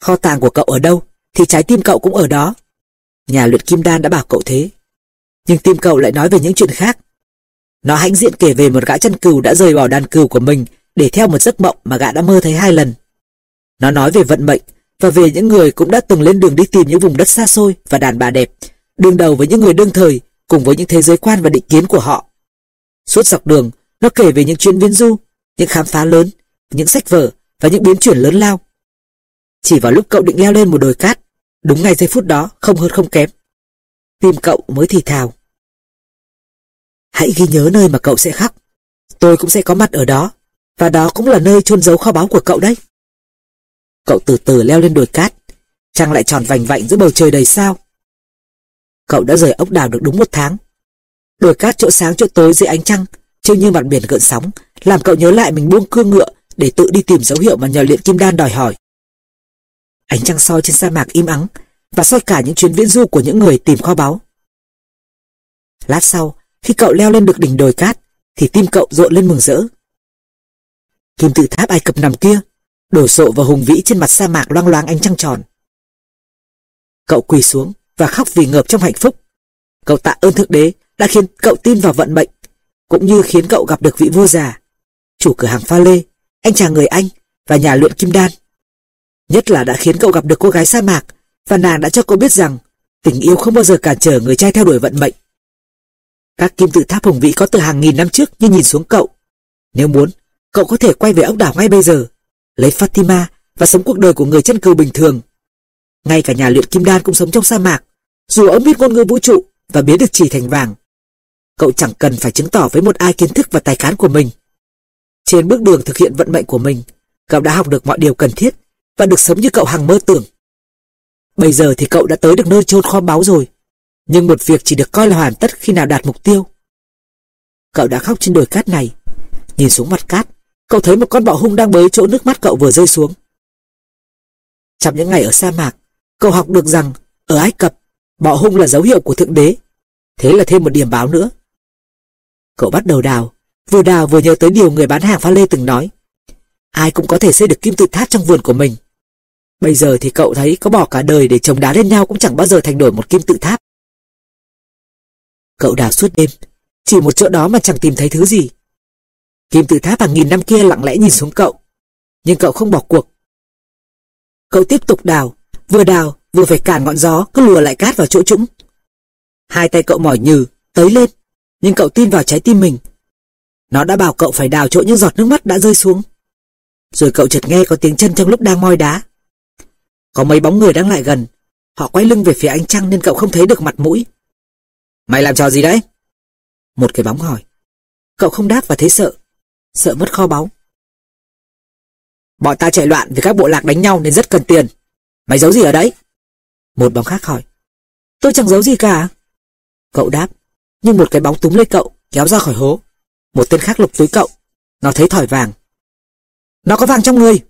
Kho tàng của cậu ở đâu, thì trái tim cậu cũng ở đó. Nhà luyện kim đan đã bảo cậu thế. Nhưng tim cậu lại nói về những chuyện khác. Nó hãnh diện kể về một gã chân cừu đã rời bỏ đàn cừu của mình để theo một giấc mộng mà gã đã mơ thấy hai lần. Nó nói về vận mệnh và về những người cũng đã từng lên đường đi tìm những vùng đất xa xôi và đàn bà đẹp, đương đầu với những người đương thời cùng với những thế giới quan và định kiến của họ. Suốt dọc đường, nó kể về những chuyến viễn du, những khám phá lớn, những sách vở và những biến chuyển lớn lao. Chỉ vào lúc cậu định leo lên một đồi cát, đúng ngay giây phút đó, không hơn không kém. Tim cậu mới thì thào. Hãy ghi nhớ nơi mà cậu sẽ khóc. Tôi cũng sẽ có mặt ở đó, và đó cũng là nơi chôn giấu kho báu của cậu đấy. Cậu từ từ leo lên đồi cát, trăng lại tròn vành vạnh giữa bầu trời đầy sao. Cậu đã rời ốc đảo được đúng một tháng. Đồi cát chỗ sáng chỗ tối dưới ánh trăng, trông như mặt biển gợn sóng, làm cậu nhớ lại mình buông cương ngựa để tự đi tìm dấu hiệu mà nhờ luyện kim đan đòi hỏi. Ánh trăng soi trên sa mạc im ắng và soi cả những chuyến viễn du của những người tìm kho báu. Lát sau, khi cậu leo lên được đỉnh đồi cát, thì tim cậu rộn lên mừng rỡ. Kim tự tháp Ai Cập nằm kia, đổ sộ và hùng vĩ trên mặt sa mạc loang loáng ánh trăng tròn. Cậu quỳ xuống và khóc vì ngợp trong hạnh phúc. Cậu tạ ơn Thượng Đế đã khiến cậu tin vào vận mệnh cũng như khiến cậu gặp được vị vua già, chủ cửa hàng pha lê, anh chàng người Anh và nhà luyện kim đan. Nhất là đã khiến cậu gặp được cô gái sa mạc và nàng đã cho cậu biết rằng tình yêu không bao giờ cản trở người trai theo đuổi vận mệnh. Các kim tự tháp hùng vĩ có từ hàng nghìn năm trước như nhìn xuống cậu. Nếu muốn, cậu có thể quay về ốc đảo ngay bây giờ, lấy Fatima và sống cuộc đời của người chân cừu bình thường. Ngay cả nhà luyện kim đan cũng sống trong sa mạc, dù ông biết ngôn ngữ vũ trụ và biến được chỉ thành vàng. Cậu chẳng cần phải chứng tỏ với một ai kiến thức và tài cán của mình. Trên bước đường thực hiện vận mệnh của mình, cậu đã học được mọi điều cần thiết và được sống như cậu hằng mơ tưởng. Bây giờ thì cậu đã tới được nơi chôn kho báu rồi, nhưng một việc chỉ được coi là hoàn tất khi nào đạt mục tiêu. Cậu đã khóc trên đồi cát này, nhìn xuống mặt cát, cậu thấy một con bọ hung đang bới chỗ nước mắt cậu vừa rơi xuống. Trong những ngày ở sa mạc, cậu học được rằng ở Ai Cập, bọ hung là dấu hiệu của Thượng Đế. Thế là thêm một điểm báo nữa. Cậu bắt đầu đào, vừa đào vừa nhớ tới điều người bán hàng pha lê từng nói. Ai cũng có thể xây được kim tự tháp trong vườn của mình. Bây giờ thì cậu thấy có bỏ cả đời để chồng đá lên nhau cũng chẳng bao giờ thành đổi một kim tự tháp. Cậu đào suốt đêm, chỉ một chỗ đó mà chẳng tìm thấy thứ gì. Kim tự tháp hàng nghìn năm kia lặng lẽ nhìn xuống cậu, nhưng cậu không bỏ cuộc. Cậu tiếp tục đào, vừa đào vừa phải cản ngọn gió cứ lùa lại cát vào chỗ trũng. Hai tay cậu mỏi nhừ, tới lên, nhưng cậu tin vào trái tim mình. Nó đã bảo cậu phải đào chỗ những giọt nước mắt đã rơi xuống. Rồi cậu chợt nghe có tiếng chân trong lúc đang moi đá. Có mấy bóng người đang lại gần, họ quay lưng về phía ánh trăng nên cậu không thấy được mặt mũi. Mày làm trò gì đấy? Một cái bóng hỏi. Cậu không đáp và thấy sợ, sợ mất kho báu. Bọn ta chạy loạn vì các bộ lạc đánh nhau nên rất cần tiền. Mày giấu gì ở đấy? Một bóng khác hỏi. Tôi chẳng giấu gì cả. Cậu đáp, nhưng một cái bóng túm lấy cậu, kéo ra khỏi hố. Một tên khác lục túi cậu. Nó thấy thỏi vàng. Nó có vàng trong người.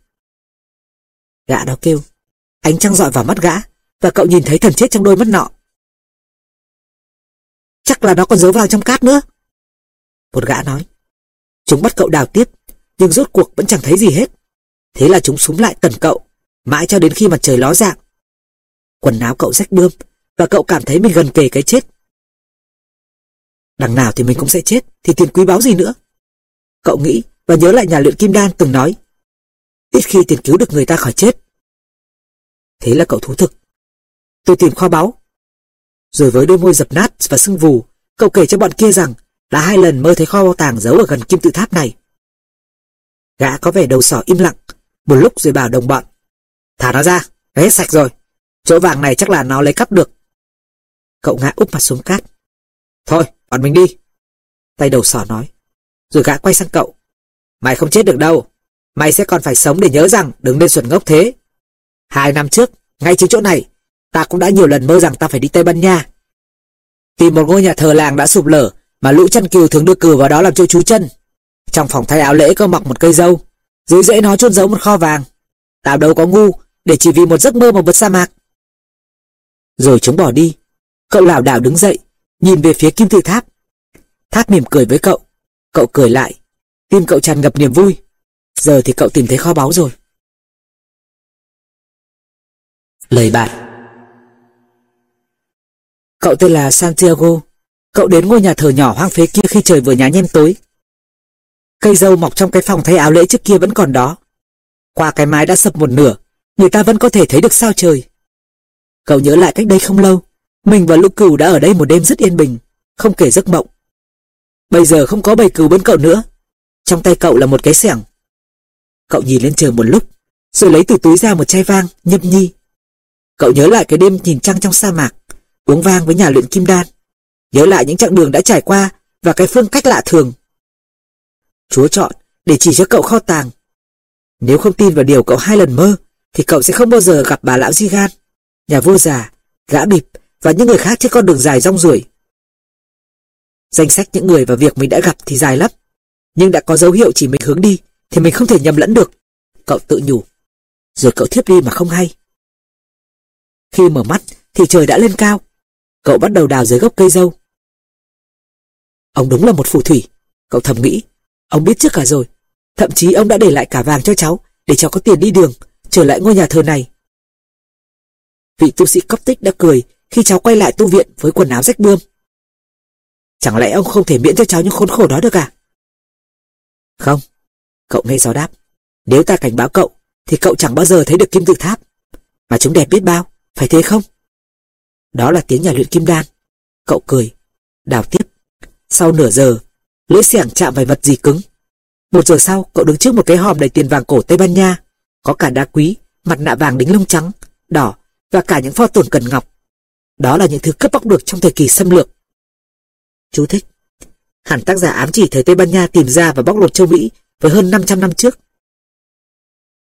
Gã đó kêu. Ánh trăng dọi vào mắt gã, và cậu nhìn thấy thần chết trong đôi mắt nọ. Chắc là nó còn giấu vàng trong cát nữa. Một gã nói. Chúng bắt cậu đào tiếp, nhưng rốt cuộc vẫn chẳng thấy gì hết. Thế là chúng súng lại tần cậu, mãi cho đến khi mặt trời ló dạng. Quần áo cậu rách bươm, và cậu cảm thấy mình gần kề cái chết. Đằng nào thì mình cũng sẽ chết, thì tiền quý báu gì nữa. Cậu nghĩ và nhớ lại nhà luyện kim đan từng nói. Ít khi tiền cứu được người ta khỏi chết. Thế là cậu thú thực. Tôi tìm kho báu. Rồi với đôi môi dập nát và sưng vù, cậu kể cho bọn kia rằng đã hai lần mơ thấy kho bảo tàng giấu ở gần kim tự tháp này. Gã có vẻ đầu sỏ im lặng, một lúc rồi bảo đồng bọn. Thả nó ra, hết sạch rồi. Chỗ vàng này chắc là nó lấy cắp được. Cậu ngã úp mặt xuống cát. Thôi, bọn mình đi. Tay đầu sỏ nói. Rồi gã quay sang cậu. Mày không chết được đâu. Mày sẽ còn phải sống để nhớ rằng đừng nên xuẩn ngốc thế. Hai năm trước, ngay chính chỗ này, ta cũng đã nhiều lần mơ rằng ta phải đi Tây Ban Nha. Tìm một ngôi nhà thờ làng đã sụp lở mà lũ chân cừu thường đưa cừu vào đó làm chỗ trú chân. Trong phòng thay áo lễ có mọc một cây dâu, dưới rễ nó chôn giấu một kho vàng. Tao đâu có ngu để chỉ vì một giấc mơ mà vượt sa mạc. Rồi chúng bỏ đi. Cậu lảo đảo đứng dậy, nhìn về phía kim tự tháp. Tháp mỉm cười với cậu. Cậu cười lại. Tim cậu tràn ngập niềm vui. Giờ thì cậu tìm thấy kho báu rồi. Lời bạn Cậu tên là Santiago. Cậu đến ngôi nhà thờ nhỏ hoang phế kia khi trời vừa nhá nhem tối. Cây dâu mọc trong cái phòng thay áo lễ trước kia vẫn còn đó. Qua cái mái đã sập một nửa, người ta vẫn có thể thấy được sao trời. Cậu nhớ lại cách đây không lâu, mình và lục cừu đã ở đây một đêm rất yên bình, không kể giấc mộng. Bây giờ không có bầy cừu bên cậu nữa, trong tay cậu là một cái xẻng. Cậu nhìn lên trời một lúc, rồi lấy từ túi ra một chai vang, nhâm nhi. Cậu nhớ lại cái đêm nhìn trăng trong sa mạc, uống vang với nhà luyện kim đan. Nhớ lại những chặng đường đã trải qua và cái phương cách lạ thường. Chúa chọn để chỉ cho cậu kho tàng. Nếu không tin vào điều cậu hai lần mơ, thì cậu sẽ không bao giờ gặp bà lão Di Gan, nhà vua già, gã bịp và những người khác trên con đường dài rong ruổi. Danh sách những người và việc mình đã gặp thì dài lắm, nhưng đã có dấu hiệu chỉ mình hướng đi thì mình không thể nhầm lẫn được. Cậu tự nhủ, rồi cậu thiếp đi mà không hay. Khi mở mắt thì trời đã lên cao, cậu bắt đầu đào dưới gốc cây dâu. Ông đúng là một phù thủy, cậu thầm nghĩ, ông biết trước cả rồi, thậm chí ông đã để lại cả vàng cho cháu để cháu có tiền đi đường, trở lại ngôi nhà thờ này. Vị tu sĩ cấp tích đã cười khi cháu quay lại tu viện với quần áo rách bươm. Chẳng lẽ ông không thể miễn cho cháu những khốn khổ đó được à? Không. Cậu nghe gió đáp. Nếu ta cảnh báo cậu, thì cậu chẳng bao giờ thấy được kim tự tháp. Mà chúng đẹp biết bao, phải thế không? Đó là tiếng nhà luyện kim đan. Cậu cười. Đào tiếp. Sau nửa giờ, lưỡi xẻng chạm vào vật gì cứng. Một giờ sau, cậu đứng trước một cái hòm đầy tiền vàng cổ Tây Ban Nha. Có cả đá quý, mặt nạ vàng đính lông trắng, đỏ và cả những pho tồn cần ngọc. Đó là những thứ cướp bóc được trong thời kỳ xâm lược. Chú thích. Hẳn tác giả ám chỉ thời Tây Ban Nha tìm ra và bóc lột châu Mỹ với hơn 500 năm trước.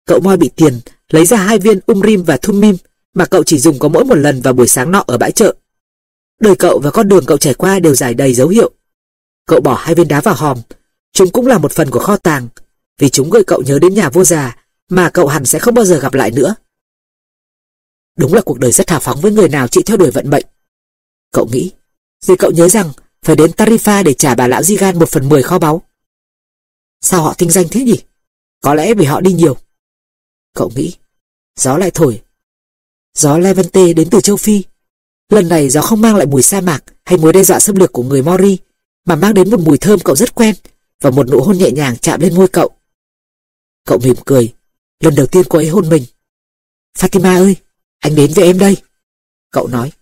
Cậu moi bị tiền, lấy ra hai viên umrim và thumim mà cậu chỉ dùng có mỗi một lần vào buổi sáng nọ ở bãi chợ. Đời cậu và con đường cậu trải qua đều dài đầy dấu hiệu. Cậu bỏ hai viên đá vào hòm, chúng cũng là một phần của kho tàng, vì chúng gợi cậu nhớ đến nhà vua già mà cậu hẳn sẽ không bao giờ gặp lại nữa. Đúng là cuộc đời rất hào phóng với người nào chịu theo đuổi vận mệnh. Cậu nghĩ, vì cậu nhớ rằng phải đến Tarifa để trả bà lão Zigan một phần mười kho báu. Sao họ tinh danh thế nhỉ? Có lẽ vì họ đi nhiều. Cậu nghĩ, gió lại thổi. Gió Levante đến từ châu Phi. Lần này gió không mang lại mùi sa mạc hay mối đe dọa xâm lược của người Mori, mà mang đến một mùi thơm cậu rất quen và một nụ hôn nhẹ nhàng chạm lên môi cậu. Cậu mỉm cười, lần đầu tiên cô ấy hôn mình. Fatima ơi, anh đến với em đây. Cậu nói.